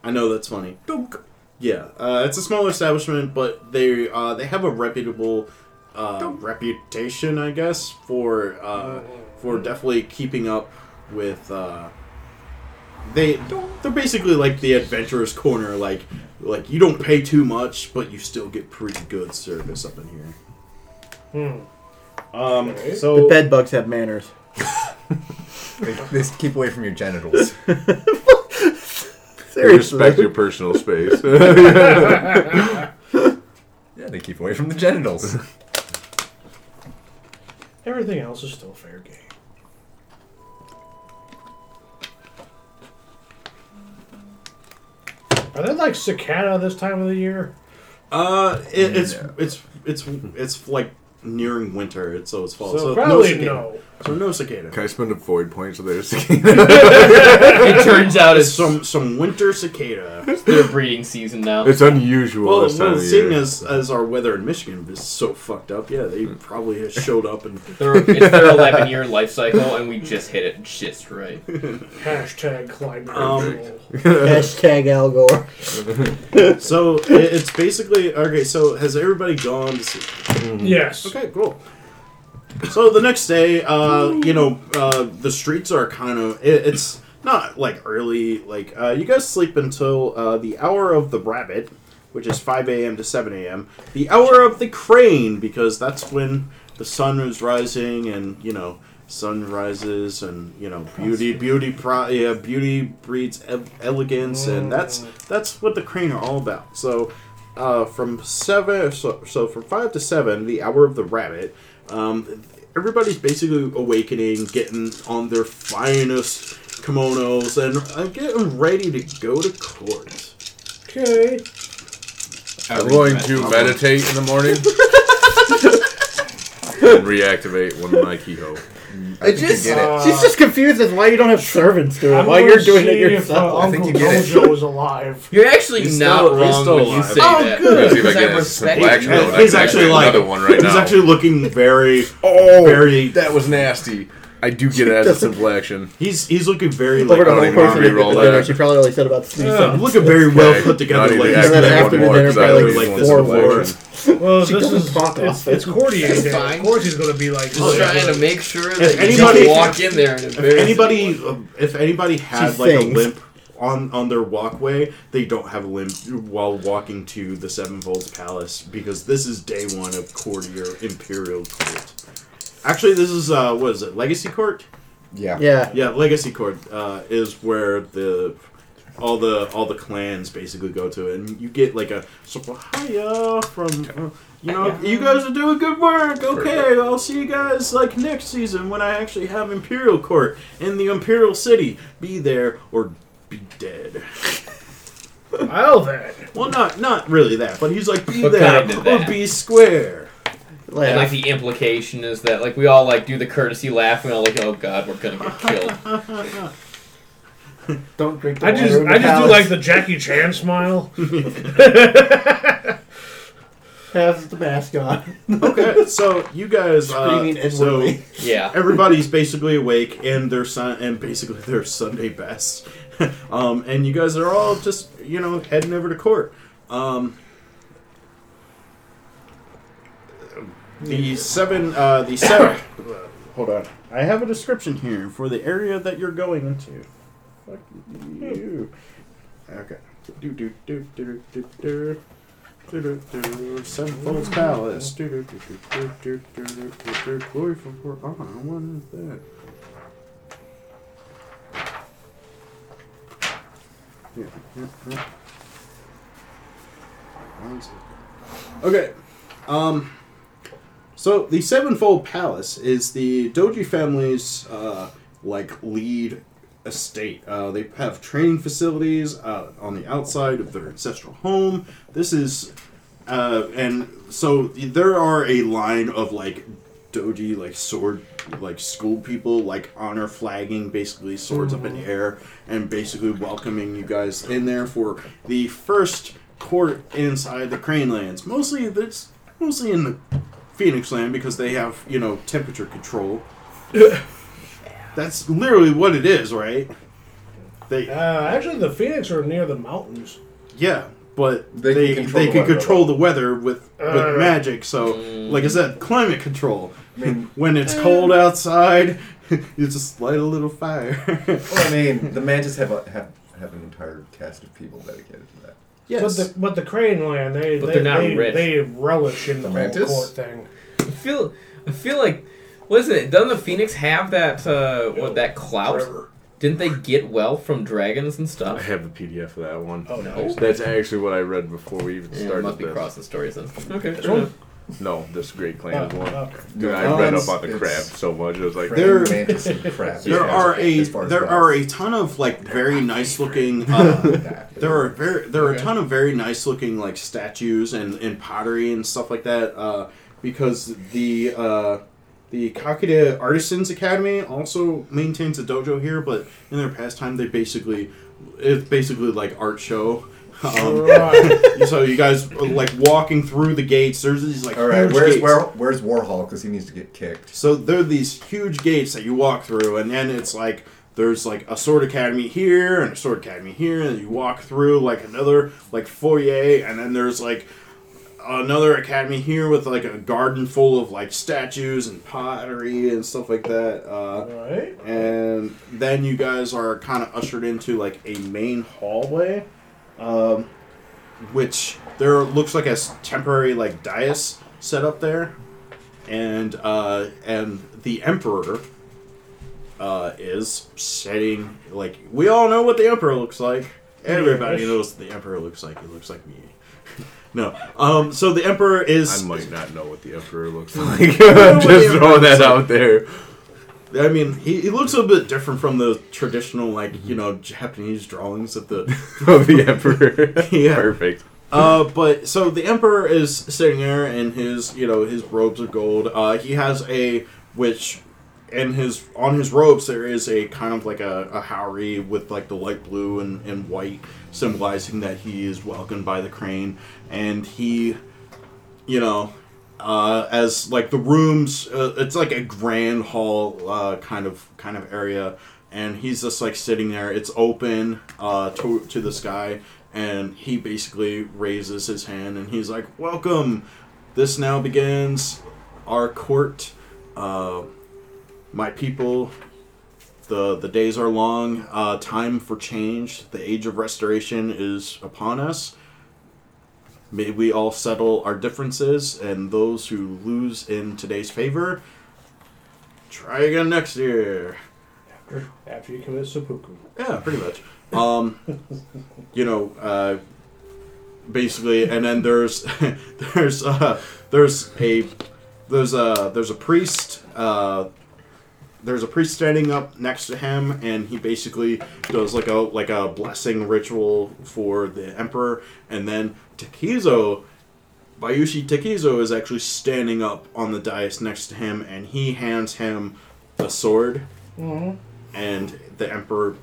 [SPEAKER 1] I know that's funny. Dunk. Yeah, uh, it's a smaller establishment, but they uh, they have a reputable uh, reputation, I guess, for uh, for definitely keeping up with. Uh, they they're basically like the adventurers corner. Like like you don't pay too much, but you still get pretty good service up in here.
[SPEAKER 7] Hmm.
[SPEAKER 1] Um,
[SPEAKER 7] Okay.
[SPEAKER 1] so
[SPEAKER 6] The bed bugs have manners. [laughs]
[SPEAKER 3] They, they keep away from your genitals. [laughs]
[SPEAKER 4] They respect your personal space. [laughs]
[SPEAKER 3] yeah, they keep away from the genitals.
[SPEAKER 7] Everything else is still fair game. Are they like cicada this time of the year?
[SPEAKER 1] uh, it, it's
[SPEAKER 3] No.
[SPEAKER 1] it's it's it's like nearing winter. It's so it's fall.
[SPEAKER 7] So,
[SPEAKER 1] So,
[SPEAKER 7] probably
[SPEAKER 1] cicada.
[SPEAKER 7] no.
[SPEAKER 1] So no cicada.
[SPEAKER 4] Can I spend a void point so there's cicada?
[SPEAKER 2] It turns out
[SPEAKER 1] It's
[SPEAKER 2] it's
[SPEAKER 1] some some winter cicada.
[SPEAKER 2] It's their breeding season now.
[SPEAKER 4] It's unusual
[SPEAKER 1] Well,
[SPEAKER 4] this time
[SPEAKER 1] well
[SPEAKER 4] of
[SPEAKER 1] seeing
[SPEAKER 4] year.
[SPEAKER 1] as as our weather in Michigan is so fucked up, yeah, they probably have showed up and
[SPEAKER 2] Their, it's their 11 year life cycle, and we just hit it just right. [laughs]
[SPEAKER 7] Hashtag climate
[SPEAKER 1] Um.
[SPEAKER 6] Hashtag Al Gore. [laughs]
[SPEAKER 1] so it, it's basically okay. So has everybody gone to see?
[SPEAKER 7] Yes.
[SPEAKER 1] Okay, cool. So the next day, uh, you know, uh, the streets are kind of it, it's not like early. Like uh, you guys sleep until uh, the hour of the rabbit, which is five a.m. to seven a.m. The hour of the crane because that's when the sun is rising and you know sun rises and you know beauty beauty pro- yeah beauty breeds ev- elegance and that's that's what the crane are all about so uh, from seven so, so from five to seven the hour of the rabbit um, everybody's basically awakening getting on their finest kimonos and uh, getting ready to go to court
[SPEAKER 7] Okay.
[SPEAKER 4] I'm going to meditate in the morning. and [laughs] [laughs] reactivate one of my kiho.
[SPEAKER 3] I think
[SPEAKER 2] just-
[SPEAKER 3] you get it.
[SPEAKER 7] Uh,
[SPEAKER 6] She's just confused as why you don't have servants do it.
[SPEAKER 7] I'm
[SPEAKER 6] Why you're doing it
[SPEAKER 7] see if,
[SPEAKER 6] yourself.
[SPEAKER 7] Uh,
[SPEAKER 3] I think
[SPEAKER 7] Uncle
[SPEAKER 3] you get it.
[SPEAKER 7] Gojo is alive.
[SPEAKER 2] You're actually
[SPEAKER 1] He's
[SPEAKER 2] not
[SPEAKER 1] still- he's
[SPEAKER 2] wrong
[SPEAKER 1] still
[SPEAKER 2] when you
[SPEAKER 1] alive.
[SPEAKER 2] say
[SPEAKER 1] Oh,
[SPEAKER 2] that.
[SPEAKER 1] good.
[SPEAKER 4] Let's see if I
[SPEAKER 2] I
[SPEAKER 4] get
[SPEAKER 2] respect
[SPEAKER 4] black
[SPEAKER 2] you.
[SPEAKER 4] note.
[SPEAKER 1] he's actually like
[SPEAKER 4] another one right
[SPEAKER 1] he's
[SPEAKER 4] now.
[SPEAKER 1] actually looking very
[SPEAKER 4] oh,
[SPEAKER 1] very
[SPEAKER 4] that was nasty. I do get [laughs] it as a simple action.
[SPEAKER 1] He's he's looking very
[SPEAKER 6] Over
[SPEAKER 1] like
[SPEAKER 6] the
[SPEAKER 4] don't
[SPEAKER 6] whole
[SPEAKER 4] even
[SPEAKER 6] course
[SPEAKER 4] wanna
[SPEAKER 6] the
[SPEAKER 4] re-roll
[SPEAKER 6] dinner,
[SPEAKER 4] that.
[SPEAKER 6] she probably only said about three
[SPEAKER 7] Yeah.
[SPEAKER 6] sentences.
[SPEAKER 1] looking very well
[SPEAKER 4] Okay.
[SPEAKER 1] put together.
[SPEAKER 4] Not even
[SPEAKER 1] ladies.
[SPEAKER 6] And then
[SPEAKER 4] actually
[SPEAKER 6] after
[SPEAKER 4] one
[SPEAKER 6] the
[SPEAKER 4] more,
[SPEAKER 6] dinner,
[SPEAKER 4] 'cause I
[SPEAKER 6] probably
[SPEAKER 4] always
[SPEAKER 1] like
[SPEAKER 4] want
[SPEAKER 1] this
[SPEAKER 6] four
[SPEAKER 4] simple
[SPEAKER 1] more.
[SPEAKER 4] action.
[SPEAKER 7] Well,
[SPEAKER 6] She
[SPEAKER 7] this
[SPEAKER 6] doesn't
[SPEAKER 7] is
[SPEAKER 6] talk
[SPEAKER 7] it's,
[SPEAKER 6] often.
[SPEAKER 7] it's Cordy.
[SPEAKER 2] It's
[SPEAKER 7] Of course, he's going to be like.
[SPEAKER 2] Just trying to make sure that you
[SPEAKER 1] anybody-
[SPEAKER 2] just walk in there and
[SPEAKER 1] If
[SPEAKER 2] embarrass
[SPEAKER 1] anybody uh, if anybody had
[SPEAKER 6] She
[SPEAKER 1] like
[SPEAKER 6] sings.
[SPEAKER 1] a limp on on their walkway, they don't have a limp while walking to the Sevenfold Palace because this is day one of Courtier Imperial Court. Actually, this is uh, what is it? Legacy Court.
[SPEAKER 3] Yeah.
[SPEAKER 6] Yeah.
[SPEAKER 1] Yeah, Legacy Court uh, is where the all the all the clans basically go to, and you get like a sort hiya from uh, you know you guys are doing good work. Okay, I'll see you guys like next season when I actually have Imperial Court in the Imperial City. Be there or be dead. [laughs]
[SPEAKER 7] Well then.
[SPEAKER 1] Well, not not really that, but he's like be
[SPEAKER 2] But
[SPEAKER 1] there
[SPEAKER 2] kinda
[SPEAKER 1] or
[SPEAKER 2] that.
[SPEAKER 1] be square.
[SPEAKER 2] And like the implication is that like we all like do the courtesy laugh and we're all like, oh god, we're gonna get killed. [laughs]
[SPEAKER 6] Don't drink the
[SPEAKER 7] I
[SPEAKER 6] water
[SPEAKER 7] just
[SPEAKER 6] in the
[SPEAKER 7] I just do like the Jackie Chan smile. [laughs]
[SPEAKER 6] Has the mask on.
[SPEAKER 1] Okay, so you guys uh, so.
[SPEAKER 2] Yeah.
[SPEAKER 1] everybody's basically awake and their sun and basically their Sunday best. [laughs] um, and you guys are all just you know heading over to court. Um, The seven, uh, the seven. hold on. I have a description here for the area that you're going into. Fuck you. Okay. Do do do do do do do. Sevenfold's Palace. Do do do do do do do do. Glory for for honor. What is that? Yeah. Okay. Um. So the Sevenfold Palace is the Doji family's uh, like lead estate. Uh, they have training facilities uh, on the outside of their ancestral home. This is, uh, and so there are a line of like doji like sword like school people like honor flagging basically swords up in the air and basically welcoming you guys in there for the first court inside the crane lands mostly it's mostly in the phoenix land because they have you know temperature control that's literally what it is right they
[SPEAKER 7] Uh, actually, the Phoenix are near the mountains.
[SPEAKER 1] yeah, but
[SPEAKER 3] They
[SPEAKER 1] they
[SPEAKER 3] can
[SPEAKER 1] they,
[SPEAKER 3] control the
[SPEAKER 1] can
[SPEAKER 3] weather,
[SPEAKER 1] control the weather with
[SPEAKER 7] Uh,
[SPEAKER 1] with magic. So,
[SPEAKER 2] Mm.
[SPEAKER 1] like I said, climate control.
[SPEAKER 3] I mean, [laughs]
[SPEAKER 1] When it's cold outside, [laughs] you just light a little fire.
[SPEAKER 3] well, I mean, [laughs] the Mantis have a, have have an entire cast of people dedicated to that.
[SPEAKER 1] Yes,
[SPEAKER 7] But the but the Crane Land, they
[SPEAKER 2] But
[SPEAKER 7] they,
[SPEAKER 2] they're not
[SPEAKER 7] they,
[SPEAKER 2] rich.
[SPEAKER 7] they relish in the,
[SPEAKER 3] The
[SPEAKER 7] whole
[SPEAKER 3] Mantis?
[SPEAKER 7] court thing.
[SPEAKER 2] I feel I feel like listen, it? Doesn't the Phoenix have that uh what that clout? Didn't they get wealth from dragons and stuff?
[SPEAKER 4] I have the PDF of that one.
[SPEAKER 7] Oh no!
[SPEAKER 4] That's actually what I read before we even
[SPEAKER 2] Yeah, it
[SPEAKER 4] started
[SPEAKER 2] must be
[SPEAKER 4] this.
[SPEAKER 2] crossing stories then. Okay.
[SPEAKER 7] This
[SPEAKER 2] fair
[SPEAKER 7] one?
[SPEAKER 2] enough.
[SPEAKER 4] No, this Great Clans
[SPEAKER 7] is
[SPEAKER 4] one. Dude, I
[SPEAKER 3] No,
[SPEAKER 4] read
[SPEAKER 3] it's-
[SPEAKER 4] up on the crab so much. I was like,
[SPEAKER 1] There-
[SPEAKER 3] Crane, Mantis, and [laughs] crab.
[SPEAKER 1] there are a
[SPEAKER 3] as far as
[SPEAKER 1] there are a ton of like very nice looking. [laughs] Uh, there are very there are a ton of very nice looking like statues and, and pottery and stuff like that. Uh, because the uh, the Kakita Artisans Academy also maintains a dojo here, but in their pastime they basically it's basically like art show. Um, [laughs]
[SPEAKER 7] Right.
[SPEAKER 1] so you guys are, like walking through the gates. There's these like
[SPEAKER 3] All right,
[SPEAKER 1] huge
[SPEAKER 3] where's
[SPEAKER 1] gates.
[SPEAKER 3] where, where's Warhol? Because he needs to get kicked.
[SPEAKER 1] So there are these huge gates that you walk through, and then it's like there's like a sword academy here and a sword academy here, and you walk through like another like foyer, and then there's like another academy here with like a garden full of like statues and pottery and stuff like that. Uh,
[SPEAKER 7] right.
[SPEAKER 1] and then you guys are kind of ushered into like a main hallway, um, which there looks like a temporary like dais set up there, and uh, and the emperor uh, is sitting like we all know what the emperor looks like. Everybody
[SPEAKER 7] Yes.
[SPEAKER 1] knows what the emperor looks like. He looks like me. [laughs] no, um, so the emperor is
[SPEAKER 4] I might not know what the Emperor looks [laughs] like. [laughs] I'm just
[SPEAKER 1] Emperor
[SPEAKER 4] throwing that out there.
[SPEAKER 1] I mean, he, he looks a bit different from the traditional, like, you know, Japanese drawings of the. [laughs]
[SPEAKER 4] of the Emperor. [laughs]
[SPEAKER 1] Yeah.
[SPEAKER 4] Perfect.
[SPEAKER 1] Uh, but so the emperor is sitting there in his, you know, his robes of gold. Uh, he has a which, in his on his robes there is a kind of like a, a haori with like the light blue and, and white, symbolizing that he is welcomed by the crane, and he, you know, uh, as like the rooms, uh, it's like a grand hall uh, kind of kind of area, and he's just like sitting there. It's open uh, to to the sky, and he basically raises his hand and he's like, "Welcome. This now begins our court. Uh, my people." The, the days are long. Uh, time for change. The age of restoration is upon us. May we all settle our differences, and those who lose in today's favor, try again next year.
[SPEAKER 7] After after you commit seppuku.
[SPEAKER 1] Yeah, pretty much. Um, [laughs] you know, uh, basically, and then there's [laughs] there's uh, there's a there's a there's a priest. Uh, there's a priest standing up next to him, and he basically does like a like a blessing ritual for the emperor, and then Takizo, Bayushi Takizo is actually standing up on the dais next to him, and he hands him a sword, mm-hmm. and the emperor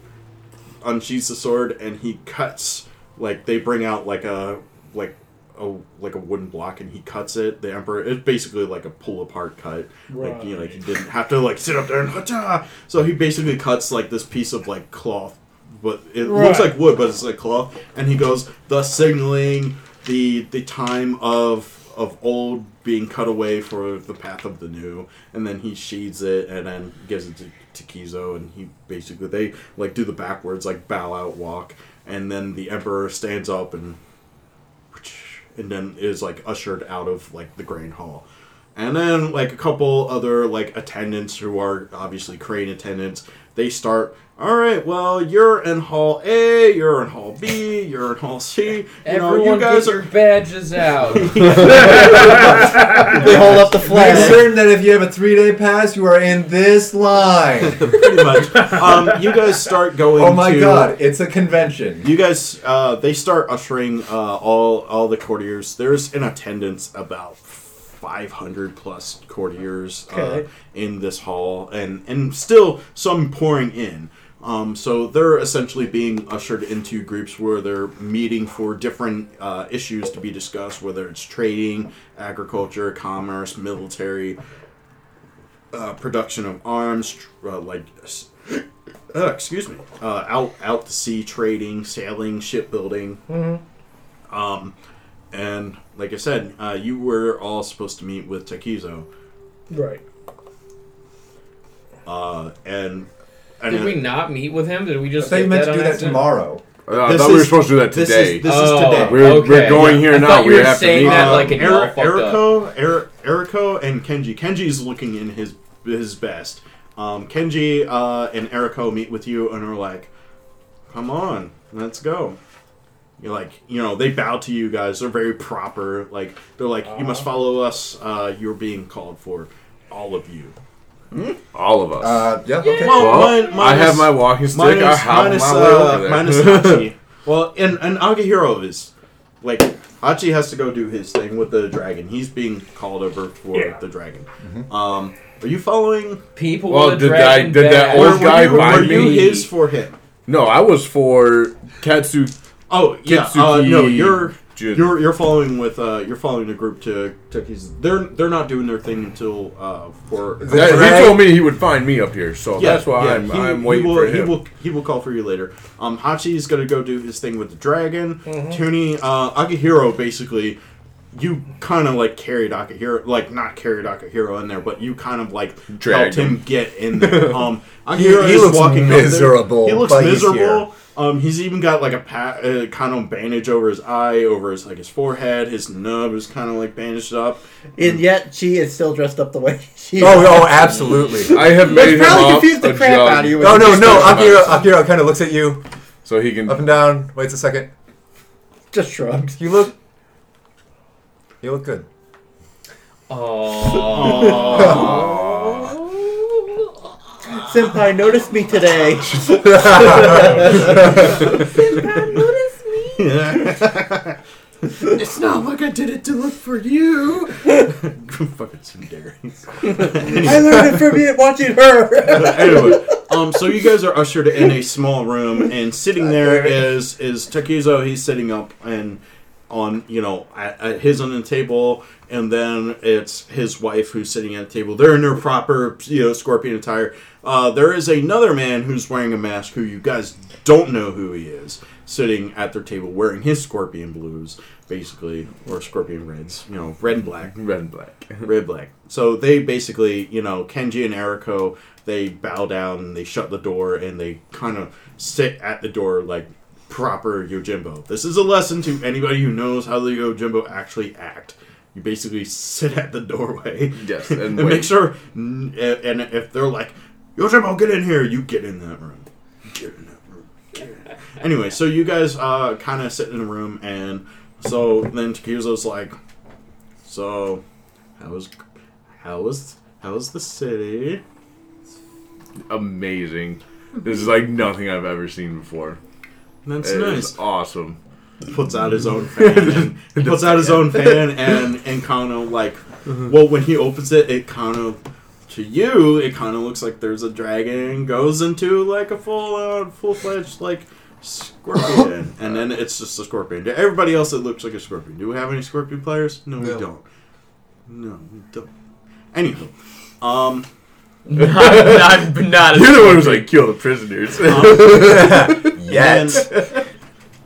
[SPEAKER 1] unsheathes the sword, and he cuts like they bring out like a like a like a wooden block, and he cuts it. The emperor it's basically like a pull apart cut, like you know, like he didn't have to like sit up there and hacha. So he basically cuts like this piece of like cloth, but it looks like wood, but it's like cloth, and he goes thus signaling the the time of of old being cut away for the path of the new, and then he sheathes it and then gives it to, to Kizo, and he basically they like do the backwards like bow out walk, and then the emperor stands up and and then is like ushered out of like the grand hall. And then like a couple other like attendants who are obviously crane attendants, they start. All right, well you're in hall A, you're in hall B, you're in hall C. You
[SPEAKER 2] Everyone
[SPEAKER 1] know, you guys
[SPEAKER 2] get your badges out. [laughs]
[SPEAKER 6] They hold up the flag.
[SPEAKER 3] Make
[SPEAKER 6] flag.
[SPEAKER 3] certain that if you have a three day pass, you are in this line. [laughs]
[SPEAKER 1] pretty [laughs] much. Um, you guys start going.
[SPEAKER 3] oh my
[SPEAKER 1] to,
[SPEAKER 3] god, it's a convention.
[SPEAKER 1] You guys, uh, they start ushering uh, all all the courtiers. There's in attendance about 500 plus courtiers uh, in this hall, and and still some pouring in. Um, so they're essentially being ushered into groups where they're meeting for different uh, issues to be discussed, whether it's trading, agriculture, commerce, military, uh, production of arms, uh, like [coughs] uh, excuse me, uh, out out to sea trading, sailing, shipbuilding. Um, and like I said, uh, you were all supposed to meet with Takizo,
[SPEAKER 7] Right.
[SPEAKER 1] uh, and and
[SPEAKER 2] Did we not meet with him? Did we just?
[SPEAKER 3] thought you
[SPEAKER 2] get
[SPEAKER 3] meant to
[SPEAKER 2] on
[SPEAKER 3] do that
[SPEAKER 2] accident?
[SPEAKER 3] tomorrow.
[SPEAKER 4] Uh, I
[SPEAKER 1] This
[SPEAKER 4] thought we were
[SPEAKER 1] is-
[SPEAKER 4] supposed to do that
[SPEAKER 1] this
[SPEAKER 4] today.
[SPEAKER 1] is this
[SPEAKER 2] Oh,
[SPEAKER 1] is today.
[SPEAKER 4] we're,
[SPEAKER 2] okay,
[SPEAKER 4] we're going
[SPEAKER 2] yeah.
[SPEAKER 4] here
[SPEAKER 2] I
[SPEAKER 4] now.
[SPEAKER 2] thought you
[SPEAKER 4] We
[SPEAKER 2] were
[SPEAKER 4] have to
[SPEAKER 2] saying
[SPEAKER 4] meet.
[SPEAKER 2] that
[SPEAKER 1] Um,
[SPEAKER 2] like an
[SPEAKER 1] Eri-
[SPEAKER 2] all.
[SPEAKER 1] Eriko, Er- Eriko, and Kenji. Kenji's looking in his his best. Um, Kenji uh, and Eriko meet with you and are like, "Come on, let's go." You're like, you know, they bow to you guys. They're very proper. Like they're like, "You must follow us. Uh, you're being called for, all of you."
[SPEAKER 4] All of us.
[SPEAKER 3] Uh, yeah, okay.
[SPEAKER 1] Well,
[SPEAKER 4] well,
[SPEAKER 1] mine-
[SPEAKER 4] I
[SPEAKER 1] minus-
[SPEAKER 4] have my walking stick.
[SPEAKER 1] Minus,
[SPEAKER 4] I have
[SPEAKER 1] minus,
[SPEAKER 4] my way
[SPEAKER 1] uh,
[SPEAKER 4] over there.
[SPEAKER 1] minus [laughs] Hachi. well, and and Akihiro is like Hachi has to go do his thing with the dragon. He's being called over for
[SPEAKER 7] Yeah.
[SPEAKER 1] the dragon. Um, are you following?
[SPEAKER 2] People
[SPEAKER 4] Well,
[SPEAKER 2] with a
[SPEAKER 4] did
[SPEAKER 2] dragon
[SPEAKER 4] that- did that
[SPEAKER 2] badge.
[SPEAKER 4] old
[SPEAKER 1] Were,
[SPEAKER 4] guy
[SPEAKER 1] were you,
[SPEAKER 4] find
[SPEAKER 1] were you
[SPEAKER 4] me?
[SPEAKER 1] his for him?
[SPEAKER 4] no, I was for Katsu.
[SPEAKER 1] Oh yeah, uh, no, you're
[SPEAKER 4] Jun.
[SPEAKER 1] you're you're following with uh, you're following the group to Tucky's. They're they're not doing their thing until uh, for
[SPEAKER 4] That- he told me he would find me up here, so
[SPEAKER 1] Yeah,
[SPEAKER 4] that's why
[SPEAKER 1] yeah,
[SPEAKER 4] I'm,
[SPEAKER 1] he-
[SPEAKER 4] I'm
[SPEAKER 1] he
[SPEAKER 4] waiting
[SPEAKER 1] will,
[SPEAKER 4] for
[SPEAKER 1] He
[SPEAKER 4] him.
[SPEAKER 1] will he will call for you later. Um, Hachi's gonna go do his thing with the dragon.
[SPEAKER 4] Mm-hmm.
[SPEAKER 1] Toonie, uh, Akihiro basically. You kind of like carried Akihiro, like not carried Akihiro in there, but you kind of like
[SPEAKER 4] Dragged
[SPEAKER 1] helped him
[SPEAKER 4] him.
[SPEAKER 1] get in there. [laughs] Um,
[SPEAKER 3] He-
[SPEAKER 1] Akihiro
[SPEAKER 3] he
[SPEAKER 1] is
[SPEAKER 3] looks
[SPEAKER 1] walking
[SPEAKER 3] miserable,
[SPEAKER 1] He looks miserable. Um, he's even got like a pat, uh, kind of bandage over his eye, over his like his forehead. His nub is kind of like bandaged up.
[SPEAKER 6] And yet she is still dressed up the way [laughs] she
[SPEAKER 3] Oh,
[SPEAKER 6] is.
[SPEAKER 3] oh, absolutely. [laughs]
[SPEAKER 4] I have made him
[SPEAKER 6] probably
[SPEAKER 4] up
[SPEAKER 6] confused the
[SPEAKER 4] a
[SPEAKER 6] crap
[SPEAKER 4] jug
[SPEAKER 6] out of you.
[SPEAKER 3] No, no, no. Akira. Akira kind of looks at you
[SPEAKER 4] so he can.
[SPEAKER 3] up and down, waits a second.
[SPEAKER 6] Just shrugs.
[SPEAKER 3] You look. You look good. [laughs]
[SPEAKER 6] Senpai noticed me today. [laughs] Senpai noticed me. [laughs]
[SPEAKER 1] it's not like I did it to look for you. Fucking Sundari.
[SPEAKER 6] I learned it from you watching her. [laughs]
[SPEAKER 1] anyway, um, so you guys are ushered in a small room, and sitting there is is Takizo. He's sitting up, and on you know at, at his on the table, and then it's his wife who's sitting at the table. They're in their proper you know scorpion attire. Uh, there is another man who's wearing a mask who you guys don't know who he is, sitting at their table wearing his scorpion blues, basically, or scorpion reds. You know, red and black
[SPEAKER 4] Red and black. [laughs]
[SPEAKER 1] red black. So they basically, you know, Kenji and Eriko, they bow down and they shut the door and they kind of sit at the door like proper Yojimbo. This is a lesson to anybody who knows how the Yojimbo actually act. You basically sit at the doorway.
[SPEAKER 4] Yes, [laughs] and
[SPEAKER 1] and, make sure. And if they're like, Yojimbo, get in here, you get in that room. Get in that room. In. Anyway, so you guys uh, kind of sit in the room, and so then Takizo's like, so how was how was how was the city?
[SPEAKER 4] Amazing. This is like nothing I've ever seen before.
[SPEAKER 1] That's
[SPEAKER 4] It
[SPEAKER 1] nice.
[SPEAKER 4] awesome.
[SPEAKER 1] Puts out his own fan. And, he puts out his own [laughs] fan, and and kind of like, [laughs] well, when he opens it, it kind of to you, it kind of looks like there's a dragon goes into like a full uh, full fledged like scorpion, [laughs] and then it's just a scorpion. To everybody else, it looks like a scorpion. Do we have any scorpion players? No, we don't. No, we don't. Anywho, um. [laughs]
[SPEAKER 2] not, not, not
[SPEAKER 4] You're the one who's like, kill the prisoners. [laughs]
[SPEAKER 3] Yet.
[SPEAKER 1] And,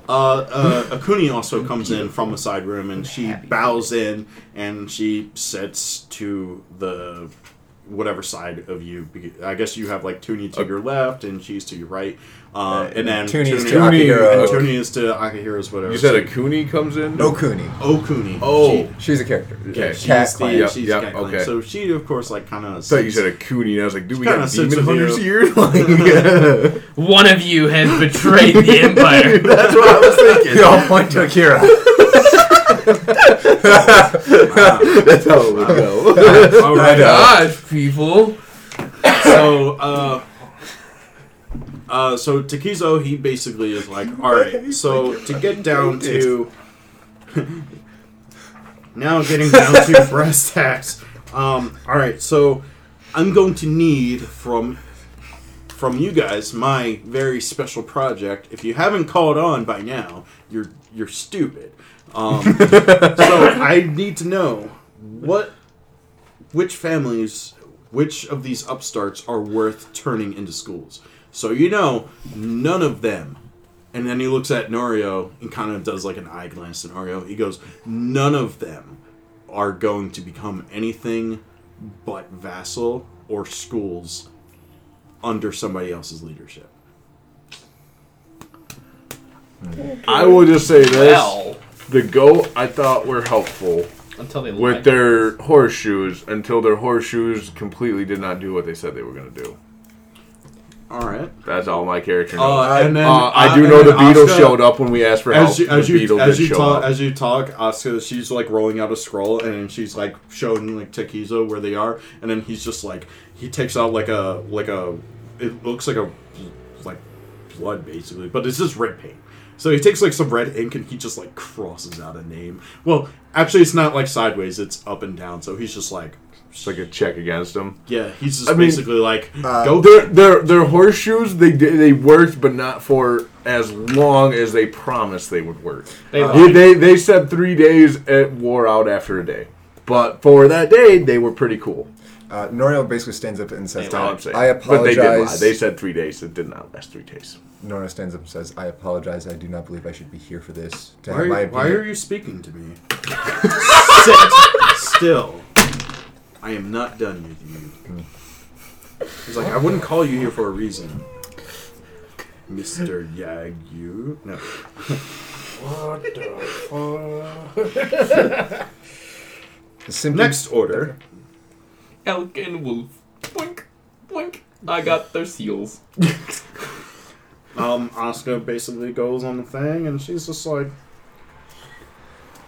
[SPEAKER 1] uh, uh, Akuni also comes in from a side room and she bows in and she sits to the whatever side of you. I guess you have like Toonie to your left and she's to your right. Um, and then
[SPEAKER 3] Toonie's to
[SPEAKER 1] Toonie-
[SPEAKER 3] Akihiro.
[SPEAKER 1] and Toonie is to Akihiro's whatever.
[SPEAKER 4] you said a Cooney comes in?
[SPEAKER 3] No Cooney.
[SPEAKER 1] Okuni.
[SPEAKER 4] Oh.
[SPEAKER 3] She's a character.
[SPEAKER 1] Yeah,
[SPEAKER 4] Okay.
[SPEAKER 1] she's
[SPEAKER 3] Cat
[SPEAKER 1] the.
[SPEAKER 4] Yep,
[SPEAKER 1] she's
[SPEAKER 4] yep,
[SPEAKER 1] cat clan.
[SPEAKER 4] okay.
[SPEAKER 1] So she, of course, like kind of.
[SPEAKER 4] I thought you said a Cooney, and I was like, dude, we
[SPEAKER 1] kinda
[SPEAKER 4] got
[SPEAKER 1] sits
[SPEAKER 4] demon
[SPEAKER 1] with
[SPEAKER 4] hunters here? [laughs] Like, [laughs] [laughs]
[SPEAKER 2] One of you has betrayed the Empire.
[SPEAKER 3] That's what I was thinking. You all point to Akira.
[SPEAKER 4] That's how it would go. [laughs]
[SPEAKER 1] All right.
[SPEAKER 3] know.
[SPEAKER 2] Gosh, people.
[SPEAKER 1] so uh uh so Takizo he basically is like all right so to get down to [laughs] now getting down to [laughs] brass tacks um all right so I'm going to need from from you guys my very special project if you haven't called on by now you're you're stupid um [laughs] so I need to know what which families, which of these upstarts are worth turning into schools. So you know, none of them. And then he looks at Norio and kind of does like an eye glance at Norio. He goes, none of them are going to become anything but vassal or schools under somebody else's leadership.
[SPEAKER 4] I will just say this:
[SPEAKER 2] Well,
[SPEAKER 4] the goat I thought were helpful
[SPEAKER 2] until they
[SPEAKER 4] with
[SPEAKER 2] lied.
[SPEAKER 4] their horseshoes until their horseshoes completely did not do what they said they were going to do.
[SPEAKER 1] All right.
[SPEAKER 4] That's all my character knows.
[SPEAKER 1] Uh, and then
[SPEAKER 4] Uh, I
[SPEAKER 1] uh,
[SPEAKER 4] do
[SPEAKER 1] and
[SPEAKER 4] know the beetle
[SPEAKER 1] Asuka-
[SPEAKER 4] showed up when we asked for help.
[SPEAKER 1] As you,
[SPEAKER 4] the
[SPEAKER 1] as you,
[SPEAKER 4] beetle
[SPEAKER 1] as you
[SPEAKER 4] show
[SPEAKER 1] talk,
[SPEAKER 4] up.
[SPEAKER 1] as you talk, Asuka, she's like rolling out a scroll, and then she's like showing like Takizo where they are, and then he's just like he takes out like a like a it looks like a like blood basically, but it's just red paint. So he takes like some red ink and he just like crosses out a name. Well, actually, it's not like sideways; it's up and down. So he's just like,
[SPEAKER 4] It's like a check against them.
[SPEAKER 1] yeah, he's just
[SPEAKER 4] I mean,
[SPEAKER 1] basically like,
[SPEAKER 3] uh,
[SPEAKER 1] go
[SPEAKER 4] Their their their horseshoes they they worked, but not for as long as they promised they would work.
[SPEAKER 2] They
[SPEAKER 4] They, they they said three days. It wore out after a day, but for that day they were pretty cool.
[SPEAKER 3] Uh, Norio basically stands up and says,
[SPEAKER 4] That's all I'm saying.
[SPEAKER 3] I
[SPEAKER 4] But they did lie.
[SPEAKER 3] apologize.
[SPEAKER 4] They said three days. It did not last three days.
[SPEAKER 3] Norio stands up and says, I apologize. I do not believe I should be here for this. To
[SPEAKER 1] Why
[SPEAKER 3] have
[SPEAKER 1] are,
[SPEAKER 3] my
[SPEAKER 1] you, why
[SPEAKER 3] opinion-
[SPEAKER 1] are you speaking to me? [laughs] Sit still. I am not done with you. He's like, I wouldn't call you here for a reason. Mr. Yagu. No.
[SPEAKER 7] What the fuck? [laughs]
[SPEAKER 3] Simply,
[SPEAKER 1] Next order.
[SPEAKER 2] Elk and wolf. Boink, boink. I got their seals. [laughs]
[SPEAKER 1] Um, Asuka basically goes on the thing, and she's just like,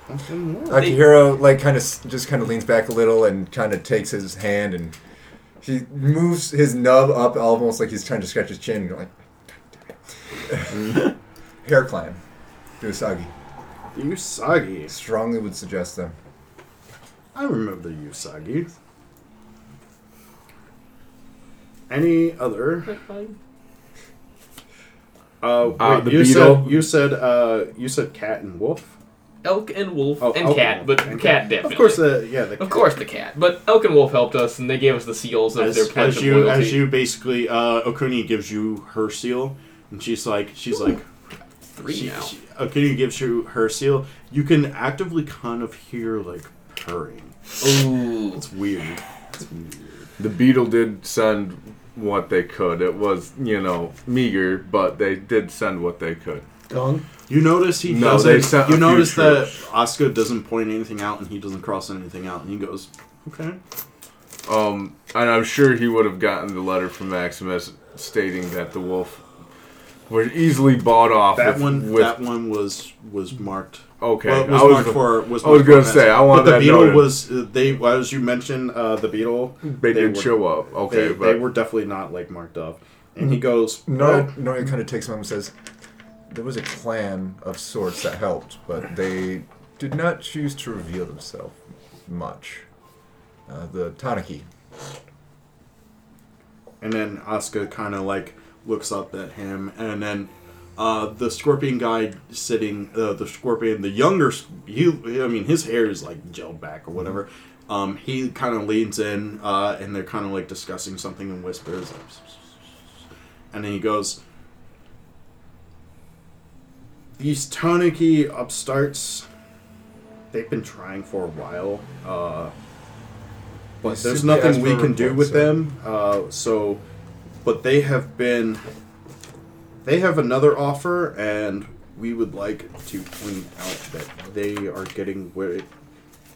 [SPEAKER 1] "Fucking what?"
[SPEAKER 3] Akihiro like kind of just kind of leans back a little and kind of takes his hand and he moves his nub up almost like he's trying to scratch his chin. Like [laughs] Hare clan, Usagi.
[SPEAKER 1] The Usagi.
[SPEAKER 3] Strongly would suggest them.
[SPEAKER 1] I remember the Usagi. Any other? Uh, wait,
[SPEAKER 4] Uh, the
[SPEAKER 1] you
[SPEAKER 4] beetle.
[SPEAKER 1] said you said uh, you said cat and wolf.
[SPEAKER 2] elk and wolf
[SPEAKER 1] Oh,
[SPEAKER 2] and
[SPEAKER 1] elk
[SPEAKER 2] cat,
[SPEAKER 1] and
[SPEAKER 2] but
[SPEAKER 1] wolf and
[SPEAKER 2] cat definitely.
[SPEAKER 1] Of course, the yeah, the
[SPEAKER 2] Of course, the cat. But elk and wolf helped us, and they gave us the seals of
[SPEAKER 1] as,
[SPEAKER 2] their pledge
[SPEAKER 1] as
[SPEAKER 2] of
[SPEAKER 1] you
[SPEAKER 2] loyalty.
[SPEAKER 1] as you basically uh, Okuni gives you her seal, and she's like she's like
[SPEAKER 2] Three
[SPEAKER 1] she,
[SPEAKER 2] now.
[SPEAKER 1] she- Okuni gives you her seal. You can actively kind of hear like purring.
[SPEAKER 2] Ooh.
[SPEAKER 1] It's weird. It's weird.
[SPEAKER 4] The beetle did send what they could. It was, you know, meager, but they did send what they could.
[SPEAKER 6] Gong.
[SPEAKER 1] You notice he
[SPEAKER 4] No,
[SPEAKER 1] doesn't.
[SPEAKER 4] they sent a
[SPEAKER 1] you
[SPEAKER 4] few
[SPEAKER 1] notice that. Oscar doesn't point anything out, and he doesn't cross anything out, and he goes, "Okay."
[SPEAKER 4] Um, and I'm sure he would have gotten the letter from Maximus stating that the wolf was easily bought off.
[SPEAKER 1] That
[SPEAKER 4] with-
[SPEAKER 1] one.
[SPEAKER 4] with-
[SPEAKER 1] that one was was marked.
[SPEAKER 4] Okay.
[SPEAKER 1] Well, was
[SPEAKER 4] I was
[SPEAKER 1] marked for. Was
[SPEAKER 4] I was gonna say, I
[SPEAKER 1] want
[SPEAKER 4] wanted
[SPEAKER 1] But the
[SPEAKER 4] that
[SPEAKER 1] beetle
[SPEAKER 4] noted.
[SPEAKER 1] was. uh, They as you mentioned, uh, the beetle.
[SPEAKER 4] they,
[SPEAKER 1] they
[SPEAKER 4] did
[SPEAKER 1] were-
[SPEAKER 4] show up. Okay,
[SPEAKER 1] they,
[SPEAKER 4] but
[SPEAKER 1] they were definitely not like marked up. And he goes,
[SPEAKER 3] no, no. Nora kind of takes him and says, "There was a clan of sorts that helped, but they did not choose to reveal themselves much. Uh, the Tanaki.
[SPEAKER 1] And then Asuka kind of like looks up at him, and then uh, the scorpion guy sitting, uh, the scorpion, the younger, he, I mean, his hair is like gelled back or whatever. Um, he kind of leans in, uh, and they're kind of like discussing something in whispers, and then he goes, "These Tanaki upstarts, they've been trying for a while." Uh, but there's nothing we can do with them. Uh, so, but they have been. They have another offer, and we would like to point out that they are getting where it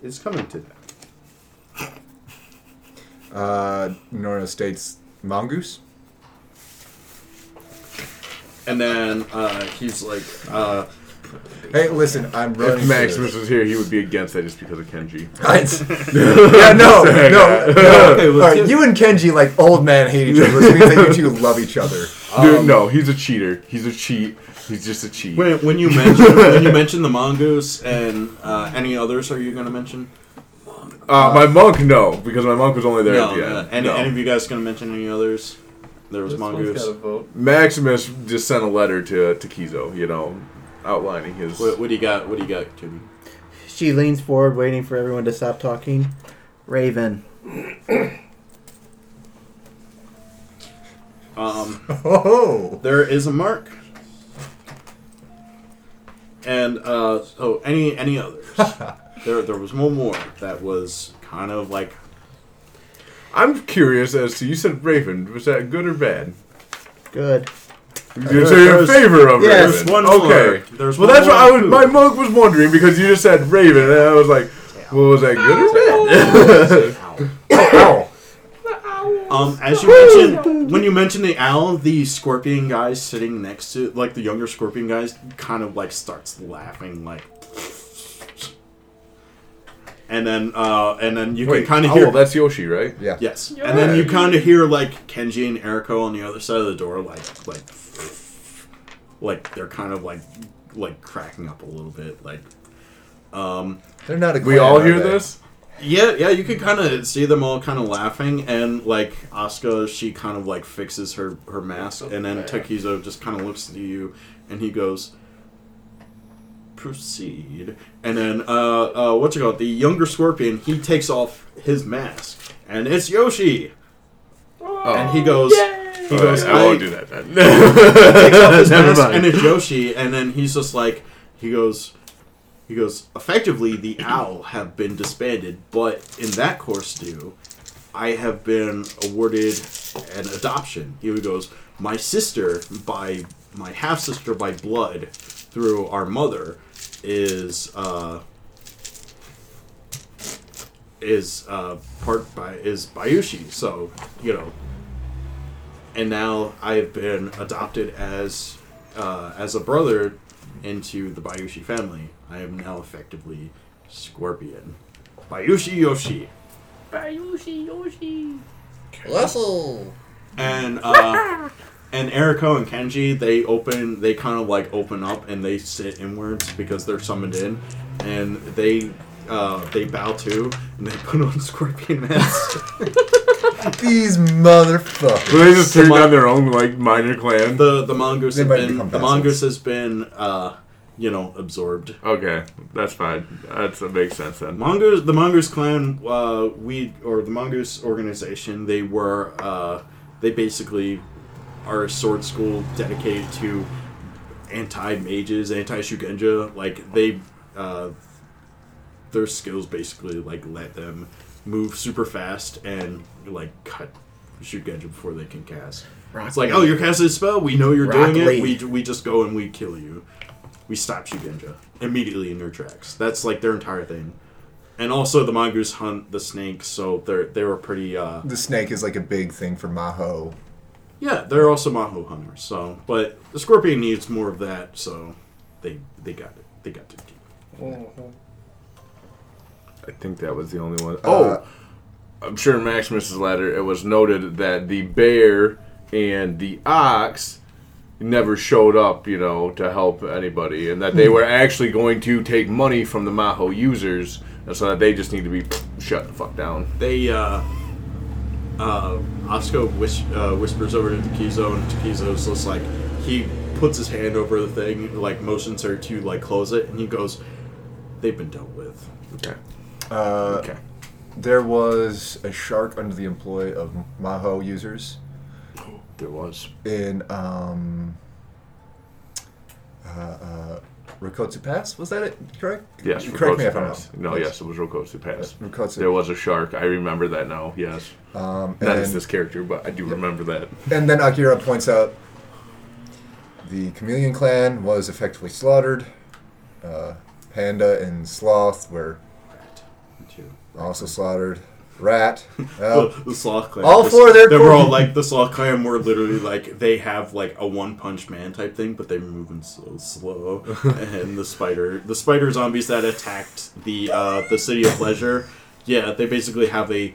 [SPEAKER 1] is coming to them.
[SPEAKER 3] Uh, Nora states, Mongoose?
[SPEAKER 1] And then uh, he's like, uh,
[SPEAKER 3] Hey, listen, I'm running.
[SPEAKER 4] if
[SPEAKER 3] for
[SPEAKER 4] Maximus was here, he would be against that just because of Kenji. [laughs]
[SPEAKER 3] yeah, no,
[SPEAKER 4] Saying [laughs]
[SPEAKER 3] no, no.
[SPEAKER 1] Okay,
[SPEAKER 3] All right, you and Kenji, like old man, hate each other, which means that you two love each other.
[SPEAKER 4] Dude,
[SPEAKER 1] Um,
[SPEAKER 4] no, he's a cheater. He's a cheat. He's just a cheat.
[SPEAKER 1] when, when you mention when you [laughs] mention the mongoose and uh, any others, are you going to mention?
[SPEAKER 4] Uh, my monk, no, because my monk was only there
[SPEAKER 1] no,
[SPEAKER 4] at the
[SPEAKER 1] uh,
[SPEAKER 4] end.
[SPEAKER 1] any,
[SPEAKER 4] no.
[SPEAKER 1] any of you guys going to mention any others? There was
[SPEAKER 2] This
[SPEAKER 1] mongoose.
[SPEAKER 2] got vote.
[SPEAKER 4] Maximus just sent a letter to to Kizo, you know, outlining his.
[SPEAKER 1] What, what do you got? What do you got, Jimmy?
[SPEAKER 6] She leans forward, waiting for everyone to stop talking. Raven. [clears throat]
[SPEAKER 1] Um,
[SPEAKER 3] Oh,
[SPEAKER 1] there is a mark. And uh, so any any others? [laughs] there there was one more that was kind of like
[SPEAKER 4] I'm curious as to you said Raven. Was that good or bad?
[SPEAKER 6] Good.
[SPEAKER 4] You say in favor of
[SPEAKER 6] yes,
[SPEAKER 4] Raven.
[SPEAKER 1] one
[SPEAKER 4] okay.
[SPEAKER 1] more. There's
[SPEAKER 4] Well,
[SPEAKER 1] one
[SPEAKER 4] that's what I was.
[SPEAKER 1] too.
[SPEAKER 4] My monk was wondering because you just said Raven, and I was like, "Well, was that good or bad?" [laughs]
[SPEAKER 3] ow.
[SPEAKER 1] Um, as you mentioned, [laughs] when you mentioned the owl, the scorpion guy sitting next to, like the younger scorpion guys, kind of like starts laughing, like, and then, uh, and then you can kind of
[SPEAKER 4] oh,
[SPEAKER 1] hear,
[SPEAKER 4] well, that's Yoshi, right?
[SPEAKER 3] Yeah.
[SPEAKER 1] yes, and then you kind of hear like Kenji and Eriko on the other side of the door, like, like, like they're kind of like, like cracking up a little bit, like, um,
[SPEAKER 3] They're not a
[SPEAKER 4] We
[SPEAKER 3] clan,
[SPEAKER 4] all
[SPEAKER 3] are
[SPEAKER 4] hear
[SPEAKER 3] they?
[SPEAKER 4] this.
[SPEAKER 1] Yeah, yeah, you can kind of see them all kind of laughing, and like Asuka, she kind of like fixes her her mask, and then Takizo just kind of looks at you, and he goes, "Proceed." And then, uh, uh, what's it called? The younger Scorpion, he takes off his mask, and it's Yoshi, and he goes, he goes,
[SPEAKER 4] I won't do that then.
[SPEAKER 1] takes off [laughs] his
[SPEAKER 4] Never
[SPEAKER 1] mask
[SPEAKER 4] mind.
[SPEAKER 1] and it's Yoshi, and then he's just like, he goes, he goes. Effectively, the owl have been disbanded, but in that course due, I have been awarded an adoption. He goes, my sister by my half sister by blood through our mother is uh is uh part by is Bayushi. So you know and now I've been adopted as uh, as a brother into the Bayushi family. I am now effectively Scorpion. Bayushi Yoshi. Bayushi Yoshi. Wessel. And uh, and Eriko and Kenji, they open, they kind of like open up and they sit inwards because they're summoned in, and they uh, they bow to and they put on Scorpion masks. [laughs]
[SPEAKER 3] These motherfuckers.
[SPEAKER 4] Will they just turn
[SPEAKER 1] Come on.
[SPEAKER 4] their own like minor clan?
[SPEAKER 1] the the mongoose has been the mongoose has been uh, you know, absorbed.
[SPEAKER 4] Okay, that's fine. That's, that makes sense then.
[SPEAKER 1] Mongoose, the Mongoose clan, uh, we or the Mongoose organization, they were, uh, they basically are a sword school dedicated to anti mages, anti shugenja. Like they, uh, their skills basically like let them move super fast and like cut shugenja before they can cast. It's like, oh, you're casting a spell. We know you're
[SPEAKER 6] Rock
[SPEAKER 1] doing
[SPEAKER 6] Lee.
[SPEAKER 1] it. We we just go and we kill you. We stop Shugenja immediately in your tracks. That's like their entire thing. And also, the mongoose hunt the snakes, so they're they were pretty. uh
[SPEAKER 3] The snake is like a big thing for Maho.
[SPEAKER 1] Yeah, they're also maho hunters. So, but the scorpion needs more of that, so they they got it. They got to keep.
[SPEAKER 4] I think that was the only one.
[SPEAKER 3] Uh,
[SPEAKER 4] Oh, I'm sure in Maximus's letter it was noted that the bear and the ox never showed up, you know, to help anybody, and that they were actually going to take money from the Maho users, and so that they just need to be shut the fuck down.
[SPEAKER 1] They uh uh Osco whis- uh, whispers over to Takizo, and Takizo's just like he puts his hand over the thing, like motions her to like close it, and he goes, "They've been dealt with."
[SPEAKER 4] Okay.
[SPEAKER 3] Uh,
[SPEAKER 4] Okay.
[SPEAKER 3] There was a shark under the employ of Maho users
[SPEAKER 4] There was.
[SPEAKER 3] in um, uh, uh, Rokotsu Pass. Was that it? Correct?
[SPEAKER 4] Yes.
[SPEAKER 3] Correct me if I'm wrong.
[SPEAKER 4] Pass. No, yes, it was Rokotsu Pass.
[SPEAKER 3] Rokotsu.
[SPEAKER 4] There was a shark. I remember that now. Yes.
[SPEAKER 3] Um,
[SPEAKER 4] Not as this character, but I do remember that.
[SPEAKER 3] and then Akira points out the Chameleon Clan was effectively slaughtered. Uh, Panda and Sloth were also slaughtered. Rat. [laughs]
[SPEAKER 1] the,
[SPEAKER 3] Well,
[SPEAKER 1] the sloth clan.
[SPEAKER 3] All four of their
[SPEAKER 1] They were all like the sloth clan were literally like they have like a one punch man type thing, but they're moving so slow. [laughs] and the spider, the spider zombies that attacked the uh, the city of pleasure, yeah, they basically have a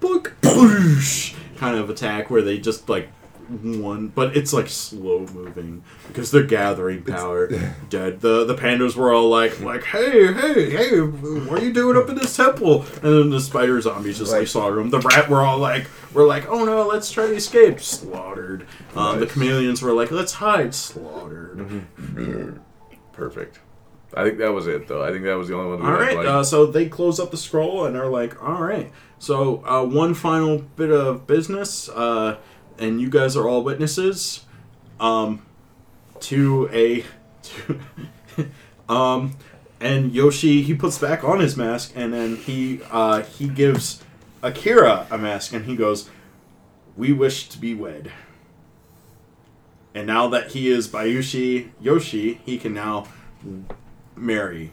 [SPEAKER 1] book kind of attack where they just like one, but it's like slow moving because they're gathering power. [laughs] Dead. The the pandas were all like like hey hey hey, what are you doing up in this temple? And then the spider zombies just like slaughtered them. The rat were all like we're like oh no let's try to escape slaughtered. Um, The chameleons were like let's hide slaughtered.
[SPEAKER 4] Perfect. I think that was it, though. I think that was the only one.
[SPEAKER 1] All
[SPEAKER 4] had,
[SPEAKER 1] right,
[SPEAKER 4] like-
[SPEAKER 1] uh, so they close up the scroll and are like, "All right." So uh, one final bit of business, uh, and you guys are all witnesses um, to a, to, [laughs] um, and Yoshi he puts back on his mask and then he uh, he gives Akira a mask and he goes, "We wish to be wed." And now that he is Bayushi Yoshi, he can now marry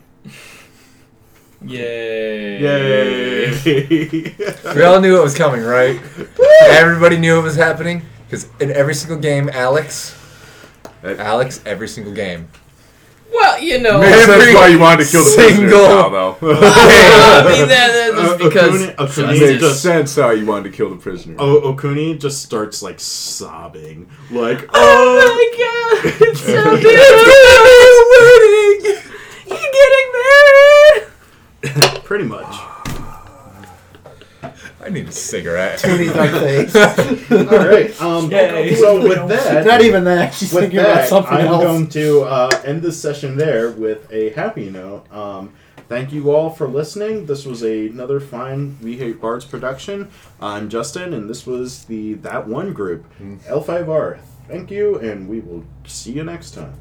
[SPEAKER 2] Yay.
[SPEAKER 1] Yay!
[SPEAKER 3] we all knew it was coming, right? Everybody knew it was happening because in every single game, Alex, Alex, every single game.
[SPEAKER 2] Well, you know.
[SPEAKER 4] Maybe that's why you wanted to kill the prisoner
[SPEAKER 3] single-
[SPEAKER 4] now, though. [laughs]
[SPEAKER 2] I mean, that, that's
[SPEAKER 1] Uh,
[SPEAKER 2] because.
[SPEAKER 1] Okuni- Okuni
[SPEAKER 4] It makes
[SPEAKER 1] just-
[SPEAKER 4] sense how you wanted to kill the prisoner.
[SPEAKER 1] O- Okuni just starts like sobbing, like [laughs]
[SPEAKER 2] Oh
[SPEAKER 1] oh,
[SPEAKER 2] my [laughs] god! It's so beautiful! You're getting married! [laughs]
[SPEAKER 1] pretty much.
[SPEAKER 3] I need a cigarette.
[SPEAKER 6] Toonie's like face.
[SPEAKER 1] All right. Um,
[SPEAKER 2] Yay.
[SPEAKER 1] so with that,
[SPEAKER 6] Not even that. She's
[SPEAKER 1] with
[SPEAKER 6] thinking about
[SPEAKER 1] that,
[SPEAKER 6] something
[SPEAKER 1] I'm
[SPEAKER 6] else.
[SPEAKER 1] going to uh, end this session there with a happy note. Um, thank you all for listening. This was another fine We Hate Bards production. I'm Justin, and this was the That One Group, L5R. Thank you, and we will see you next time.